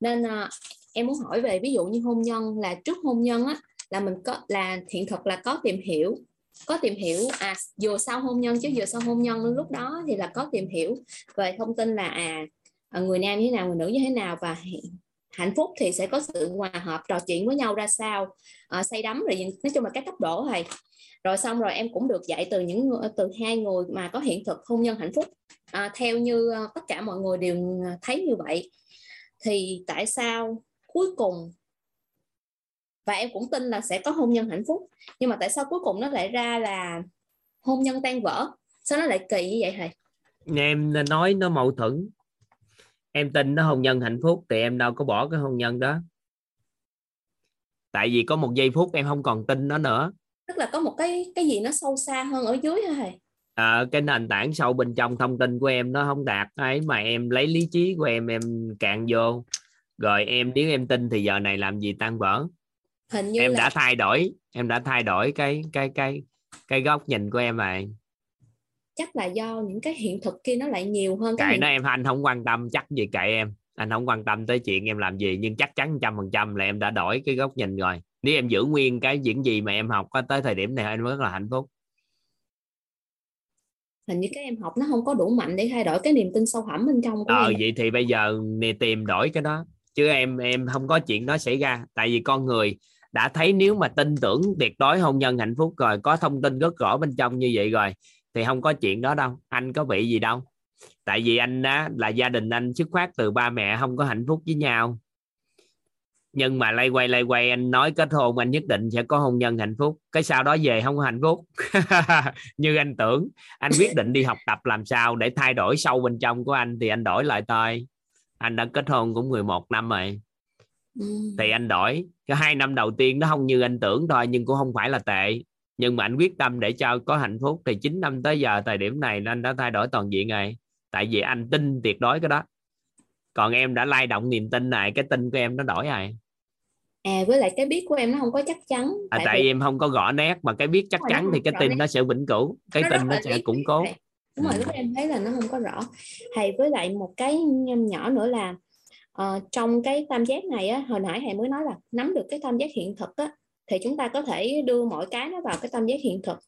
Nên à, em muốn hỏi về ví dụ như hôn nhân là trước hôn nhân á là mình có là thiện thực là có tìm hiểu có tìm hiểu à vừa sau hôn nhân chứ vừa sau hôn nhân lúc đó thì là có tìm hiểu về thông tin là à, à người nam như thế nào người nữ như thế nào và hạnh phúc thì sẽ có sự hòa hợp trò chuyện với nhau ra sao à, say đắm rồi nói chung là các cấp độ thầy rồi xong rồi em cũng được dạy từ những từ hai người mà có hiện thực hôn nhân hạnh phúc. À, theo như ờ, tất cả mọi người đều ờ, thấy như vậy. Thì tại sao cuối cùng và em cũng tin là sẽ có hôn nhân hạnh phúc nhưng mà tại sao cuối cùng nó lại ra là hôn nhân tan vỡ? Sao nó lại kỳ như vậy thầy em nói nó mâu thuẫn em tin nó hôn nhân hạnh phúc thì em đâu có bỏ cái hôn nhân đó. Tại vì có một giây phút em không còn tin nó nữa. Tức là có một cái cái gì nó sâu xa hơn ở dưới hả thầy à, cái nền tảng sâu bên trong thông tin của em nó không đạt ấy mà em lấy lý trí của em em cạn vô. Rồi em nếu em tin thì giờ này làm gì tan vỡ? Hình như em là... đã thay đổi em đã thay đổi cái cái cái cái góc nhìn của em rồi chắc là do những cái hiện thực kia nó lại nhiều hơn cái nó em anh không quan tâm chắc gì kệ em. Anh không quan tâm tới chuyện em làm gì nhưng chắc chắn trăm phần trăm là em đã đổi cái góc nhìn rồi. Nếu em giữ nguyên cái những gì mà em học tới thời điểm này anh rất là hạnh phúc. Hình như các em học nó không có đủ mạnh để thay đổi cái niềm tin sâu thẳm bên trong của ờ em. vậy thì bây giờ tìm đổi cái đó. Chứ em em không có chuyện đó xảy ra. Tại vì con người đã thấy nếu mà tin tưởng tuyệt đối hôn nhân hạnh phúc rồi có thông tin rất rõ bên trong như vậy rồi thì không có chuyện đó đâu anh có bị gì đâu. Tại vì anh á là gia đình anh xuất phát từ ba mẹ không có hạnh phúc với nhau. Nhưng mà lay quay lay quay anh nói kết hôn anh nhất định sẽ có hôn nhân hạnh phúc. Cái sau đó về không có hạnh phúc. Như anh tưởng anh quyết định đi học tập làm sao để thay đổi sâu bên trong của anh thì anh đổi lại thôi anh đã kết hôn cũng 11 năm rồi. Ừ. thì anh đổi. Cái hai năm đầu tiên nó không như anh tưởng thôi nhưng cũng không phải là tệ nhưng mà anh quyết tâm để cho có hạnh phúc thì 9 năm tới giờ thời điểm này anh đã thay đổi toàn diện rồi. Tại vì anh tin tuyệt đối cái đó. Còn em đã lay động niềm tin này cái tin của em nó đổi rồi. À với lại cái biết của em nó không có chắc chắn. À, tại, vì em không có gõ nét mà cái biết chắc chắn thì cái tin nó sẽ vĩnh cửu. Cái tin nó sẽ củng cố. đúng rồi lúc em thấy là nó không có rõ. Thầy với lại một cái nhỏ nữa là ờ, trong cái tam giác này á hồi nãy thầy mới nói là nắm được cái tam giác hiện thực á thì chúng ta có thể đưa mọi cái nó vào cái tam giác hiện thực.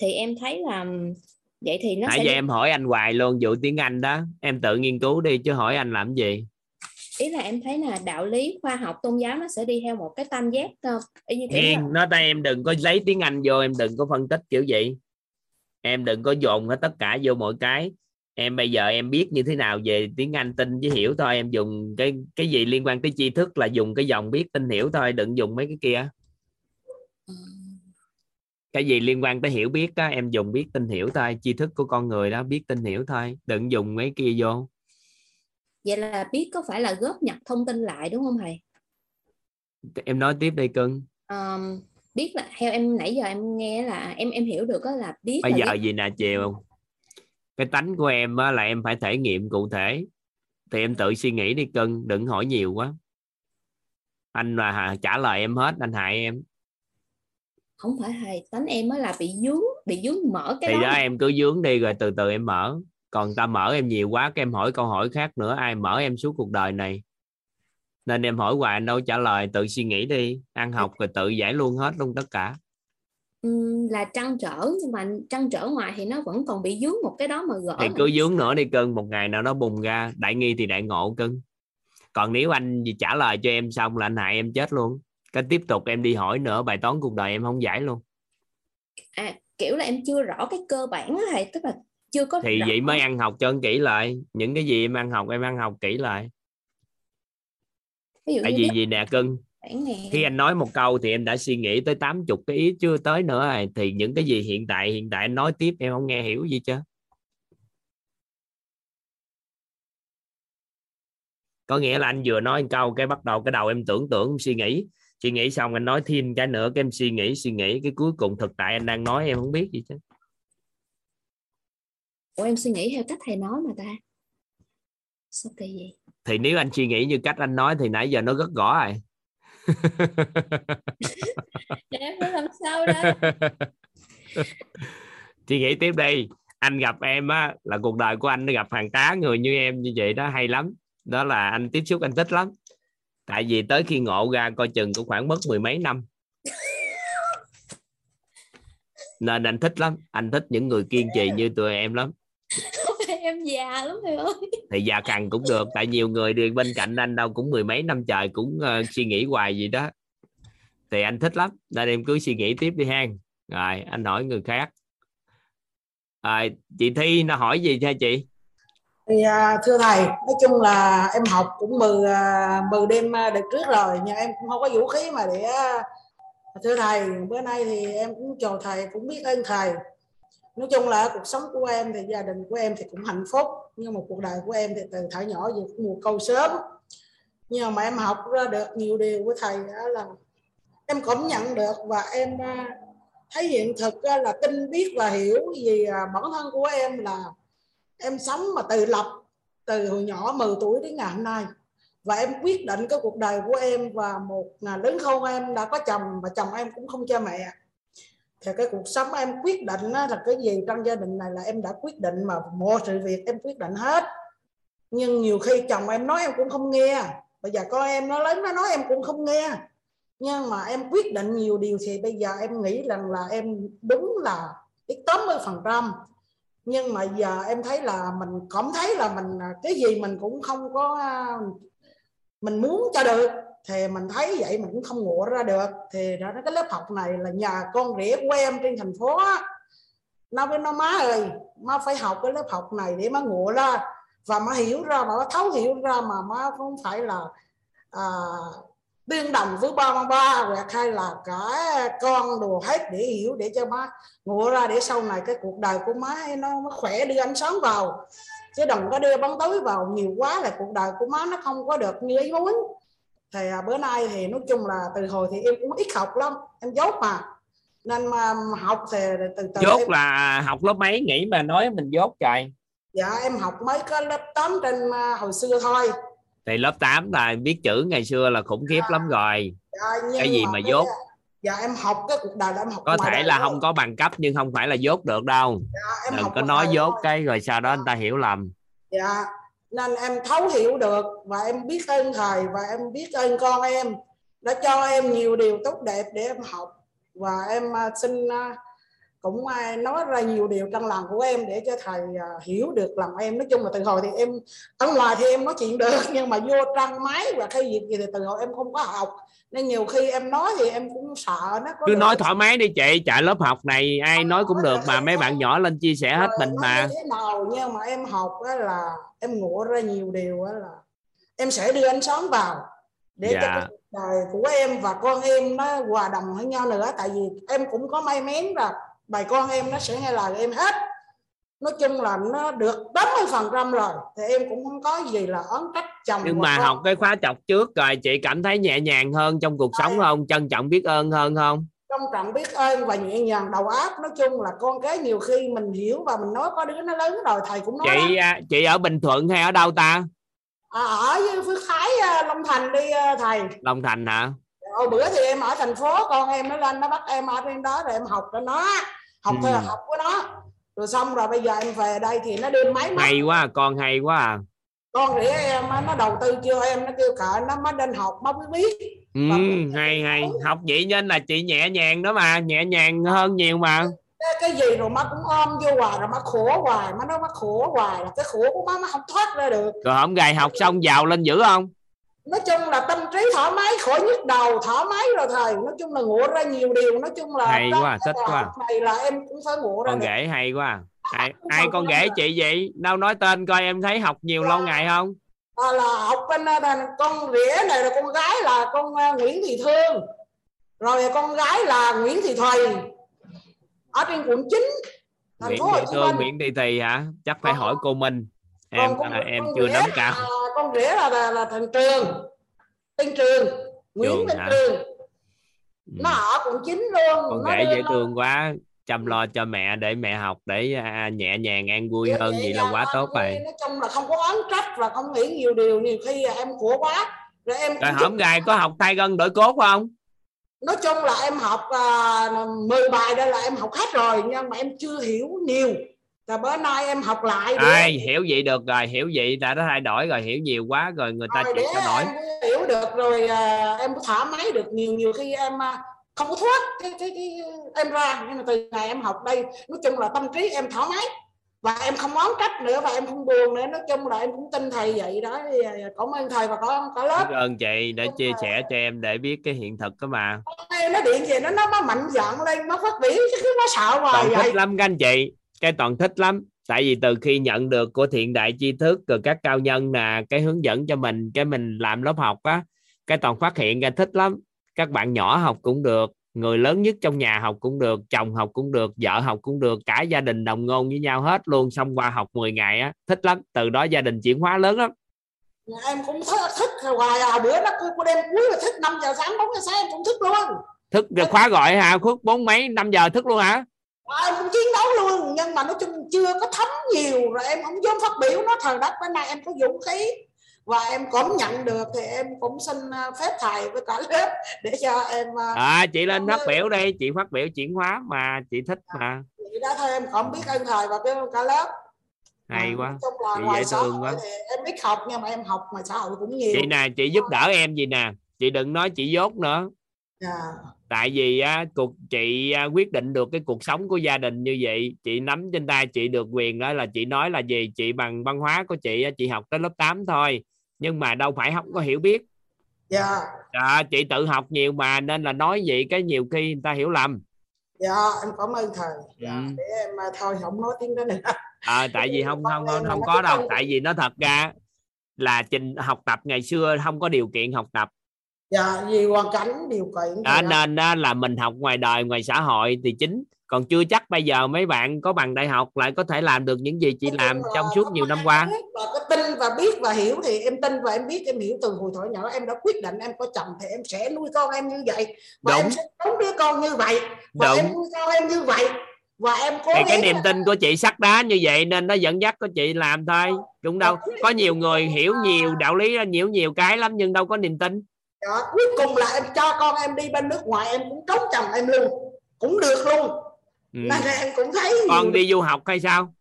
Thì em thấy là vậy thì nó nãy sẽ giờ em hỏi anh hoài luôn vụ tiếng Anh đó. Em tự nghiên cứu đi chứ hỏi anh làm gì? Ý là em thấy là đạo lý khoa học tôn giáo nó sẽ đi theo một cái tam giác ờ, y như là Hiền nói tay em đừng có lấy tiếng Anh vô em đừng có phân tích kiểu vậy em đừng có dồn hết tất cả vô mỗi cái. Em bây giờ em biết như thế nào về tiếng Anh tin với hiểu thôi. Em dùng cái cái gì liên quan tới tri thức là dùng cái dòng biết tin hiểu thôi đừng dùng mấy cái kia cái gì liên quan tới hiểu biết á em dùng biết tin hiểu thôi tri thức của con người đó biết tin hiểu thôi đừng dùng mấy kia vô. Vậy là biết có phải là góp nhặt thông tin lại đúng không thầy? Em nói tiếp đi cưng. Ờm, biết là theo em nãy giờ em nghe là em em hiểu được đó là biết bây là giờ biết. gì nè chiều cái tánh của em á, là em phải thể nghiệm cụ thể. Thì em tự suy nghĩ đi cưng đừng hỏi nhiều quá. Anh hà- trả lời em hết anh hại em không phải thầy tánh em mới là bị dướng bị dướng mở cái thì đó. đó em cứ dướng đi rồi từ từ em mở. Còn ta mở em nhiều quá cái em hỏi câu hỏi khác nữa ai mở em suốt cuộc đời này? Nên em hỏi hoài anh đâu trả lời tự suy nghĩ đi. Ăn học rồi tự giải luôn hết luôn tất cả. Là trăn trở nhưng mà trăn trở ngoài thì nó vẫn còn bị dướng một cái đó mà gỡ thì cứ dướng nữa đi cưng một ngày nào nó bùng ra đại nghi thì đại ngộ cưng. Còn nếu anh gì trả lời cho em xong là anh hại em chết luôn cái tiếp tục em đi hỏi nữa bài toán cuộc đời em không giải luôn. À, kiểu là em chưa rõ cái cơ bản thầy tức là chưa có thì rõ. vậy mới ăn học cho kỹ lại. Những cái gì em ăn học em ăn học kỹ lại. Ví dụ tại vì gì nè cưng khi anh nói một câu thì em đã suy nghĩ tới 80 cái ý chưa tới nữa rồi. Thì những cái gì hiện tại hiện tại anh nói tiếp em không nghe hiểu gì chứ. Có nghĩa là anh vừa nói một câu cái bắt đầu cái đầu em tưởng tưởng em suy nghĩ suy nghĩ xong anh nói thêm cái nữa cái em suy nghĩ suy nghĩ cái cuối cùng thực tại anh đang nói em không biết gì chứ. Ủa em suy nghĩ theo cách thầy nói mà ta. Sao kỳ vậy? Thì nếu anh suy nghĩ như cách anh nói thì nãy giờ nó rất rõ rồi. Em phải làm sao đó suy nghĩ tiếp đi. Anh gặp em á là cuộc đời của anh nó gặp hàng tá người như em như vậy đó hay lắm. Đó là anh tiếp xúc anh thích lắm tại vì tới khi ngộ ra coi chừng cũng khoảng mất mười mấy năm. Nên anh thích lắm anh thích những người kiên trì như tụi em lắm. Em già lắm thầy ơi. Thì già cằn cũng được tại nhiều người đi bên cạnh anh đâu cũng mười mấy năm trời cũng ờ, suy nghĩ hoài gì đó. Thì anh thích lắm nên em cứ suy nghĩ tiếp đi ha rồi anh hỏi người khác. À, chị Thi nó hỏi gì cho chị thì à, thưa thầy, nói chung là em học cũng mừ à, mừ đêm à, đợt trước rồi, nhưng em cũng không có vũ khí mà để thưa thầy, bữa nay thì em cũng chào thầy, cũng biết ơn thầy. Nói chung là cuộc sống của em thì gia đình của em thì cũng hạnh phúc, nhưng mà cuộc đời của em thì từ thở nhỏ giờ cũng mùa câu sớm. Nhưng mà em học ra được nhiều điều của thầy đó là em cảm nhận được và em thấy hiện thực là tin biết và hiểu vì bản thân của em là em sống mà tự lập từ hồi nhỏ 10 tuổi đến ngày hôm nay. Và em quyết định cái cuộc đời của em và một là lớn hơn em đã có chồng và chồng em cũng không cha mẹ. Thì cái cuộc sống em quyết định là cái gì trong gia đình này là em đã quyết định mà mọi sự việc em quyết định hết. Nhưng nhiều khi chồng em nói em cũng không nghe. Bây giờ con em nó lớn nó nói em cũng không nghe. Nhưng mà em quyết định nhiều điều thì bây giờ em nghĩ rằng là em đúng là cái 80 phần trăm nhưng mà giờ em thấy là mình cảm thấy là mình à, cái gì mình cũng không có à, mình muốn cho được. Thì mình thấy vậy mình cũng không ngộ ra được. Thì đó cái lớp học này là nhà con rể của em trên thành phố nó với nó má ơi má phải học cái lớp học này để má ngộ ra. Và má hiểu ra mà má thấu hiểu ra mà má không phải là à, tương đồng với ba ba ba hoặc hay là cả con đồ hết để hiểu để cho má ngộ ra để sau này cái cuộc đời của má nó, nó khỏe đưa ánh sáng vào. Chứ đừng có đưa bóng tối vào nhiều quá là cuộc đời của má nó không có được như ý muốn. Thì à, bữa nay thì nói chung là từ hồi thì em cũng ít học lắm em dốt mà. Nên mà học thì từ từ dốt em, là học lớp mấy nghĩ mà nói mình dốt trời. Dạ em học mấy cái lớp 8 trên à, hồi xưa thôi thì lớp 8 là biết chữ ngày xưa là khủng khiếp lắm rồi. Dạ, cái gì mà dốt? dạ em học cái cuộc đời là em học có thể là thôi. không có bằng cấp nhưng không phải là dốt được đâu. Em đừng có nói dốt thôi. cái rồi sau đó người ta hiểu lầm. Dạ nên em thấu hiểu được và em biết ơn thầy và em biết ơn con em. Đã cho em nhiều điều tốt đẹp để em học và em à, xin à, cũng nói ra nhiều điều trong lòng của em để cho thầy à, hiểu được lòng em. Nói chung là từ hồi thì em ở ngoài thì em nói chuyện được nhưng mà vô trang máy và cái việc gì thì từ hồi em không có học. Nên nhiều khi em nói thì em cũng sợ nó có cứ nói cái thoải mái đi chị chạy lớp học này ai nói cũng được mà mấy bạn nhỏ lên chia sẻ hết mình nói mà. thế nào nhưng mà em học á là em ngộ ra nhiều điều á là em sẽ đưa ánh sáng vào để cho Dạ. cái cuộc đời của em và con em nó hòa đồng với nhau nữa. Tại vì em cũng có may mắn là bài con em nó sẽ nghe lời em hết. Nói chung là nó được 80 phần trăm rồi thì em cũng không có gì là oán trách chồng nhưng mà học cái khóa chọc trước rồi chị cảm thấy nhẹ nhàng hơn trong cuộc sống không? Trân trọng biết ơn hơn không? Trong trọng biết ơn và nhẹ nhàng đầu óc. Nói chung là con cái nhiều khi mình hiểu và mình nói có đứa nó lớn rồi thầy cũng nói chị đó. à, chị ở bình thuận hay ở đâu ta? À, ở với Phước Thái à, Long Thành đi à, thầy. Long thành hả Hồi bữa thì em ở thành phố con em nó lên nó bắt em ở trên đó rồi em học cho nó học Ừ. theo học của nó. Rồi xong rồi bây giờ em về đây thì nó đem máy hay quá con hay quá à. con rể em nó đầu tư chưa em nó kêu cỡ nó mới đến học mới biết. Ừ, hay hay. Học vậy nên là chị nhẹ nhàng đó mà nhẹ nhàng hơn nhiều mà. Cái, cái gì rồi má cũng ôm vô hoài rồi má khổ hoài má nói má khổ hoài là cái khổ của má má không thoát ra được. Rồi hổng gài học xong giàu lên dữ không nói chung là tâm trí thoải mái khỏi nhức đầu thoải mái rồi thầy. Nói chung là ngộ ra nhiều điều. Nói chung là Hay quá, thích quá. này là em cũng phải ngộ ra con được. rể hay quá. À. ai, ai con rể chị vậy? Đâu nói tên coi em thấy học nhiều lâu ngày không? À, là học bên à, là con rể này là con gái là con à, Nguyễn Thị Thương. Rồi con gái là Nguyễn Thị Thùy. Ở trên quận 9 thành Nguyễn Thị Thương Nguyễn Thị Tỳ hả? Chắc phải hỏi cô Minh. Em con, là em con chưa nắm cao con rể là là, là thằng Trường. Tên Trường Nguyễn Trường Văn hả? Trường. Nó ở quận 9 luôn con nó rể dễ thương quá chăm lo cho mẹ để mẹ học để à, nhẹ nhàng an vui Dạ, hơn vậy là quá tốt rồi. Nói chung là không có oán trách và không nghĩ nhiều điều. Nhiều khi em khổ quá rồi em rồi hổm gài có học thay gân đổi cốt không? Nói chung là em học à, 10 bài đây là em học hết rồi nhưng mà em chưa hiểu nhiều và bữa nay em học lại để, ai hiểu vậy được rồi hiểu vậy đã đã thay đổi rồi hiểu nhiều quá rồi người ta để cho nổi. hiểu được rồi à, em thỏa mái được nhiều nhiều khi em à, không có thoát cái, cái, cái em ra. Nhưng mà từ ngày em học đây nói chung là tâm trí em thoải mái và em không oán trách nữa và em không buồn nữa. Nói chung là em cũng tin thầy vậy đó à, cảm ơn thầy và có cả lớp. Biết ơn chị để chia sẻ cho em để biết cái hiện thực đó mà. Nó điện về nó nó mạnh dạn lên nó phát biểu chứ cứ nó sợ hoài vậy thích lắm các anh chị cái toàn thích lắm. Tại vì từ khi nhận được của thiện đại tri thức rồi các cao nhân là cái hướng dẫn cho mình cái mình làm lớp học á cái toàn phát hiện ra thích lắm. Các bạn nhỏ học cũng được người lớn nhất trong nhà học cũng được chồng học cũng được vợ học cũng được cả gia đình đồng ngôn với nhau hết luôn. Xong qua học 10 ngày á thích lắm. Từ đó gia đình chuyển hóa lớn lắm. Em cũng thích, thích hoài à. Bữa nó cứ cô đêm cuối là thích 5 giờ sáng 4 giờ sáng em cũng thích luôn. Thức khóa gọi hả khuất? Bốn mấy? Năm giờ thức luôn hả em cũng chiến đấu luôn nhưng mà nói chung chưa có thấm nhiều rồi em không dám phát biểu. Nó thời đất bên này em có dũng khí và em cảm nhận được thì em cũng xin à, phép thầy với cả lớp để cho em à, à chị lên phát biểu đi chị phát biểu chuyển hóa mà chị thích mà. vậy đó thôi em cảm biết ơn thầy và cái cả lớp. Hay quá. chị dễ thương quá. em ít học nhưng mà em học ngoài xã hội cũng nhiều. Chị nè chị giúp đỡ em gì nè? Chị đừng nói chị dốt nữa. Tại vì á, cuộc chị à, quyết định được cái cuộc sống của gia đình như vậy chị nắm trên tay chị được quyền đó là chị nói là gì? Chị bằng văn hóa của chị á, chị học tới lớp 8 thôi nhưng mà đâu phải không có hiểu biết. Dạ. À, chị tự học nhiều mà nên là nói vậy cái nhiều khi người ta hiểu lầm. Dạ em cảm ơn thầy. Dạ, ừ. để em à, thôi không nói tiếng đó nữa. À, tại vì không không không, không có đâu tại vì nó thật ra là trình học tập ngày xưa không có điều kiện học tập dạ vì hoàn cảnh điều kiện à, nên á, là mình học ngoài đời ngoài xã hội thì chính. Còn chưa chắc bây giờ mấy bạn có bằng đại học lại có thể làm được những gì chị làm trong suốt nhiều năm qua. và có tin và biết và hiểu thì em tin và em biết em hiểu từ hồi thuở nhỏ em đã quyết định em có chồng thì em sẽ nuôi con em như vậy. Và Đúng. em sẽ sống đứa con như vậy. Và Đúng. em nuôi con em như vậy. Và em cố thì cái niềm tin của chị sắt đá như vậy nên nó dẫn dắt của chị làm thôi. Đúng đâu có nhiều người hiểu nhiều đạo lý nhiều nhiều cái lắm nhưng đâu có niềm tin Đó, cuối cùng là em cho con em đi bên nước ngoài em cũng trống chồng em luôn cũng được luôn. Ừ. nên em cũng thấy con đi du học hay sao?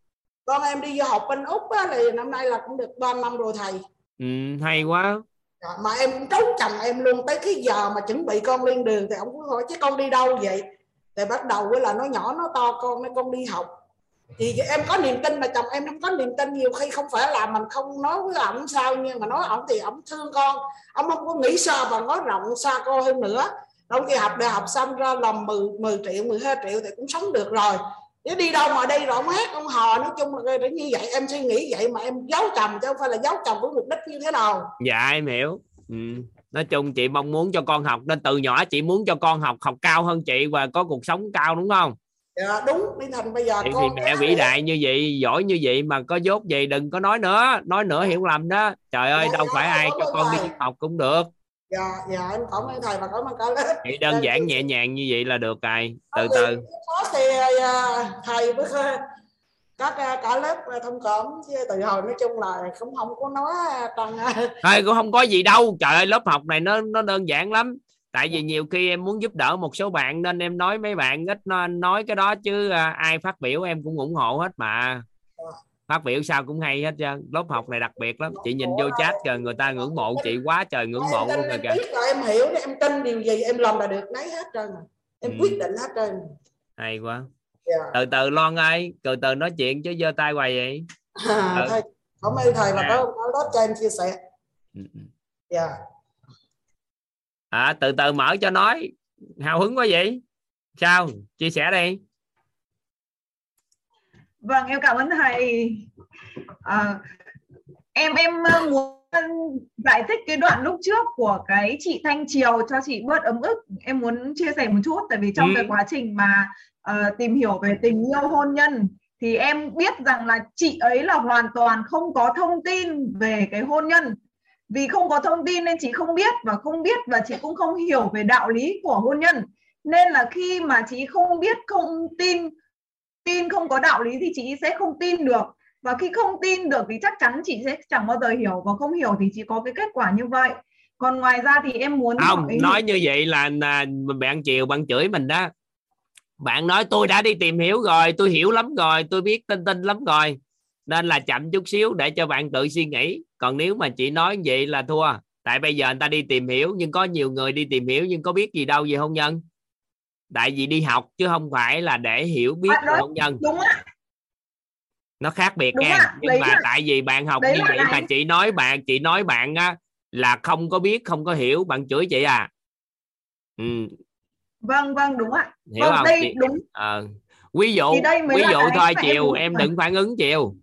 Con em đi du học bên úc á, thì năm nay là cũng được 3 năm rồi thầy. Ừ, hay quá. Dạ, mà em cũng trống chồng em luôn tới cái giờ mà chuẩn bị con lên đường thì ông cũng hỏi chứ con đi đâu vậy? Thì bắt đầu là nó nhỏ nó to con nên con đi học thì em có niềm tin mà chồng em không có niềm tin nhiều khi không phải là mình không nói với ổng sao nhưng mà nói ổng thì ổng thương con. Ông không có nghĩ xa và nói rộng xa cô hơn nữa. Ông thì học đại học xong ra làm 10, 10 triệu 12 triệu thì cũng sống được rồi. Chứ đi đâu mà đi rồi ông hát ông hò nói chung là để như vậy. Em suy nghĩ vậy mà em giấu chồng chứ không phải là giấu chồng với mục đích như thế nào. Dạ em hiểu. Ừ. nói chung chị mong muốn cho con học nên từ nhỏ chị muốn cho con học học cao hơn chị và có cuộc sống cao đúng không? Dạ đúng. Đi thành bây giờ thì, thì mẹ vĩ đại như vậy giỏi như vậy mà có dốt gì đừng có nói nữa. Nói nữa hiểu lầm đó. Trời ơi đâu phải ai cho con đi học cũng được. Dạ dạ em cảm ơn thầy và cảm ơn cả lớp. Chỉ đơn giản nhẹ nhàng như vậy là được rồi. Từ từ. có thì à, thầy với các à, cả lớp à, thông cảm chứ từ hồi. Nói chung là không không có nói trong thôi cũng không có gì đâu. Trời ơi lớp học này nó nó đơn giản lắm tại vì nhiều khi em muốn giúp đỡ một số bạn nên em nói mấy bạn ít nó- nói cái đó chứ à, ai phát biểu em cũng ủng hộ hết mà phát biểu sao cũng hay hết trơn lớp học này đặc biệt lắm chị nhìn vô chat rồi người ta ngưỡng mộ chị quá trời ngưỡng mộ luôn rồi kìa em hiểu em tin điều gì em làm là được nấy hết trơn mà. em Ừ. quyết định hết trơn hay quá Dạ. từ từ Loan ơi từ từ nói chuyện chứ giơ tay hoài vậy à, Ừ. thôi cảm ơn thầy và À. có có lớp cho em chia sẻ Ừ, ừ. À, từ từ mở cho nói hào hứng quá vậy sao chia sẻ đi Vâng, em cảm ơn thầy. À, em em ờ, muốn giải thích cái đoạn lúc trước của cái chị Thanh Triều cho chị bớt ấm ức. Em muốn chia sẻ một chút tại vì trong Ừ. cái quá trình mà ờ, tìm hiểu về tình yêu hôn nhân thì em biết rằng là chị ấy là hoàn toàn không có thông tin về cái hôn nhân. Vì không có thông tin nên chị không biết và không biết và chị cũng không hiểu về đạo lý của hôn nhân. Nên là khi mà chị không biết không tin tin không có đạo lý thì chị sẽ không tin được. Và khi không tin được thì chắc chắn chị sẽ chẳng bao giờ hiểu và không hiểu thì chỉ có cái kết quả như vậy. Còn ngoài ra thì em muốn không hỏi nói như vậy là, là bạn chiều bạn chửi mình đó. Bạn nói tôi đã đi tìm hiểu rồi tôi hiểu lắm rồi tôi biết tin tin lắm rồi. Nên là chậm chút xíu để cho bạn tự suy nghĩ còn nếu mà chị nói vậy là thua. Tại bây giờ người ta đi tìm hiểu nhưng có nhiều người đi tìm hiểu nhưng có biết gì đâu về hôn nhân? Tại vì đi học chứ không phải là để hiểu biết À, về hôn nhân? đúng ạ nó khác biệt Đúng nha. nhưng mà là- tại vì bạn học như vậy mà chị nói bạn chị nói bạn á là không có biết không có hiểu. Bạn chửi chị à? Ừ, vâng vâng đúng ạ. Hiểu vâng không? đây chị, đúng. Ờ, ví dụ ví dụ thôi em chiều em hỏi. đừng phản ứng chiều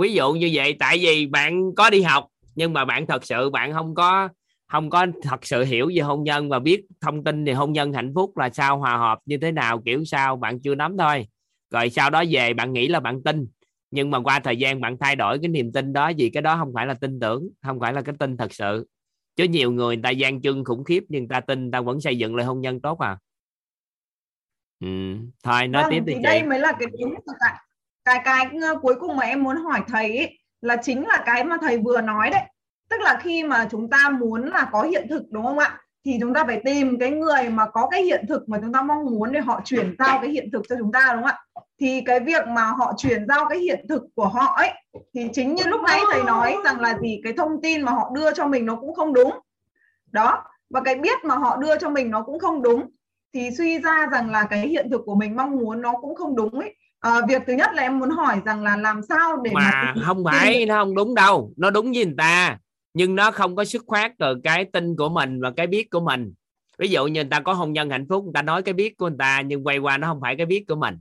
ví dụ như vậy tại vì bạn có đi học nhưng mà bạn thật sự bạn không có không có thật sự hiểu về hôn nhân và biết thông tin về hôn nhân hạnh phúc là sao hòa hợp như thế nào kiểu sao bạn chưa nắm thôi. Rồi sau đó về bạn nghĩ là bạn tin nhưng mà qua thời gian bạn thay đổi cái niềm tin đó vì cái đó không phải là tin tưởng không phải là cái tin thật sự. Chứ nhiều người người ta gian trưng khủng khiếp nhưng người ta tin người ta vẫn xây dựng lại hôn nhân tốt à. Ừ. thôi nói vâng, tiếp đi thì chị. đây mới là cái đúng là cái cái cái ờ, cuối cùng mà em muốn hỏi thầy ấy, là chính là cái mà thầy vừa nói đấy. Tức là khi mà chúng ta muốn là có hiện thực đúng không ạ? Thì chúng ta phải tìm cái người mà có cái hiện thực mà chúng ta mong muốn để họ chuyển giao cái hiện thực cho chúng ta đúng không ạ? Thì cái việc mà họ chuyển giao cái hiện thực của họ ấy thì chính như lúc nãy thầy nói rằng là gì? Cái thông tin mà họ đưa cho mình nó cũng không đúng. Đó và cái biết mà họ đưa cho mình nó cũng không đúng. Thì suy ra rằng là cái hiện thực của mình mong muốn nó cũng không đúng ấy à, việc thứ nhất là em muốn hỏi rằng là làm sao để mà tìm không phải nó không đúng đâu. Nó đúng với người ta nhưng nó không có xuất phát từ cái tin của mình và cái biết của mình. Ví dụ như người ta có hôn nhân hạnh phúc người ta nói cái biết của người ta nhưng quay qua nó không phải cái biết của mình.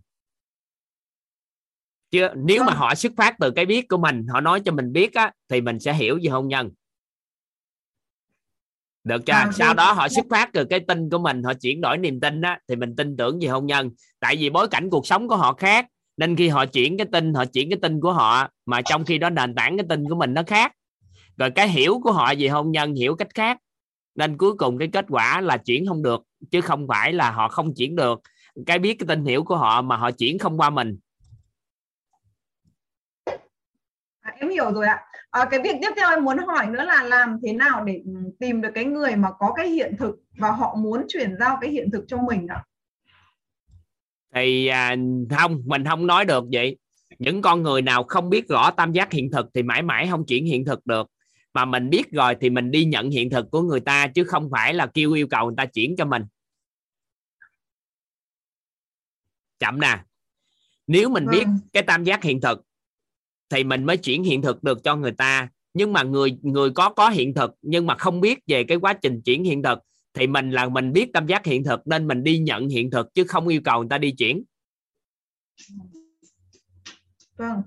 Chứ nếu mà họ xuất phát từ cái biết của mình họ nói cho mình biết á thì mình sẽ hiểu về hôn nhân được chưa? À, sau đó họ xuất phát từ cái tin của mình họ chuyển đổi niềm tin á thì mình tin tưởng về hôn nhân? Tại vì bối cảnh cuộc sống của họ khác nên khi họ chuyển cái tin họ chuyển cái tin của họ mà trong khi đó nền tảng cái tin của mình nó khác. Rồi cái hiểu của họ về hôn nhân? Hiểu cách khác. Nên cuối cùng cái kết quả là chuyển không được chứ không phải là họ không chuyển được. Cái biết cái tin hiểu của họ mà họ chuyển không qua mình. À, em hiểu rồi ạ. À, cái việc tiếp theo em muốn hỏi nữa là làm thế nào để ừ, tìm được cái người mà có cái hiện thực và họ muốn chuyển giao cái hiện thực cho mình ạ? thì à, không mình không nói được vậy những con người nào không biết rõ tam giác hiện thực thì mãi mãi không chuyển hiện thực được mà mình biết rồi thì mình đi nhận hiện thực của người ta chứ không phải là kêu yêu cầu người ta chuyển cho mình chậm nè nếu mình biết Vâng. cái tam giác hiện thực thì mình mới chuyển hiện thực được cho người ta nhưng mà người người có có hiện thực nhưng mà không biết về cái quá trình chuyển hiện thực thì mình là mình biết tam giác hiện thực nên mình đi nhận hiện thực chứ không yêu cầu người ta đi chuyển Vâng.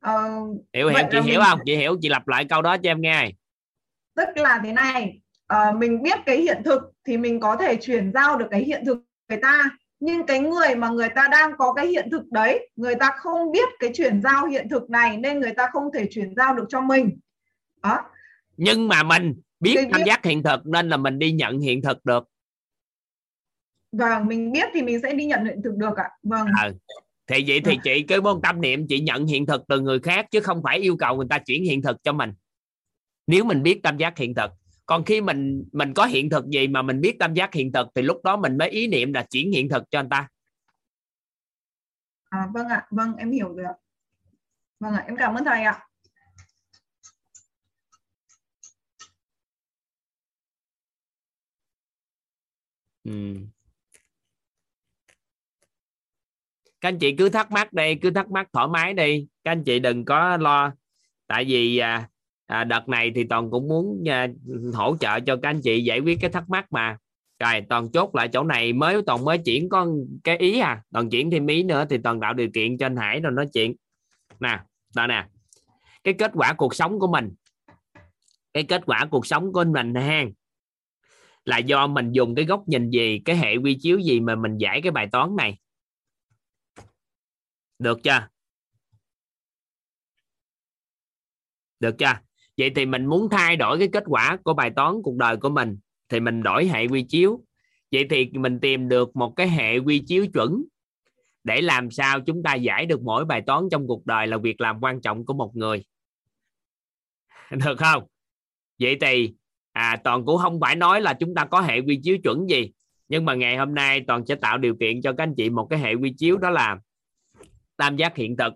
Ờ, hiểu hiểu chị hiểu mình- không chị hiểu chị lặp lại câu đó cho em nghe Tức là thế này, ờ, mình biết cái hiện thực thì mình có thể chuyển giao được cái hiện thực người ta. Nhưng cái người mà người ta đang có cái hiện thực đấy, người ta không biết cái chuyển giao hiện thực này nên người ta không thể chuyển giao được cho mình. Đó. nhưng mà mình biết Cái biết- giác hiện thực nên là mình đi nhận hiện thực được Vâng, mình biết thì mình sẽ đi nhận hiện thực được ạ. Vâng. ờ thì vậy thì chị cứ bốn tâm niệm chị nhận hiện thực từ người khác chứ không phải yêu cầu người ta chuyển hiện thực cho mình nếu mình biết tam giác hiện thực còn khi mình mình có hiện thực gì mà mình biết tam giác hiện thực thì lúc đó mình mới ý niệm là chuyển hiện thực cho anh ta À, vâng ạ, vâng em hiểu rồi ạ. Vâng ạ, em cảm ơn thầy ạ. ừ. các anh chị cứ thắc mắc đây cứ thắc mắc thoải mái đi các anh chị đừng có lo tại vì à, à, đợt này thì toàn cũng muốn à, hỗ trợ cho các anh chị giải quyết cái thắc mắc mà. Rồi toàn chốt lại chỗ này mới toàn mới chuyển có cái ý à. Toàn chuyển thêm ý nữa thì toàn tạo điều kiện cho anh Hải rồi nói chuyện. Nè đó nè cái kết quả cuộc sống của mình cái kết quả cuộc sống của mình ha là do mình dùng cái góc nhìn gì cái hệ quy chiếu gì mà mình giải cái bài toán này? Được chưa? Được chưa? Vậy thì mình muốn thay đổi cái kết quả của bài toán cuộc đời của mình thì mình đổi hệ quy chiếu. Vậy thì mình tìm được một cái hệ quy chiếu chuẩn để làm sao chúng ta giải được mỗi bài toán trong cuộc đời là việc làm quan trọng của một người. Được không? Vậy thì à, toàn cũng không phải nói là chúng ta có hệ quy chiếu chuẩn gì nhưng mà ngày hôm nay toàn sẽ tạo điều kiện cho các anh chị một cái hệ quy chiếu đó là tam giác hiện thực.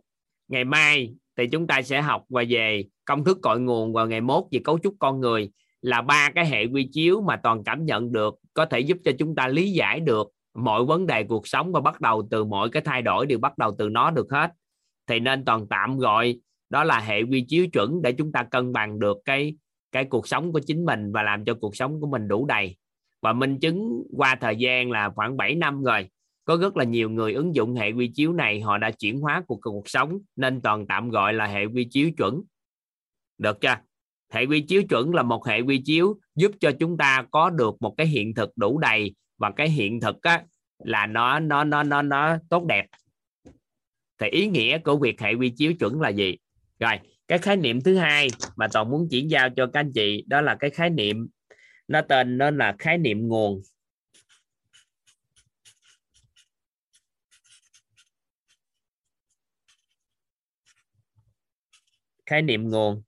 Ngày mai thì chúng ta sẽ học và về công thức cội nguồn và ngày mốt về cấu trúc con người là ba cái hệ quy chiếu mà toàn cảm nhận được, có thể giúp cho chúng ta lý giải được mọi vấn đề cuộc sống và bắt đầu từ mọi cái thay đổi, đều bắt đầu từ nó được hết. Thì nên toàn tạm gọi đó là hệ quy chiếu chuẩn để chúng ta cân bằng được cái cái cuộc sống của chính mình và làm cho cuộc sống của mình đủ đầy. Và minh chứng qua thời gian là khoảng 7 năm rồi, có rất là nhiều người ứng dụng hệ quy chiếu này, họ đã chuyển hóa cuộc cuộc sống, nên toàn tạm gọi là hệ quy chiếu chuẩn được chưa? Hệ quy chiếu chuẩn là một hệ quy chiếu giúp cho chúng ta có được một cái hiện thực đủ đầy và cái hiện thực á, là nó nó nó nó nó tốt đẹp. Thì ý nghĩa của việc hệ quy chiếu chuẩn là gì? Rồi cái khái niệm thứ hai mà toàn muốn chuyển giao cho các anh chị đó là cái khái niệm nó tên nó là khái niệm nguồn. Khái niệm nguồn.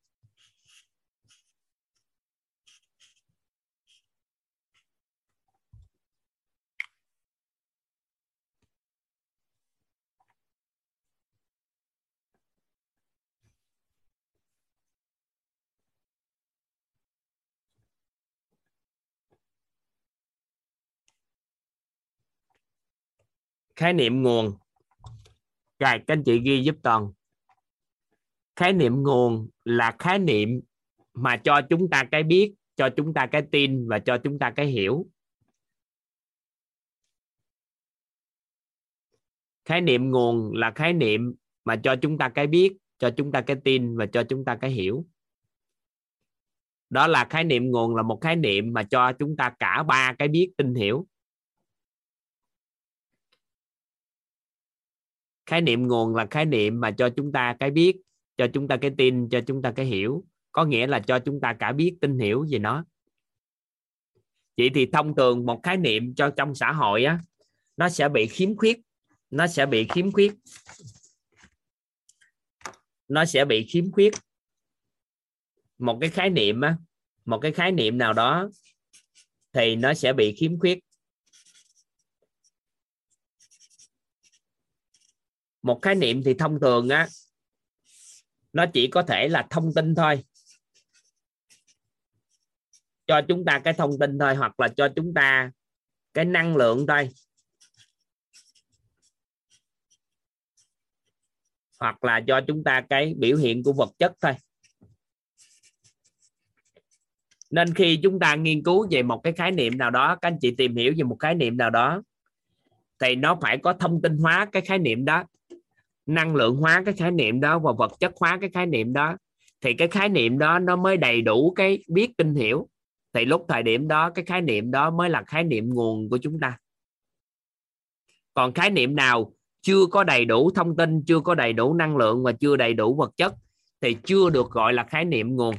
khái niệm nguồn. Rồi, các anh chị ghi giúp toàn. Khái niệm nguồn là khái niệm mà cho chúng ta cái biết, cho chúng ta cái tin và cho chúng ta cái hiểu. Khái niệm nguồn là khái niệm mà cho chúng ta cái biết, cho chúng ta cái tin và cho chúng ta cái hiểu. Đó là khái niệm nguồn là một khái niệm mà cho chúng ta cả ba cái biết, tin, hiểu. Khái niệm nguồn là khái niệm mà cho chúng ta cái biết, cho chúng ta cái tin, cho chúng ta cái hiểu. Có nghĩa là cho chúng ta cả biết, tin, hiểu về nó vậy thì thông thường một khái niệm cho trong xã hội á, nó sẽ bị khiếm khuyết, nó sẽ bị khiếm khuyết. Nó sẽ bị khiếm khuyết. Một cái khái niệm á, một cái khái niệm nào đó thì nó sẽ bị khiếm khuyết. Một khái niệm thì thông thường á, nó chỉ có thể là thông tin thôi. Cho chúng ta cái thông tin thôi, hoặc là cho chúng ta cái năng lượng thôi. Hoặc là cho chúng ta cái biểu hiện của vật chất thôi. Nên khi chúng ta nghiên cứu về một cái khái niệm nào đó, các anh chị tìm hiểu về một khái niệm nào đó, thì nó phải có thông tin hóa cái khái niệm đó năng lượng hóa cái khái niệm đó và vật chất hóa cái khái niệm đó, thì cái khái niệm đó nó mới đầy đủ cái biết kinh hiểu. Thì lúc thời điểm đó, cái khái niệm đó mới là khái niệm nguồn của chúng ta. Còn khái niệm nào chưa có đầy đủ thông tin, chưa có đầy đủ năng lượng và chưa đầy đủ vật chất, thì chưa được gọi là khái niệm nguồn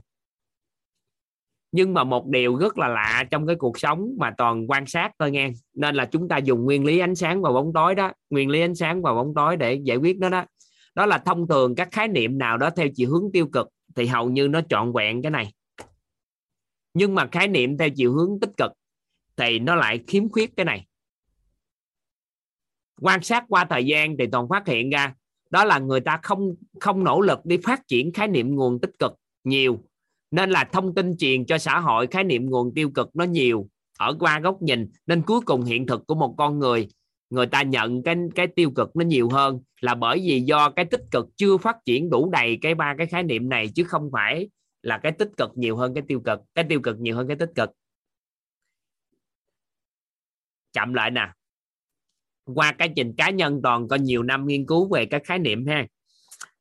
nhưng mà một điều rất là lạ trong cái cuộc sống mà toàn quan sát thôi nghe. Nên là chúng ta dùng nguyên lý ánh sáng và bóng tối đó, nguyên lý ánh sáng và bóng tối để giải quyết nó đó. Đó là thông thường các khái niệm nào đó theo chiều hướng tiêu cực thì hầu như nó trọn vẹn cái này. Nhưng mà khái niệm theo chiều hướng tích cực thì nó lại khiếm khuyết cái này. Quan sát qua thời gian thì toàn phát hiện ra đó là người ta không không nỗ lực đi phát triển khái niệm nguồn tích cực nhiều nên là thông tin truyền cho xã hội, khái niệm nguồn tiêu cực nó nhiều. Ở qua góc nhìn, nên cuối cùng hiện thực của một con người người ta nhận cái cái tiêu cực nó nhiều hơn là bởi vì do cái tích cực chưa phát triển đủ đầy cái ba cái khái niệm này, chứ không phải là cái tích cực nhiều hơn cái tiêu cực, cái tiêu cực nhiều hơn cái tích cực. Chậm lại nè. Qua cái trình cá nhân toàn có nhiều năm nghiên cứu về các khái niệm ha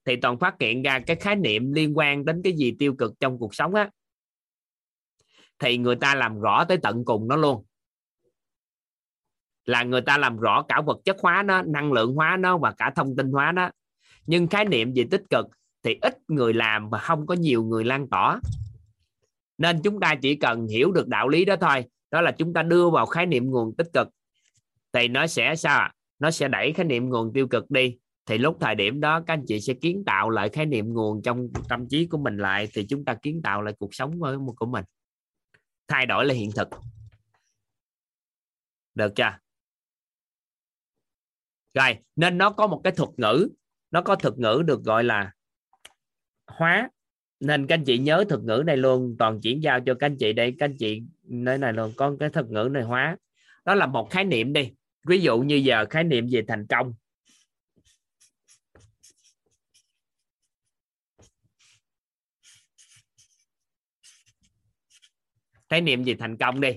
thì toàn phát hiện ra cái khái niệm liên quan đến cái gì tiêu cực trong cuộc sống á. Thì người ta làm rõ tới tận cùng nó luôn. Là người ta làm rõ cả vật chất hóa nó, năng lượng hóa nó và cả thông tin hóa nó. Nhưng khái niệm về tích cực thì ít người làm và không có nhiều người lan tỏa. Nên chúng ta chỉ cần hiểu được đạo lý đó thôi. Đó là chúng ta đưa vào khái niệm nguồn tích cực. Thì nó sẽ sao nó sẽ đẩy khái niệm nguồn tiêu cực đi thì lúc thời điểm đó các anh chị sẽ kiến tạo lại khái niệm nguồn trong tâm trí của mình lại, thì chúng ta kiến tạo lại cuộc sống của mình. Thay đổi là hiện thực. Được chưa? Rồi, nên nó có một cái thuật ngữ, nó có thuật ngữ được gọi là hóa. Nên các anh chị nhớ thuật ngữ này luôn, toàn chuyển giao cho các anh chị để các anh chị nơi này luôn, có cái thuật ngữ này hóa. Đó là một khái niệm đi. Ví dụ như giờ khái niệm về thành công. Khái niệm về thành công đi?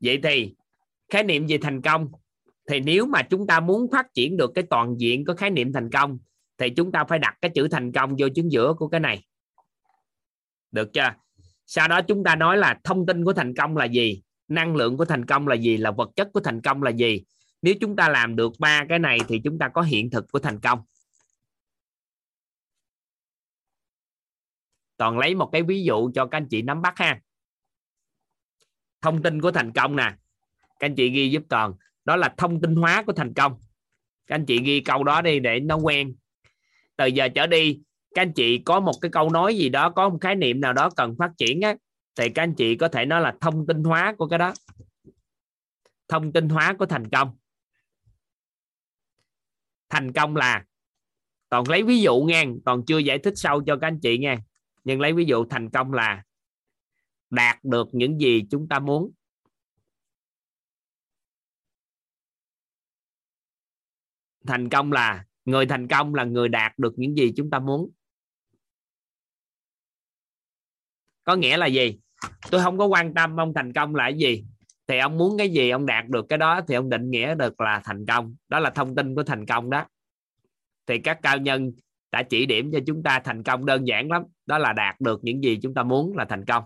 Vậy thì, khái niệm về thành công? Thì nếu mà chúng ta muốn phát triển được cái toàn diện của khái niệm thành công, thì chúng ta phải đặt cái chữ thành công vô chứng giữa của cái này. Được chưa? Sau đó chúng ta nói là thông tin của thành công là gì, năng lượng của thành công là gì, là vật chất của thành công là gì. Nếu chúng ta làm được ba cái này thì chúng ta có hiện thực của thành công. Toàn lấy một cái ví dụ cho các anh chị nắm bắt ha thông tin của thành công nè. Các anh chị ghi giúp toàn. Đó là thông tin hóa của thành công. Các anh chị ghi câu đó đi để nó quen. Từ giờ trở đi, các anh chị có một cái câu nói gì đó, có một khái niệm nào đó cần phát triển á, thì các anh chị có thể nói là thông tin hóa của cái đó. Thông tin hóa của thành công. Thành công là, toàn lấy ví dụ nghe toàn chưa giải thích sâu cho các anh chị nghe. Nhưng lấy ví dụ thành công là đạt được những gì chúng ta muốn. Thành công là, người thành công là người đạt được những gì chúng ta muốn. Có nghĩa là gì? Tôi không có quan tâm ông thành công là cái gì. Thì ông muốn cái gì, ông đạt được cái đó, thì ông định nghĩa được là thành công. Đó là thông tin của thành công đó. Thì các cao nhân đã chỉ điểm cho chúng ta thành công đơn giản lắm. Đó là đạt được những gì chúng ta muốn là thành công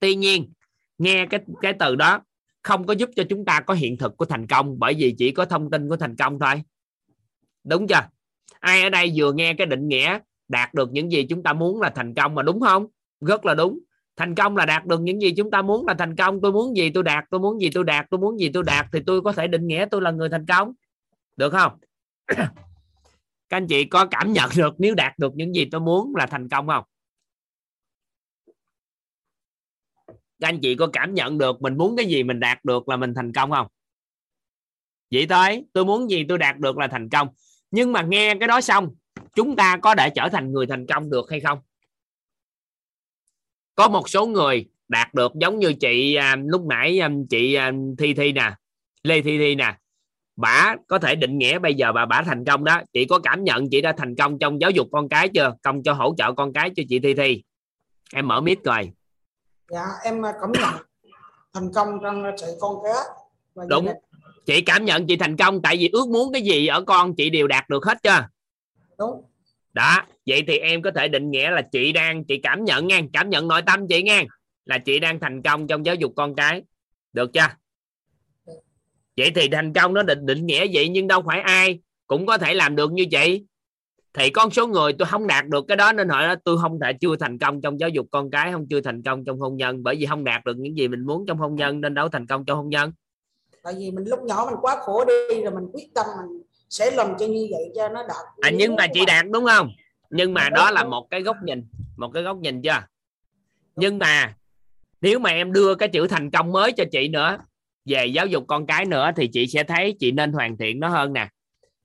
tuy nhiên, nghe cái cái từ đó không có giúp cho chúng ta có hiện thực của thành công, bởi vì chỉ có thông tin của thành công thôi. Đúng chưa? Ai ở đây vừa nghe cái định nghĩa đạt được những gì chúng ta muốn là thành công mà đúng không? Rất là đúng. Thành công là đạt được những gì chúng ta muốn là thành công. Tôi muốn gì tôi đạt, tôi muốn gì tôi đạt, tôi muốn gì tôi đạt thì tôi có thể định nghĩa tôi là người thành công. Được không? Các anh chị có cảm nhận được nếu đạt được những gì tôi muốn là thành công không? Các anh chị có cảm nhận được mình muốn cái gì mình đạt được là mình thành công không? Vậy thôi tôi muốn gì tôi đạt được là thành công. Nhưng mà nghe cái đó xong chúng ta có để trở thành người thành công được hay không? Có một số người đạt được giống như chị à, lúc nãy à, chị à, thi thi nè lê thi thi nè. Bả có thể định nghĩa bây giờ bà bả thành công đó. Chị có cảm nhận chị đã thành công trong giáo dục con cái chưa? Công cho hỗ trợ con cái cho chị thi thi. Em mở mic rồi dạ em cảm nhận thành công trong sự con cái và đúng. đình. chị cảm nhận chị thành công tại vì ước muốn cái gì ở con chị đều đạt được hết chưa? Đúng. Đó vậy thì em có thể định nghĩa là chị đang chị cảm nhận nha cảm nhận nội tâm chị nha là chị đang thành công trong giáo dục con cái. Được chưa? Vậy thì thành công nó định định nghĩa vậy nhưng đâu phải ai cũng có thể làm được như chị thì con số người tôi không đạt được cái đó nên hỏi tôi không thể chưa thành công trong giáo dục con cái không chưa thành công trong hôn nhân bởi vì không đạt được những gì mình muốn trong hôn nhân nên đâu thành công trong hôn nhân. Tại vì mình lúc nhỏ mình quá khổ đi rồi mình quyết tâm mình sẽ làm cho như vậy cho nó đạt à, nhưng mà chị đạt đúng không? Nhưng mà đó là một cái góc nhìn một cái góc nhìn chưa? Nhưng mà nếu mà em đưa cái chữ thành công mới cho chị nữa về giáo dục con cái nữa thì chị sẽ thấy chị nên hoàn thiện nó hơn nè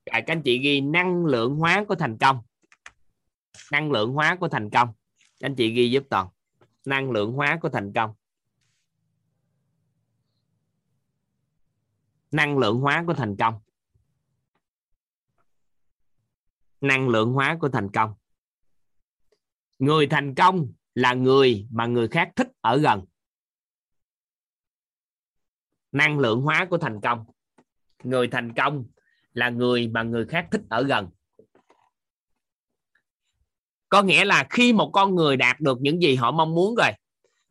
à, các anh chị ghi năng lượng hóa của thành công. Năng lượng hóa của thành công. Các anh chị ghi giúp toàn. Năng lượng hóa của thành công. Năng lượng hóa của thành công. Năng lượng hóa của thành công. Người thành công là người mà người khác thích ở gần. Năng lượng hóa của thành công. Người thành công là người mà người khác thích ở gần. Có nghĩa là khi một con người đạt được những gì họ mong muốn rồi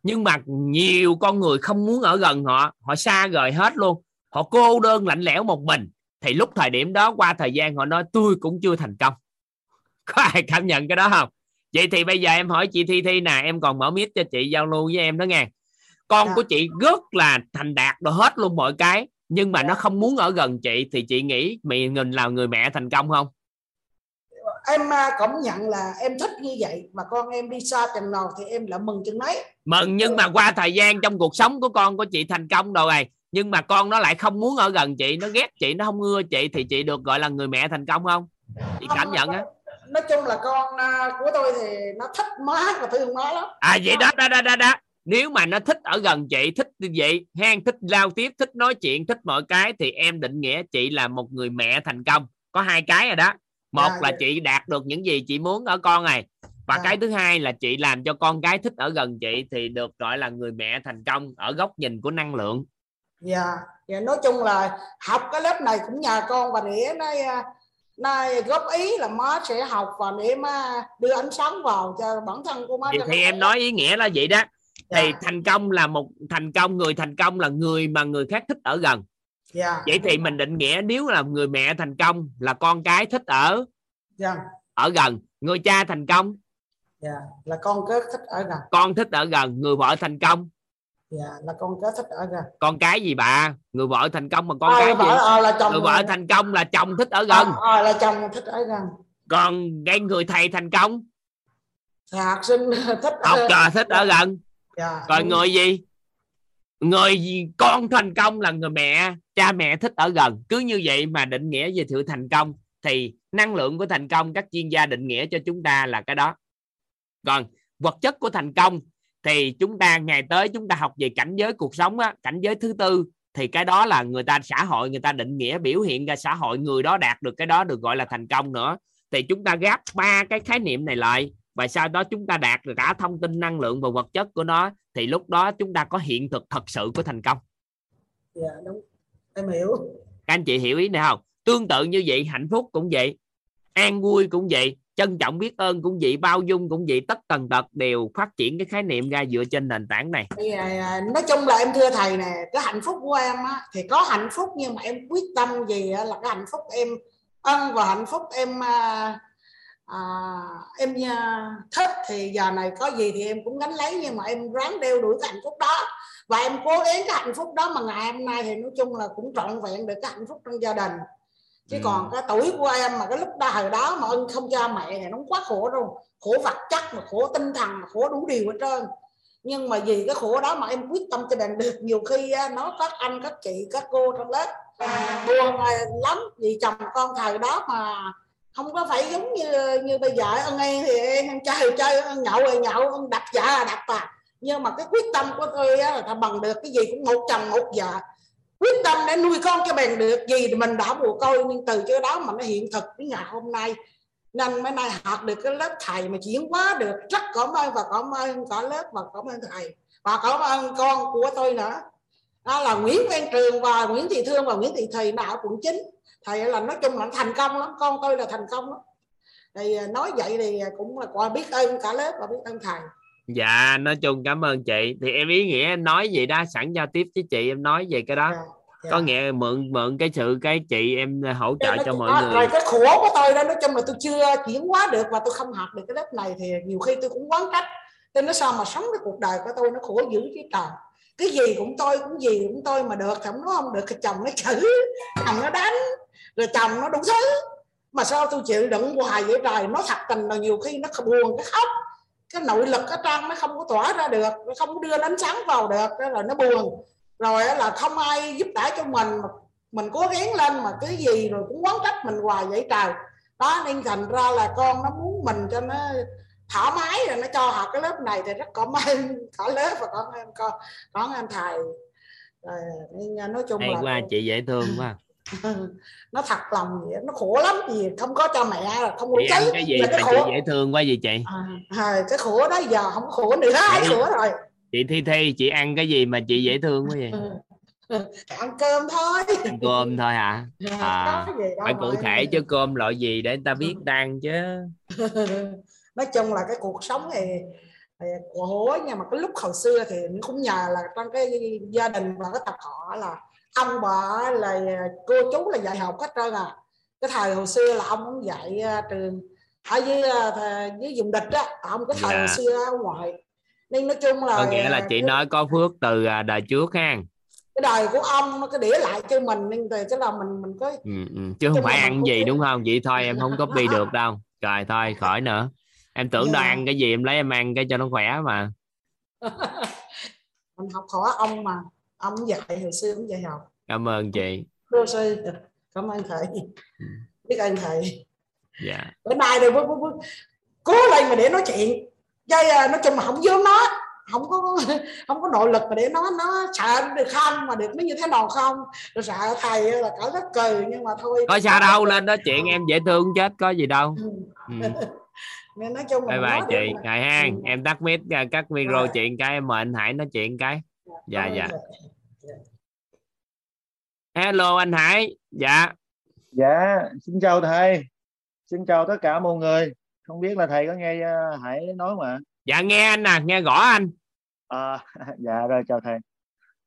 nhưng mà nhiều con người không muốn ở gần họ họ xa rời hết luôn họ cô đơn lạnh lẽo một mình thì lúc thời điểm đó qua thời gian họ nói tôi cũng chưa thành công. Có ai cảm nhận cái đó không? Vậy thì bây giờ em hỏi chị thi thi nè em còn mở mic cho chị giao lưu với em đó nghe. Con của chị rất là thành đạt rồi hết luôn mọi cái nhưng mà nó không muốn ở gần chị thì chị nghĩ mình mình là người mẹ thành công không? Em à, cảm nhận là em thích như vậy. Mà con em đi xa chừng nào thì em lại mừng chừng đấy mừng nhưng mà qua thời gian trong cuộc sống của con của chị thành công rồi nhưng mà con nó lại không muốn ở gần chị nó ghét chị nó không ưa chị thì chị được gọi là người mẹ thành công không? Chị cảm nhận á. Nói chung là con à, của tôi thì nó thích má và thương má lắm. À vậy đó đó đó đó, đó. Nếu mà nó thích ở gần chị thích như vậy han thích giao tiếp thích nói chuyện thích mọi cái thì em định nghĩa chị là một người mẹ thành công. Có hai cái rồi đó. Một Dạ, là dạ. chị đạt được những gì chị muốn ở con này. Và Dạ. cái thứ hai là chị làm cho con cái thích ở gần chị thì được gọi là người mẹ thành công ở góc nhìn của năng lượng. Dạ dạ nói chung là học cái lớp này cũng nhờ con và để nó à, nó góp ý là má sẽ học và để mà đưa ánh sáng vào cho bản thân của má thì, thì em nói ý nghĩa là vậy đó thì Dạ. thành công là một thành công người thành công là người mà người khác thích ở gần. Dạ. Vậy thì mình định nghĩa nếu là người mẹ thành công là con cái thích ở dạ. ở gần. Người cha thành công dạ là con kế thích ở gần. con thích ở gần người vợ thành công. Dạ là con kế thích ở gần. Con cái gì bà? Người vợ thành công mà con À, cái vợ- gì? À, là chồng người vợ thành công là chồng thích ở gần. À, à, là chồng thích ở gần. Còn cái người thầy thành công? Thì học sinh thích học trò thích ở gần dạ còn người gì? Người gì? Con thành công là người mẹ. Cha mẹ thích ở gần. Cứ như vậy mà định nghĩa về sự thành công thì năng lượng của thành công các chuyên gia định nghĩa cho chúng ta là cái đó. Còn vật chất của thành công thì chúng ta ngày tới chúng ta học về cảnh giới cuộc sống á, cảnh giới thứ tư thì cái đó là người ta xã hội người ta định nghĩa biểu hiện ra xã hội. Người đó đạt được cái đó được gọi là thành công nữa. Thì chúng ta gáp ba cái khái niệm này lại và sau đó chúng ta đạt được cả thông tin năng lượng và vật chất của nó thì lúc đó chúng ta có hiện thực thật sự của thành công. Dạ đúng. Em hiểu. Các anh chị hiểu ý này không? Tương tự như vậy hạnh phúc cũng vậy an vui cũng vậy trân trọng biết ơn cũng vậy bao dung cũng vậy tất tần tật đều phát triển cái khái niệm ra dựa trên nền tảng này. À, nói chung là em thưa thầy nè cái hạnh phúc của em á, thì có hạnh phúc nhưng mà em quyết tâm gì á, là cái hạnh phúc em ân và hạnh phúc em à, à, em à, thích thì giờ này có gì thì em cũng gánh lấy nhưng mà em ráng đeo đuổi cái hạnh phúc đó. Và em cố gắng cái hạnh phúc đó mà ngày hôm nay thì nói chung là cũng trọn vẹn được cái hạnh phúc trong gia đình. Chứ Ừ. còn cái tuổi của em mà cái lúc đó hồi đó mà ân không cha mẹ thì nó quá khổ rồi khổ vật chất mà khổ tinh thần mà khổ đủ điều hết trơn. Nhưng mà vì cái khổ đó mà em quyết tâm cho bằng được. Nhiều khi á, nó các anh các chị các cô trong lớp. Buồn à, lắm vì chồng con thời đó mà không có phải giống như như bây giờ ông em thì ăn chơi thì chơi ăn nhậu thì nhậu ăn đặt vợ là đặt à nhưng mà cái quyết tâm của tôi á, là ta bằng được cái gì cũng một chồng một vợ. Quyết tâm để nuôi con cho bằng được gì thì mình đã mồ côi nhưng từ chỗ đó mà nó hiện thực đến ngày hôm nay nên mấy nay học được cái lớp thầy mà chuyển hóa được. Rất cảm ơn và cảm ơn cả lớp và cảm ơn thầy. Và cảm ơn con của tôi nữa. Đó là Nguyễn Văn Trường và Nguyễn Thị Thương và Nguyễn Thị Thùy là ở quận 9 thầy là nói chung là thành công lắm con tôi là thành công lắm. Thì à, nói vậy thì cũng là qua biết ơn cả lớp và biết ơn thầy. Dạ nói chung cảm ơn chị. Thì em ý nghĩa nói gì đó sẵn giao tiếp với chị em nói về cái đó. Dạ. có nghĩa mượn mượn cái sự cái chị em hỗ trợ cho mọi Đó, người. rồi cái khổ của tôi đó nói chung là tôi chưa chuyển hóa được và tôi không học được cái lớp này thì nhiều khi tôi cũng quán trách. Tôi nói sao mà sống cái cuộc đời của tôi nó khổ dữ chứ trời. Cái gì cũng tôi cũng gì cũng tôi mà được thì không nói không được thì chồng nó chửi chồng nó đánh rồi chồng nó đủ thứ. Mà sao tôi chịu đựng hoài vậy trời? Nó thật tình là nhiều khi nó buồn cái khóc. Cái nội lực ở trong nó không có tỏa ra được nó không có đưa ánh sáng vào được là nó buồn. Rồi là không ai giúp đỡ cho mình mình cố gắng lên mà cái gì rồi cũng quán trách mình hoài vậy trời. Đó nên thành ra là con nó muốn mình cho nó thoải mái rồi nó cho học cái lớp này thì rất cảm ơn cả lớp và cảm ơn con cảm ơn thầy. Rồi, nên nói chung hay là quá chị dễ thương quá nó thật lòng vậy nó khổ lắm gì không có cho mẹ là không ăn chứ cái gì là cái chị khổ. dễ thương quá gì chị? À, cái khổ đó giờ không khổ nữa ai khổ rồi? chị thi thi chị ăn cái gì mà chị dễ thương quá vậy? Ăn cơm thôi. Ăn cơm thôi hả? À, phải cụ thể chứ cơm loại gì để người ta biết đang chứ. Nói chung là cái cuộc sống thì, thì khổ nhưng mà cái lúc hồi xưa thì cũng nhờ là trong cái gia đình và cái tập họ là ông bà là cô chú là dạy học hết trơn à. Cái thời hồi xưa là ông cũng dạy à, trường ở dưới à, dưới vùng địch á ông cái thời Dạ. hồi xưa ở ngoài. Nên nói chung là có nghĩa là chị nói có phước từ à, đời trước ha. Cái đời của ông nó cái để lại cho mình nên từ cái là mình mình có ừ, ừ. chứ không phải ăn gì đúng không? Vậy thôi em không copy được đâu. Trời thôi khỏi nữa. Em tưởng đâu Dạ. ăn cái gì em lấy em ăn cái cho nó khỏe mà. Mình học hỏi ông mà ông dạy hồi xưa cũng dạy học. Cảm ơn chị. Sư cảm ơn thầy. Biết ơn thầy. Dạ. Bữa nay rồi bữa, bữa, bữa, cố lên mà để nói chuyện. Chơi à, nói chung mà không dám nói. Không có không có nội lực mà để nói. Nó sợ được không? Mà được nó như thế nào không? Rồi sợ thầy là cỡ rất cười nhưng mà thôi. Có sao đâu lên đó chuyện em dễ thương chết có gì đâu. Ừ. nên nói chung bye bye chị. ngày hang em tắt mic à, cắt micro Rồi. chuyện cái em mời anh Hải nói chuyện cái. Dạ dạ. thầy. Hello anh Hải dạ Dạ, xin chào thầy. Xin chào tất cả mọi người. Không biết là thầy có nghe uh, Hải nói mà. dạ nghe anh nè nghe rõ anh À, dạ rồi chào thầy.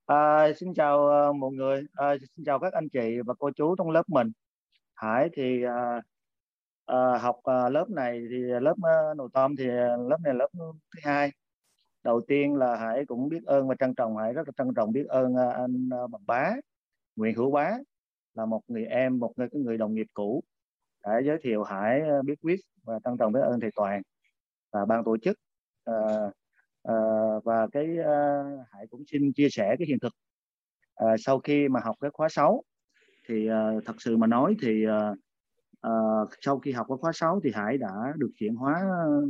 À, xin chào ờ, mọi người. À, xin chào các anh chị và cô chú trong lớp mình. Hải thì à, à, học à, lớp này thì lớp uh, nội tâm thì à, lớp này lớp thứ hai. Đầu tiên là Hải cũng biết ơn và trân trọng Hải rất là trân trọng biết ơn à, anh à, Bằng Bá, Nguyễn Hữu Bá là một người em, một người cái người đồng nghiệp cũ đã giới thiệu Hải à, biết quyết và trân trọng biết ơn thầy Toàn và ban tổ chức. À, à, và cái à, Hải cũng xin chia sẻ cái hiện thực. À, sau khi mà học cái khóa 6 thì à, thật sự mà nói thì à, à, sau khi học cái khóa 6 thì Hải đã được chuyển hóa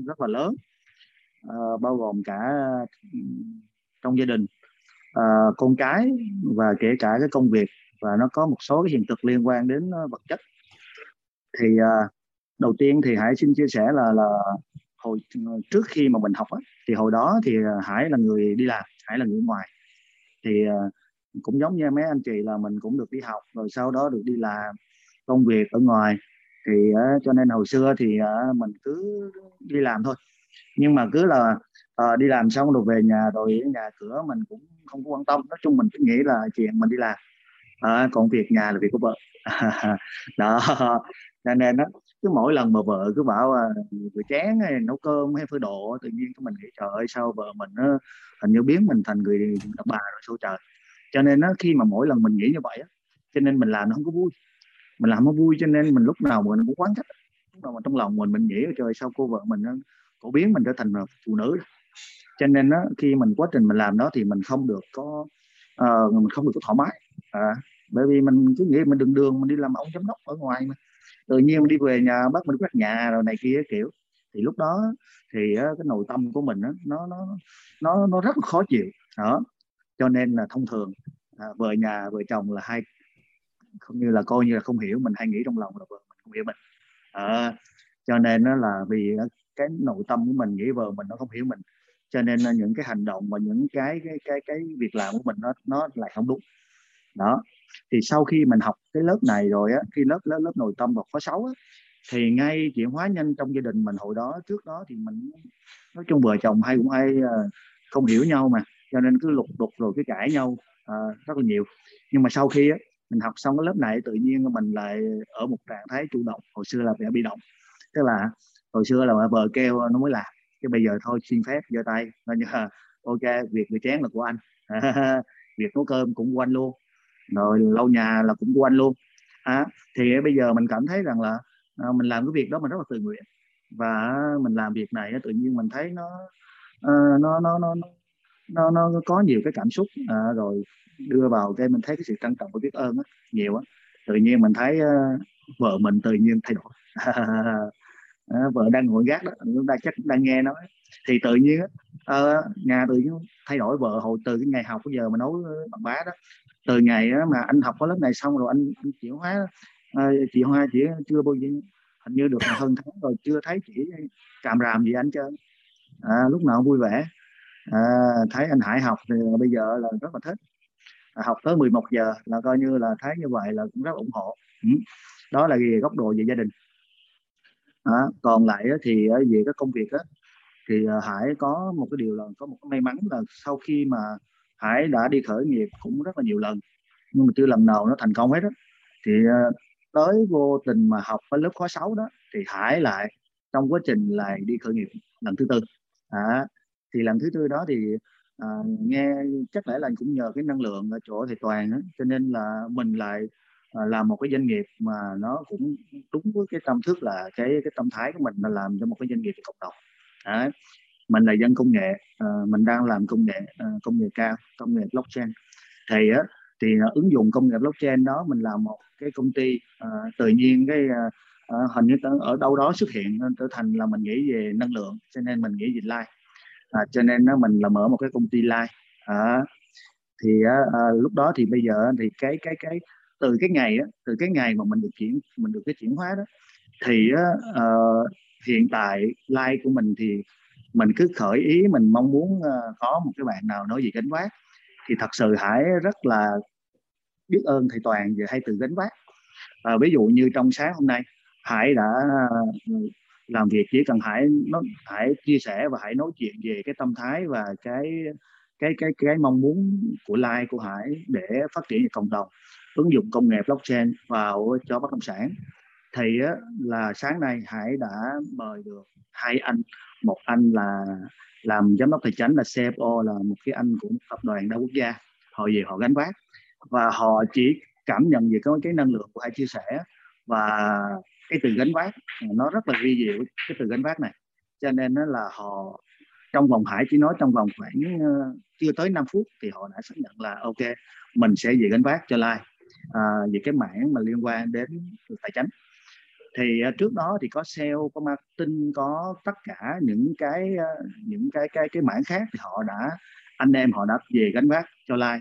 rất là lớn uh, bao gồm cả trong gia đình. Uh, con cái và kể cả cái công việc và nó có một số cái hiện thực liên quan đến ờ, vật chất. Thì uh, đầu tiên thì Hải xin chia sẻ là là hồi trước khi mà mình học á, thì hồi đó thì Hải là người đi làm Hải là người ngoài. Thì cũng giống như mấy anh chị là mình cũng được đi học rồi sau đó được đi làm công việc ở ngoài. Thì uh, cho nên hồi xưa thì uh, mình cứ đi làm thôi nhưng mà cứ là uh, đi làm xong rồi về nhà rồi nhà cửa mình cũng không có quan tâm. Nói chung mình cứ nghĩ là chuyện mình đi làm. Uh, còn việc nhà là việc của vợ. Đó cho nên đó cứ mỗi lần mà vợ cứ bảo uh, vừa chán hay nấu cơm hay phơi đồ tự nhiên mình nghĩ trời ơi sao vợ mình nó hình như biến mình thành người đàn bà rồi sao trời? Cho nên nó khi mà mỗi lần mình nghĩ như vậy á cho nên mình làm nó không có vui. Mình làm nó vui cho nên mình lúc nào mình cũng quán trách lúc nào mà trong lòng mình mình nghĩ trời sao cô vợ mình phổ biến mình trở thành phụ nữ. Cho nên đó, khi mình quá trình mình làm đó thì mình không được có uh, mình không được có thoải mái. À, bởi vì mình cứ nghĩ mình đường đường mình đi làm ông giám đốc ở ngoài mà. Tự nhiên mình đi về nhà bắt mình quét nhà rồi này kia kiểu. Thì lúc đó thì uh, cái nội tâm của mình đó, nó nó nó nó rất là khó chịu. Đó. Cho nên là thông thường à, vợ nhà vợ chồng là hai không như là coi như là không hiểu mình hay nghĩ trong lòng là vợ mình không hiểu mình. À, cho nên nó là vì cái nội tâm của mình nghĩ vợ mình nó không hiểu mình. Cho nên là những cái hành động và những cái cái cái cái việc làm của mình nó nó lại không đúng. Đó. Thì sau khi mình học cái lớp này rồi á khi lớp lớp lớp nội tâm và khóa 6 á thì ngay chuyển hóa nhanh trong gia đình mình hồi đó trước đó thì mình nói chung vợ chồng hay cũng hay ờ, không hiểu nhau mà cho nên cứ lục đục rồi cứ cãi nhau à, rất là nhiều. Nhưng mà sau khi á, mình học xong cái lớp này tự nhiên mình lại ở một trạng thái chủ động hồi xưa là phải bị động. Tức là hồi xưa là vợ kêu nó mới làm chứ bây giờ thôi xin phép giơ tay. Nên như ok việc rửa chén là của anh. Việc nấu cơm cũng của anh luôn. Rồi lau nhà là cũng của anh luôn. À, thì bây giờ mình cảm thấy rằng là à, mình làm cái việc đó mình rất là tự nguyện. Và mình làm việc này tự nhiên mình thấy nó à, nó, nó nó nó nó có nhiều cái cảm xúc à, rồi đưa vào cái mình thấy cái sự trân trọng và biết ơn đó, nhiều á. Tự nhiên mình thấy uh, vợ mình tự nhiên thay đổi. à, vợ đang ngồi gác đó chúng ta chắc đang nghe nói. Thì tự nhiên à, nhà tự nhiên thay đổi vợ hồi từ cái ngày học bây giờ mà nấu ờ, bằng bá đó. Từ ngày đó mà anh học có lớp này xong rồi anh, anh chuyển hóa à, chị hoa chỉ chưa bao giờ hình như được hơn tháng rồi chưa thấy chị càm ràm gì anh trơn. À, lúc nào vui vẻ. À, thấy anh Hải học thì bây giờ là rất là thích. À, học tới 11 giờ là coi như là thấy như vậy là cũng rất ủng hộ. Ừ. đó là về góc độ về gia đình à, còn lại thì ờ, về cái công việc á, thì ờ, Hải có một cái điều là có một cái may mắn là sau khi mà Hải đã đi khởi nghiệp cũng rất là nhiều lần nhưng mà chưa lần nào nó thành công hết á thì ờ, tới vô tình mà học ở lớp khóa 6 đó thì Hải lại trong quá trình lại đi khởi nghiệp lần thứ tư. À, thì lần thứ tư đó thì à, nghe chắc lẽ là cũng nhờ cái năng lượng ở chỗ thầy toàn á cho nên là mình lại Ờ, là một cái doanh nghiệp mà nó cũng đúng với cái tâm thức là cái cái tâm thái của mình là làm cho một cái doanh nghiệp cộng đồng. Đấy. mình là dân công nghệ à, mình đang làm công nghệ à, công nghệ cao công nghệ blockchain. Thì á thì ứng dụng công nghệ blockchain đó mình làm một cái công ty à, tự nhiên cái à, hình như ở đâu đó xuất hiện trở thành là mình nghĩ về năng lượng cho nên mình nghĩ về live à, cho nên nó mình là mở một cái công ty live à, thì à, lúc đó thì bây giờ thì cái cái cái từ cái ngày á, từ cái ngày mà mình được chuyển mình được cái chuyển hóa đó thì uh, hiện tại like của mình thì mình cứ khởi ý mình mong muốn uh, có một cái bạn nào nói gì gánh vác. Thì thật sự hải rất là biết ơn thầy toàn về hai từ gánh vác. À, ví dụ như trong sáng hôm nay hải đã uh, làm việc chỉ cần hải nó hải chia sẻ và hải nói chuyện về cái tâm thái và cái cái cái cái mong muốn của like của Hải để phát triển cộng đồng ứng dụng công nghệ blockchain vào cho bất động sản, thì là sáng nay Hải đã mời được hai anh. Một anh là làm giám đốc tài chính, là CFO là một cái anh của một tập đoàn đa quốc gia. Họ về họ gánh vác. Và họ chỉ cảm nhận về cái cái năng lượng của hai chia sẻ. Và cái từ gánh vác, nó rất là vi diệu, cái từ gánh vác này. Cho nên nó là họ, trong vòng hải chỉ nói trong vòng khoảng chưa tới 5 phút thì họ đã xác nhận là, ok, mình sẽ về gánh vác cho like à, về cái mảng mà liên quan đến tài chính. Thì à, trước đó thì có sale có marketing có tất cả những cái à, những cái cái cái mảng khác thì họ đã anh em họ đã về gánh vác cho lai.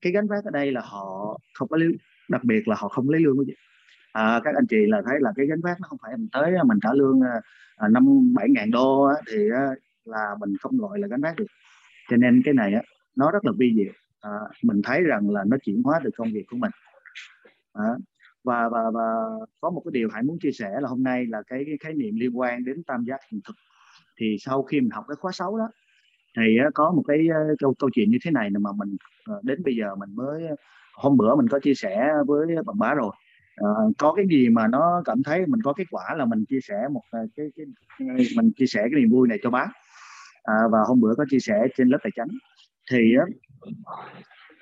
Cái gánh vác ở đây là họ không có đặc biệt là họ không lấy lương của gì à, các anh chị là thấy là cái gánh vác nó không phải mình tới mình trả lương à, năm bảy ngàn đô á, thì á, là mình không gọi là gánh vác được. Cho nên cái này á, nó rất là vi diệu. À, mình thấy rằng là nó chuyển hóa được công việc của mình à, và và và có một cái điều hãy muốn chia sẻ là hôm nay là cái, cái khái niệm liên quan đến tam giác hiện thực. Thì sau khi mình học cái khóa 6 đó thì có một cái câu câu chuyện như thế này mà mình ờ, đến bây giờ mình mới ờ, hôm bữa mình có chia sẻ với bạn bá rồi. À, có cái gì mà nó cảm thấy mình có kết quả là mình chia sẻ một cái, cái mình chia sẻ cái niềm vui này cho bác à, và hôm bữa có chia sẻ trên lớp tài chánh. Thì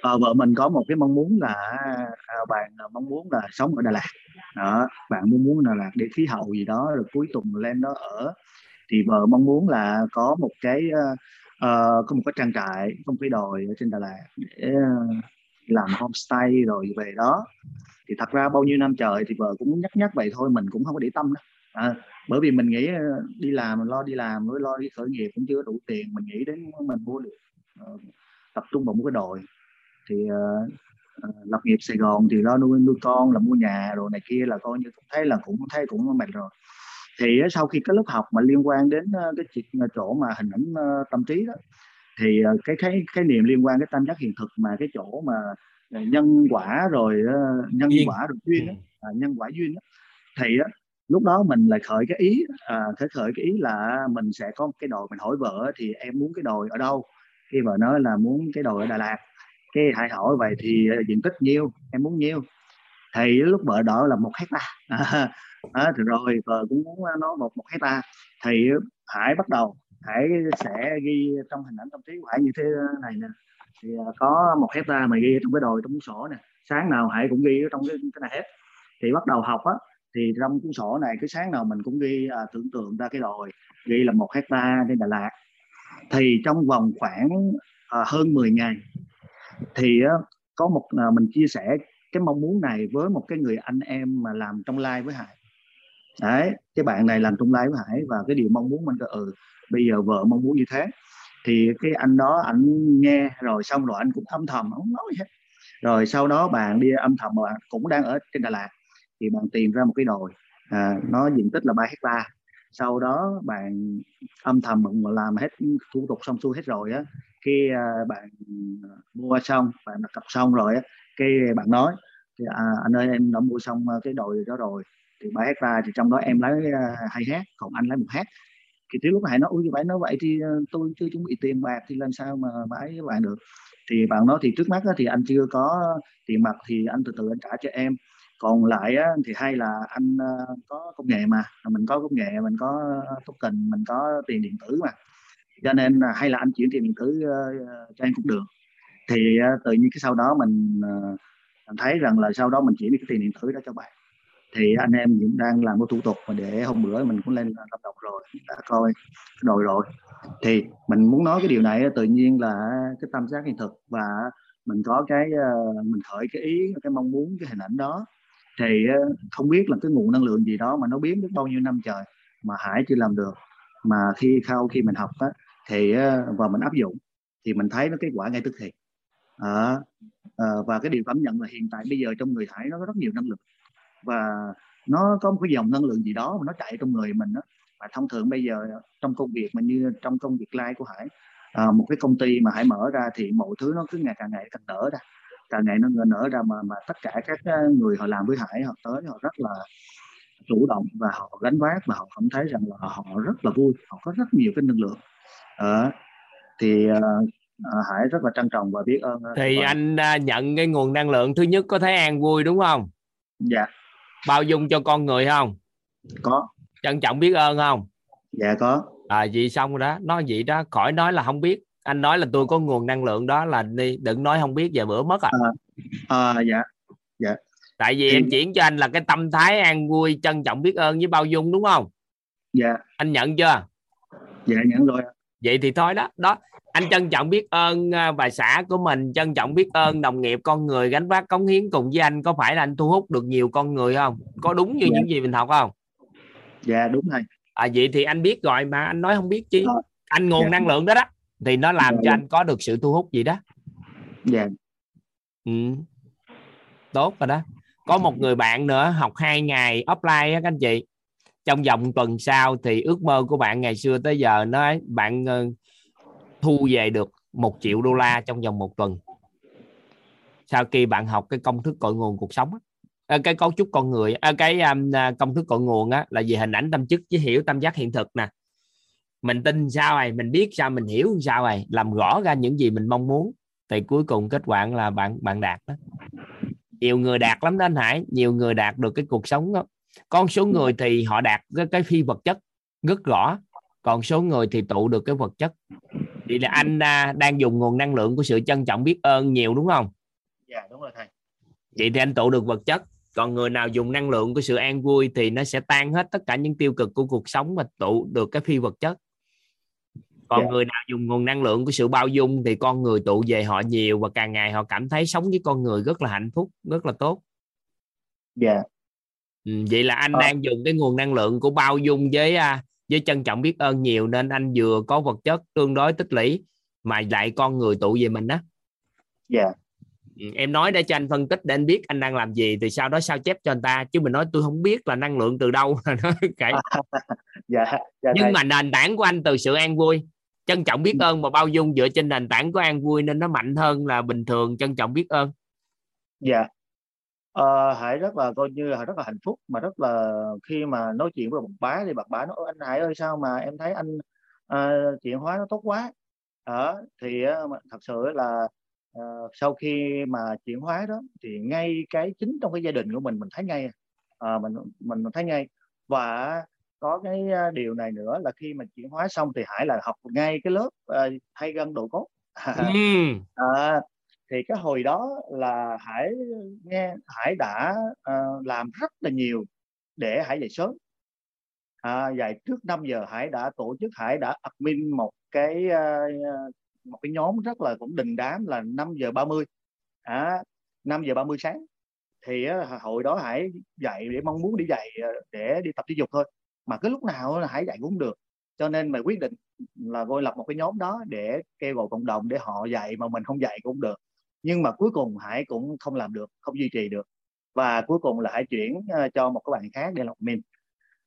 à, vợ mình có một cái mong muốn là à, bạn à, mong muốn là sống ở Đà Lạt. Đó bạn muốn muốn Đà Lạt để khí hậu gì đó rồi cuối tuần lên đó ở. Thì vợ mong muốn là có một cái uh, có một cái trang trại có một cái đồi ở trên Đà Lạt để uh, làm homestay rồi về đó. Thì thật ra bao nhiêu năm trời thì vợ cũng nhắc nhắc vậy thôi mình cũng không có để tâm đó à, bởi vì mình nghĩ đi làm lo đi làm với lo đi khởi nghiệp cũng chưa đủ tiền mình nghĩ đến mình mua được uh, tập trung vào một cái đồi thì uh, uh, lập nghiệp Sài Gòn thì lo nuôi nuôi con là mua nhà rồi này kia là coi như cũng thấy là cũng thấy cũng mệt rồi thì sau khi cái lớp học mà liên quan đến cái chuyện chỗ mà hình ảnh tâm trí đó thì cái cái cái niệm liên quan đến tam giác hiện thực mà cái chỗ mà nhân quả rồi nhân duyên. quả rồi duyên đó, à, nhân quả duyên đó. thì á, lúc đó mình lại khởi cái ý à, khởi khởi cái ý là mình sẽ có một cái đồi mình hỏi vợ thì em muốn cái đồi ở đâu khi vợ nói là muốn cái đồi ở Đà Lạt cái hãy hỏi vậy thì ờ, diện tích nhiêu? Em muốn nhiêu? Thì lúc vợ đó là một hecta à, à, thì rồi vợ cũng muốn ờ, nó một một hecta thì hải bắt đầu. Hải sẽ ghi trong hình ảnh tâm trí của hải như thế này nè. Thì có một hecta mà ghi trong cái đồi trong cuốn sổ nè. Sáng nào hải cũng ghi trong cái, cái này hết. Thì bắt đầu học á thì trong cuốn sổ này cứ sáng nào mình cũng ghi à, tưởng tượng ra cái đồi. Ghi là một hecta trên Đà Lạt. Thì trong vòng khoảng à, hơn 10 ngày thì có một à, mình chia sẻ cái mong muốn này với một cái người anh em mà làm trong live với Hải. Đấy cái bạn này làm trong live với Hải và cái điều mong muốn mình ừ bây giờ vợ mong muốn như thế. Thì cái anh đó anh nghe rồi xong rồi anh cũng âm thầm không nói gì hết. Rồi sau đó bạn đi âm thầm mà cũng đang ở trên Đà Lạt thì bạn tìm ra một cái đồi à, nó diện tích là 3 hecta. Sau đó bạn âm thầm bạn làm hết thủ tục xong xuôi hết rồi á khi à, bạn à, mua xong bạn đặt cọc xong rồi á cái bạn nói thì, à, anh ơi em đã mua xong à, cái đồi đó rồi thì 3 hecta thì trong đó em lấy hai hát còn anh lấy một hát. Thì tới lúc này nói như vậy nói vậy thì tôi chưa chuẩn bị tiền bạc thì làm sao mà bãi với bạn được. Thì bạn nói thì trước mắt thì anh chưa có tiền mặt thì anh từ từ anh trả cho em. Còn lại á, thì hay là anh có công nghệ mà mình có công nghệ mình có token mình có tiền điện tử mà cho nên là hay là anh chuyển tiền điện tử uh, cho em cũng được. Thì uh, tự nhiên cái sau đó mình uh, thấy rằng là sau đó mình chuyển đi cái tiền điện tử đó cho bạn. Thì anh em cũng đang làm cái thủ tục mà để hôm bữa mình cũng lên lâm đồng rồi đã coi rồi rồi. Thì mình muốn nói cái điều này tự nhiên là cái tâm giác hiện thực và mình có cái mình khởi cái ý cái mong muốn cái hình ảnh đó. Thì không biết là cái nguồn năng lượng gì đó mà nó biến được bao nhiêu năm trời mà hải chưa làm được. Mà khi sau khi mình học á, thì ờ, và mình áp dụng thì mình thấy nó kết quả ngay tức thì. À, à, và cái điều cảm nhận là hiện tại bây giờ trong người hải nó có rất nhiều năng lượng và nó có một cái dòng năng lượng gì đó mà nó chạy trong người mình đó và thông thường bây giờ trong công việc mình như trong công việc live của hải à, một cái công ty mà hải mở ra thì mọi thứ nó cứ ngày càng ngày càng nở ra. Càng ngày nó nở ra mà mà tất cả các người họ làm với hải họ tới họ rất là chủ động và họ gánh vác và họ cảm thấy rằng là họ rất là vui họ có rất nhiều cái năng lượng à, thì uh, Hải rất là trân trọng và biết ơn thì anh uh, nhận cái nguồn năng lượng thứ nhất có thấy an vui đúng không? Dạ. Bao dung cho con người không? Có. Trân trọng biết ơn không? Dạ có. À vậy xong rồi đó. Nói vậy đó khỏi nói là không biết. Anh nói là tôi có nguồn năng lượng đó là đi đừng nói không biết vài bữa mất à, à, à dạ dạ. Tại vì thì... em chuyển cho anh là cái tâm thái an vui trân trọng biết ơn với bao dung đúng không? Dạ. Anh nhận chưa? Dạ nhận rồi vậy thì thôi đó. Đó anh trân trọng biết ơn à, bà xã của mình trân trọng biết ơn đồng nghiệp con người gánh vác cống hiến cùng với anh. Có phải là anh thu hút được nhiều con người không? Có đúng như dạ. những gì mình học không? Dạ đúng rồi. À vậy thì anh biết rồi mà anh nói không biết chi à, anh nguồn dạ. năng lượng đó đó thì nó làm dạ. cho anh có được sự thu hút gì đó. Dạ. Ừ. tốt rồi đó. Có một người bạn nữa học hai ngày offline á các anh chị trong vòng tuần sau thì ước mơ của bạn ngày xưa tới giờ nó bạn ờ, thu về được một triệu đô la trong vòng một tuần. Sau khi bạn học cái công thức cội nguồn cuộc sống ờ, cái cấu trúc con người ờ, cái um, à, công thức cội nguồn á là về hình ảnh tâm chức với hiểu tâm giác hiện thực nè. Mình tin sao rồi mình biết sao? Mình hiểu sao rồi làm rõ ra những gì mình mong muốn. Thì cuối cùng kết quả là bạn bạn đạt đó. Nhiều người đạt lắm đó anh Hải. Nhiều người đạt được cái cuộc sống đó con số người thì họ đạt cái, cái phi vật chất rất rõ. Còn số người thì tụ được cái vật chất. Thì là anh à, đang dùng nguồn năng lượng của sự trân trọng biết ơn nhiều đúng không? Dạ đúng rồi thầy. Vậy thì anh tụ được vật chất. Còn người nào dùng năng lượng của sự an vui thì nó sẽ tan hết tất cả những tiêu cực của cuộc sống và tụ được cái phi vật chất. Còn Dạ. người nào dùng nguồn năng lượng của sự bao dung thì con người tụ về họ nhiều và càng ngày họ cảm thấy sống với con người rất là hạnh phúc rất là tốt. Dạ. ừ, vậy là anh Ờ. đang dùng cái nguồn năng lượng của bao dung với à, với trân trọng biết ơn nhiều nên anh vừa có vật chất tương đối tích lũy mà lại con người tụ về mình đó dạ. Ừ, em nói để cho anh phân tích để anh biết anh đang làm gì thì sau đó sao chép cho anh ta chứ mình nói tôi không biết là năng lượng từ đâu nó kệ dạ dạ nhưng thầy. mà nền tảng của anh từ sự an vui. Trân trọng biết ơn và bao dung dựa trên nền tảng của an vui nên nó mạnh hơn là bình thường trân trọng biết ơn. Dạ ờ, Hải rất là coi như là rất là hạnh phúc mà rất là khi mà nói chuyện với một bá thì bạc bá nói "Ôi, anh Hải ơi sao mà em thấy anh ờ, chuyển hóa nó tốt quá? Đó thì á, mà thật sự là ờ, sau khi mà chuyển hóa đó thì ngay cái chính trong cái gia đình của mình mình thấy ngay Ờ, mình mình thấy ngay. Và có cái ờ, điều này nữa là khi mà chuyển hóa xong thì Hải là học ngay cái lớp ờ, thay gân độ cốt. À, thì cái hồi đó là Hải nghe Hải đã uh, làm rất là nhiều để Hải dậy sớm. À, dậy trước 5 giờ Hải đã tổ chức Hải đã admin một cái uh, một cái nhóm rất là cũng đình đám là 5 giờ 30 à, 5 giờ 30 sáng. Thì uh, hồi đó Hải dậy để mong muốn đi dậy ờ, để đi tập thể dục thôi. Mà cái lúc nào là Hải dậy cũng được. Cho nên mà quyết định là gọi lập một cái nhóm đó để kêu gọi cộng đồng để họ dạy mà mình không dạy cũng được nhưng mà cuối cùng Hải cũng không làm được không duy trì được. Và cuối cùng là Hải chuyển ờ, cho một cái bạn khác để làm admin.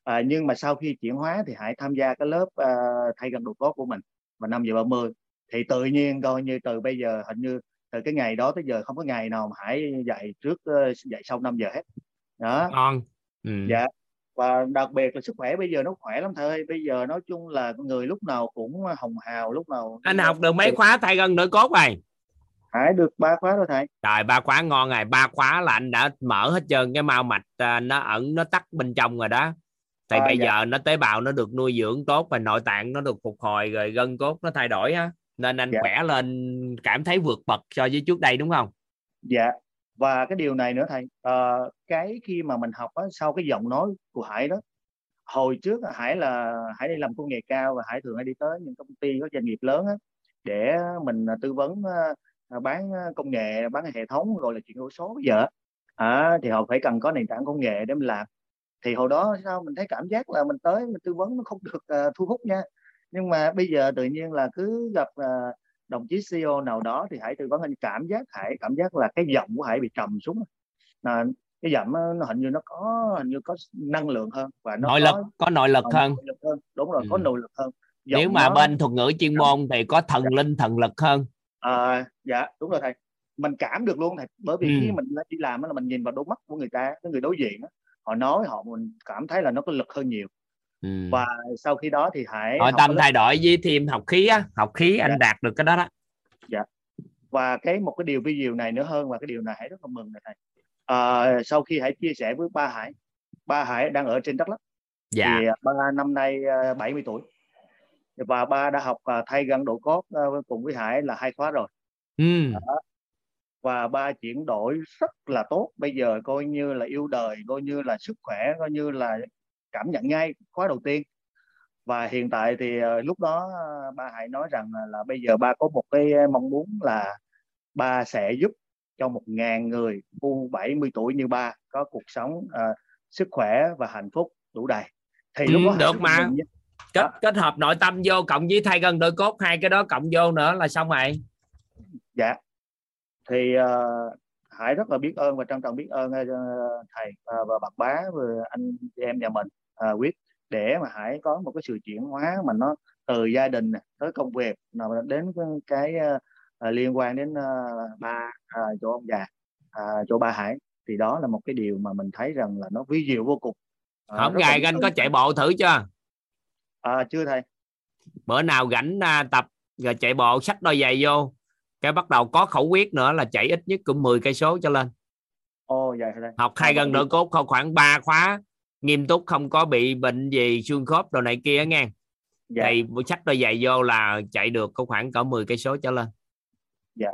À, nhưng mà sau khi chuyển hóa thì Hải tham gia cái lớp ờ, thay gần độ cốt của mình vào 5 giờ 30 thì tự nhiên coi như từ bây giờ hình như từ cái ngày đó tới giờ không có ngày nào mà Hải dạy trước ờ, dạy sau 5 giờ hết. Đó. Ngon. Ừ. dạ. Và đặc biệt là sức khỏe bây giờ nó khỏe lắm thầy ơi. Bây giờ nói chung là người lúc nào cũng hồng hào lúc nào anh học được mấy khóa thay gân đổi cốt rồi Hải được ba khóa rồi thầy Trời ba khóa ngon rồi, ba khóa là anh đã mở hết trơn cái mao mạch à, nó ẩn nó tắt bên trong rồi đó. Thì À, bây dạ. giờ nó tế bào nó được nuôi dưỡng tốt và nội tạng nó được phục hồi rồi gân cốt nó thay đổi á. Nên anh Dạ. khỏe lên cảm thấy vượt bậc so với trước đây đúng không? dạ và cái điều này nữa thầy ờ, cái khi mà mình học á, sau cái giọng nói của Hải đó hồi trước Hải là Hải đi làm công nghệ cao và Hải thường hay đi tới những công ty có doanh nghiệp lớn á, để mình tư vấn ờ, bán công nghệ bán hệ thống rồi là chuyển đổi số bây giờ à, thì họ phải cần có nền tảng công nghệ để mình làm. Thì hồi đó sao mình thấy cảm giác là mình tới mình tư vấn nó không được ờ, thu hút nha. Nhưng mà bây giờ tự nhiên là cứ gặp ờ, đồng chí CEO nào đó thì Hải tư vấn anh cảm giác Hải cảm giác là cái giọng của Hải bị trầm xuống là cái giọng nó, hình như nó có hình như có năng lượng hơn và nó Nội có lực, có nội lực ờ, hơn. lực hơn. Đúng rồi có Ừ. nội lực hơn. Nếu Giọng mà nó- bên thuật ngữ chuyên môn thì có thần linh thần lực hơn. À, dạ đúng rồi thầy mình cảm được luôn thầy bởi vì Ừ. khi mình đi làm á là mình nhìn vào đôi mắt của người ta cái người đối diện á, họ nói họ mình cảm thấy là nó có lực hơn nhiều Ừ. và sau khi đó thì Hải Nội tâm thay đổi với thêm học khí á, học khí anh Dạ. đạt được cái đó đó. dạ và cái một cái điều vi diệu này nữa hơn và cái điều này Hải rất là mừng này thầy à, sau khi Hải chia sẻ với ba Hải ba Hải đang ở trên Đắk Lắk Dạ. thì à, ba năm nay à, 70 tuổi và ba đã học à, thay gân độ cốt à, cùng với Hải là hai khóa rồi Ừ. Đó. và ba chuyển đổi rất là tốt bây giờ coi như là yêu đời coi như là sức khỏe coi như là cảm nhận ngay khóa đầu tiên và hiện tại thì ờ, lúc đó ờ, ba hãy nói rằng là, là bây giờ ba có một cái mong muốn là ba sẽ giúp cho một ngàn người u 70 tuổi như ba có cuộc sống ờ, sức khỏe và hạnh phúc đủ đầy thì Ừ, lúc đó Hải được mà. nha. Kết kết hợp nội tâm vô cộng với thay gân đổi cốt hai cái đó cộng vô nữa là xong rồi. dạ. Thì ờ, Hải rất là biết ơn và trân trọng biết ơn uh, thầy uh, và bạc bá và anh em nhà mình uh, quyết để mà Hải có một cái sự chuyển hóa mà nó từ gia đình tới công việc đến cái uh, liên quan đến uh, ba uh, chỗ ông già uh, chỗ ba Hải thì đó là một cái điều mà mình thấy rằng là nó vi diệu vô cùng. Uh, hôm ngày anh có chạy bộ thử chưa à, chưa thầy. Bữa nào rảnh uh, tập rồi chạy bộ xách đôi giày vô. Cái bắt đầu có khẩu quyết nữa là chạy ít nhất cũng 10 cây số cho lên. Ồ, vậy đây. học hai gần nửa cốt không khoảng 3 khóa nghiêm túc không có bị bệnh gì xương khớp đồ này kia nghe. Dạ. thì sách đôi giày vô là chạy được có khoảng cỡ 10 cây số trở lên. Dạ.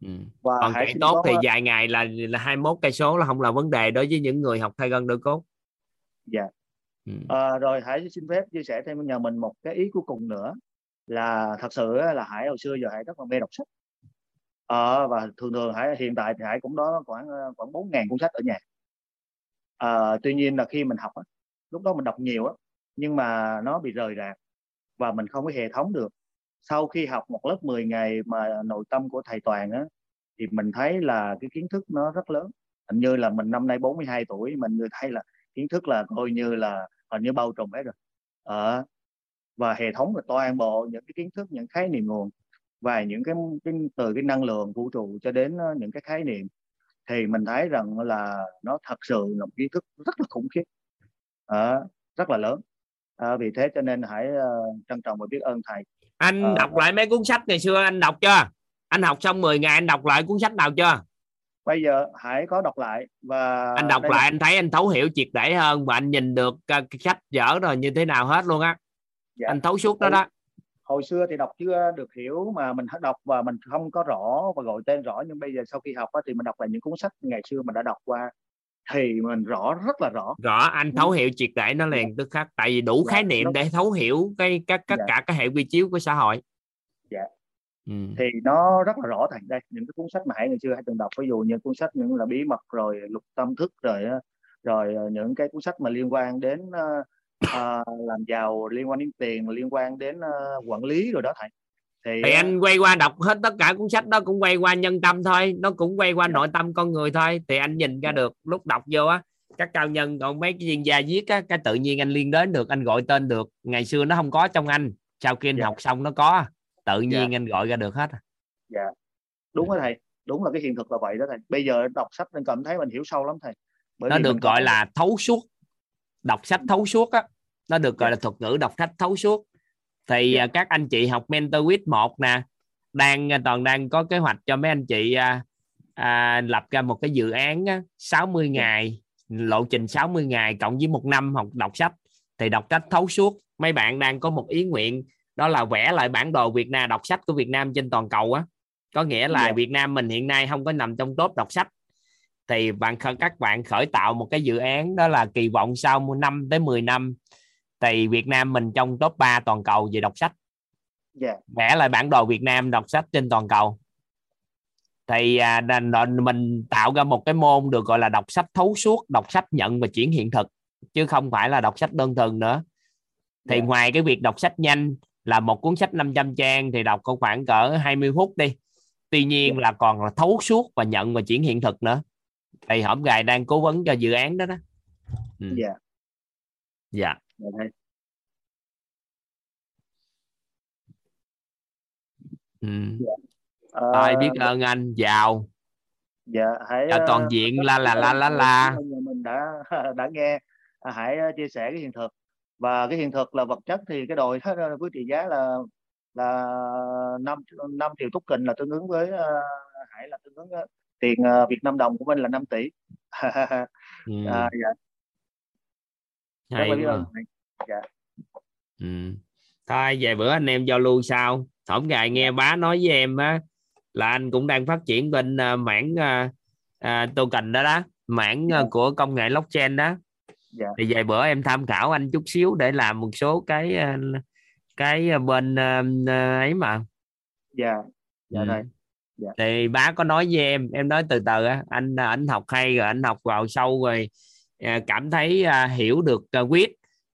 Ừ. Và còn chạy tốt thì vài ngày là là 21 cây số là không là vấn đề đối với những người học thay gân đỡ cốt. Dạ ừ. à, rồi hãy xin phép chia sẻ thêm nhà mình một cái ý cuối cùng nữa là thật sự là hải hồi xưa giờ hải rất là mê đọc sách. À, và thường thường hải hiện tại thì hải cũng đó khoảng ờ, khoảng bốn ngàn cuốn sách ở nhà. À, tuy nhiên là khi mình học lúc đó mình đọc nhiều á nhưng mà nó bị rời rạc và mình không có hệ thống được. Sau khi học một lớp 10 ngày mà nội tâm của thầy toàn á thì mình thấy là cái kiến thức nó rất lớn. Hình như là mình năm nay 42 tuổi mình người thấy là kiến thức là coi như là hình như bao trùm hết rồi. À, và hệ thống là toàn bộ những cái kiến thức những khái niệm nguồn và những cái, cái từ cái năng lượng vũ trụ cho đến những cái khái niệm. Thì mình thấy rằng là nó thật sự là một kiến thức rất là khủng khiếp. À, rất là lớn. À, vì thế cho nên hãy uh, trân trọng và biết ơn thầy. Anh à, đọc lại mấy cuốn sách ngày xưa anh đọc chưa? Anh học xong 10 ngày anh đọc lại cuốn sách nào chưa bây giờ hãy có đọc lại và anh đọc lại là... anh thấy anh thấu hiểu triệt để hơn và anh nhìn được cái sách dở rồi như thế nào hết luôn á dạ. anh thấu suốt đó đó hồi xưa thì đọc chưa được hiểu mà mình đọc và mình không có rõ và gọi tên rõ nhưng bây giờ sau khi học thì mình đọc lại những cuốn sách ngày xưa mình đã đọc qua thì mình rõ rất là rõ rõ anh thấu hiểu triệt để nó liền dạ. tức khắc tại vì đủ dạ, khái niệm nó... để thấu hiểu cái các tất dạ. cả các hệ quy chiếu của xã hội dạ ừ. thì nó rất là rõ thành đây những cái cuốn sách mà hãy ngày xưa hãy từng đọc ví dụ như cuốn sách những là bí mật rồi lục tâm thức rồi rồi ờ, những cái cuốn sách mà liên quan đến uh, uh, làm giàu liên quan đến tiền liên quan đến uh, quản lý rồi đó thầy thì, thì anh quay qua đọc hết tất cả cuốn sách đó cũng quay qua nhân tâm thôi nó cũng quay qua dạ. nội tâm con người thôi thì anh nhìn ra được lúc đọc vô á các cao nhân còn mấy cái chuyên gia viết á cái tự nhiên anh liên đến được anh gọi tên được ngày xưa nó không có trong anh sau khi anh dạ. học xong nó có tự dạ. nhiên dạ. anh gọi ra được hết dạ đúng rồi thầy đúng là cái hiện thực là vậy đó thầy bây giờ đọc sách nên cảm thấy mình hiểu sâu lắm thầy Bởi nó được gọi có... là thấu suốt đọc sách thấu suốt á nó được gọi là thuật ngữ đọc sách thấu suốt thì yeah. Dạ. các anh chị học mentor with một nè đang à, toàn đang có kế hoạch cho mấy anh chị à, à, lập ra một cái dự án á, 60 dạ. ngày lộ trình 60 ngày cộng với một năm học đọc sách thì đọc sách thấu suốt mấy bạn đang có một ý nguyện đó là vẽ lại bản đồ Việt Nam đọc sách của Việt Nam trên toàn cầu á có nghĩa là yeah. Việt Nam mình hiện nay không có nằm trong top đọc sách thì bạn các bạn khởi tạo một cái dự án đó là kỳ vọng sau 5 tới 10 năm thì Việt Nam mình trong top 3 toàn cầu về đọc sách yeah. Dạ. vẽ lại bản đồ Việt Nam đọc sách trên toàn cầu thì à, mình tạo ra một cái môn được gọi là đọc sách thấu suốt đọc sách nhận và chuyển hiện thực chứ không phải là đọc sách đơn thuần nữa thì yeah. Dạ. ngoài cái việc đọc sách nhanh là một cuốn sách 500 trang thì đọc có khoảng cỡ 20 phút đi tuy nhiên. Dạ. là còn là thấu suốt và nhận và chuyển hiện thực nữa thì hổm gài đang cố vấn cho dự án đó đó ừ. dạ dạ dạ ừ. dạ. Thôi biết ơn anh giàu dạ hãy Cho toàn diện la la la la la mình đã đã nghe à, hãy chia sẻ cái hiện thực và cái hiện thực là vật chất thì cái đồi với trị giá là là năm năm triệu túc kình là tương ứng với uh, hải là tương ứng uh, tiền uh, Việt Nam đồng của mình là 5 tỷ ừ. à, dạ. Hay quá. dạ. ừ. thôi về bữa anh em giao lưu sao thổng gài nghe bá nói với em á là anh cũng đang phát triển bên uh, mảng uh, uh, token đó đó mảng uh, của công nghệ blockchain đó dạ. thì về bữa em tham khảo anh chút xíu để làm một số cái uh, cái bên uh, ấy mà. Dạ. Dạ ừ. dạ. thì bá có nói với em em nói từ từ á. Anh anh học hay rồi anh học vào sâu rồi cảm thấy hiểu được quyết.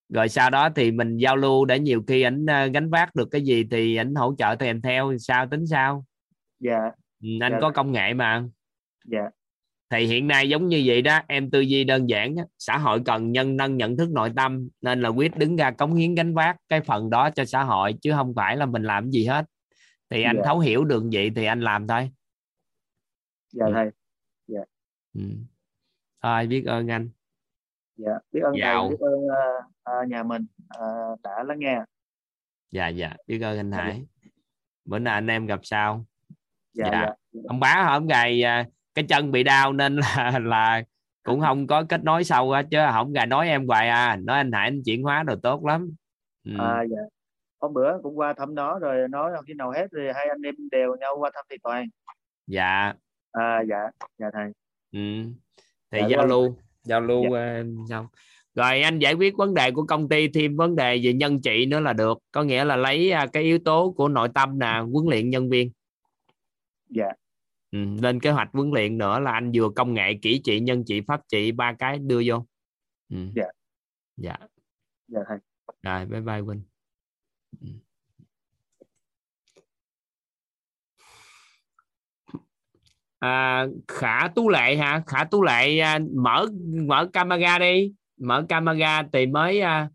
Rồi sau đó thì mình giao lưu để nhiều khi ảnh gánh vác được cái gì thì ảnh hỗ trợ thì em theo. Sao tính sao? Dạ. Ừ, anh dạ. có công nghệ mà. Dạ thì hiện nay giống như vậy đó em tư duy đơn giản xã hội cần nhân nâng nhận thức nội tâm nên là quyết đứng ra cống hiến gánh vác cái phần đó cho xã hội chứ không phải là mình làm gì hết. Thì anh Dạ. thấu hiểu được vậy thì anh làm thôi. Dạ thầy. Dạ. Ừ. thôi biết ơn anh. Dạ biết ơn Dạo. thầy biết ơn ờ, nhà mình ờ, đã lắng nghe. Dạ dạ biết ơn anh Hải. Bữa nào anh em gặp sau dạ dạ. ông bá hôm gầy à, cái chân bị đau nên là là cũng không có kết nối sâu á chứ. Không gài nói em hoài à. Nói anh Hải anh chuyển hóa đồ tốt lắm. Ừ. à dạ. Hôm bữa cũng qua thăm nó rồi nói khi nào hết thì hai anh em đều nhau qua thăm thầy toàn. Dạ. À dạ. Dạ thầy. Ừ. thì Dạ, giao vâng. lưu giao lưu dạ. xong rồi anh giải quyết vấn đề của công ty thêm vấn đề về nhân trị nữa là được. Có nghĩa là lấy à, cái yếu tố của nội tâm nè huấn luyện nhân viên. Dạ ừ. lên kế hoạch huấn luyện nữa là anh vừa công nghệ kỹ trị nhân trị pháp trị ba cái đưa vô. Ừ. dạ. Dạ. Dạ thầy rồi bye bye Vinh Ừ. à, khả tú lệ hả? Khả tú lệ à, mở mở camera đi. Mở camera thì mới à,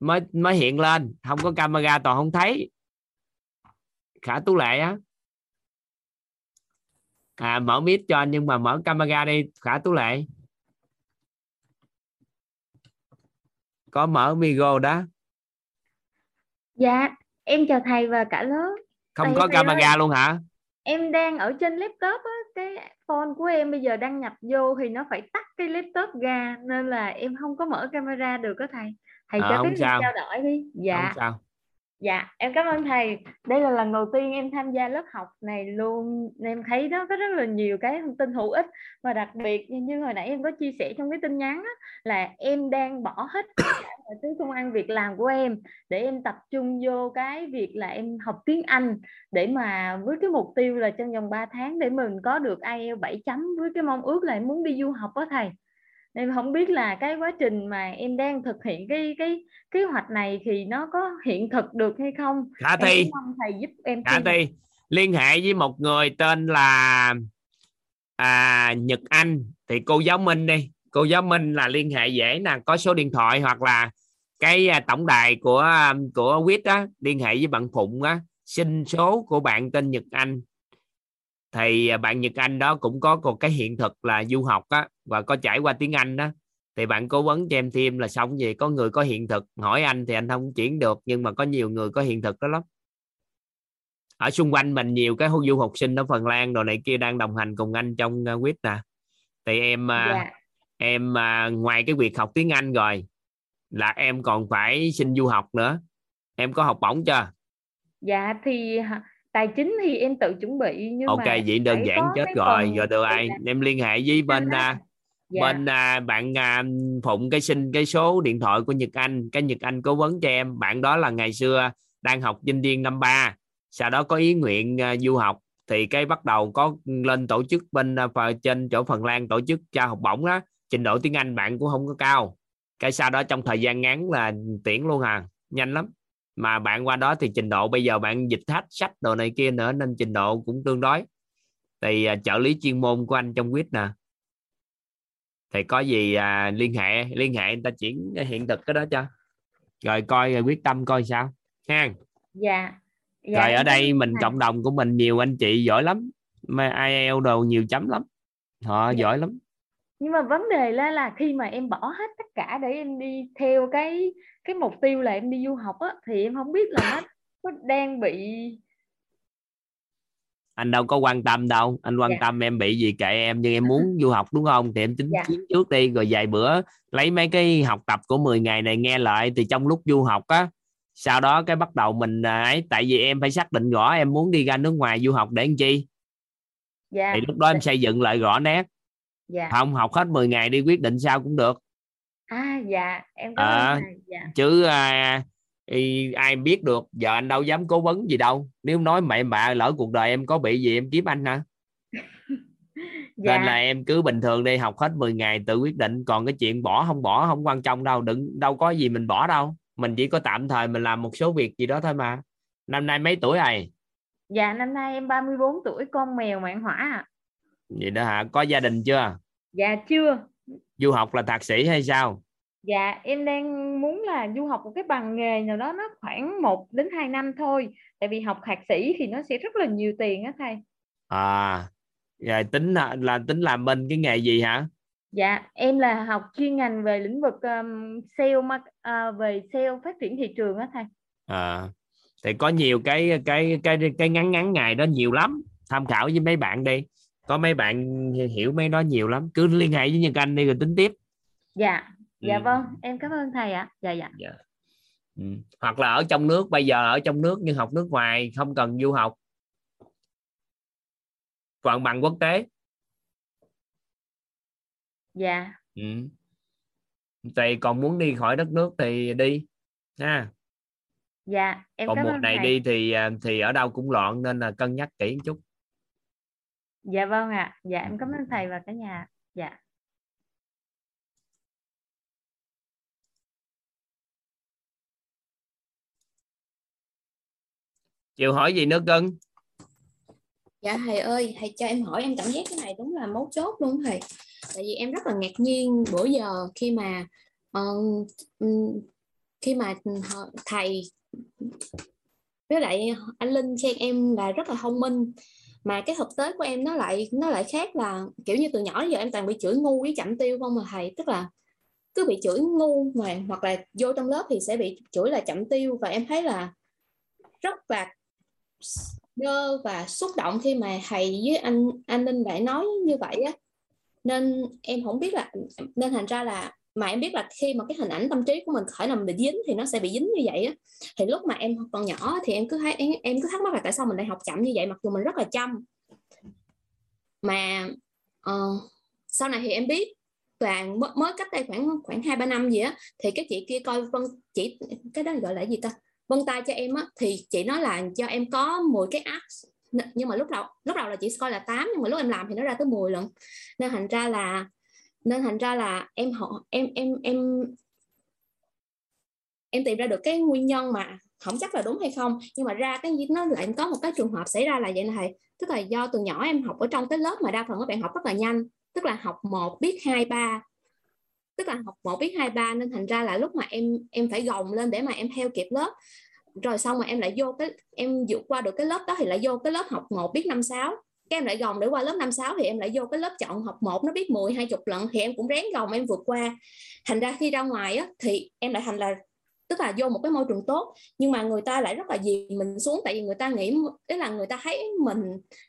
mới mới hiện lên. Không có camera toàn không thấy. Khả tú lệ á à mở mic cho anh nhưng mà mở camera đi khả tú lệ có mở micro đó Dạ, em chào thầy và cả lớp. không Thầy có thầy ơi, camera luôn hả Em đang ở trên laptop á, cái phone của em bây giờ đăng nhập vô thì nó phải tắt cái laptop ra nên là em không có mở camera được đó thầy. Thầy Ờ, cho sao. trao đổi đi. Dạ. không sao Dạ, em cảm ơn thầy. Đây là lần đầu tiên em tham gia lớp học này luôn. Em thấy nó có rất là nhiều cái thông tin hữu ích và đặc biệt như- hồi nãy em có chia sẻ trong cái tin nhắn đó, là em đang bỏ hết cả thứ công ăn việc làm của em để em tập trung vô cái việc là em học tiếng Anh để mà với cái mục tiêu là trong vòng 3 tháng để mình có được IELTS 7 chấm với cái mong ước là em muốn đi du học đó thầy. Em không biết là cái quá trình mà em đang thực hiện cái cái kế hoạch này thì nó có hiện thực được hay không? khả thi. mong thầy giúp em khả thi. Liên hệ với một người tên là à, Nhật Anh. Thì cô giáo Minh đi. Cô giáo Minh là liên hệ dễ nè. Có số điện thoại hoặc là cái à, tổng đài của à, của quýt á. Liên hệ với bạn Phụng á. Xin số của bạn tên Nhật Anh. Thì à, bạn Nhật Anh đó cũng có một cái hiện thực là du học á và có trải qua tiếng Anh đó thì bạn cố vấn cho em thêm là xong gì. Có người có hiện thực hỏi anh thì anh không chuyển được nhưng mà có nhiều người có hiện thực đó lắm. Ở xung quanh mình nhiều cái du học sinh ở Phần Lan đồ này kia đang đồng hành cùng anh trong uh, quýt nè. Thì em à, Dạ. em à, ngoài cái việc học tiếng Anh rồi là em còn phải xin du học nữa. Em có học bổng chưa? Dạ thì tài chính thì em tự chuẩn bị nhưng ok mà vậy đơn giản chết rồi. rồi từ ai em liên hệ với bên à, Dạ. bên à, bạn à, phụng cái xin cái số điện thoại của Nhật Anh. Cái Nhật Anh cố vấn cho em. Bạn đó là ngày xưa đang học sinh viên năm ba. Sau đó có ý nguyện à, du học. Thì cái bắt đầu có lên tổ chức bên à, trên chỗ Phần Lan tổ chức trao học bổng đó. Trình độ tiếng Anh bạn cũng không có cao. Cái sau đó trong thời gian ngắn là tiễn luôn à. Nhanh lắm. Mà bạn qua đó thì trình độ bây giờ bạn dịch hết sách đồ này kia nữa nên trình độ cũng tương đối. Thì à, trợ lý chuyên môn của anh trong quýt nè thì có gì à, liên hệ liên hệ người ta chuyển hiện thực cái đó cho. Rồi coi rồi quyết tâm coi sao. Ha. Dạ. Dạ, rồi ở đây mình cộng đồng của mình nhiều anh chị giỏi lắm. Mà IELTS đồ nhiều chấm lắm. Họ Dạ. giỏi lắm. Nhưng mà vấn đề là là khi mà em bỏ hết tất cả để em đi theo cái cái mục tiêu là em đi du học á thì em không biết là nó có đang bị anh đâu có quan tâm đâu. Anh quan Dạ. tâm em bị gì kệ em nhưng em muốn du học đúng không? Thì em tính Dạ. chiến trước đi rồi vài bữa lấy mấy cái học tập của 10 ngày này nghe lại thì trong lúc du học á sau đó cái bắt đầu mình à, ấy tại vì em phải xác định rõ em muốn đi ra nước ngoài du học để làm chi. Dạ. Thì lúc đó em xây dựng lại rõ nét. Dạ. Không học hết 10 ngày đi quyết định sao cũng được. À dạ. Em cảm ơn à, dạ. Chứ à, y- ai biết được giờ anh đâu dám cố vấn gì đâu. Nếu nói mẹ bạ lỡ cuộc đời em có bị gì em kiếm anh hả? Dạ. nên là em cứ bình thường đi học hết 10 ngày tự quyết định. Còn cái chuyện bỏ không bỏ không quan trọng đâu đừng đâu có gì mình bỏ đâu. Mình chỉ có tạm thời mình làm một số việc gì đó thôi mà. Năm nay mấy tuổi rồi? Dạ năm nay em 34 tuổi con mèo mạng hỏa ạ. Vậy đó hả? Có gia đình chưa? Dạ chưa. Du học là thạc sĩ hay sao dạ em đang muốn là du học một cái bằng nghề nào đó nó khoảng 1 đến 2 năm thôi. Tại vì học thạc sĩ thì nó sẽ rất là nhiều tiền á thầy. À rồi tính là, là tính làm bên cái nghề gì hả? Dạ, em là học chuyên ngành về lĩnh vực um, sale uh, về sale phát triển thị trường á thầy. à thì có nhiều cái cái cái cái ngắn ngắn ngày đó nhiều lắm. Tham khảo với mấy bạn đi. Có mấy bạn hiểu mấy đó nhiều lắm. Cứ liên hệ với Nhân Anh đi rồi tính tiếp. Dạ, dạ Ừ. vâng, em cảm ơn thầy ạ. Dạ dạ. Dạ. ừ. hoặc là ở trong nước bây giờ ở trong nước nhưng học nước ngoài không cần du học còn bằng quốc tế Dạ, ừ. thì còn muốn đi khỏi đất nước thì đi ha dạ, em còn ơn này thầy. đi thì à, thì ở đâu cũng loạn nên là cân nhắc kỹ một chút Dạ vâng ạ. Dạ em cảm ơn thầy và cả nhà. Dạ. Chịu hỏi gì nữa cưng Dạ thầy ơi, thầy cho em hỏi em cảm giác cái này đúng là mấu chốt luôn thầy. Tại vì em rất là ngạc nhiên bữa giờ khi mà uh, khi mà thầy với lại anh Linh khen em là rất là thông minh. Mà cái thực tế của em nó lại nó lại khác là kiểu như từ nhỏ đến giờ em toàn bị chửi ngu với chậm tiêu không mà thầy. Tức là cứ bị chửi ngu mà hoặc là vô trong lớp thì sẽ bị chửi là chậm tiêu. Và em thấy là rất là đơ và xúc động khi mà thầy với anh anh Linh lại nói như vậy á. Nên em không biết là nên thành ra là mà em biết là khi mà cái hình ảnh tâm trí của mình khởi làm bị dính thì nó sẽ bị dính như vậy á. Thì lúc mà em còn nhỏ thì em cứ thấy em, em cứ thắc mắc là tại sao mình lại học chậm như vậy mặc dù mình rất là chăm. Mà uh, sau này thì em biết và mới, mới cách đây khoảng khoảng hai ba năm gì á thì cái chị kia coi vân chỉ cái đó gọi là gì ta? Vân tay cho em á, thì chị nói là cho em có 10 cái app nhưng mà lúc đầu lúc đầu là chị coi là 8 nhưng mà lúc em làm thì nó ra tới 10 lần. Nên thành ra là, nên thành ra là em họ, em em em em tìm ra được cái nguyên nhân mà không chắc là đúng hay không. Nhưng mà ra cái, nó lại có một cái trường hợp xảy ra là vậy này. Thầy tức là do từ nhỏ em học ở trong cái lớp mà đa phần các bạn học rất là nhanh. Tức là học một, biết hai, ba tức là học một biết hai ba nên thành ra là lúc mà em em phải gồng lên để mà em theo kịp lớp. Rồi xong mà em lại vô cái em vượt qua được cái lớp đó thì lại vô cái lớp học một biết năm sáu. Cái em lại gồng để qua lớp năm sáu thì em lại vô cái lớp chọn học một nó biết 10 hai chục lần thì em cũng ráng gồng em vượt qua. Thành ra khi ra ngoài á, thì em lại thành là tức là vô một cái môi trường tốt nhưng mà người ta lại rất là dì mình xuống tại vì người ta nghĩ ý là người ta thấy mình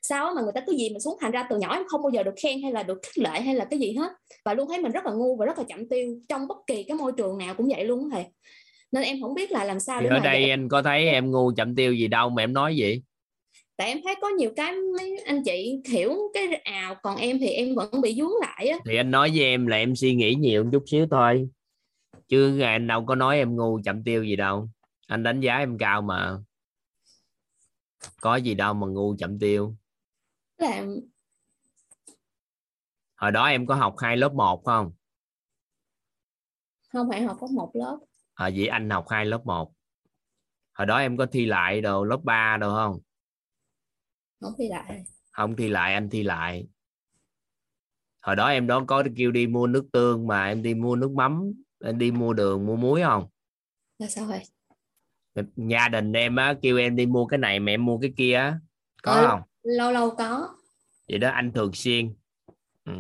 sao mà người ta cứ dì mình xuống thành ra từ nhỏ em không bao giờ được khen hay là được khích lệ hay là cái gì hết. Và luôn thấy mình rất là ngu và rất là chậm tiêu trong bất kỳ cái môi trường nào cũng vậy luôn thầy. Nên em không biết là làm sao để ở đây dạy- anh có thấy em ngu chậm tiêu gì đâu mà em nói gì tại em thấy có nhiều cái mấy anh chị hiểu cái ào còn em thì em vẫn bị dướng lại á. Thì anh nói với em là em suy nghĩ nhiều một chút xíu thôi chứ anh đâu có nói em ngu chậm tiêu gì đâu. Anh đánh giá em cao mà. Có gì đâu mà ngu chậm tiêu. Là hồi đó em có học hai lớp 1 không? Không phải học có một lớp. À, vậy anh học hai lớp 1 hồi đó em có thi lại đồ lớp 3 đâu không? Không thi lại. Không thi lại anh thi lại. Hồi đó em đó có kêu đi mua nước tương mà em đi mua nước mắm em đi mua đường mua muối không? Là sao vậy? Gia đình em á kêu em đi mua cái này mà em mua cái kia á. Có Ờ, không? lâu lâu có. Vậy đó anh thường xuyên. Ừ.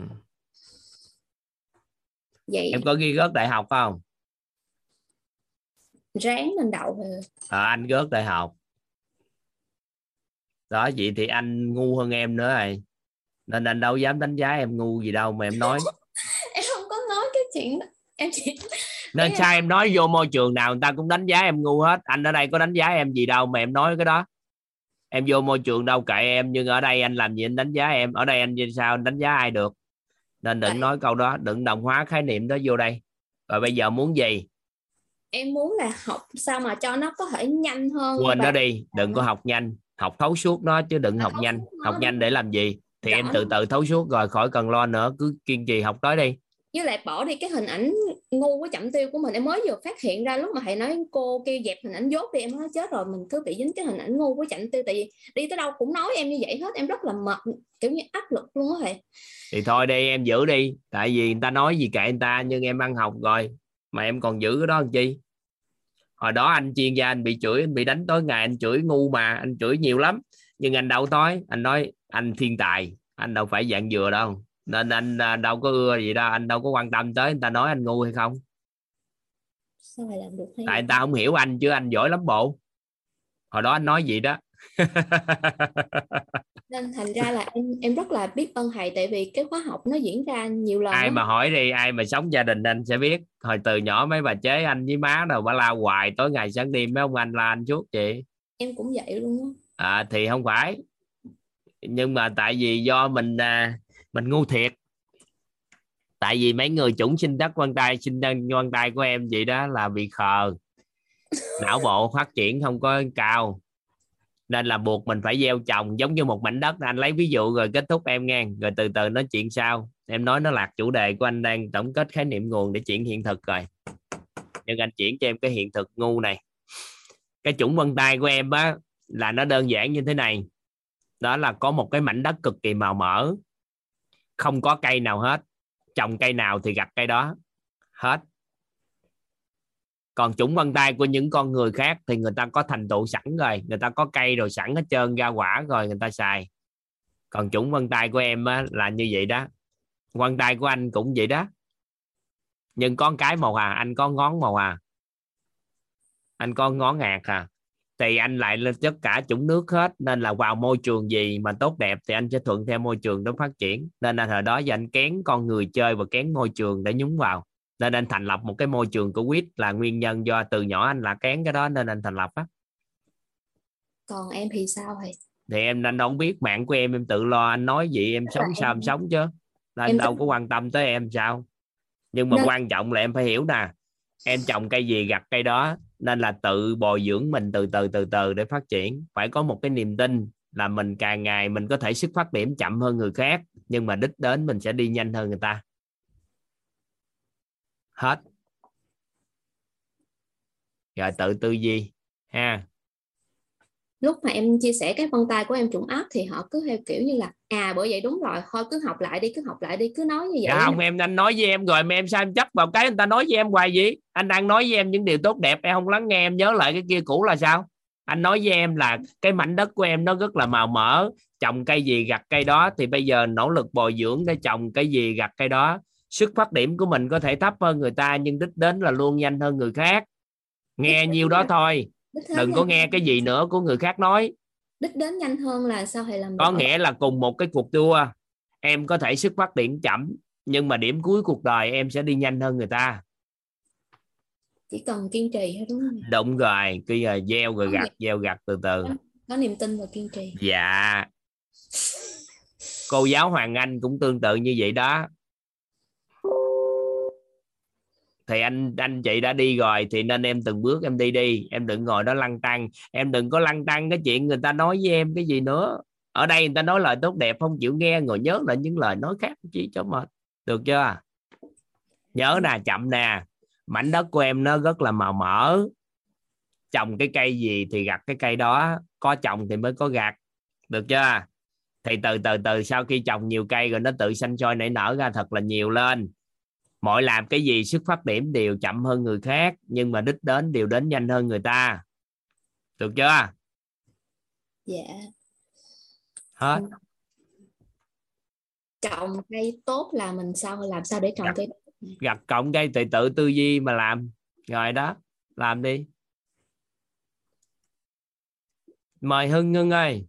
vậy em có ghi rớt đại học không? Ráng lên đậu à, anh rớt đại học. Đó vậy thì anh ngu hơn em nữa rồi. Nên anh đâu dám đánh giá em ngu gì đâu mà em nói. Em không có nói cái chuyện đó em chỉ nên là- sao em nói vô môi trường nào người ta cũng đánh giá em ngu hết. Anh ở đây có đánh giá em gì đâu mà em nói cái đó. Em vô môi trường đâu kệ em nhưng ở đây anh làm gì anh đánh giá em. Ở đây anh như sao anh đánh giá ai được? Nên đừng nói câu đó đừng đồng hóa khái niệm đó vô đây. Rồi bây giờ muốn gì? Em muốn là học sao mà cho nó có thể nhanh hơn quên và nó đi đừng có học nhanh. Học thấu suốt nó chứ đừng học nhanh. học nhanh để làm gì? Thì em từ từ thấu suốt rồi khỏi cần lo nữa. Cứ kiên trì học tới đi với lại bỏ đi cái hình ảnh ngu với chậm tiêu của mình, em mới vừa phát hiện ra lúc mà thầy nói cô kêu dẹp hình ảnh dốt đi, em nói chết rồi, mình cứ bị dính cái hình ảnh ngu với chậm tiêu, tại vì đi tới đâu cũng nói em như vậy hết, em rất là mệt, kiểu như áp lực luôn á thầy. Thì thôi đi, em giữ đi, tại vì người ta nói gì kệ người ta, nhưng em ăn học rồi, mà em còn giữ cái đó làm chi? Hồi đó anh chuyên gia anh bị chửi, anh bị đánh tối ngày, anh chửi ngu mà, anh chửi nhiều lắm. Nhưng anh đâu tối anh nói anh thiên tài, anh đâu phải dạng dừa đâu nên anh à, đâu có ưa gì đâu anh đâu có quan tâm tới người ta nói anh ngu hay không. Sao thầy làm được hay tại người ta không hiểu anh chứ anh giỏi lắm bộ. Hồi đó anh nói gì đó. Nên thành ra là em em rất là biết ơn thầy tại vì cái khóa học nó diễn ra nhiều lần ai mà hỏi đi ai mà sống gia đình anh sẽ biết. Hồi từ nhỏ mấy bà chế anh với má đâu bà la hoài tối ngày sáng đêm mấy ông anh la anh suốt chị em cũng vậy luôn á. À, thì không phải. Nhưng mà tại vì do mình à, mình ngu thiệt. Tại vì mấy người chủng sinh đất quan tay sinh đơn quan tay của em vậy đó là bị khờ. Não bộ phát triển không có cao. Nên là buộc mình phải gieo trồng giống như một mảnh đất. Anh lấy ví dụ rồi kết thúc em nghe. Rồi từ từ nói chuyện sau. Em nói nó lạc chủ đề của anh đang tổng kết khái niệm nguồn để chuyển hiện thực rồi. Nhưng anh chuyển cho em cái hiện thực ngu này. Cái chủng vân tay của em á là nó đơn giản như thế này. Đó là có một cái mảnh đất cực kỳ màu mỡ không có cây nào hết. Trồng cây nào thì gặt cây đó. Hết. Còn chủng vân tay của những con người khác thì người ta có thành tựu sẵn rồi. Người ta có cây rồi sẵn hết trơn ra quả rồi người ta xài. Còn chủng vân tay của em á, là như vậy đó. Vân tay của anh cũng vậy đó. Nhưng con cái màu à anh có ngón màu à anh có ngón ngạt à thì anh lại lên tất cả chủng nước hết nên là vào môi trường gì mà tốt đẹp thì anh sẽ thuận theo môi trường đó phát triển. Nên là thời đó giờ anh kén con người chơi và kén môi trường để nhúng vào. Nên anh thành lập một cái môi trường của quýt là nguyên nhân do từ nhỏ anh là kén cái đó nên anh thành lập á. Còn em thì sao thầy thì em anh đâu biết mạng của em em tự lo anh nói gì em sống là sao em- em sống chứ. Anh em đâu có quan tâm tới em sao. Nhưng mà Nên- quan trọng là em phải hiểu nè em trồng cây gì gặt cây đó nên là tự bồi dưỡng mình từ từ từ từ để phát triển. Phải có một cái niềm tin là mình càng ngày mình có thể xuất phát điểm chậm hơn người khác, nhưng mà đích đến mình sẽ đi nhanh hơn người ta. Hết. Rồi tự tư duy ha lúc mà em chia sẻ cái vân tay của em trùng áp thì họ cứ theo kiểu như là à bởi vậy đúng rồi thôi cứ học lại đi cứ học lại đi cứ nói như vậy dạ không em anh nói với em rồi mà em sao em chấp vào cái người ta nói với em hoài gì anh đang nói với em những điều tốt đẹp em không lắng nghe em nhớ lại cái kia cũ là sao? Anh nói với em là cái mảnh đất của em nó rất là màu mỡ trồng cây gì gặt cây đó thì bây giờ nỗ lực bồi dưỡng để trồng cái gì gặt cây đó. Xuất phát điểm của mình có thể thấp hơn người ta nhưng đích đến là luôn nhanh hơn người khác. Nghe nhiêu đó thôi Đích đừng có nghe cái gì nữa của người khác nói. Đích đến nhanh hơn là sao thầy làm có được? nghĩa là cùng một cái cuộc đua em có thể xuất phát điểm chậm nhưng mà điểm cuối cuộc đời em sẽ đi nhanh hơn người ta. Chỉ cần kiên trì thôi đúng không? Đúng rồi cứ giờ gieo rồi Có gặt gieo gặt từ từ. Có niềm tin và kiên trì. Dạ. Cô giáo hoàng anh cũng tương tự như vậy đó thì anh anh chị đã đi rồi, thì nên em từng bước em đi đi. Em đừng ngồi đó lăn tăng em đừng có lăn tăng cái chuyện người ta nói với em cái gì nữa. Ở đây người ta nói lời tốt đẹp không chịu nghe, ngồi nhớ lại những lời nói khác chỉ cho mệt. Được chưa? Nhớ nè, chậm nè. Mảnh đất của em nó rất là màu mỡ. Trồng cái cây gì thì gặt cái cây đó. Có trồng thì mới có gặt. Được chưa? Thì từ từ từ sau khi trồng nhiều cây rồi nó tự xanh soi nảy nở ra thật là nhiều lên mọi làm cái gì xuất phát điểm đều chậm hơn người khác nhưng mà đích đến đều đến nhanh hơn người ta. Được chưa? Dạ. Hết. Trồng cây tốt là mình sao làm sao để trồng cây gặt cộng cây thì tự tư duy mà làm. Rồi đó làm đi. Mời hưng hưng ơi.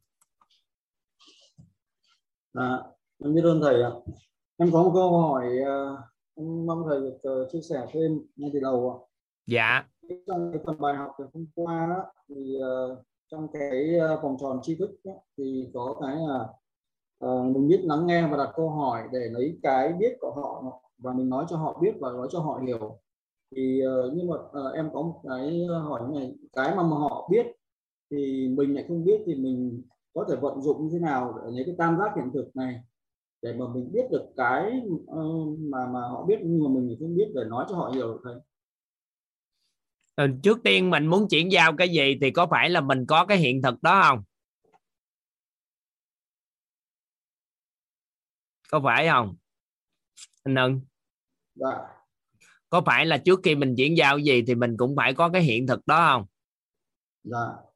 À, em biết ơn thầy ạ. Em có một câu hỏi ờ, em mong thầy được ờ, chia sẻ thêm ngay từ đầu ạ. dạ Trong cái phần bài học ngày hôm qua đó, thì ờ, trong cái ờ, vòng tròn tri thức đó, thì có cái là ờ, mình biết lắng nghe và đặt câu hỏi để lấy cái biết của họ và mình nói cho họ biết và nói cho họ hiểu. Thì ờ, nhưng mà ờ, em có một cái hỏi này, cái mà, mà họ biết thì mình lại không biết thì mình có thể vận dụng như thế nào để lấy cái tam giác hiện thực này để mà mình biết được cái uh, mà mà họ biết nhưng mà mình không biết để nói cho họ hiểu được thầy Ừ, trước tiên mình muốn chuyển giao cái gì thì có phải là mình có cái hiện thực đó không? Có phải không? Anh Ân? Dạ. có phải là trước khi mình chuyển giao gì thì mình cũng phải có cái hiện thực đó không? Dạ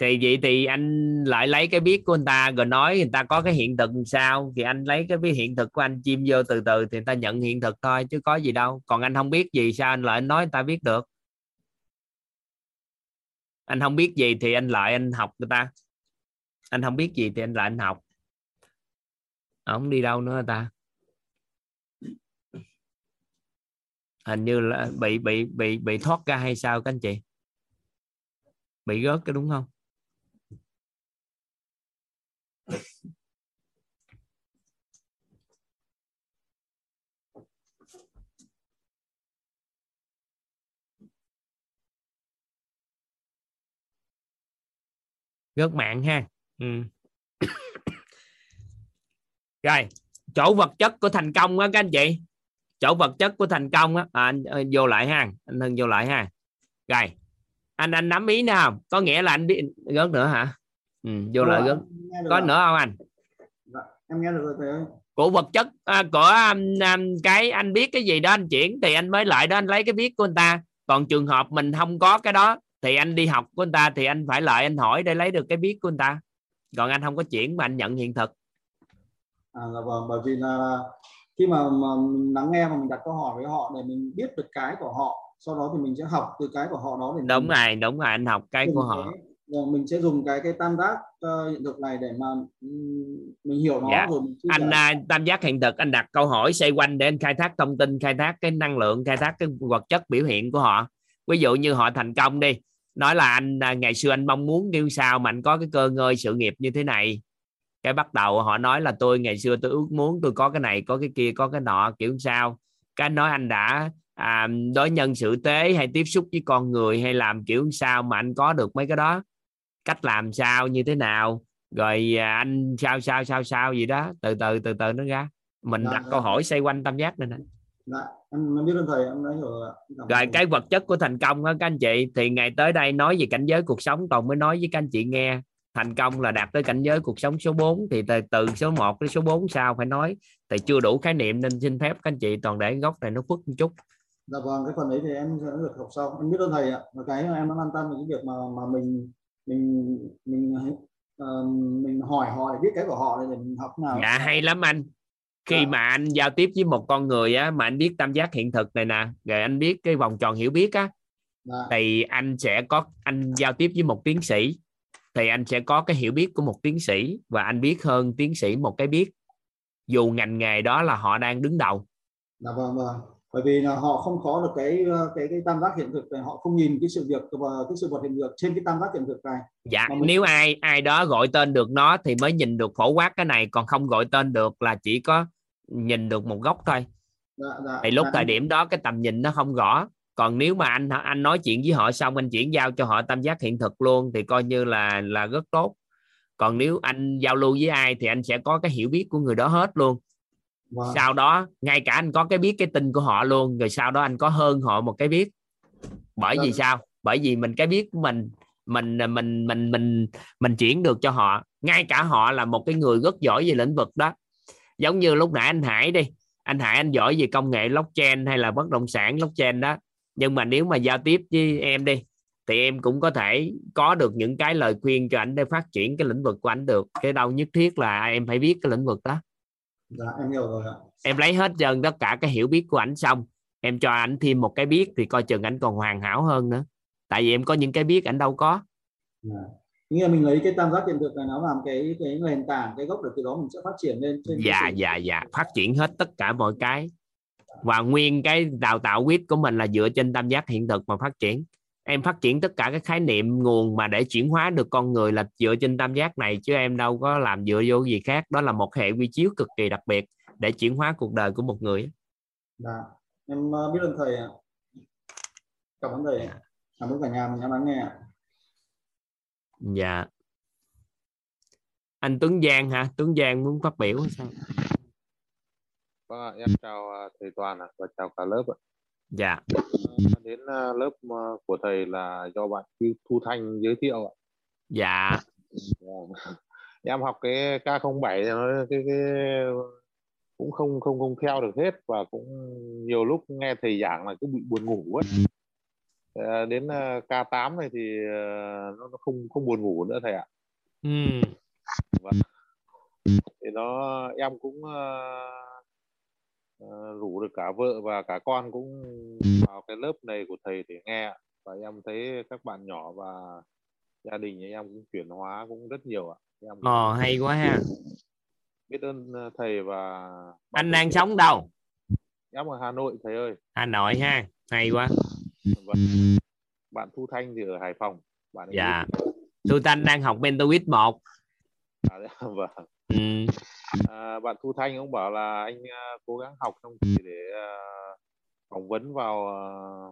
thì vậy thì anh lại lấy cái biết của anh ta, rồi nói người ta có cái hiện thực sao? Thì anh lấy cái biết hiện thực của anh chim vô từ từ thì người ta nhận hiện thực thôi, chứ có gì đâu. Còn anh không biết gì, sao anh lại anh nói người ta biết được? Anh không biết gì thì anh lại anh học người ta. Anh không biết gì thì anh lại anh học. Không đi đâu nữa người ta? Hình như là bị bị bị bị thoát ra hay sao các anh chị? Bị rớt cái đúng không? rất mạng ha. Ừ. rồi chỗ vật chất của thành công á các anh chị. Chỗ vật chất của thành công á. À, anh, anh vô lại ha. Anh hưng vô lại ha. Rồi anh anh nắm ý nào? Có nghĩa là anh biết rớt nữa hả? Ừ, vô lại rớt có nữa không anh? Dạ, em nghe được rồi của vật chất à, của um, um, cái anh biết cái gì đó anh chuyển thì anh mới lại đó anh lấy cái biết của anh ta. Còn trường hợp mình không có cái đó thì anh đi học của anh ta thì anh phải lại anh hỏi để lấy được cái biết của anh ta. Còn anh không có chuyển mà anh nhận hiện thực. À là vâng bởi vì là khi mà, mà mình lắng nghe và mình đặt câu hỏi với họ để mình biết được cái của họ sau đó thì mình sẽ học từ cái của họ đó để đúng mình, rồi đúng rồi anh học cái của họ mình sẽ dùng cái cái tam giác uh, hiện thực này để mà mình hiểu nó dạ. rồi mình anh uh, tam giác hiện thực anh đặt câu hỏi xoay quanh để anh khai thác thông tin khai thác cái năng lượng khai thác cái vật chất biểu hiện của họ. Ví dụ như họ thành công đi nói là anh uh, ngày xưa anh mong muốn như sao mà anh có cái cơ ngơi sự nghiệp như thế này. Cái bắt đầu họ nói là tôi ngày xưa tôi ước muốn tôi có cái này có cái kia có cái nọ kiểu sao? Cái nói anh đã à, đối nhân xử tế hay tiếp xúc với con người hay làm kiểu sao mà anh có được mấy cái đó cách làm sao như thế nào rồi à, anh sao sao sao sao gì đó từ từ từ từ nó ra. Mình Dạ, đặt dạ. câu hỏi xoay quanh tam giác này nè. Dạ, em, biết thầy em nói rồi rồi cái vật chất của thành công đó các anh chị thì ngày tới đây nói về cảnh giới cuộc sống toàn mới nói với các anh chị nghe. Thành công là đạt tới cảnh giới cuộc sống số 4 thì từ, từ số 1 đến số 4 sao phải nói. Thì chưa đủ khái niệm nên xin phép các anh chị toàn để góc này nó khuất một chút. Dạ vâng cái phần đấy thì em sẽ được học sau. Em biết ơn thầy ạ. Và cái em đang an tâm về cái việc mà mà mình mình mình ờ, mình hỏi họ để biết cái của họ để mình học nào. Dạ hay lắm anh. Khi mà anh giao tiếp với một con người á mà anh biết tam giác hiện thực này nè rồi anh biết cái vòng tròn hiểu biết á Dạ. thì anh sẽ có anh giao tiếp với một tiến sĩ thì anh sẽ có cái hiểu biết của một tiến sĩ và anh biết hơn tiến sĩ một cái biết dù ngành nghề đó là họ đang đứng đầu. Dạ vâng vâng bởi vì là họ không có được cái ờ, cái cái tam giác hiện thực này họ không nhìn cái sự việc và cái sự vật hiện thực trên cái tam giác hiện thực này. Dạ mình- nếu ai ai đó gọi tên được nó thì mới nhìn được phổ quát cái này còn không gọi tên được là chỉ có nhìn được một góc thôi. Dạ, dạ, thì lúc dạ, thời điểm đó cái tầm nhìn nó không rõ. Còn nếu mà anh anh nói chuyện với họ xong anh chuyển giao cho họ tam giác hiện thực luôn thì coi như là là rất tốt. Còn nếu anh giao lưu với ai thì anh sẽ có cái hiểu biết của người đó hết luôn Vâng. sau đó ngay cả anh có cái biết cái tin của họ luôn rồi sau đó anh có hơn họ một cái biết. Bởi vì Vâng. sao? Bởi vì mình cái biết của mình mình mình mình mình mình chuyển được cho họ. Ngay cả họ là một cái người rất giỏi về lĩnh vực đó. Giống như lúc nãy anh Hải đi. Anh Hải anh giỏi về công nghệ blockchain hay là bất động sản blockchain đó. Nhưng mà nếu mà giao tiếp với em đi thì em cũng có thể có được những cái lời khuyên cho anh để phát triển cái lĩnh vực của anh được. Cái đâu nhất thiết là em phải biết cái lĩnh vực đó dạ em hiểu rồi ạ. Em lấy hết trơn tất cả cái hiểu biết của ảnh xong em cho ảnh thêm một cái biết thì coi chừng ảnh còn hoàn hảo hơn nữa. Tại vì em có những cái biết ảnh đâu có. Dạ. nghĩa là mình lấy cái tam giác hiện thực này nó làm cái cái nền tảng cái gốc để từ đó mình sẽ phát triển lên trên dạ dạ dạ. Phát triển hết tất cả mọi cái. Và nguyên cái đào tạo quýt của mình là dựa trên tam giác hiện thực mà phát triển em phát triển tất cả các khái niệm nguồn mà để chuyển hóa được con người là dựa trên tam giác này chứ em đâu có làm dựa vô gì khác. Đó là một hệ quy chiếu cực kỳ đặc biệt để chuyển hóa cuộc đời của một người. Dạ em ờ, biết ơn thầy ạ. Cảm ơn thầy ạ. cảm ơn cả nhà mình đã lắng nghe ạ. dạ. Anh Tuấn Giang hả? Tuấn Giang muốn phát biểu hay sao? Vâng ạ, em chào à, thầy Toàn ạ và chào cả lớp ạ. dạ Đến à, lớp à, của thầy là do bạn Thu- Thanh giới thiệu ạ. dạ Vâng. Em học cái K07 thì nó cái, cái cũng không không không theo được hết và cũng nhiều lúc nghe thầy giảng là cứ bị buồn ngủ ấy. À, Đến à, K8 này thì nó, nó không không buồn ngủ nữa thầy ạ. ừ. Vâng. Thì nó em cũng à, rủ được cả vợ và cả con cũng vào cái lớp này của thầy để nghe và em thấy các bạn nhỏ và gia đình nhà em cũng chuyển hóa cũng rất nhiều ạ. Em Ồ, hay quá ha biết ơn à, thầy và anh đang sống đâu em ở Hà Nội thầy ơi. Hà Nội ha hay quá Vâng. Bạn Thu Thanh thì ở Hải Phòng. Bạn dạ Thu Thanh đang học Mentoid 1 À, vâng. À, bạn Thu Thanh cũng bảo là anh à, cố gắng học trong kỳ để à, phỏng vấn vào à,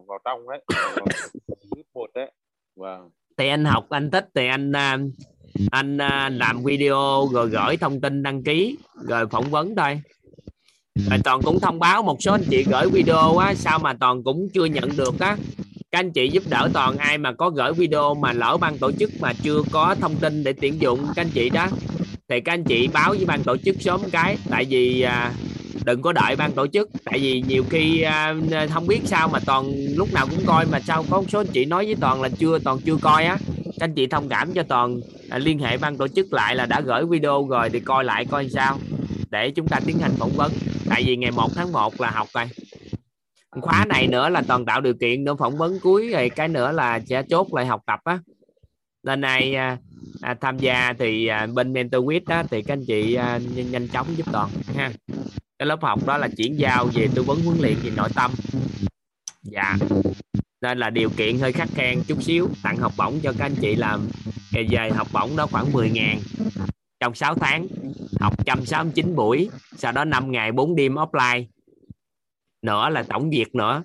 vào trong đấy, vào một đấy. Vâng. thì anh học anh thích thì anh à, anh à, làm video rồi gửi thông tin đăng ký rồi phỏng vấn thôi rồi toàn cũng thông báo một số anh chị gửi video á sao mà toàn cũng chưa nhận được á các anh chị giúp đỡ toàn ai mà có gửi video mà lỡ ban tổ chức mà chưa có thông tin để tuyển dụng các anh chị đó thì các anh chị báo với ban tổ chức sớm cái tại vì à, đừng có đợi ban tổ chức. Tại vì nhiều khi à, không biết sao mà toàn lúc nào cũng coi mà sao có một số anh chị nói với toàn là chưa toàn chưa coi á. Các anh chị thông cảm cho toàn à, liên hệ ban tổ chức lại là đã gửi video rồi thì coi lại coi sao để chúng ta tiến hành phỏng vấn. Tại vì ngày 1 tháng 1 là học rồi. Khóa này nữa là toàn tạo điều kiện nữa phỏng vấn cuối rồi cái nữa là sẽ chốt lại học tập á nên ai à, à, tham gia thì à, bên mentor quiz đó thì các anh chị à, nhanh, nhanh chóng giúp toàn ha. Cái lớp học đó là chuyển giao về tư vấn huấn luyện về nội tâm. Dạ. Nên là điều kiện hơi khắc khen chút xíu tặng học bổng cho các anh chị làm ngày về học bổng đó khoảng 10 ngàn. Trong 6 tháng học 169 buổi sau đó 5 ngày 4 đêm offline. Nữa là tổng việc nữa.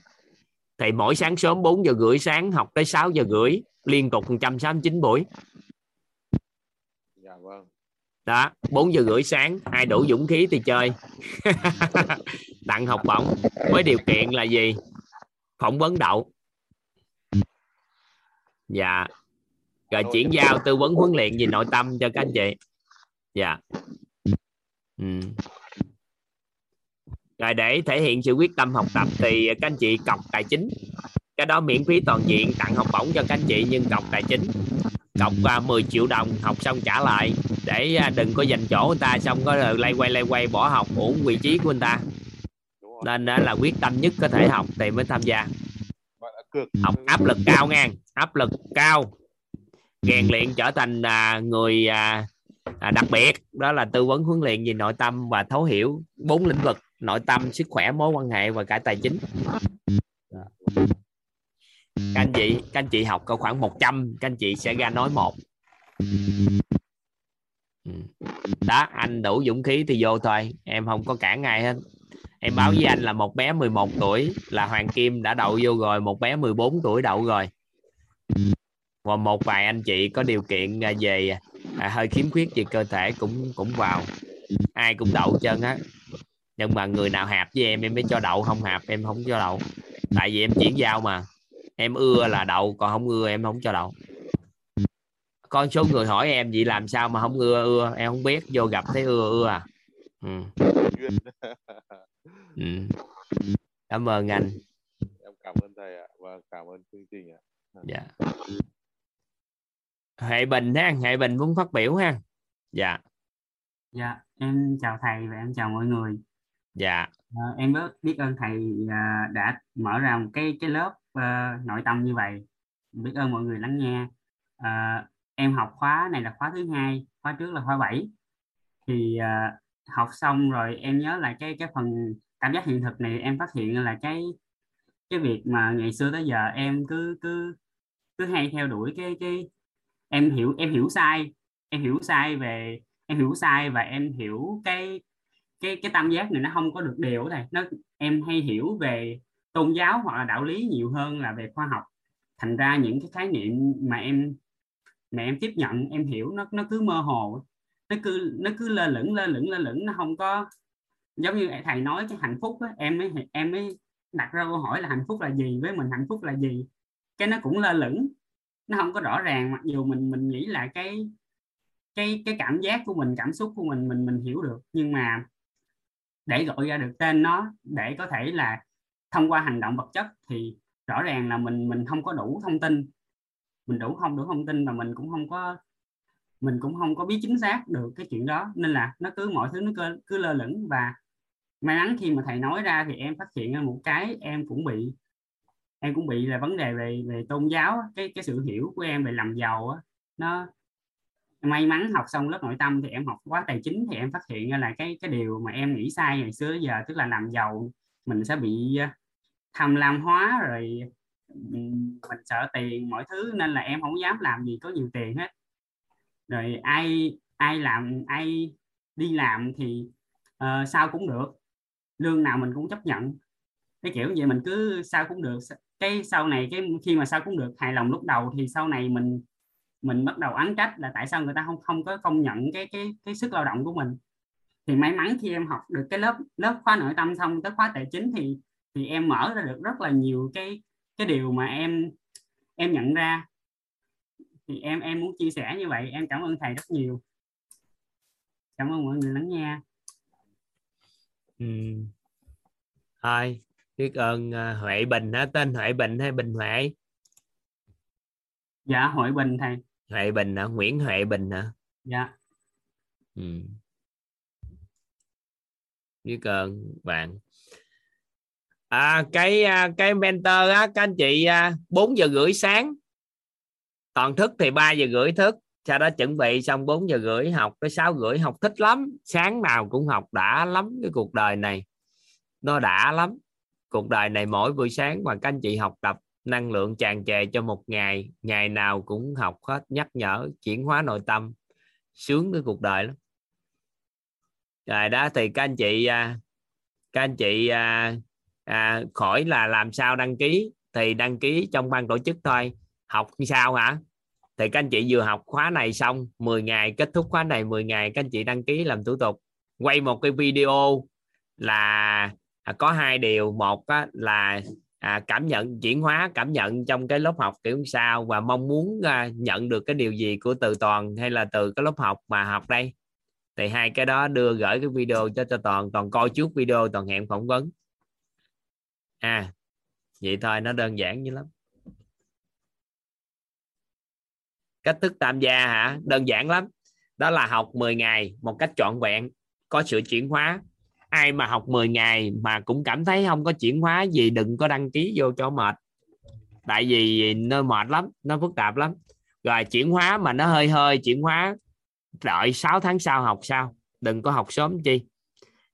Thì mỗi sáng sớm 4 giờ rưỡi sáng học tới 6 giờ rưỡi liên tục 169 buổi. Dạ vâng. đó 4 giờ rưỡi sáng ai đủ dũng khí thì chơi. Tặng học bổng với điều kiện là gì? Phỏng vấn đậu. Dạ. Rồi chuyển giao tư vấn huấn luyện về nội tâm cho các anh chị. Dạ. Ừ. rồi để thể hiện sự quyết tâm học tập thì các anh chị cọc tài chính cái đó miễn phí toàn diện tặng học bổng cho các anh chị nhưng cọc tài chính cọc à, 10 triệu đồng học xong trả lại. Để à, đừng có dành chỗ người ta xong có rồi lay quay lay quay bỏ học uổng vị trí của người ta. Nên đó là quyết tâm nhất có thể học thì mới tham gia. Học áp lực cao ngang áp lực cao. Rèn luyện trở thành à, người à, à, đặc biệt. Đó là tư vấn huấn luyện về nội tâm và thấu hiểu bốn lĩnh vực nội tâm sức khỏe mối quan hệ và cả tài chính các anh chị các anh chị học cỡ khoảng 100 các anh chị sẽ ra nói một. Ừ. Đó anh đủ dũng khí thì vô thôi. Em không có cản ai hết. Em báo với anh là một bé 11 tuổi là Hoàng Kim đã đậu vô rồi một bé 14 tuổi đậu rồi. Và một vài anh chị có điều kiện à, về à, hơi khiếm khuyết về cơ thể cũng cũng vào. Ai cũng đậu chân á. Nhưng mà người nào hạp với em em mới cho đậu không hạp em không cho đậu. Tại vì em chuyển giao mà em ưa là đậu còn không ưa em không cho đậu. Có số người hỏi em vậy làm sao mà không ưa ưa? Em không biết vô gặp thấy ưa ưa à? Ừ. Ừ. cảm ơn anh. Em cảm ơn thầy ạ và cảm ơn chương trình ạ. dạ. Hệ bình ha hệ bình muốn phát biểu ha. Dạ. Dạ, em chào thầy và em chào mọi người. dạ. Ờ, em rất biết ơn thầy à, đã mở ra một cái cái lớp uh, nội tâm như vậy. Biết ơn mọi người lắng nghe. uh, em học khóa này là khóa thứ hai, khóa trước là khóa 7. Thì uh, học xong rồi em nhớ là cái cái phần cảm giác hiện thực này em phát hiện là cái cái việc mà ngày xưa tới giờ em cứ cứ cứ hay theo đuổi cái cái em hiểu em hiểu sai em hiểu sai về em hiểu sai và em hiểu cái cái cái tam giác này nó không có được đều này, nó em hay hiểu về tôn giáo hoặc là đạo lý nhiều hơn là về khoa học. Thành ra những cái khái niệm mà em mà em tiếp nhận em hiểu nó nó cứ mơ hồ. Nó cứ nó cứ lơ lửng lơ lửng lơ lửng nó không có giống như thầy nói cái hạnh phúc á, em mới em mới đặt ra câu hỏi là hạnh phúc là gì với mình hạnh phúc là gì? Cái nó cũng lơ lửng nó không có rõ ràng mặc dù mình mình nghĩ là cái cái cái cảm giác của mình cảm xúc của mình mình mình hiểu được. Nhưng mà để gọi ra được tên nó để có thể là thông qua hành động vật chất thì rõ ràng là mình mình không có đủ thông tin. Mình đủ không đủ thông tin và mình cũng không có mình cũng không có biết chính xác được cái chuyện đó. Nên là nó cứ mọi thứ nó cứ, cứ lơ lửng và may mắn khi mà thầy nói ra thì em phát hiện ra một cái em cũng bị em cũng bị là vấn đề về về tôn giáo cái cái sự hiểu của em về làm giàu nó may mắn học xong lớp nội tâm thì em học quá tài chính thì em phát hiện ra là cái cái điều mà em nghĩ sai ngày xưa giờ tức là làm giàu mình sẽ bị tham lam hóa rồi mình sợ tiền mọi thứ nên là em không dám làm gì có nhiều tiền hết. Rồi ai ai làm ai đi làm thì uh, sao cũng được. Lương nào mình cũng chấp nhận. Cái kiểu vậy mình cứ sao cũng được cái sau này cái khi mà sao cũng được hài lòng lúc đầu thì sau này mình mình bắt đầu án trách là tại sao người ta không không có công nhận cái cái cái sức lao động của mình. Thì may mắn khi em học được cái lớp lớp khóa nội tâm xong tới khóa tài chính thì thì em mở ra được rất là nhiều cái cái điều mà em em nhận ra. Thì em em muốn chia sẻ như vậy. Em cảm ơn thầy rất nhiều. Cảm ơn mọi người lắng nghe. Ừ. thôi biết ơn uh, huệ bình hả tên huệ bình hay bình huệ? Dạ huệ bình thầy. Huệ bình hả? Nguyễn huệ bình hả? Dạ. Ừ. biết ơn bạn à, cái à, cái mentor á các anh chị à, 4 giờ rưỡi sáng. Toàn thức thì 3 giờ rưỡi thức. Sau đó chuẩn bị xong 4 giờ rưỡi học tới 6 rưỡi. Học thích lắm. Sáng nào cũng học. Đã lắm cái cuộc đời này. Nó đã lắm. Cuộc đời này mỗi buổi sáng mà các anh chị học tập năng lượng tràn trề cho một ngày ngày nào cũng học hết nhắc nhở chuyển hóa nội tâm. Sướng cái cuộc đời lắm. Rồi đó thì các anh chị à, các anh chị à, khỏi là làm sao đăng ký thì đăng ký trong ban tổ chức thôi. Học như sao hả? Thì các anh chị vừa học khóa này xong 10 ngày kết thúc khóa này 10 ngày các anh chị đăng ký làm thủ tục. Quay một cái video là à, có hai điều. Một á, là à, cảm nhận chuyển hóa cảm nhận trong cái lớp học kiểu sao và mong muốn à, nhận được cái điều gì của từ toàn hay là từ cái lớp học mà học đây. Thì hai cái đó đưa gửi cái video cho cho toàn. Toàn coi trước video toàn hẹn phỏng vấn à vậy thôi, nó đơn giản như lắm. Cách thức tham gia hả? Đơn giản lắm. Đó là học 10 ngày một cách trọn vẹn, có sự chuyển hóa. Ai mà học 10 ngày mà cũng cảm thấy không có chuyển hóa gì, đừng có đăng ký vô cho mệt. Tại vì nó mệt lắm, nó phức tạp lắm. Rồi, chuyển hóa mà nó hơi hơi chuyển hóa, đợi 6 tháng sau học sau đừng có học sớm chi.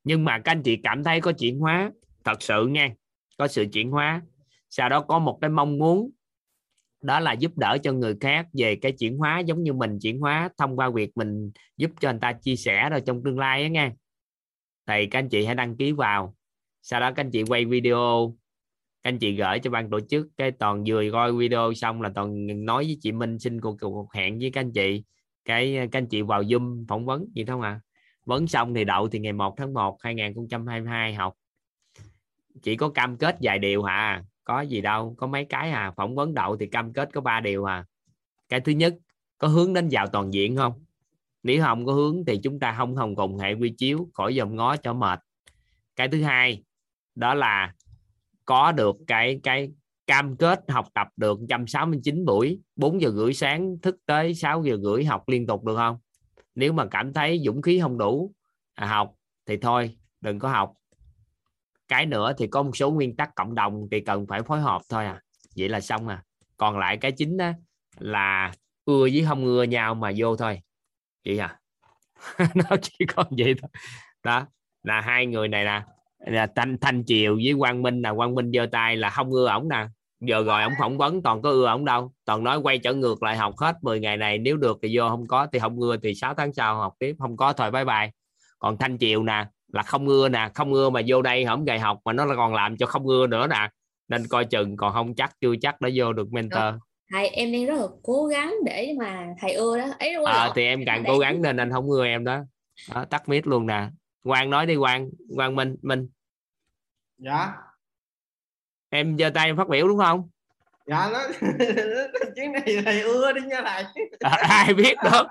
Nhưng mà các anh chị cảm thấy có chuyển hóa, thật sự nha có sự chuyển hóa. Sau đó có một cái mong muốn đó là giúp đỡ cho người khác về cái chuyển hóa giống như mình chuyển hóa thông qua việc mình giúp cho người ta chia sẻ rồi trong tương lai á nghe thì các anh chị hãy đăng ký vào. Sau đó các anh chị quay video. Các anh chị gửi cho ban tổ chức cái toàn vừa coi video xong là toàn nói với chị Minh xin cuộc, cuộc hẹn với các anh chị. Cái các anh chị vào zoom phỏng vấn gì không ạ à? vấn xong thì đậu thì ngày 1 tháng 1 2022 học chỉ có cam kết vài điều hả có gì đâu có mấy cái à phỏng vấn đậu thì cam kết có ba điều à cái thứ nhất có hướng đến giàu toàn diện không? Nếu không có hướng thì chúng ta không hồng cùng hệ quy chiếu khỏi dòng ngó cho mệt. Cái thứ hai đó là có được cái cái cam kết học tập được 169 buổi 4 giờ rưỡi sáng thức tới 6 giờ rưỡi học liên tục được không? Nếu mà cảm thấy dũng khí không đủ à, học thì thôi đừng có học cái nữa thì có một số nguyên tắc cộng đồng thì cần phải phối hợp thôi à. Vậy là xong à. Còn lại cái chính đó là ưa với không ưa nhau mà vô thôi. Vậy à? Nó chỉ có vậy thôi. Đó, là hai người này nè. Là thanh thanh triều với quang minh là quang minh giơ tay là không ưa ổng nè. Giờ rồi ổng phỏng vấn, toàn có ưa ổng đâu. Toàn nói quay trở ngược lại học hết 10 ngày này, nếu được thì vô, không có thì không ưa thì 6 tháng sau học tiếp, không có thôi, bye bye. Còn thanh triều nè là không ưa nè không ưa mà vô đây không gầy học mà nó còn làm cho không ưa nữa nè. Nên coi chừng còn không chắc chưa chắc đã vô được mentor. Được. thầy em đang rất là cố gắng để mà thầy ưa đó. Ấy à, thì em càng cố gắng nên anh không ưa em đó, đó tắt mic luôn nè. Hoàng nói đi Hoàng Hoàng mình mình dạ. Em giơ tay phát biểu đúng không? Dạ nó chuyến này thầy ưa đi nha thầy. À, ai biết được.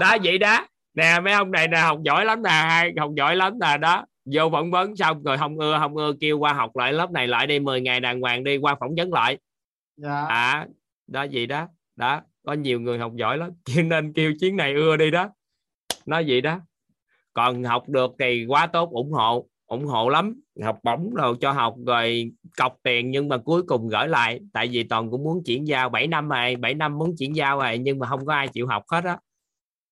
Đó vậy đó nè mấy ông này nè học giỏi lắm nè hai học giỏi lắm nè đó. Vô phỏng vấn xong rồi không ưa không ưa kêu qua học lại lớp này lại đi 10 ngày đàng hoàng đi qua phỏng vấn lại. Dạ. À đó vậy đó. Đó có nhiều người học giỏi lắm cho nên kêu chuyến này ưa đi đó. Nói vậy đó. Còn học được thì quá tốt ủng hộ ủng hộ lắm. Học bổng rồi cho học rồi cọc tiền nhưng mà cuối cùng gửi lại. Tại vì toàn cũng muốn chuyển giao 7 năm rồi 7 năm muốn chuyển giao rồi nhưng mà không có ai chịu học hết á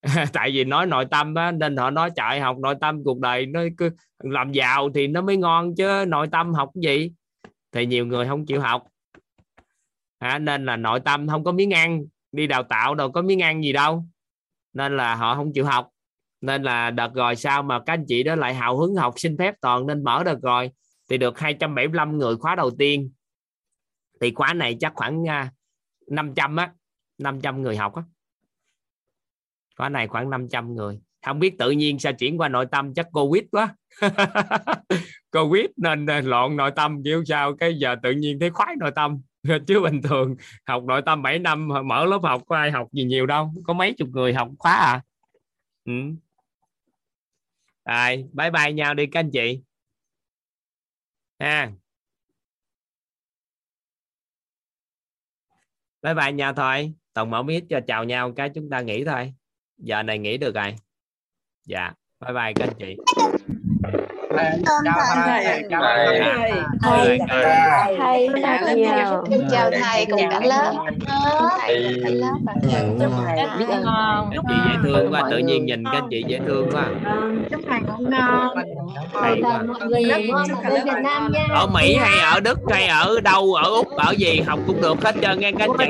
tại vì nói nội tâm á nên họ nói chạy học nội tâm cuộc đời nó cứ làm giàu thì nó mới ngon chứ nội tâm học cái gì? Thì nhiều người không chịu học. À, nên là nội tâm không có miếng ăn đi đào tạo đâu có miếng ăn gì đâu. Nên là họ không chịu học. Nên là đợt rồi sao mà các anh chị đó lại hào hứng học xin phép toàn nên mở đợt rồi thì được 275 người khóa đầu tiên. Thì khóa này chắc khoảng à, 500 á 500 người học á khóa này khoảng 500 người. Không biết tự nhiên sao chuyển qua nội tâm chắc covid quá. Covid nên ờ, loạn nội tâm, kiểu sao, cái giờ tự nhiên thấy khoái nội tâm. Chứ bình thường, học nội tâm 7 năm mở lớp học, có ai học gì nhiều đâu. Có mấy chục người học khóa à. Ừ. rồi, bye bye nhau đi các anh chị. Ha. Bye bye nhau thôi. Tổng mở biết cho chào nhau cái chúng ta nghỉ thôi. Dạ, giờ này nghỉ được rồi. Dạ bye bye các anh chị chào thầy chào thầy thầy thầy thầy chào thầy cùng cả lớp thầy lớp biết ơn chị dễ thương quá tự nhiên nhìn các chị dễ thương quá. Chúc thầy ngủ ngon. Thầy mọi người Việt Nam nha. Ở Mỹ hay ở Đức hay ở đâu ở Úc ở gì học cũng được hết trơn nghe các chị.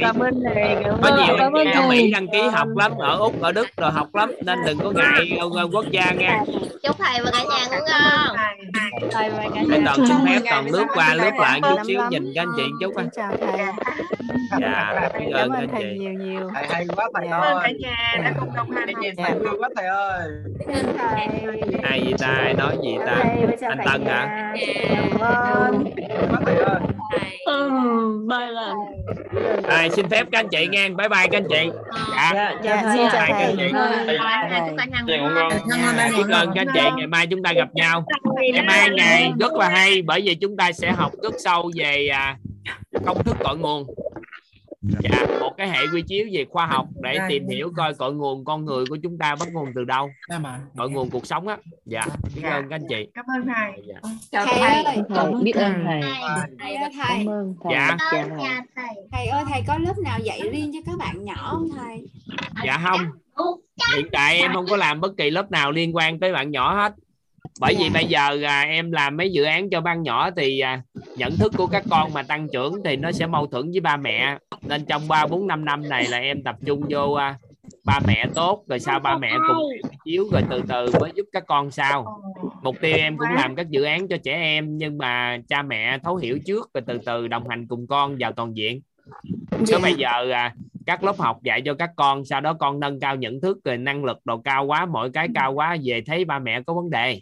có nhiều anh chị ở Mỹ đăng ký học lắm ở Úc ở Đức rồi học lắm nên đừng có ngại quốc gia nha. Chúc thầy và cả nhà ngủ ngon nhà. Toàn xin phép toàn lướt qua lướt lại chút xíu nhìn các anh chị chút á. Chào thầy. Dạ biết ơn cảm ơn anh thầy chị nhiều nhiều. Thầy hay quá thầy Dạ. ơi. Cả nhà đã cùng đồng hành thầy thương quá thầy ơi. Ai gì ta? Ai nói gì ta? anh Tân hả? quá thầy ơi. Lần ai xin phép các anh chị nghe. Bye bye các anh chị. Dạ. Dạ, xin chào các anh thầy. ơn các anh chị. Ngày mai chúng ta gặp nhau ngày mai ngày rất là hay bởi vì chúng ta sẽ học rất sâu về à, công thức cội nguồn. Dạ. Một cái hệ quy chiếu về khoa học để tìm hiểu coi cội nguồn con người của chúng ta bắt nguồn từ đâu cội nguồn cuộc sống á. Dạ biết ơn các anh chị. Cảm ơn thầy. Dạ. chào thầy thầy. ơi. Biết ơn thầy. Thầy ơi thầy. Dạ. Thầy ơi thầy có lớp nào dạy riêng cho các bạn nhỏ không thầy? Dạ không. Hiện tại em không có làm bất kỳ lớp nào liên quan tới bạn nhỏ hết bởi vì bây giờ à, em làm mấy dự án cho ban nhỏ thì à, nhận thức của các con mà tăng trưởng thì nó sẽ mâu thuẫn với ba mẹ. Nên trong ba bốn năm năm này là em tập trung vô à, ba mẹ tốt rồi sau ba mẹ cùng chiếu rồi từ từ mới giúp các con sau. Mục tiêu em cũng làm các dự án cho trẻ em nhưng mà cha mẹ thấu hiểu trước rồi từ từ đồng hành cùng con vào toàn diện. Chứ bây giờ à, các lớp học dạy cho các con sau đó con nâng cao nhận thức rồi năng lực độ cao quá mọi cái cao quá về thấy ba mẹ có vấn đề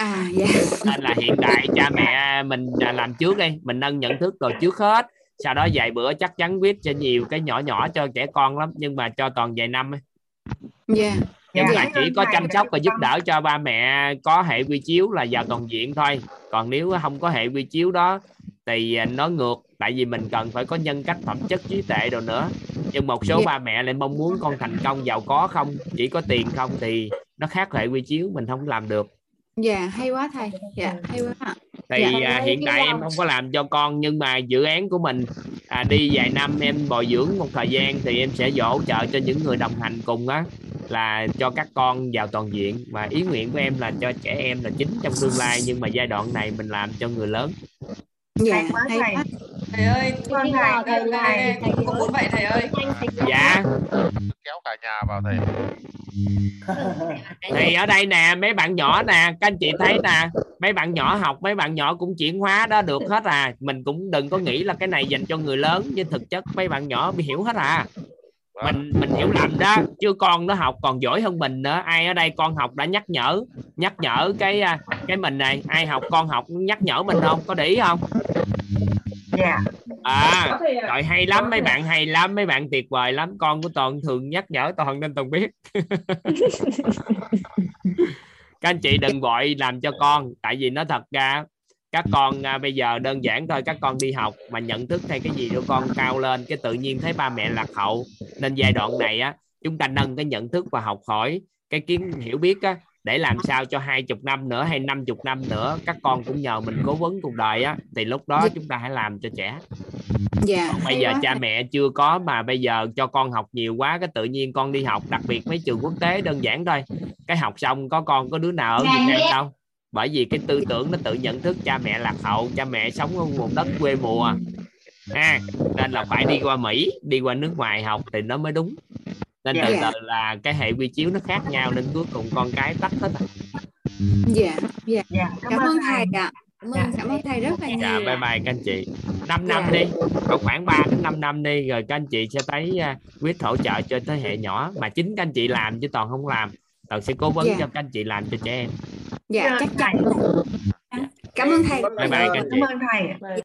à dạ. Nên là hiện tại cha mẹ mình à, làm trước đi. Mình nâng nhận thức rồi trước hết. Sau đó vài bữa chắc chắn viết cho nhiều cái nhỏ nhỏ cho trẻ con lắm nhưng mà cho toàn vài năm ấy. dạ. Nhưng Dạ. mà chỉ có chăm sóc và giúp đỡ cho ba mẹ có hệ quy chiếu là vào toàn diện thôi. Còn nếu không có hệ quy chiếu đó thì à, nó ngược. Tại vì mình cần phải có nhân cách phẩm chất trí tuệ rồi nữa. Nhưng một số Dạ. ba mẹ lại mong muốn con thành công giàu có không chỉ có tiền không thì nó khác hệ quy chiếu mình không làm được dạ hay quá thầy. Dạ hay quá thì Dạ. à, hiện tại em không có làm cho con nhưng mà dự án của mình à, đi vài năm em bồi dưỡng một thời gian thì em sẽ hỗ trợ cho những người đồng hành cùng á là cho các con vào toàn diện. Và ý nguyện của em là cho trẻ em là chính trong tương lai nhưng mà giai đoạn này mình làm cho người lớn dạ hay quá thầy. thầy ơi Vâng, thầy, thầy thầy, thầy cũng muốn vậy thầy ơi. dạ. Kéo cả nhà vào thầy thì ở đây nè mấy bạn nhỏ nè các anh chị thấy nè mấy bạn nhỏ học mấy bạn nhỏ cũng chuyển hóa đó được hết à. Mình cũng đừng có nghĩ là cái này dành cho người lớn nhưng thực chất mấy bạn nhỏ bị hiểu hết à mình mình hiểu lầm đó. Chứ con nó học còn giỏi hơn mình nữa. Ai ở đây con học đã nhắc nhở nhắc nhở cái à, cái mình này. Ai học con học nhắc nhở mình không? Có để ý không? Dạ. À trời hay lắm mấy bạn hay lắm mấy bạn tuyệt vời lắm. Con của toàn thường nhắc nhở toàn nên toàn biết. Các anh chị đừng vội làm cho con tại vì nó thật ra các con à, bây giờ đơn giản thôi các con đi học mà nhận thức hay cái gì của con cao lên cái tự nhiên thấy ba mẹ lạc hậu. Nên giai đoạn này á chúng ta nâng cái nhận thức và học hỏi cái kiến hiểu biết á để làm sao cho hai chục năm nữa hay năm chục năm nữa các con cũng nhờ mình cố vấn cuộc đời á thì lúc đó chúng ta hãy làm cho trẻ. Dạ Còn bây giờ cha mẹ chưa có mà bây giờ cho con học nhiều quá cái tự nhiên con đi học đặc biệt mấy trường quốc tế đơn giản thôi. Cái học xong có con có đứa nào ở Việt Nam đâu bởi vì cái tư tưởng nó tự nhận thức cha mẹ lạc hậu cha mẹ sống ở vùng đất quê mùa. Ha nên là phải đi qua Mỹ đi qua nước ngoài học thì nó mới đúng. Nên từ Dạ. từ là cái hệ quy chiếu nó khác nhau nên cuối cùng con cái tách hết à. dạ dạ. Dạ cảm ơn thầy. ạ. Cảm ơn cảm ơn thầy rất là dạ nhiều bye ạ. bye các anh chị. 5 năm Dạ. đi còn khoảng 3 đến 5 năm đi rồi các anh chị sẽ thấy à, quyết hỗ trợ cho thế hệ nhỏ. Mà chính các anh chị làm chứ toàn không làm toàn sẽ cố vấn Dạ. cho các anh chị làm cho trẻ em. Dạ chắc chắn cảm ơn thầy. Bye bye các anh chị. Cảm ơn thầy